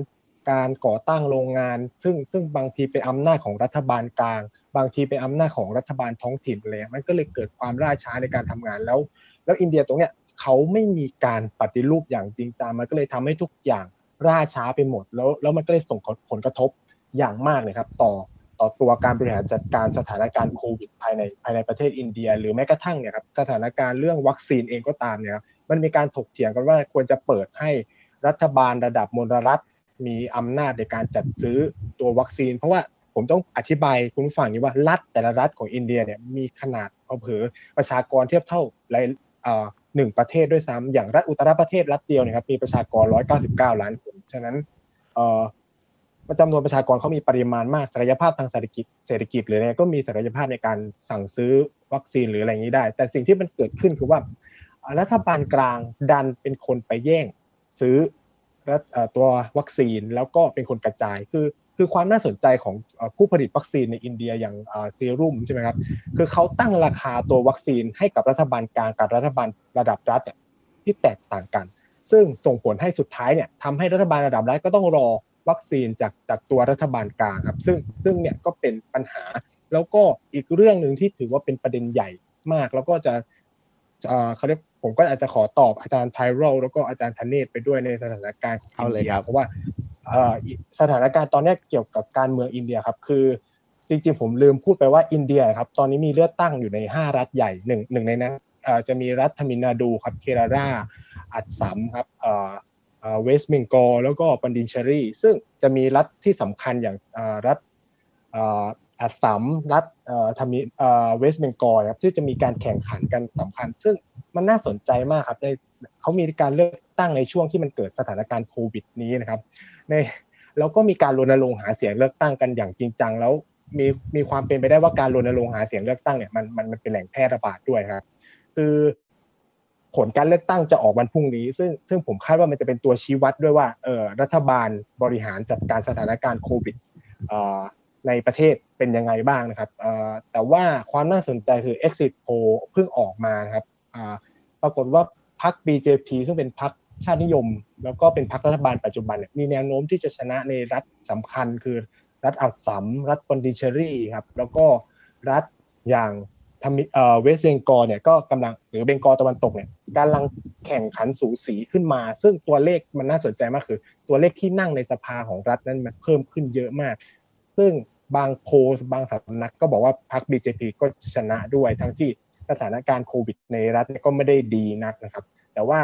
การก่อตั้งโรงงาน ซึ่งซึ่งบางทีเป็นอำนาจของรัฐบาลกลาง บางทีเป็นอำนาจของรัฐบาลท้องถิ่นเลยมันก็เลยเกิดความล่าช้าในการทำงานแล้ว แล้วอินเดียตรงเนี้ยเขาไม่มีการปฏิรูปอย่างจริงจังมันก็เลยทำให้ทุกอย่างล่าช้าไปหมดแล้วแล้วมันก็เลยส่งผลกระทบอย่างมากเลยครับ ต่อ ต่อตัวการบริหารจัดการสถานการณ์โควิดภายในภายในประเทศอินเดีย หรือแม้กระทั่งเนี่ยครับสถานการณ์เรื่องวัคซีนเองก็ตามเนี่ยครับมันมีการถกเถียงกันว่าควรจะเปิดให้รัฐบาลระดับมลรัฐมีอำนาจในการจัดซื้อตัววัคซีน เพราะว่าผมต้องอธิบายคุณผู้ฟังนี้ว่ารัฐแต่ละรัฐของอินเดียเนี่ยมีขนาดเผอประชากรเทียบเท่าหลายหนึ่งประเทศด้วยซ้ำอย่างรัฐอุตรประเทศรัฐเดียวเนี่ยครับมีประชากร 199 ล้านคน ฉะนั้น จำนวนประชากรเขามีปริมาณมากศักยภาพทางเศรษฐกิจเศรษฐกิจหรืออะไรก็มีศักยภาพในการสั่งซื้อวัคซีนหรืออะไรอย่างนี้ได้ แต่สิ่งที่มันเกิดขึ้นคือว่ารัฐบาลกลางดันเป็นคนไปแย่งซื้อตัววัคซีนแล้วก็เป็นคนกระจายคือคือความน่าสนใจของผู้ผลิตวัคซีนในอินเดียอย่างซีรุ่มใช่ไหมครับคือเขาตั้งราคาตัววัคซีนให้กับรัฐบาลกลางกับรัฐบาลระดับรัฐเนี่ยที่แตกต่างกัน ซึ่งส่งผลให้สุดท้ายเนี่ยทำให้รัฐบาลระดับรัฐก็ต้องรอ วัคซีนจากจากตัวรัฐบาลกลางครับ ซึ่งซึ่งเนี่ยก็เป็นปัญหา แล้วก็อีกเรื่องหนึ่งที่ถือว่าเป็นประเด็นใหญ่มาก แล้วก็จะเขาเรียกผมก็อาจจะขอตอบอาจารย์ไทโรแล้วก็อาจารย์ธเนศไปด้วยในสถานการณ์ของอินเดียเพราะว่าสถานการณ์ตอนนี้เกี่ยวกับการเมืองอินเดียครับคือจริงๆผมลืมพูดไปว่าอินเดียครับตอนนี้มีเลือกตั้งอยู่ใน 5 รัฐใหญ่หนึ่งหนึ่งในนั้นจะมีรัฐทมินาดูครับเคราราอัดสัมครับ เวสต์เบงกอลแล้วก็ปันดินเชารีซึ่งจะมีรัฐที่สำคัญอย่างรัฐอัสสัมรัฐทมิฬเวสต์เบงกอลครับที่จะมีการแข่งขันกันสำคัญ ซึ่งมันน่าสนใจมากครับในเขามีการเลือกตั้งในช่วงที่มันเกิดสถานการณ์โควิดนี้นะครับในแล้วก็มีการรณรงค์หาเสียงเลือกตั้งกันอย่างจริงจังแล้วมีมีความเป็นไปได้ว่าการรณรงค์หาเสียงเลือกตั้งเนี่ยมันมันมันเป็นแหล่งแพร่ระบาดด้วยครับ คือ ผลการเลือกตั้งจะออกวันพรุ่งนี้ ซึ่งซึ่งผมคาดว่ามันจะเป็นตัวชี้วัดด้วยว่าเออรัฐบาลบริหารจัดการสถานการณ์โควิดในประเทศเป็นยังไงบ้างนะครับแต่ว่าความน่าสนใจคือ exit poll เพิ่งออกมาครับปรากฏว่าพรรค BJP ซึ่งเป็นพรรคชาตินิยม แล้วก็เป็นพรรครัฐบาลปัจจุบันมีแนวโน้มที่จะชนะในรัฐสำคัญคือรัฐอัลซัมรัฐปอนดิเชอรี่ครับแล้วก็รัฐอย่าง ทำเอ่อเวสเบงกอลเนี่ยก็กำลังหรือเบงกอลตะวันตกเนี่ยกำลังแข่งขันสูสีขึ้นมา ซึ่งตัวเลขมันน่าสนใจมากคือ ตัวเลขที่นั่งในสภาของรัฐนั้นมันเพิ่มขึ้นเยอะมาก ซึ่งบางโพสบางสำนักก็บอกว่าพรรค BJP ก็ชนะด้วยทั้งที่สถานการณ์โควิดในรัฐก็ไม่ได้ดีนักนะครับ แต่ว่า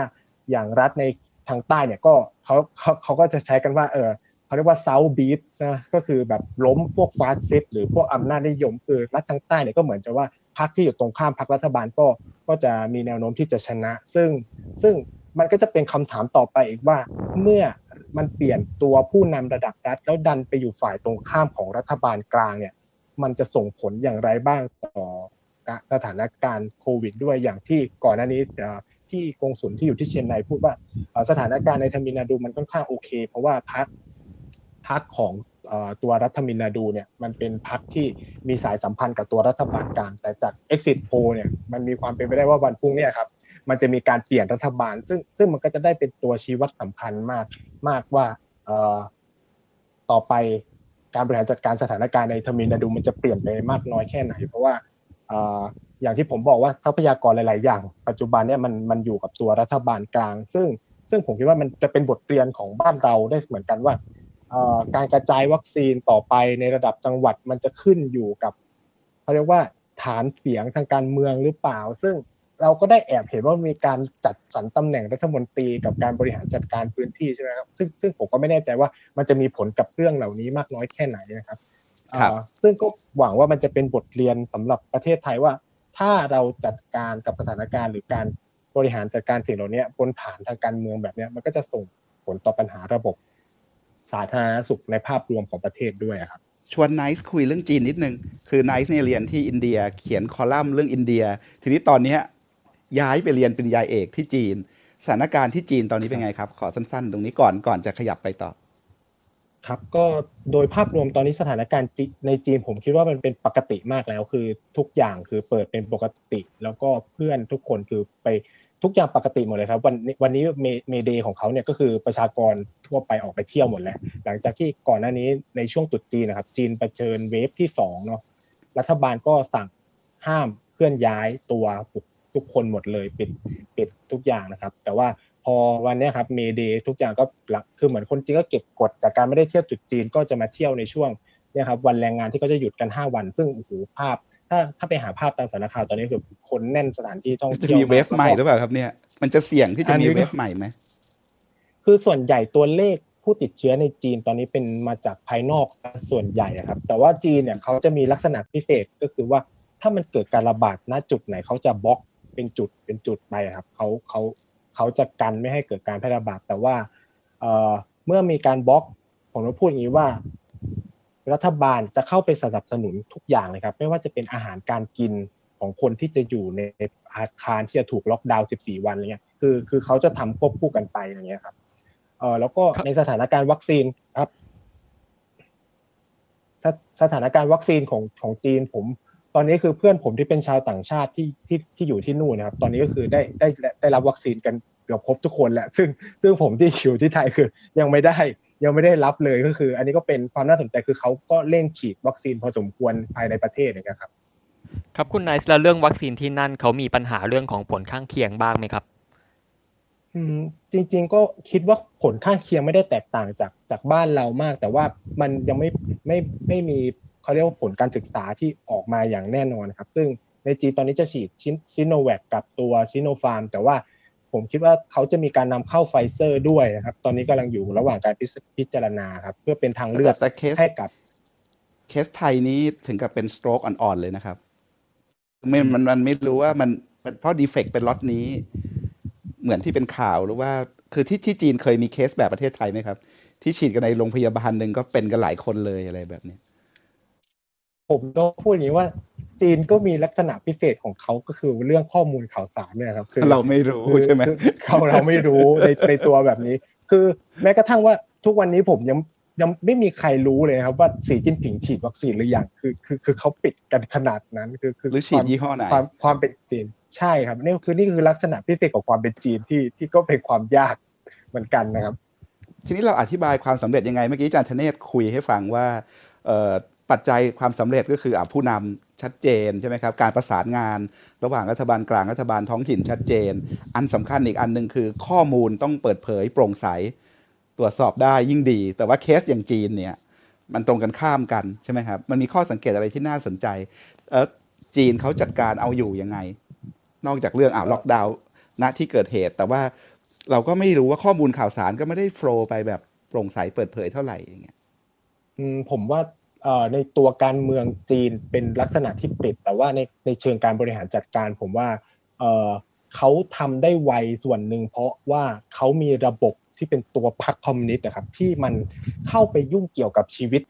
อย่างรัฐในทางใต้เนี่ยก็เขาเขาเขาก็จะใช้กันว่าเออเขาเรียกว่าเซาบีทนะก็คือแบบล้มพวกฟาสซิสหรือพวกอำนาจนิยมคือรัฐทางใต้เนี่ยก็เหมือนจะว่า พรรคที่อยู่ตรงข้ามพรรครัฐบาลก็ก็จะมีแนวโน้มที่จะชนะ ซึ่งซึ่งมันก็จะเป็นคำถามต่อไปอีกว่า เมื่อมันเปลี่ยนตัวผู้นำระดับรัฐแล้วดันไปอยู่ฝ่ายตรงข้ามของรัฐบาลกลางเนี่ย มันจะส่งผลอย่างไรบ้างต่อสถานการณ์โควิด ด้วยอย่างที่ก่อนหน้านี้ที่กงสุลที่อยู่ที่เชียงรายพูดว่าสถานการณ์ในทมินาดูมันค่อนข้างโอเค เพราะว่าพักพักของ ตัวรัฐมินาดูเนี่ยมันเป็นพักที่มีสายสัมพันธ์กับตัวรัฐบาลกลาง แต่จาก exit poll เนี่ยมันมีความเป็นไปได้ว่าวันพรุ่งนี้ครับมันจะมีการเปลี่ยนรัฐบาล ซึ่งซึ่งมันก็จะได้เป็นตัวชี้วัดสำคัญมากมากว่าต่อไปการบริหารจัดการสถานการณ์ในทมินาดูมันจะเปลี่ยนไปมากน้อยแค่ไหน เพราะว่าอย่างที่ผมบอกว่าทรัพยากรหลาย ๆ อย่าง ปัจจุบันเนี่ยมันมันอยู่กับตัวรัฐบาลกลาง ซึ่งซึ่งผมคิดว่ามันจะเป็นบทเรียนของบ้านเราได้เหมือนกันว่า การกระจายวัคซีนต่อไปในระดับจังหวัดมันจะขึ้นอยู่กับเขาเรียกว่าฐานเสียงทางการเมืองหรือเปล่า ซึ่งเราก็ได้แอบเห็นว่ามีการจัดสรรตำแหน่งรัฐมนตรีกับการบริหารจัดการพื้นที่ใช่ไหมครับซึ่งซึ่งผมก็ไม่แน่ใจว่ามันจะมีผลกับเรื่องเหล่านี้มากน้อยแค่ไหนนะครับซึ่งก็หวังว่ามันจะเป็นบทเรียนสำหรับประเทศไทยว่า ถ้าเราจัดการกับสถานการณ์ หรือการบริหารจัดการสิ่งเหล่านี้บนฐานทางการเมืองแบบนี้มันก็จะส่งผลต่อปัญหาระบบ สาธารณสุขในภาพรวมของประเทศด้วยครับ
ชวนไนซ์คุยเรื่องจีนนิดนึง คือไนซ์เนี่ยเรียนที่อินเดียเขียนคอลัมน์เรื่องอินเดีย ทีนี้ตอนนี้ย้ายไปเรียนปริญญาเอกที่จีน สถานการณ์ที่จีนตอนนี้เป็นไงครับ ขอสั้นๆ ตรงนี้ก่อนก่อนจะขยับไปต่อ
ครับก็โดยภาพรวมตอนนี้สถานการณ์ในจีนผมคิดว่ามันเป็นปกติมากแล้วคือทุกอย่างคือเปิดเป็นปกติ แล้วก็เพื่อนทุกคนคือไป ทุกอย่างปกติหมดเลยครับ วันวันนี้ May Day ของเขาเนี่ยก็คือประชากรทั่วไปออกไปเที่ยวหมดแล้ว หลังจากที่ก่อนหน้านี้ในช่วงตรุษจีนนะครับ จีนเผชิญ wave ที่สองเนาะรัฐบาลก็สั่งห้ามเคลื่อนย้ายตัวทุกคนหมดเลยปิดปิดทุกอย่างนะครับ แต่ว่าพอวันนี้ครับ May Day ทุกอย่างก็หลักคือเหมือนคนจีนก็เก็บกดจากการไม่ได้เที่ยวตรุษจีนก็จะมาเที่ยวในช่วงเนี่ยครับวันแรงงานที่เขาจะหยุดกัน 5 วัน ซึ่งโอ้โหภาพ ถ้าถ้าไปหาภาพตามสารคาวตอนนี้คือคนแน่นสถานที่ท่องเที่ยว
จะมีเวฟใหม่หรือเปล่าครับเนี่ย มันจะเสี่ยงที่จะมีเวฟใหม่ไหม
คือส่วนใหญ่ตัวเลขผู้ติดเชื้อในจีนตอนนี้เป็นมาจากภายนอกส่วนใหญ่ครับ แต่ว่าจีนเนี่ยเขาจะมีลักษณะพิเศษก็คือว่าถ้ามันเกิดการระบาดณจุดไหนเขาจะบล็อกเป็นจุดเป็นจุดไปครับเขาเขาเขาจะกันไม่ให้เกิดการแพร่ระบาดแต่ว่าเอ่อเมื่อมีการบล็อกผมจะพูดอย่างนี้ว่า รัฐบาลจะเข้าไปสนับสนุนทุกอย่างเลยครับไม่ว่าจะเป็นอาหารการกินของคนที่จะอยู่ในอาคารที่จะถูกล็อกดาวน์ 14 วันอะไรเงี้ยคือคือเขาจะทำควบคู่กันไปอย่างเงี้ยครับเออแล้วก็ในสถานการณ์วัคซีนครับสสถานการณ์วัคซีนของของจีนผม ตอนนี้คือเพื่อนผมที่เป็นชาวต่างชาติที่ที่ที่อยู่ที่นู่นนะครับ ตอนนี้ก็คือได้ได้ได้รับวัคซีนกันเกือบครบทุกคนแหละ ซึ่งซึ่งผมที่อยู่ที่ไทยคือยังไม่ได้ ยังไม่ได้รับเลยก็คือ อันนี้ก็เป็นความน่าสนใจคือเขาก็เร่งฉีดวัคซีนพอสมควรภายในประเทศนะครับ
ครับคุณไนซ์แล้วเรื่องวัคซีนที่นั่นเขามีปัญหาเรื่องของผลข้างเคียงบ้างไหมครับ
อืมจริง ๆ ก็คิดว่าผลข้างเคียงไม่ได้แตกต่างจากจากบ้านเรามาก แต่ว่ามันยังไม่ไม่ไม่มีเขาเรียกว่าผลการศึกษาที่ออกมาอย่างแน่นอนครับ ซึ่งในจีนตอนนี้จะฉีดซิโนแวคกับตัวซิโนฟาร์ม แต่ว่า ผมคิดว่าเขาจะมีการนำเข้าไฟเซอร์ด้วยนะครับ ตอนนี้กำลังอยู่ระหว่างการพิจารณาครับ เพื่อเป็นทางเลือก
แต่เคส
ให้กับ
เคสไทยนี้ถึงกับเป็น stroke อ่อนๆเลยนะครับไม่มันมันไม่รู้ว่ามันเพราะ defect เป็นล็อตนี้ เหมือนที่เป็นข่าวหรือว่า คือที่ที่จีนเคยมีเคสแบบประเทศไทยไหมครับ ที่ฉีดกันในโรงพยาบาลหนึ่งก็เป็นกันหลายคนเลยอะไรแบบนี้
ผมต้องพูดอย่างนี้ว่า จีนก็มีลักษณะพิเศษของเขาก็คือเรื่องข้อมูลข่าวสารเนี่ยครับ คือ
เราไม่รู้ใช่ไหม
เขาเราไม่รู้ในในตัวแบบนี้ คือแม้กระทั่งว่าทุกวันนี้ผมยังยังไม่มีใครรู้เลยนะครับว่าสีจิ้นผิงฉีดวัคซีนหรือยังคือคือคือเขาปิดกันขนาดนั้นคือคือ
หรือฉีดยี่ห้อไหน
ความความเป็นจีนใช่ครับนี่คือนี่คือลักษณะพิเศษของความเป็นจีนที่ที่ก็เป็นความยากเหมือนกันนะครับ
ทีนี้เราอธิบายความสำเร็จยังไงเมื่อกี้อาจารย์ธเนศคุยให้ฟังว่า ปัจจัยความสำเร็จก็คืออผู้นำชัดเจนใช่ไหมครับการประสานงาน ระหว่างรัฐบาลกลางรัฐบาลท้องถิ่นชัดเจน อันสำคัญอีกอันหนึ่งคือข้อมูลต้องเปิดเผยโปร่งใส ตรวจสอบได้ยิ่งดี แต่ว่าเคสอย่างจีนเนี่ยมันตรงกันข้ามกันใช่ไหมครับมันมีข้อสังเกตอะไรที่น่าสนใจเออจีนเขาจัดการเอาอยู่ยังไง นอกจากเรื่องอ่าล็อกดาวน์ณที่เกิดเหตุ แต่ว่าเราก็ไม่รู้ว่าข้อมูลข่าวสารก็ไม่ได้โฟล์ไปแบบโปร่งใสเปิดเผยเท่าไหร่อย่างเงี้ย
ผมว่า ในตัวการเมืองจีนเป็นลักษณะที่ปิด แต่ว่าในในเชิงการบริหารจัดการ ผมว่าเขาทำได้ไวส่วนหนึ่งเพราะว่าเขามีระบบที่เป็นตัวพรรคคอมมิวนิสต์นะครับ ที่มันเข้าไปยุ่งเกี่ยวกับชีวิต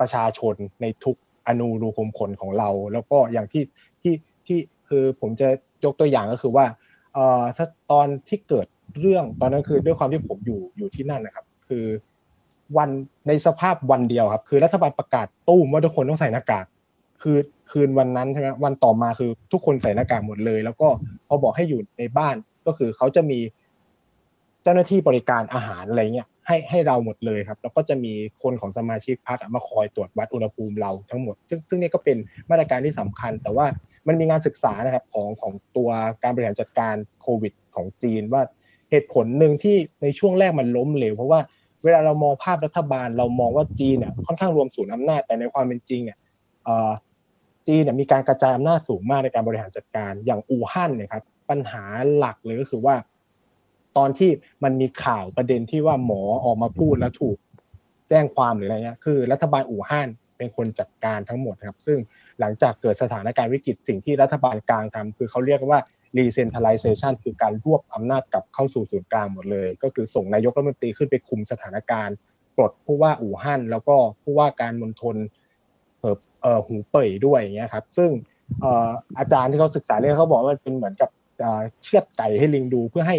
ประชาชนในทุกอนูรูขุมขนของเรา แล้วก็อย่างที่ที่ที่คือผมจะยกตัวอย่างก็คือว่าเอ่อถ้าตอนที่เกิดเรื่องตอนนั้นคือด้วยความที่ผมอยู่อยู่ที่นั่นนะครับ คือ วันในสภาพวันเดียวครับ คือรัฐบาลประกาศตู้มว่าทุกคนต้องใส่หน้ากาก คือคืนวันนั้นใช่ไหมวันต่อมาคือทุกคนใส่หน้ากากหมดเลย แล้วก็พอบอกให้อยู่ในบ้านก็คือเขาจะมีเจ้าหน้าที่บริการอาหารอะไรเงี้ยให้ให้เราหมดเลยครับ แล้วก็จะมีคนของสมาชิกพรรคมาคอยตรวจวัดอุณหภูมิเราทั้งหมด ซึ่งซึ่งนี่ก็เป็นมาตรการที่สำคัญ แต่ว่ามันมีงานศึกษานะครับของของตัวการบริหารจัดการโควิดของจีนว่าเหตุผลหนึ่งที่ในช่วงแรกมันล้มเหลวเพราะว่า เวลาเรามองภาพรัฐบาลเรามองว่าจีนเนี่ยค่อนข้างรวมศูนย์อำนาจแต่ในความเป็นจริงเนี่ยจีนเนี่ยมีการกระจายอำนาจสูงมากในการบริหารจัดการอย่างอู่ฮั่นเนี่ยครับปัญหาหลักเลยก็คือว่า ตอนที่มันมีข่าวประเด็นที่ว่าหมอออกมาพูดแล้วถูกแจ้งความหรืออะไรเงี้ยคือ รัฐบาลอู่ฮั่นเป็นคนจัดการทั้งหมดครับ ซึ่งหลังจากเกิดสถานการณ์วิกฤตสิ่งที่รัฐบาลกลางทำคือเขาเรียกว่า decentralization คือการรวบอำนาจกลับเข้าสู่ศูนย์กลางหมดเลย ก็คือส่งนายกรัฐมนตรีขึ้นไปคุมสถานการณ์ปลดผู้ว่าอู่ฮั่นแล้วก็ผู้ว่าการมณฑลเอ่อหูเป่ยด้วยอย่างเงี้ยครับ ซึ่งอาจารย์ที่เขาศึกษาเรื่องเขาบอกว่ามันเป็นเหมือนกับเชือดไก่ให้ลิงดูเพื่อให้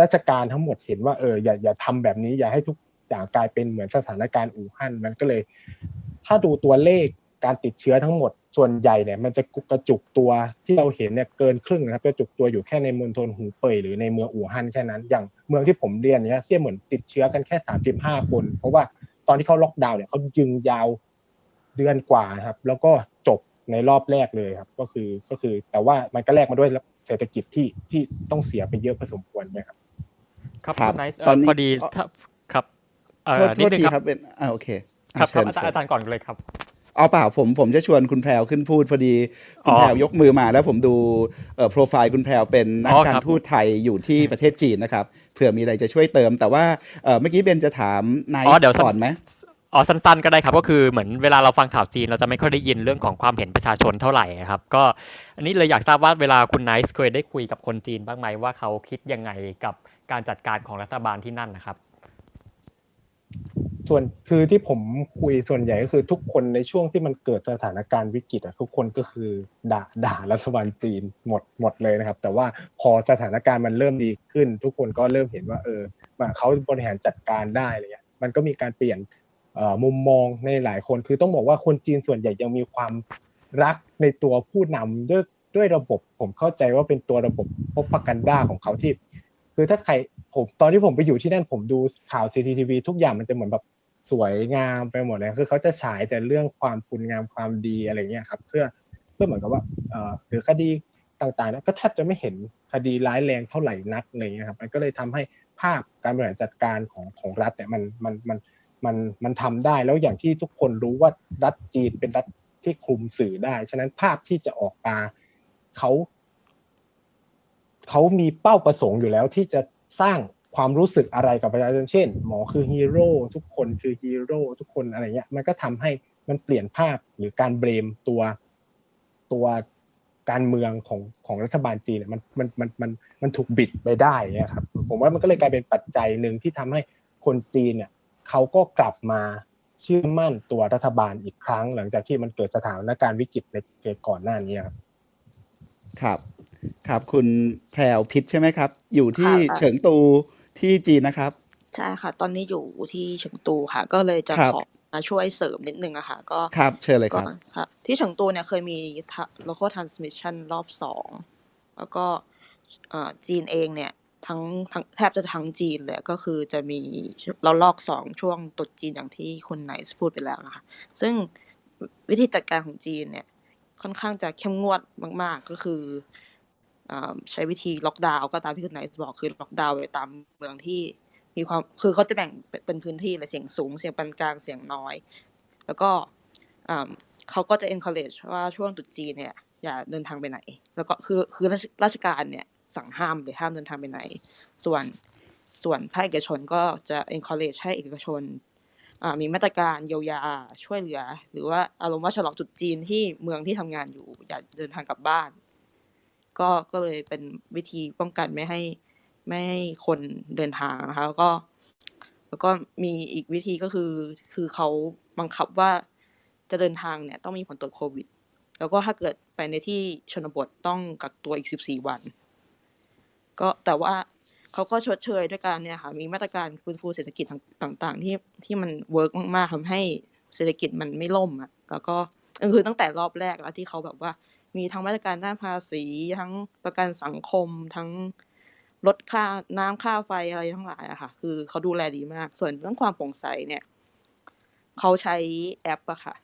ราชการทั้งหมดเห็นว่าเอออย่าอย่าทำแบบนี้อย่าให้ทุกอย่างกลายเป็นเหมือนสถานการณ์อู่ฮั่นมันก็เลย ถ้าดูตัวเลข การติดเชื้อทั้งหมดส่วนใหญ่เนี่ยมันจะกระจุกตัวที่เราเห็นเนี่ยเกินครึ่งนะครับกระจุกตัวอยู่แค่ในมณฑลหูเป่ยหรือในเมืองอู่ฮั่นแค่นั้น อย่างเมืองที่ผมเรียนเนี่ยเสี่ยเหมือนติดเชื้อกันแค่สามสิบห้าคน เพราะว่าตอนที่เขาล็อกดาวน์เนี่ยเขายึงยาวเดือนกว่าครับ แล้วก็จบในรอบแรกเลยครับ ก็คือก็คือแต่ว่ามันก็แลกมาด้วยเศรษฐกิจที่ที่ต้องเสียไปเยอะพอสมควรนะครับ
ครับ
ครับ
ไนซ์
ตอนนี้
พอดีถ้าครับเอ่อ
โทษโท
นิด
ษ
นึง
ที
ครับ
ครับเป็นอ่าโอเค
ครับครับ
เชิญ
อาจารย์
เชิญ
อาจารย์ก่อนเลยครับ
เอาเปล่าผมผมจะชวนคุณแพรวขึ้นพูดพอดี คุณ
อ๋อ
แพรวยกมือมาแล้วผมดูเอ่อโปรไฟล์คุณแพรวเป็นนัก
อ๋อ
การ
ครับ
ทูตไทยอยู่ที่ประเทศจีนนะครับเผื่อมีอะไรจะช่วยเติม แต่ว่าเอ่อเมื่อกี้เบนจะถามนาย
อ๋อเดี๋ยว
ก่อนไหม
อ๋อสั้นๆก็ได้ครับก็คือเหมือนเวลาเราฟังข่าวจีนเราจะไม่ค่อยได้ยินเรื่องของความเห็นประชาชนเท่าไหร่ครับก็อันนี้เลยอยากทราบว่าเวลาคุณไนซ์เคยได้คุยกับคนจีนบ้างไหมว่าเขาคิดยังไงกับการจัดการของรัฐบาลที่นั่นนะครับ
ส่วนคือที่ผมคุยส่วนใหญ่ก็คือทุกคนในช่วงที่มันเกิดสถานการณ์วิกฤตอะทุกคนก็คือด่าด่ารัฐบาลจีนหมดหมดเลยนะครับ แต่ว่าพอสถานการณ์มันเริ่มดีขึ้น ทุกคนก็เริ่มเห็นว่า เออเขาบริหารจัดการได้อะไรเงี้ยมันก็มีการเปลี่ยนมุมมองในหลายคนคือต้องบอกว่าคนจีนส่วนใหญ่ยังมีความรักในตัวผู้นำด้วยด้วยระบบผมเข้าใจว่าเป็นตัวระบบพบปะกันด้าของเขาที่ คือถ้าใครผมตอนที่ผมไปอยู่ที่นั่นผมดูข่าว CCTV ทุกอย่างมันจะเหมือนแบบสวยงามไปหมดเลยคือเขาจะฉายแต่เรื่องความคุณงามความดีอะไรเงี้ยครับเพื่อเพื่อเหมือนกับว่าเอ่อหรือคดีต่างๆก็แทบจะไม่เห็นคดีร้ายแรงเท่าไหร่นักอะไรเงี้ยครับมันก็เลยทำให้ภาพการบริหารจัดการของของรัฐเนี่ยมันมันมันมันมันทำได้แล้วอย่างที่ทุกคนรู้ว่ารัฐจีนเป็นรัฐที่คุมสื่อได้ ฉะนั้นภาพที่จะออกมาเขา เขามีเป้าประสงค์อยู่แล้วที่จะสร้างความรู้สึกอะไรกับประชาชนเช่น หมอคือฮีโร่ทุกคนคือฮีโร่ทุกคนอะไรเงี้ยมันก็ทำให้มันเปลี่ยนภาพหรือการเบรมตัวตัวการเมืองของของรัฐบาลจีนเนี่ยมันมันมันมันมันถูกบิดไปได้เนี่ยครับผมว่ามันก็เลยกลายเป็นปัจจัยหนึ่งที่ทำให้คนจีนเนี่ยเขาก็กลับมาเชื่อมั่นตัวรัฐบาลอีกครั้ง หลังจากที่มันเกิดสถานการณ์วิกฤตในก่อนหน้านี้ครับ
ครับ ครับคุณแพรวพิษใช่ไหมครับ อยู่ที่เฉิงตูที่จีนนะครับ
ใช่ค่ะ ตอนนี้อยู่ที่เฉิงตูค่ะ ก็เลยจะขอมาช่วยเสริมนิดนึงอะค่ะ ก็
ครับเชิญเลยครับ
ค่ะ ที่เฉิงตูเนี่ยเคยมี local transmission รอบสองแล้วก็จีนเองเนี่ยทั้งทั้งแทบจะทั้งจีนเลยก็คือจะมีเราลอกสองช่วงตุดจีนอย่างที่คุณไนซ์พูดไปแล้วนะคะ ซึ่งวิธีจัดการของจีนเนี่ย ค่อนข้างจะเข้มงวดมาก ๆ ก็คือใช้วิธีล็อกดาวน์ก็ตามที่คุณไนบอกคือล็อกดาวน์ไปตามเมืองที่มีความคือเขาจะแบ่งเป็นพื้นที่เลยเสียงสูงเสียงปานกลางเสียงน้อย แล้วก็เขาก็จะ encourage ว่าช่วงตุจีนเนี่ยอย่าเดินทางไปไหน แล้วก็คือคือราชการเนี่ยสั่งห้ามเลยห้ามเดินทางไปไหน ส่วนส่วนภาคเอกชนก็จะ encourage ให้เอกชน มีมาตรการเยียวยาช่วยเหลือ หรือว่าอารมณ์ว่าฉลองจุดจีนที่เมืองที่ทำงานอยู่อย่าเดินทางกลับบ้าน ก็ก็เลยเป็นวิธีป้องกันไม่ให้ไม่ให้คนเดินทางนะคะแล้วก็ แล้วก็มีอีกวิธีก็คือ คือเขาบังคับว่าจะเดินทางเนี่ยต้องมีผลตรวจโควิด แล้วก็ถ้าเกิดไปในที่ชนบทต้องกักตัวอีกสิบสี่วัน ก็แต่ว่า เขาก็ชดเชยด้วยการเนี่ยค่ะมีมาตรการฟื้นฟูเศรษฐกิจต่าง ๆ ที่ที่มัน work มากๆทำให้เศรษฐกิจมันไม่ล่มอะแล้วก็คือตั้งแต่รอบแรกแล้วที่เขาแบบว่ามีทั้งมาตรการด้านภาษีทั้งประกันสังคมทั้งลดค่าน้ำค่าไฟอะไรทั้งหลายอะค่ะ คือเขาดูแลดีมาก ส่วนเรื่องความโปร่งใสเนี่ยเขาใช้แอปอะค่ะ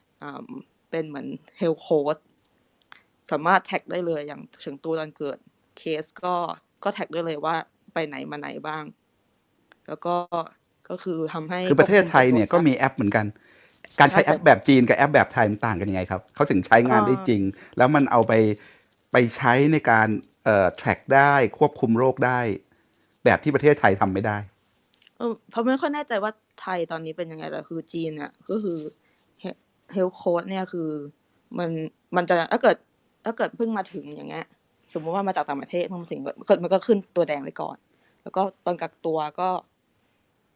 เป็นเหมือน health code สามารถ track ได้เลยอย่างถึงตัวตอนเกิดเคสก็ก็ track ได้เลยว่า ไปไหนมาไหนบ้าง แล้วก็ก็คือทำให้
คือประเทศไทยเนี่ยก็มีแอปเหมือนกัน การใช้แอปแบบจีนกับแอปแบบไทยมันต่างกันยังไงครับเขาถึงใช้งานได้จริง แล้วมันเอาไปไปใช้ในการเอ่อ track ได้ควบคุมโรคได้ แบบที่ประเทศไทยทำไม่ได้
เออแพรวไม่ค่อยแน่ใจว่าไทยตอนนี้เป็นยังไงแต่คือจีนเนี่ยก็คือ health code เนี่ยคือมันมันจะถ้าเกิดถ้าเกิดเพิ่งมาถึงอย่างเงี้ยสมมติว่ามาจากต่างประเทศเพิ่งมาถึงมันก็ขึ้นตัวแดงไปก่อน แล้วก็ตอนกักตัวก็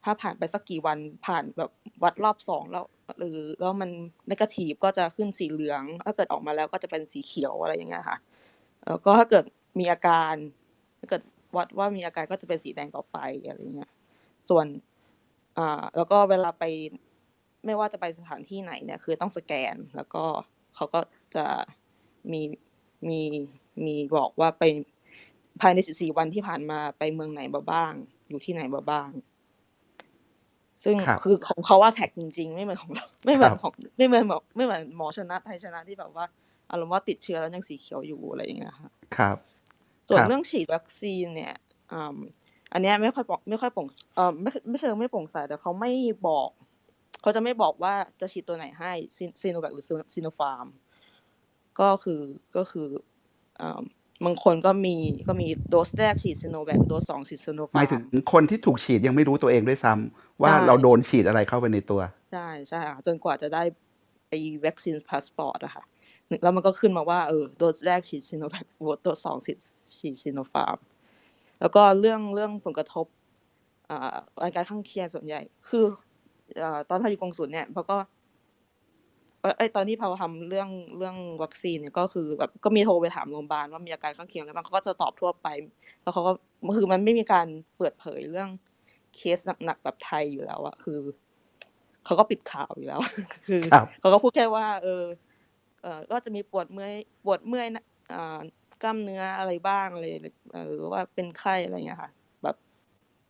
ถ้าผ่านไปสักกี่วันผ่านแบบวัดรอบสองแล้ว หรือแล้วมัน negative ก็จะขึ้นสีเหลือง ถ้าเกิดออกมาแล้วก็จะเป็นสีเขียวอะไรอย่างเงี้ยค่ะแล้วก็ถ้าเกิดมีอาการถ้าเกิดวัดว่ามีอาการก็จะเป็นสีแดงต่อไปอะไรเงี้ย ส่วนอ่าแล้วก็เวลาไปไม่ว่าจะไปสถานที่ไหนเนี่ยคือต้องสแกน แล้วก็เขาก็จะมีมีมีบอกว่าไป ภายในสิบสี่วันที่ผ่านมาไปเมืองไหนมาบ้าง อยู่ที่ไหนมาบ้าง ซึ่งคือของเขาว่าแท็กจริง ๆ ไม่เหมือนของเราไม่เหมือนของไม่เหมือนบอกไม่เหมือนหมอชนะไทยชนะที่แบบว่าอารมณ์ว่าติดเชื้อแล้วยังสีเขียวอยู่อะไรอย่างเงี้ยค่ะ
ครับ
ส่วนเรื่องฉีดวัคซีนเนี่ยอันนี้ไม่ค่อยไม่ค่อยโปร่งเออไม่ไม่เชิงไม่โปร่งใสแต่เขาไม่บอก เขาจะไม่บอกว่าจะฉีดตัวไหนให้ซีโนแวคหรือซีโนฟาร์มก็คือก็คือ บางคนก็มีก็มีโดสแรกฉีดซิโนแวคโดสสองฉีดซิโน
ห
ฟา
มาย
ร์
ห
มายถึ
งคนที่ถูกฉีดยังไม่รู้ตัวเองด้วยซ้ำว่า
ใช่
เราโดนฉีดอะไรเข้าไปในตัว
ใช่ใช่ค่ะจนกว่าจะได้ไอ้ vaccine passport อะค่ะแล้วมันก็ขึ้นมาว่าเออโดสแรกฉีดซิโนแวคโดสสองฉีดฉีดซิโนฟาร์มแล้วก็เรื่องเรื่องผลกระทบอ่าอาการข้างเคียงส่วนใหญ่ คืออ่าตอนแพรวอยู่กงสุลเนี่ยเขาก็ เอ้ยเอ้ยตอนที่แพรวทำเรื่องเรื่องวัคซีนเนี่ยก็คือแบบก็มีโทรไปถามโรงพยาบาลว่ามีอาการข้างเคียงอะไรบ้างเขาก็จะตอบทั่วไป แล้วเขาก็คือมันไม่มีการเปิดเผยเรื่องเคสหนักๆแบบไทยอยู่แล้วอะคือเขาก็ปิดข่าวอยู่แล้ว คือ
ครับ
เขาก็พูดแค่ว่า เออเออก็จะมีปวดเมื่อยปวดเมื่อยนะอ่ากล้ามเนื้ออะไรบ้างอะไรเออหรือว่าเป็นไข้อะไรเงี้ยค่ะ แบบ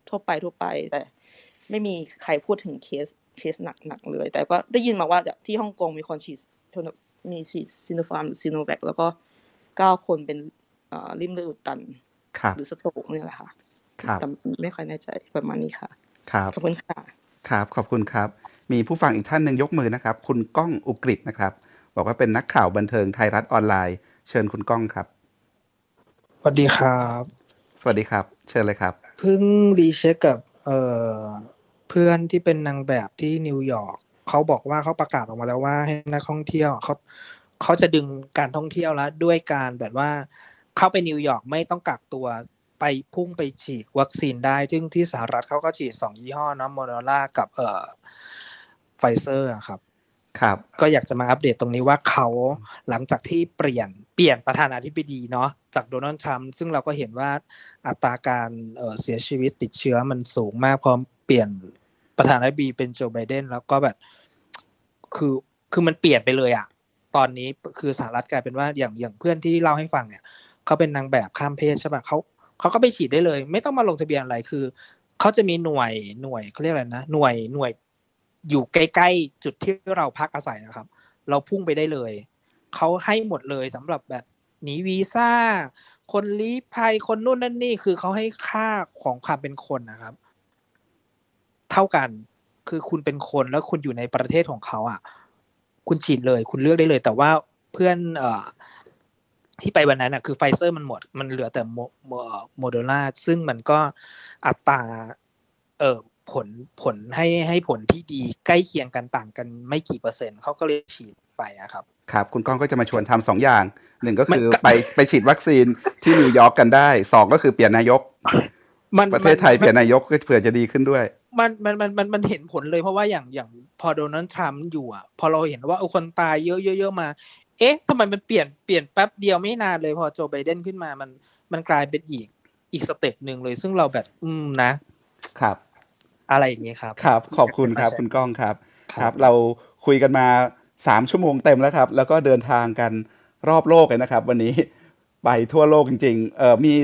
ทั่วไปทั่วไปแต่ ไม่มีใครพูดถึงเคสเคสหนักๆเลย แต่ก็ได้ยินมาว่าที่ฮ่องกงมีคนฉีดมีฉีดซิโนฟาร์มซิโนแวคแล้วก็เก้าคนเป็นอ่าลิ่มเลือดอุดตัน
ครับ
หรือ stroke เนี่ยแหละค่ะ
ครับ
แต่ไม่ค่อยแน่ใจประมาณนี้ค่ะ
ครับ
ขอบคุณค่ะ
ครับ ขอบคุณครับ มีผู้ฟังอีกท่านหนึ่งยกมือนะครับ คุณก้องอุกฤษนะครับ บอกว่าเป็นนักข่าวบันเทิงไทยรัฐออนไลน์ เชิญคุณก้องครับ
สวัสดีครับ
สวัสดีครับ เชิญเลยครับ
เพิ่ง recheck กับเอ่อ เพื่อนที่เป็นนางแบบที่นิวยอร์กเขาบอกว่าเขาประกาศออกมาแล้วว่าให้นักท่องเที่ยวเขาเขาจะดึงการท่องเที่ยวแล้วด้วยการแบบว่าเข้าไปนิวยอร์กไม่ต้องกักตัวไปพุ่งไปฉีดวัคซีนได้ ซึ่งที่สหรัฐเขาก็ฉีดสองยี่ห้อเนาะโมเดอร่ากับเอ่อไฟเซอร์ครับ
ครับ
ก็อยากจะมาอัปเดตตรงนี้ว่าเขาหลังจากที่เปลี่ยนเปลี่ยนประธานาธิบดีเนาะจากโดนัลด์ทรัมป์ซึ่งเราก็เห็นว่าอัตราการเอ่อเสียชีวิตติดเชื้อมันสูงมากพอเปลี่ยน ประธานาธิบดีเป็นโจไบเดนแล้วก็แบบคือคือมันเปลี่ยนไปเลยอะตอนนี้คือสหรัฐกลายเป็นว่าอย่างอย่างเพื่อนที่เล่าให้ฟังเนี่ยเขาเป็นนางแบบข้ามเพศใช่ปะเขาเขาก็ไปฉีดได้เลย ไม่ต้องมาลงทะเบียนอะไรคือเขาจะมีหน่วยหน่วยเขาเรียกอะไรนะหน่วยหน่วยอยู่ใกล้ๆจุดที่เราพักอาศัยนะครับ เราพุ่งไปได้เลยเขาให้หมดเลยสำหรับแบบหนีวีซ่าคนลี้ภัยคนนู่นนั่นนี่คือเขาให้ค่าของความเป็นคนนะครับ เท่ากัน คือคุณเป็นคนแล้วคุณอยู่ในประเทศของเขาอะ คุณฉีดเลย คุณเลือกได้เลย แต่ว่าเพื่อนเอ่อที่ไปวันนั้นอะคือไฟเซอร์มันหมด มันเหลือแต่โมโมโมเดอร่าซึ่งมันก็อัตราเอ่อผลผลให้ให้ผลที่ดีใกล้เคียงกันต่างกันไม่กี่เปอร์เซ็นต์เขาก็เลยฉีดไปอะครับ
ครับ คุณก้องก็จะมาชวนทำสองอย่างหนึ่งก็คือ
มันก็
ไปไปฉีดวัคซีนที่นิวยอร์กกันได้สองก็คือเปลี่ยนนายก
มัน
ประเทศไทย
มัน
เปลี่ยนนายกก็เผื่อจะดีขึ้นด้วย
มันมันมันมันมันเห็นผลเลยเพราะว่าอย่างอย่างพอโดนัลด์ทรัมป์อยู่อะ พอเราเห็นว่าเออคนตายเยอะเยอะเยอะมา เอ๊ะทำไมมันเปลี่ยนเปลี่ยนแป๊บเดียวไม่นานเลยพอโจไบเดนขึ้นมามันมันกลายเป็นอีกอีกสเต็ปหนึ่งเลย ซึ่งเราแบบอืมนะ
ครับ
อะไรอย่างเงี้ยครับ
ครับ ขอบคุณครับคุณก้องครับ
ครับ
ครับ เราคุยกันมาสามชั่วโมงเต็มแล้วครับ แล้วก็เดินทางกันรอบโลกเลยนะครับ วันนี้ไปทั่วโลกจริงๆเออมี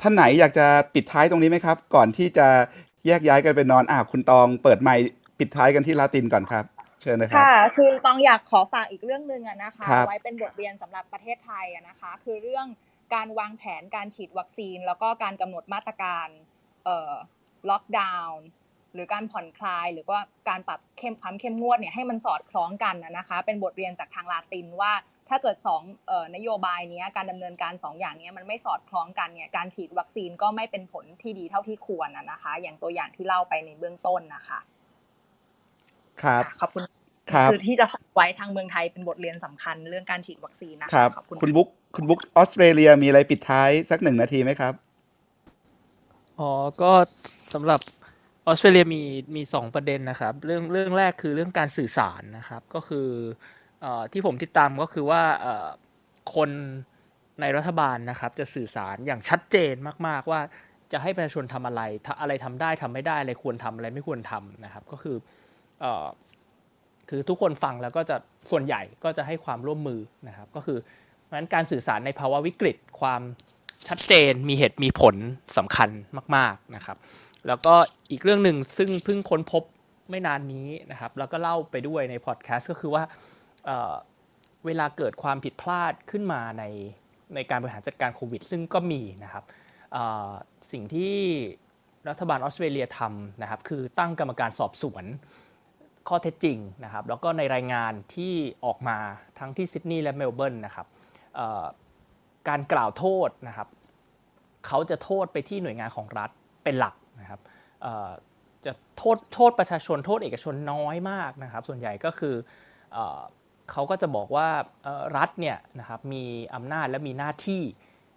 ท่านไหนอยากจะปิดท้ายตรงนี้ไหมครับ ก่อนที่จะแยกย้ายกันไปนอนอ่าคุณตองเปิดไมค์ปิดท้ายกันที่ลาตินก่อนครับ เชิญนะครับ
ค่ะคือต้องอยากขอฝากอีกเรื่องหนึ่งอะนะคะ
ครับ
ไว้เป็นบทเรียนสำหรับประเทศไทยอะนะคะ คือเรื่องการวางแผนการฉีดวัคซีน แล้วก็การกำหนดมาตรการเอ่อล็อกดาวน์หรือการผ่อนคลายหรือว่าการปรับเข้มความเข้มงวดเนี่ยให้มันสอดคล้องกันนะนะคะ เป็นบทเรียนจากทางลาตินว่า ถ้าเกิดสองเอ่อนโยบายเนี้ยการดำเนินการสองอย่างเนี้ยมันไม่สอดคล้องกันเนี่ยการฉีดวัคซีนก็ไม่เป็นผลที่ดีเท่าที่ควรนะนะคะ อย่างตัวอย่างที่เล่าไปในเบื้องต้นนะคะ
ครับ
ขอบคุณ
ครับ
คือที่จะฝากไว้ทางเมืองไทยเป็นบทเรียนสำคัญเรื่องการฉีดวัคซีนนะะ
ครับ
ขอบคุณ
คุณบุ๊กคุณบุ๊กออสเตรเลียมีอะไรปิดท้ายสักหนึ่งนาทีไหมครับ
อ๋อก็สำหรับออสเตรเลียมีมีสองประเด็นนะครับ เรื่องเรื่องแรกคือเรื่องการสื่อสารนะครับ ก็คือเอ่อ ที่ผมติดตามก็คือว่าคนในรัฐบาลนะครับจะสื่อสารอย่างชัดเจนมาก ๆ ว่าจะให้ประชาชนทำอะไร อะไรทำได้ทำไม่ได้ อะไรควรทำอะไรไม่ควรทำนะครับ ก็คือเอ่อคือทุกคนฟังแล้วก็จะส่วนใหญ่ก็จะให้ความร่วมมือนะครับ ก็คือเพราะฉะนั้นการสื่อสารในภาวะวิกฤต ความชัดเจนมีเหตุมีผลสำคัญมาก ๆนะครับ แล้วก็อีกเรื่องหนึ่งซึ่งเพิ่งค้นพบไม่นานนี้นะครับ แล้วก็เล่าไปด้วยในพอดแคสต์ก็คือว่า เวลาเกิดความผิดพลาดขึ้นมาในในการบริหารจัดการโควิด ซึ่งก็มีนะครับสิ่งที่รัฐบาลออสเตรเลียทำนะครับคือตั้งกรรมการสอบสวนข้อเท็จจริงนะครับแล้วก็ในรายงานที่ออกมาทั้งที่ซิดนีย์และเมลเบิร์นนะครับการกล่าวโทษนะครับเขาจะโทษไปที่หน่วยงานของรัฐเป็นหลักนะครับจะโทษโทษประชาชนโทษเอกชนน้อยมากนะครับ ส่วนใหญ่ก็คือ เขาก็จะบอกว่ารัฐเนี่ยนะครับมีอำนาจและมีหน้าที่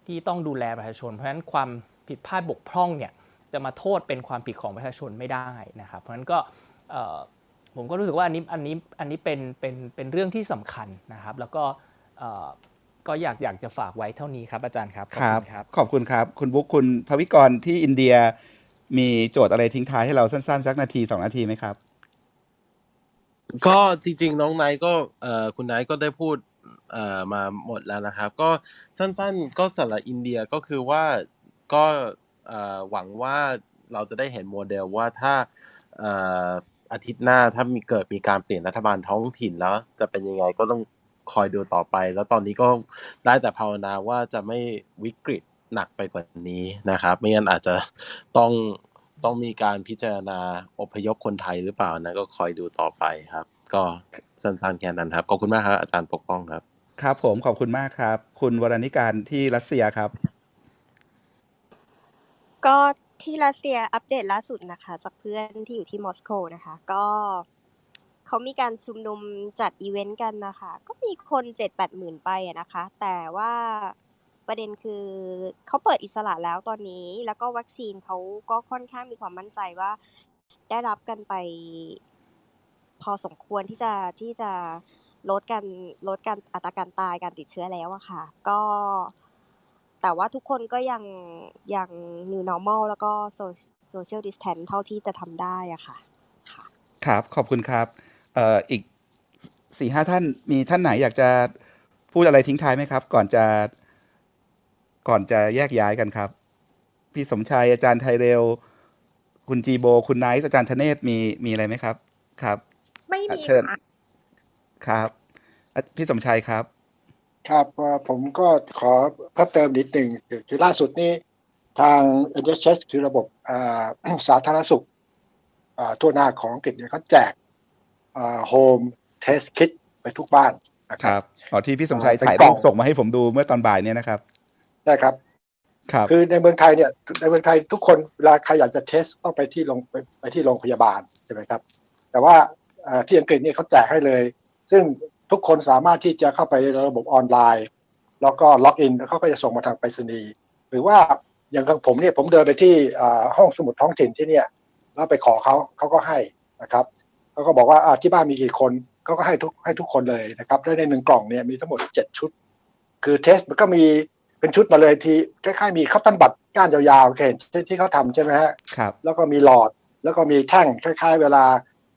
ที่ต้องดูแลประชาชน เพราะฉะนั้นความผิดพลาดบกพร่องเนี่ยจะมาโทษเป็นความผิดของประชาชนไม่ได้นะครับ เพราะฉะนั้นก็ผมก็รู้สึกว่าอันนี้อันนี้อันนี้เป็นเป็นเป็นเรื่องที่สำคัญนะครับ แล้วก็ก็อยากอยากจะฝากไว้เท่านี้ครับอาจารย์ครับ
ครับขอบคุณครับ คุณบุ๊คคุณภวิกรที่อินเดียมีโจทย์อะไรทิ้งท้ายให้เราสั้นๆ สักนาทีสองนาทีไหมครับ
ก็จริงๆ น้องไนท์ก็เอ่อคุณไนท์ก็ได้พูดเอ่อมาหมดแล้วนะครับ ก็สั้นๆ ก็สำหรับอินเดียก็คือว่าก็เอ่อหวังว่าเราจะได้เห็นโมเดลว่าถ้าเอ่ออาทิตย์หน้าถ้ามีเกิดมีการเปลี่ยนรัฐบาลท้องถิ่นแล้ว จะเป็นยังไงก็ต้องคอยดูต่อไป แล้วตอนนี้ก็ได้แต่ภาวนาว่าจะไม่วิกฤตหนักไปกว่านี้นะครับ ไม่งั้นอาจจะต้อง ต้องมีการพิจารณาอพยพคนไทยหรือเปล่านะก็คอยดูต่อไปครับ ก็สั้นๆแค่นั้นครับขอบคุณมากครับอาจารย์ปกป้องครับ
ครับผมขอบคุณมากครับ คุณวรณิการที่รัสเซียครับ
ก็ที่รัสเซียอัปเดตล่าสุดนะคะ จากเพื่อนที่อยู่ที่มอสโกนะคะ ก็เขามีการชุมนุมจัดอีเวนต์กันนะคะ ก็มีคนเจ็ดแปดหมื่นไปนะคะ แต่ว่า ประเด็นคือเขาเปิดอิสระแล้วตอนนี้ แล้วก็วัคซีนเขาก็ค่อนข้างมีความมั่นใจว่า ได้รับกันไป พอสมควรที่จะที่จะลดการลดการอัตราการตายการติดเชื้อแล้วอะค่ะ ก็ แต่ว่าทุกคนก็ยังยัง new normal แล้วก็ social distance เท่าที่จะทำได้อะค่ะ
ครับ ขอบคุณครับเอ่ออีกสี่ห้าท่านมีท่านไหนอยากจะพูดอะไรทิ้งท้ายไหมครับ ก่อนจะ ก่อนจะแยกย้ายกันครับ พี่สมชัยอาจารย์ไทยเร็วคุณจีโบ คุณไนท์อาจารย์ธเนศมีมีอะไรไหมครับ ครับ
ไม่มี
เชิญ
ค่ะ
ครับอะพี่สมชัยครับ
ครับว่าผมก็ขอเพิ่มเติมนิดหนึ่งคือคือล่าสุดนี้ทาง NHS คือระบบอ่าสาธารณสุขอ่าทั่วหน้าของอังกฤษเนี่ยเขาแจกโฮมเทสคิ t ไปทุกบ้านนะค
ครับรับอ๋อที่พี่สมชัย
เป็น
ถ่ายรูป
กล่อง
ส่งมาให้ผมดูเมื่อตอนบ่ายเนี่ยนะครับ
ได้ครับ
ครับ
คือในเมืองไทยเนี่ยในเมืองไทยทุกคนเวลาใครอยากจะ test ต้องไปที่โรงไปไปที่โรงพยาบาลใช่ไหมครับ แต่ว่าเอ่อที่อังกฤษเนี่ยเขาแจกให้เลย ซึ่งทุกคนสามารถที่จะเข้าไปในระบบออนไลน์ แล้วก็ล็อกอินแล้วเขาก็จะส่งมาทางไปรษณีย์หรือว่าอย่างของผมเนี่ยผมเดินไปที่อ่าห้องสมุดท้องถิ่นที่เนี่ยแล้วไปขอเขาเขาก็ให้นะครับเขาก็บอกว่าอ่าที่บ้านมีกี่คนเขาก็ให้ทุกให้ทุกคนเลยนะครับและในหนึ่งกล่องเนี่ยมีทั้งหมดเจ็ดชุด คือเทสมันก็มี เป็นชุดมาเลยที่คล้ายๆมีข้าวตั้นบัตรก้านยาวๆเคยเห็นที่ที่เขาทำใช่ไหมฮะ
ครับ
แล้วก็มีหลอดแล้วก็มีแท่งคล้าย ๆ เวลา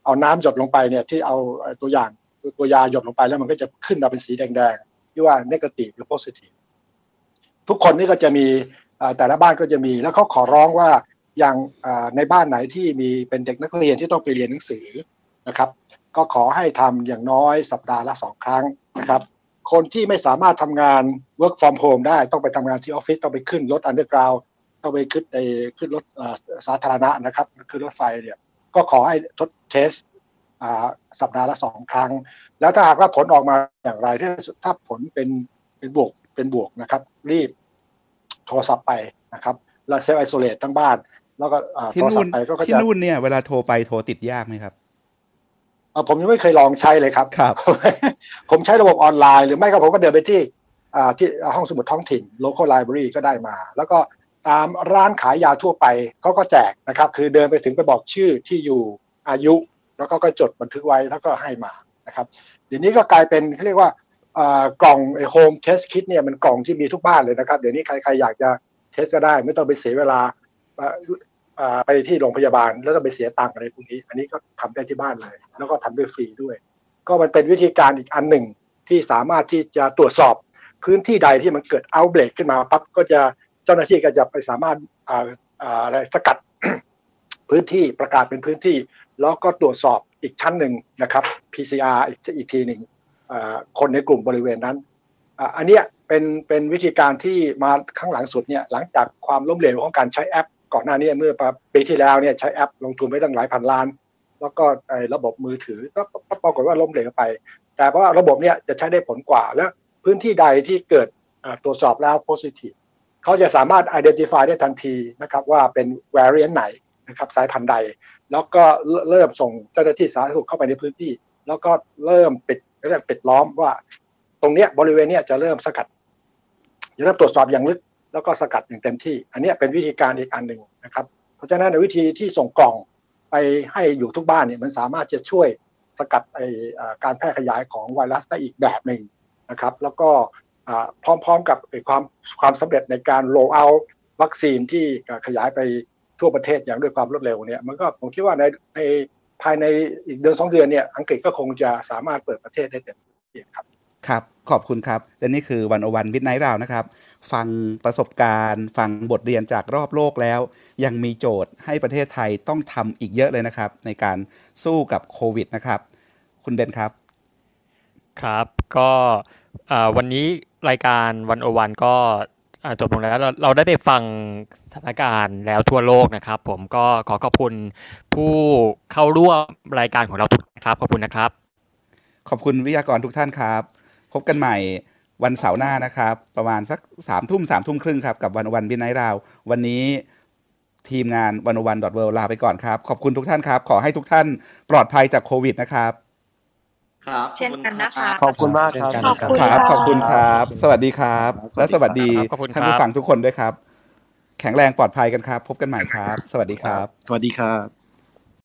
เอาน้ำหยดลงไปเนี่ยที่เอาเอ่อตัวอย่างตัวยาหยดลงไปแล้วมันก็จะขึ้นมาเป็นสีแดงๆที่ว่า negative หรือ positive ทุกคนนี่ก็จะมีเอ่อแต่ละบ้านก็จะมี แล้วเขาขอร้องว่าอย่างเอ่อในบ้านไหนที่มีเป็นเด็กนักเรียนที่ต้องไปเรียนหนังสือนะครับ ก็ขอให้ทำอย่างน้อยสัปดาห์ละสองครั้งนะครับ คนที่ไม่สามารถทำงาน work from home ได้ต้องไปทำงานที่ออฟฟิศต้องไปขึ้นรถอันเดอร์กราวต้องไปขึ้นในขึ้นรถเอ่อสาธารณะนะครับขึ้นรถไฟเนี่ยก็ขอให้ทด test อ่าสัปดาห์ละสองครั้ง แล้วถ้าหากว่าผลออกมาอย่างไรถ้าถ้าผลเป็นเป็นบวกเป็นบวกนะครับ รีบโทรศัพท์ไปนะครับแล้ว self isolate ทั้งบ้าน แล้วก็อ่า
ที่
โทรศั
นู่
พ
น
ท์ไปก็ก็
ที่
จะ
นู่นเนี่ยเวลาโทรไปโทรติดยากไหมครับ
เอ่อ ผมยังไม่เคยลองใช้เลยครับ
ครับ
ผมใช้ระบบออนไลน์ หรือไม่ก็ผมก็เดินไปที่อ่าที่ห้องสมุดท้องถิ่น local library ก็ได้มา แล้วก็ตามร้านขายยาทั่วไปเขาก็แจกนะครับ คือเดินไปถึงไปบอกชื่อที่อยู่อายุ แล้วก็ก็จดบันทึกไว้แล้วก็ให้มานะครับเดี๋ยวนี้ก็กลายเป็นเขาเรียกว่าอ่ากล่องไอโฮมเทสคิ t เนี่ยมันกล่องที่มีทุกบ้านเลยนะครับ เดี๋ยวนี้ใครใครอยากจะ test ก็ได้ ไม่ต้องไปเสียเวลาอ่าอ่า ไปที่โรงพยาบาลแล้วต้องไปเสียตังค์อะไรพวกนี้ อันนี้ก็ทำได้ที่บ้านเลย แล้วก็ทำด้วยฟรีด้วย ก็มันเป็นวิธีการอีกอันหนึ่งที่สามารถที่จะตรวจสอบพื้นที่ใดที่มันเกิดเอาเบรกขึ้นมาปั๊บก็จะเจ้าหน้าที่ก็จะไปสามารถอ่าอ่าอะไรสกัดพื้นที่ประกาศเป็นพื้นที่ แล้วก็ตรวจสอบอีกชั้นหนึ่งนะครับ PCR อีกอีกทีหนึ่งคนในกลุ่มบริเวณนั้นอันนี้เป็นเป็นวิธีการที่มาข้างหลังสุดเนี่ยหลังจากความล้มเหลวของการใช้แอป ก่อนหน้านี้เมื่อปีที่แล้วเนี่ยใช้แอปลงทุนไปตั้งหลายพันล้าน แล้วก็ไอ้ระบบมือถือก็ปรากฏว่าล้มเหลวไป แต่ว่าระบบเนี่ยจะใช้ได้ผลกว่า แล้วพื้นที่ใดที่เกิดตรวจสอบแล้ว positive เขาจะสามารถ identify ได้ทันทีนะครับว่าเป็น variant ไหนนะครับสายพันธุ์ใด แล้วก็เริ่มส่งเจ้าหน้าที่สาธารณสุขเข้าไปในพื้นที่ แล้วก็เริ่มปิดเรียกปิดล้อมว่า ตรงเนี้ยบริเวณเนี้ยจะเริ่มสกัดจะเริ่มตรวจสอบอย่างลึก แล้วก็สกัดอย่างเต็มที่ อันนี้เป็นวิธีการอีกอันหนึ่งนะครับ เพราะฉะนั้นในวิธีที่ส่งกล่องไปให้อยู่ทุกบ้านเนี่ยมันสามารถจะช่วยสกัดไอการแพร่ขยายของไวรัสได้อีกแบบหนึ่งนะครับ แล้วก็พร้อมๆกับความความสำเร็จในการโลเอาวัคซีนที่ขยายไปทั่วประเทศอย่างด้วยความรวดเร็วเนี่ยมันก็ผมคิดว่าในในภายในอีกเดือนสองเดือนเนี่ยอังกฤษก็คงจะสามารถเปิดประเทศได้เต็มที่ครับ
ครับ ขอบคุณครับและนี่คือวันอวันมิดไนท์ราวนะครับ ฟังประสบการณ์ ฟังบทเรียนจากรอบโลกแล้ว ยังมีโจทย์ให้ประเทศไทยต้องทำอีกเยอะเลยนะครับ ในการสู้กับโควิดนะครับ คุณเบนครับ
ครับก็เอ่อวันนี้รายการวันโอวันก็อ่าจบลงแล้วเราเราได้ไปฟังสถานการณ์แล้วทั่วโลกนะครับ ผมก็ขอขอบคุณผู้เข้าร่วมรายการของเราทุกท่านครับ ขอบคุณนะครับ
ขอบคุณวิทยากรทุกท่านครับ พบกันใหม่วันเสาร์หน้านะครับ ประมาณสักสามทุ่มสามทุ่มครึ่งครับกับวันวันบินไนท์ราว วันนี้ทีมงานวันวันดอทเวลาไปก่อนครับ ขอบคุณทุกท่านครับ ขอให้ทุกท่านปลอดภัยจากโควิดนะครับ
ครับ
เช่นกันนะคะ
ขอบคุณมากครับ
ขอบคุณ
ครับ
ค่ะ
ขอบคุณครับ สวัสดีครับ และสวัสดี
ขอบคุณครับ
ท่านผู้ฟังทุกคนด้วยครับ แข็งแรงปลอดภัยกันครับ พบกันใหม่ครับ สวัสดีครับ
สวัสดีครับ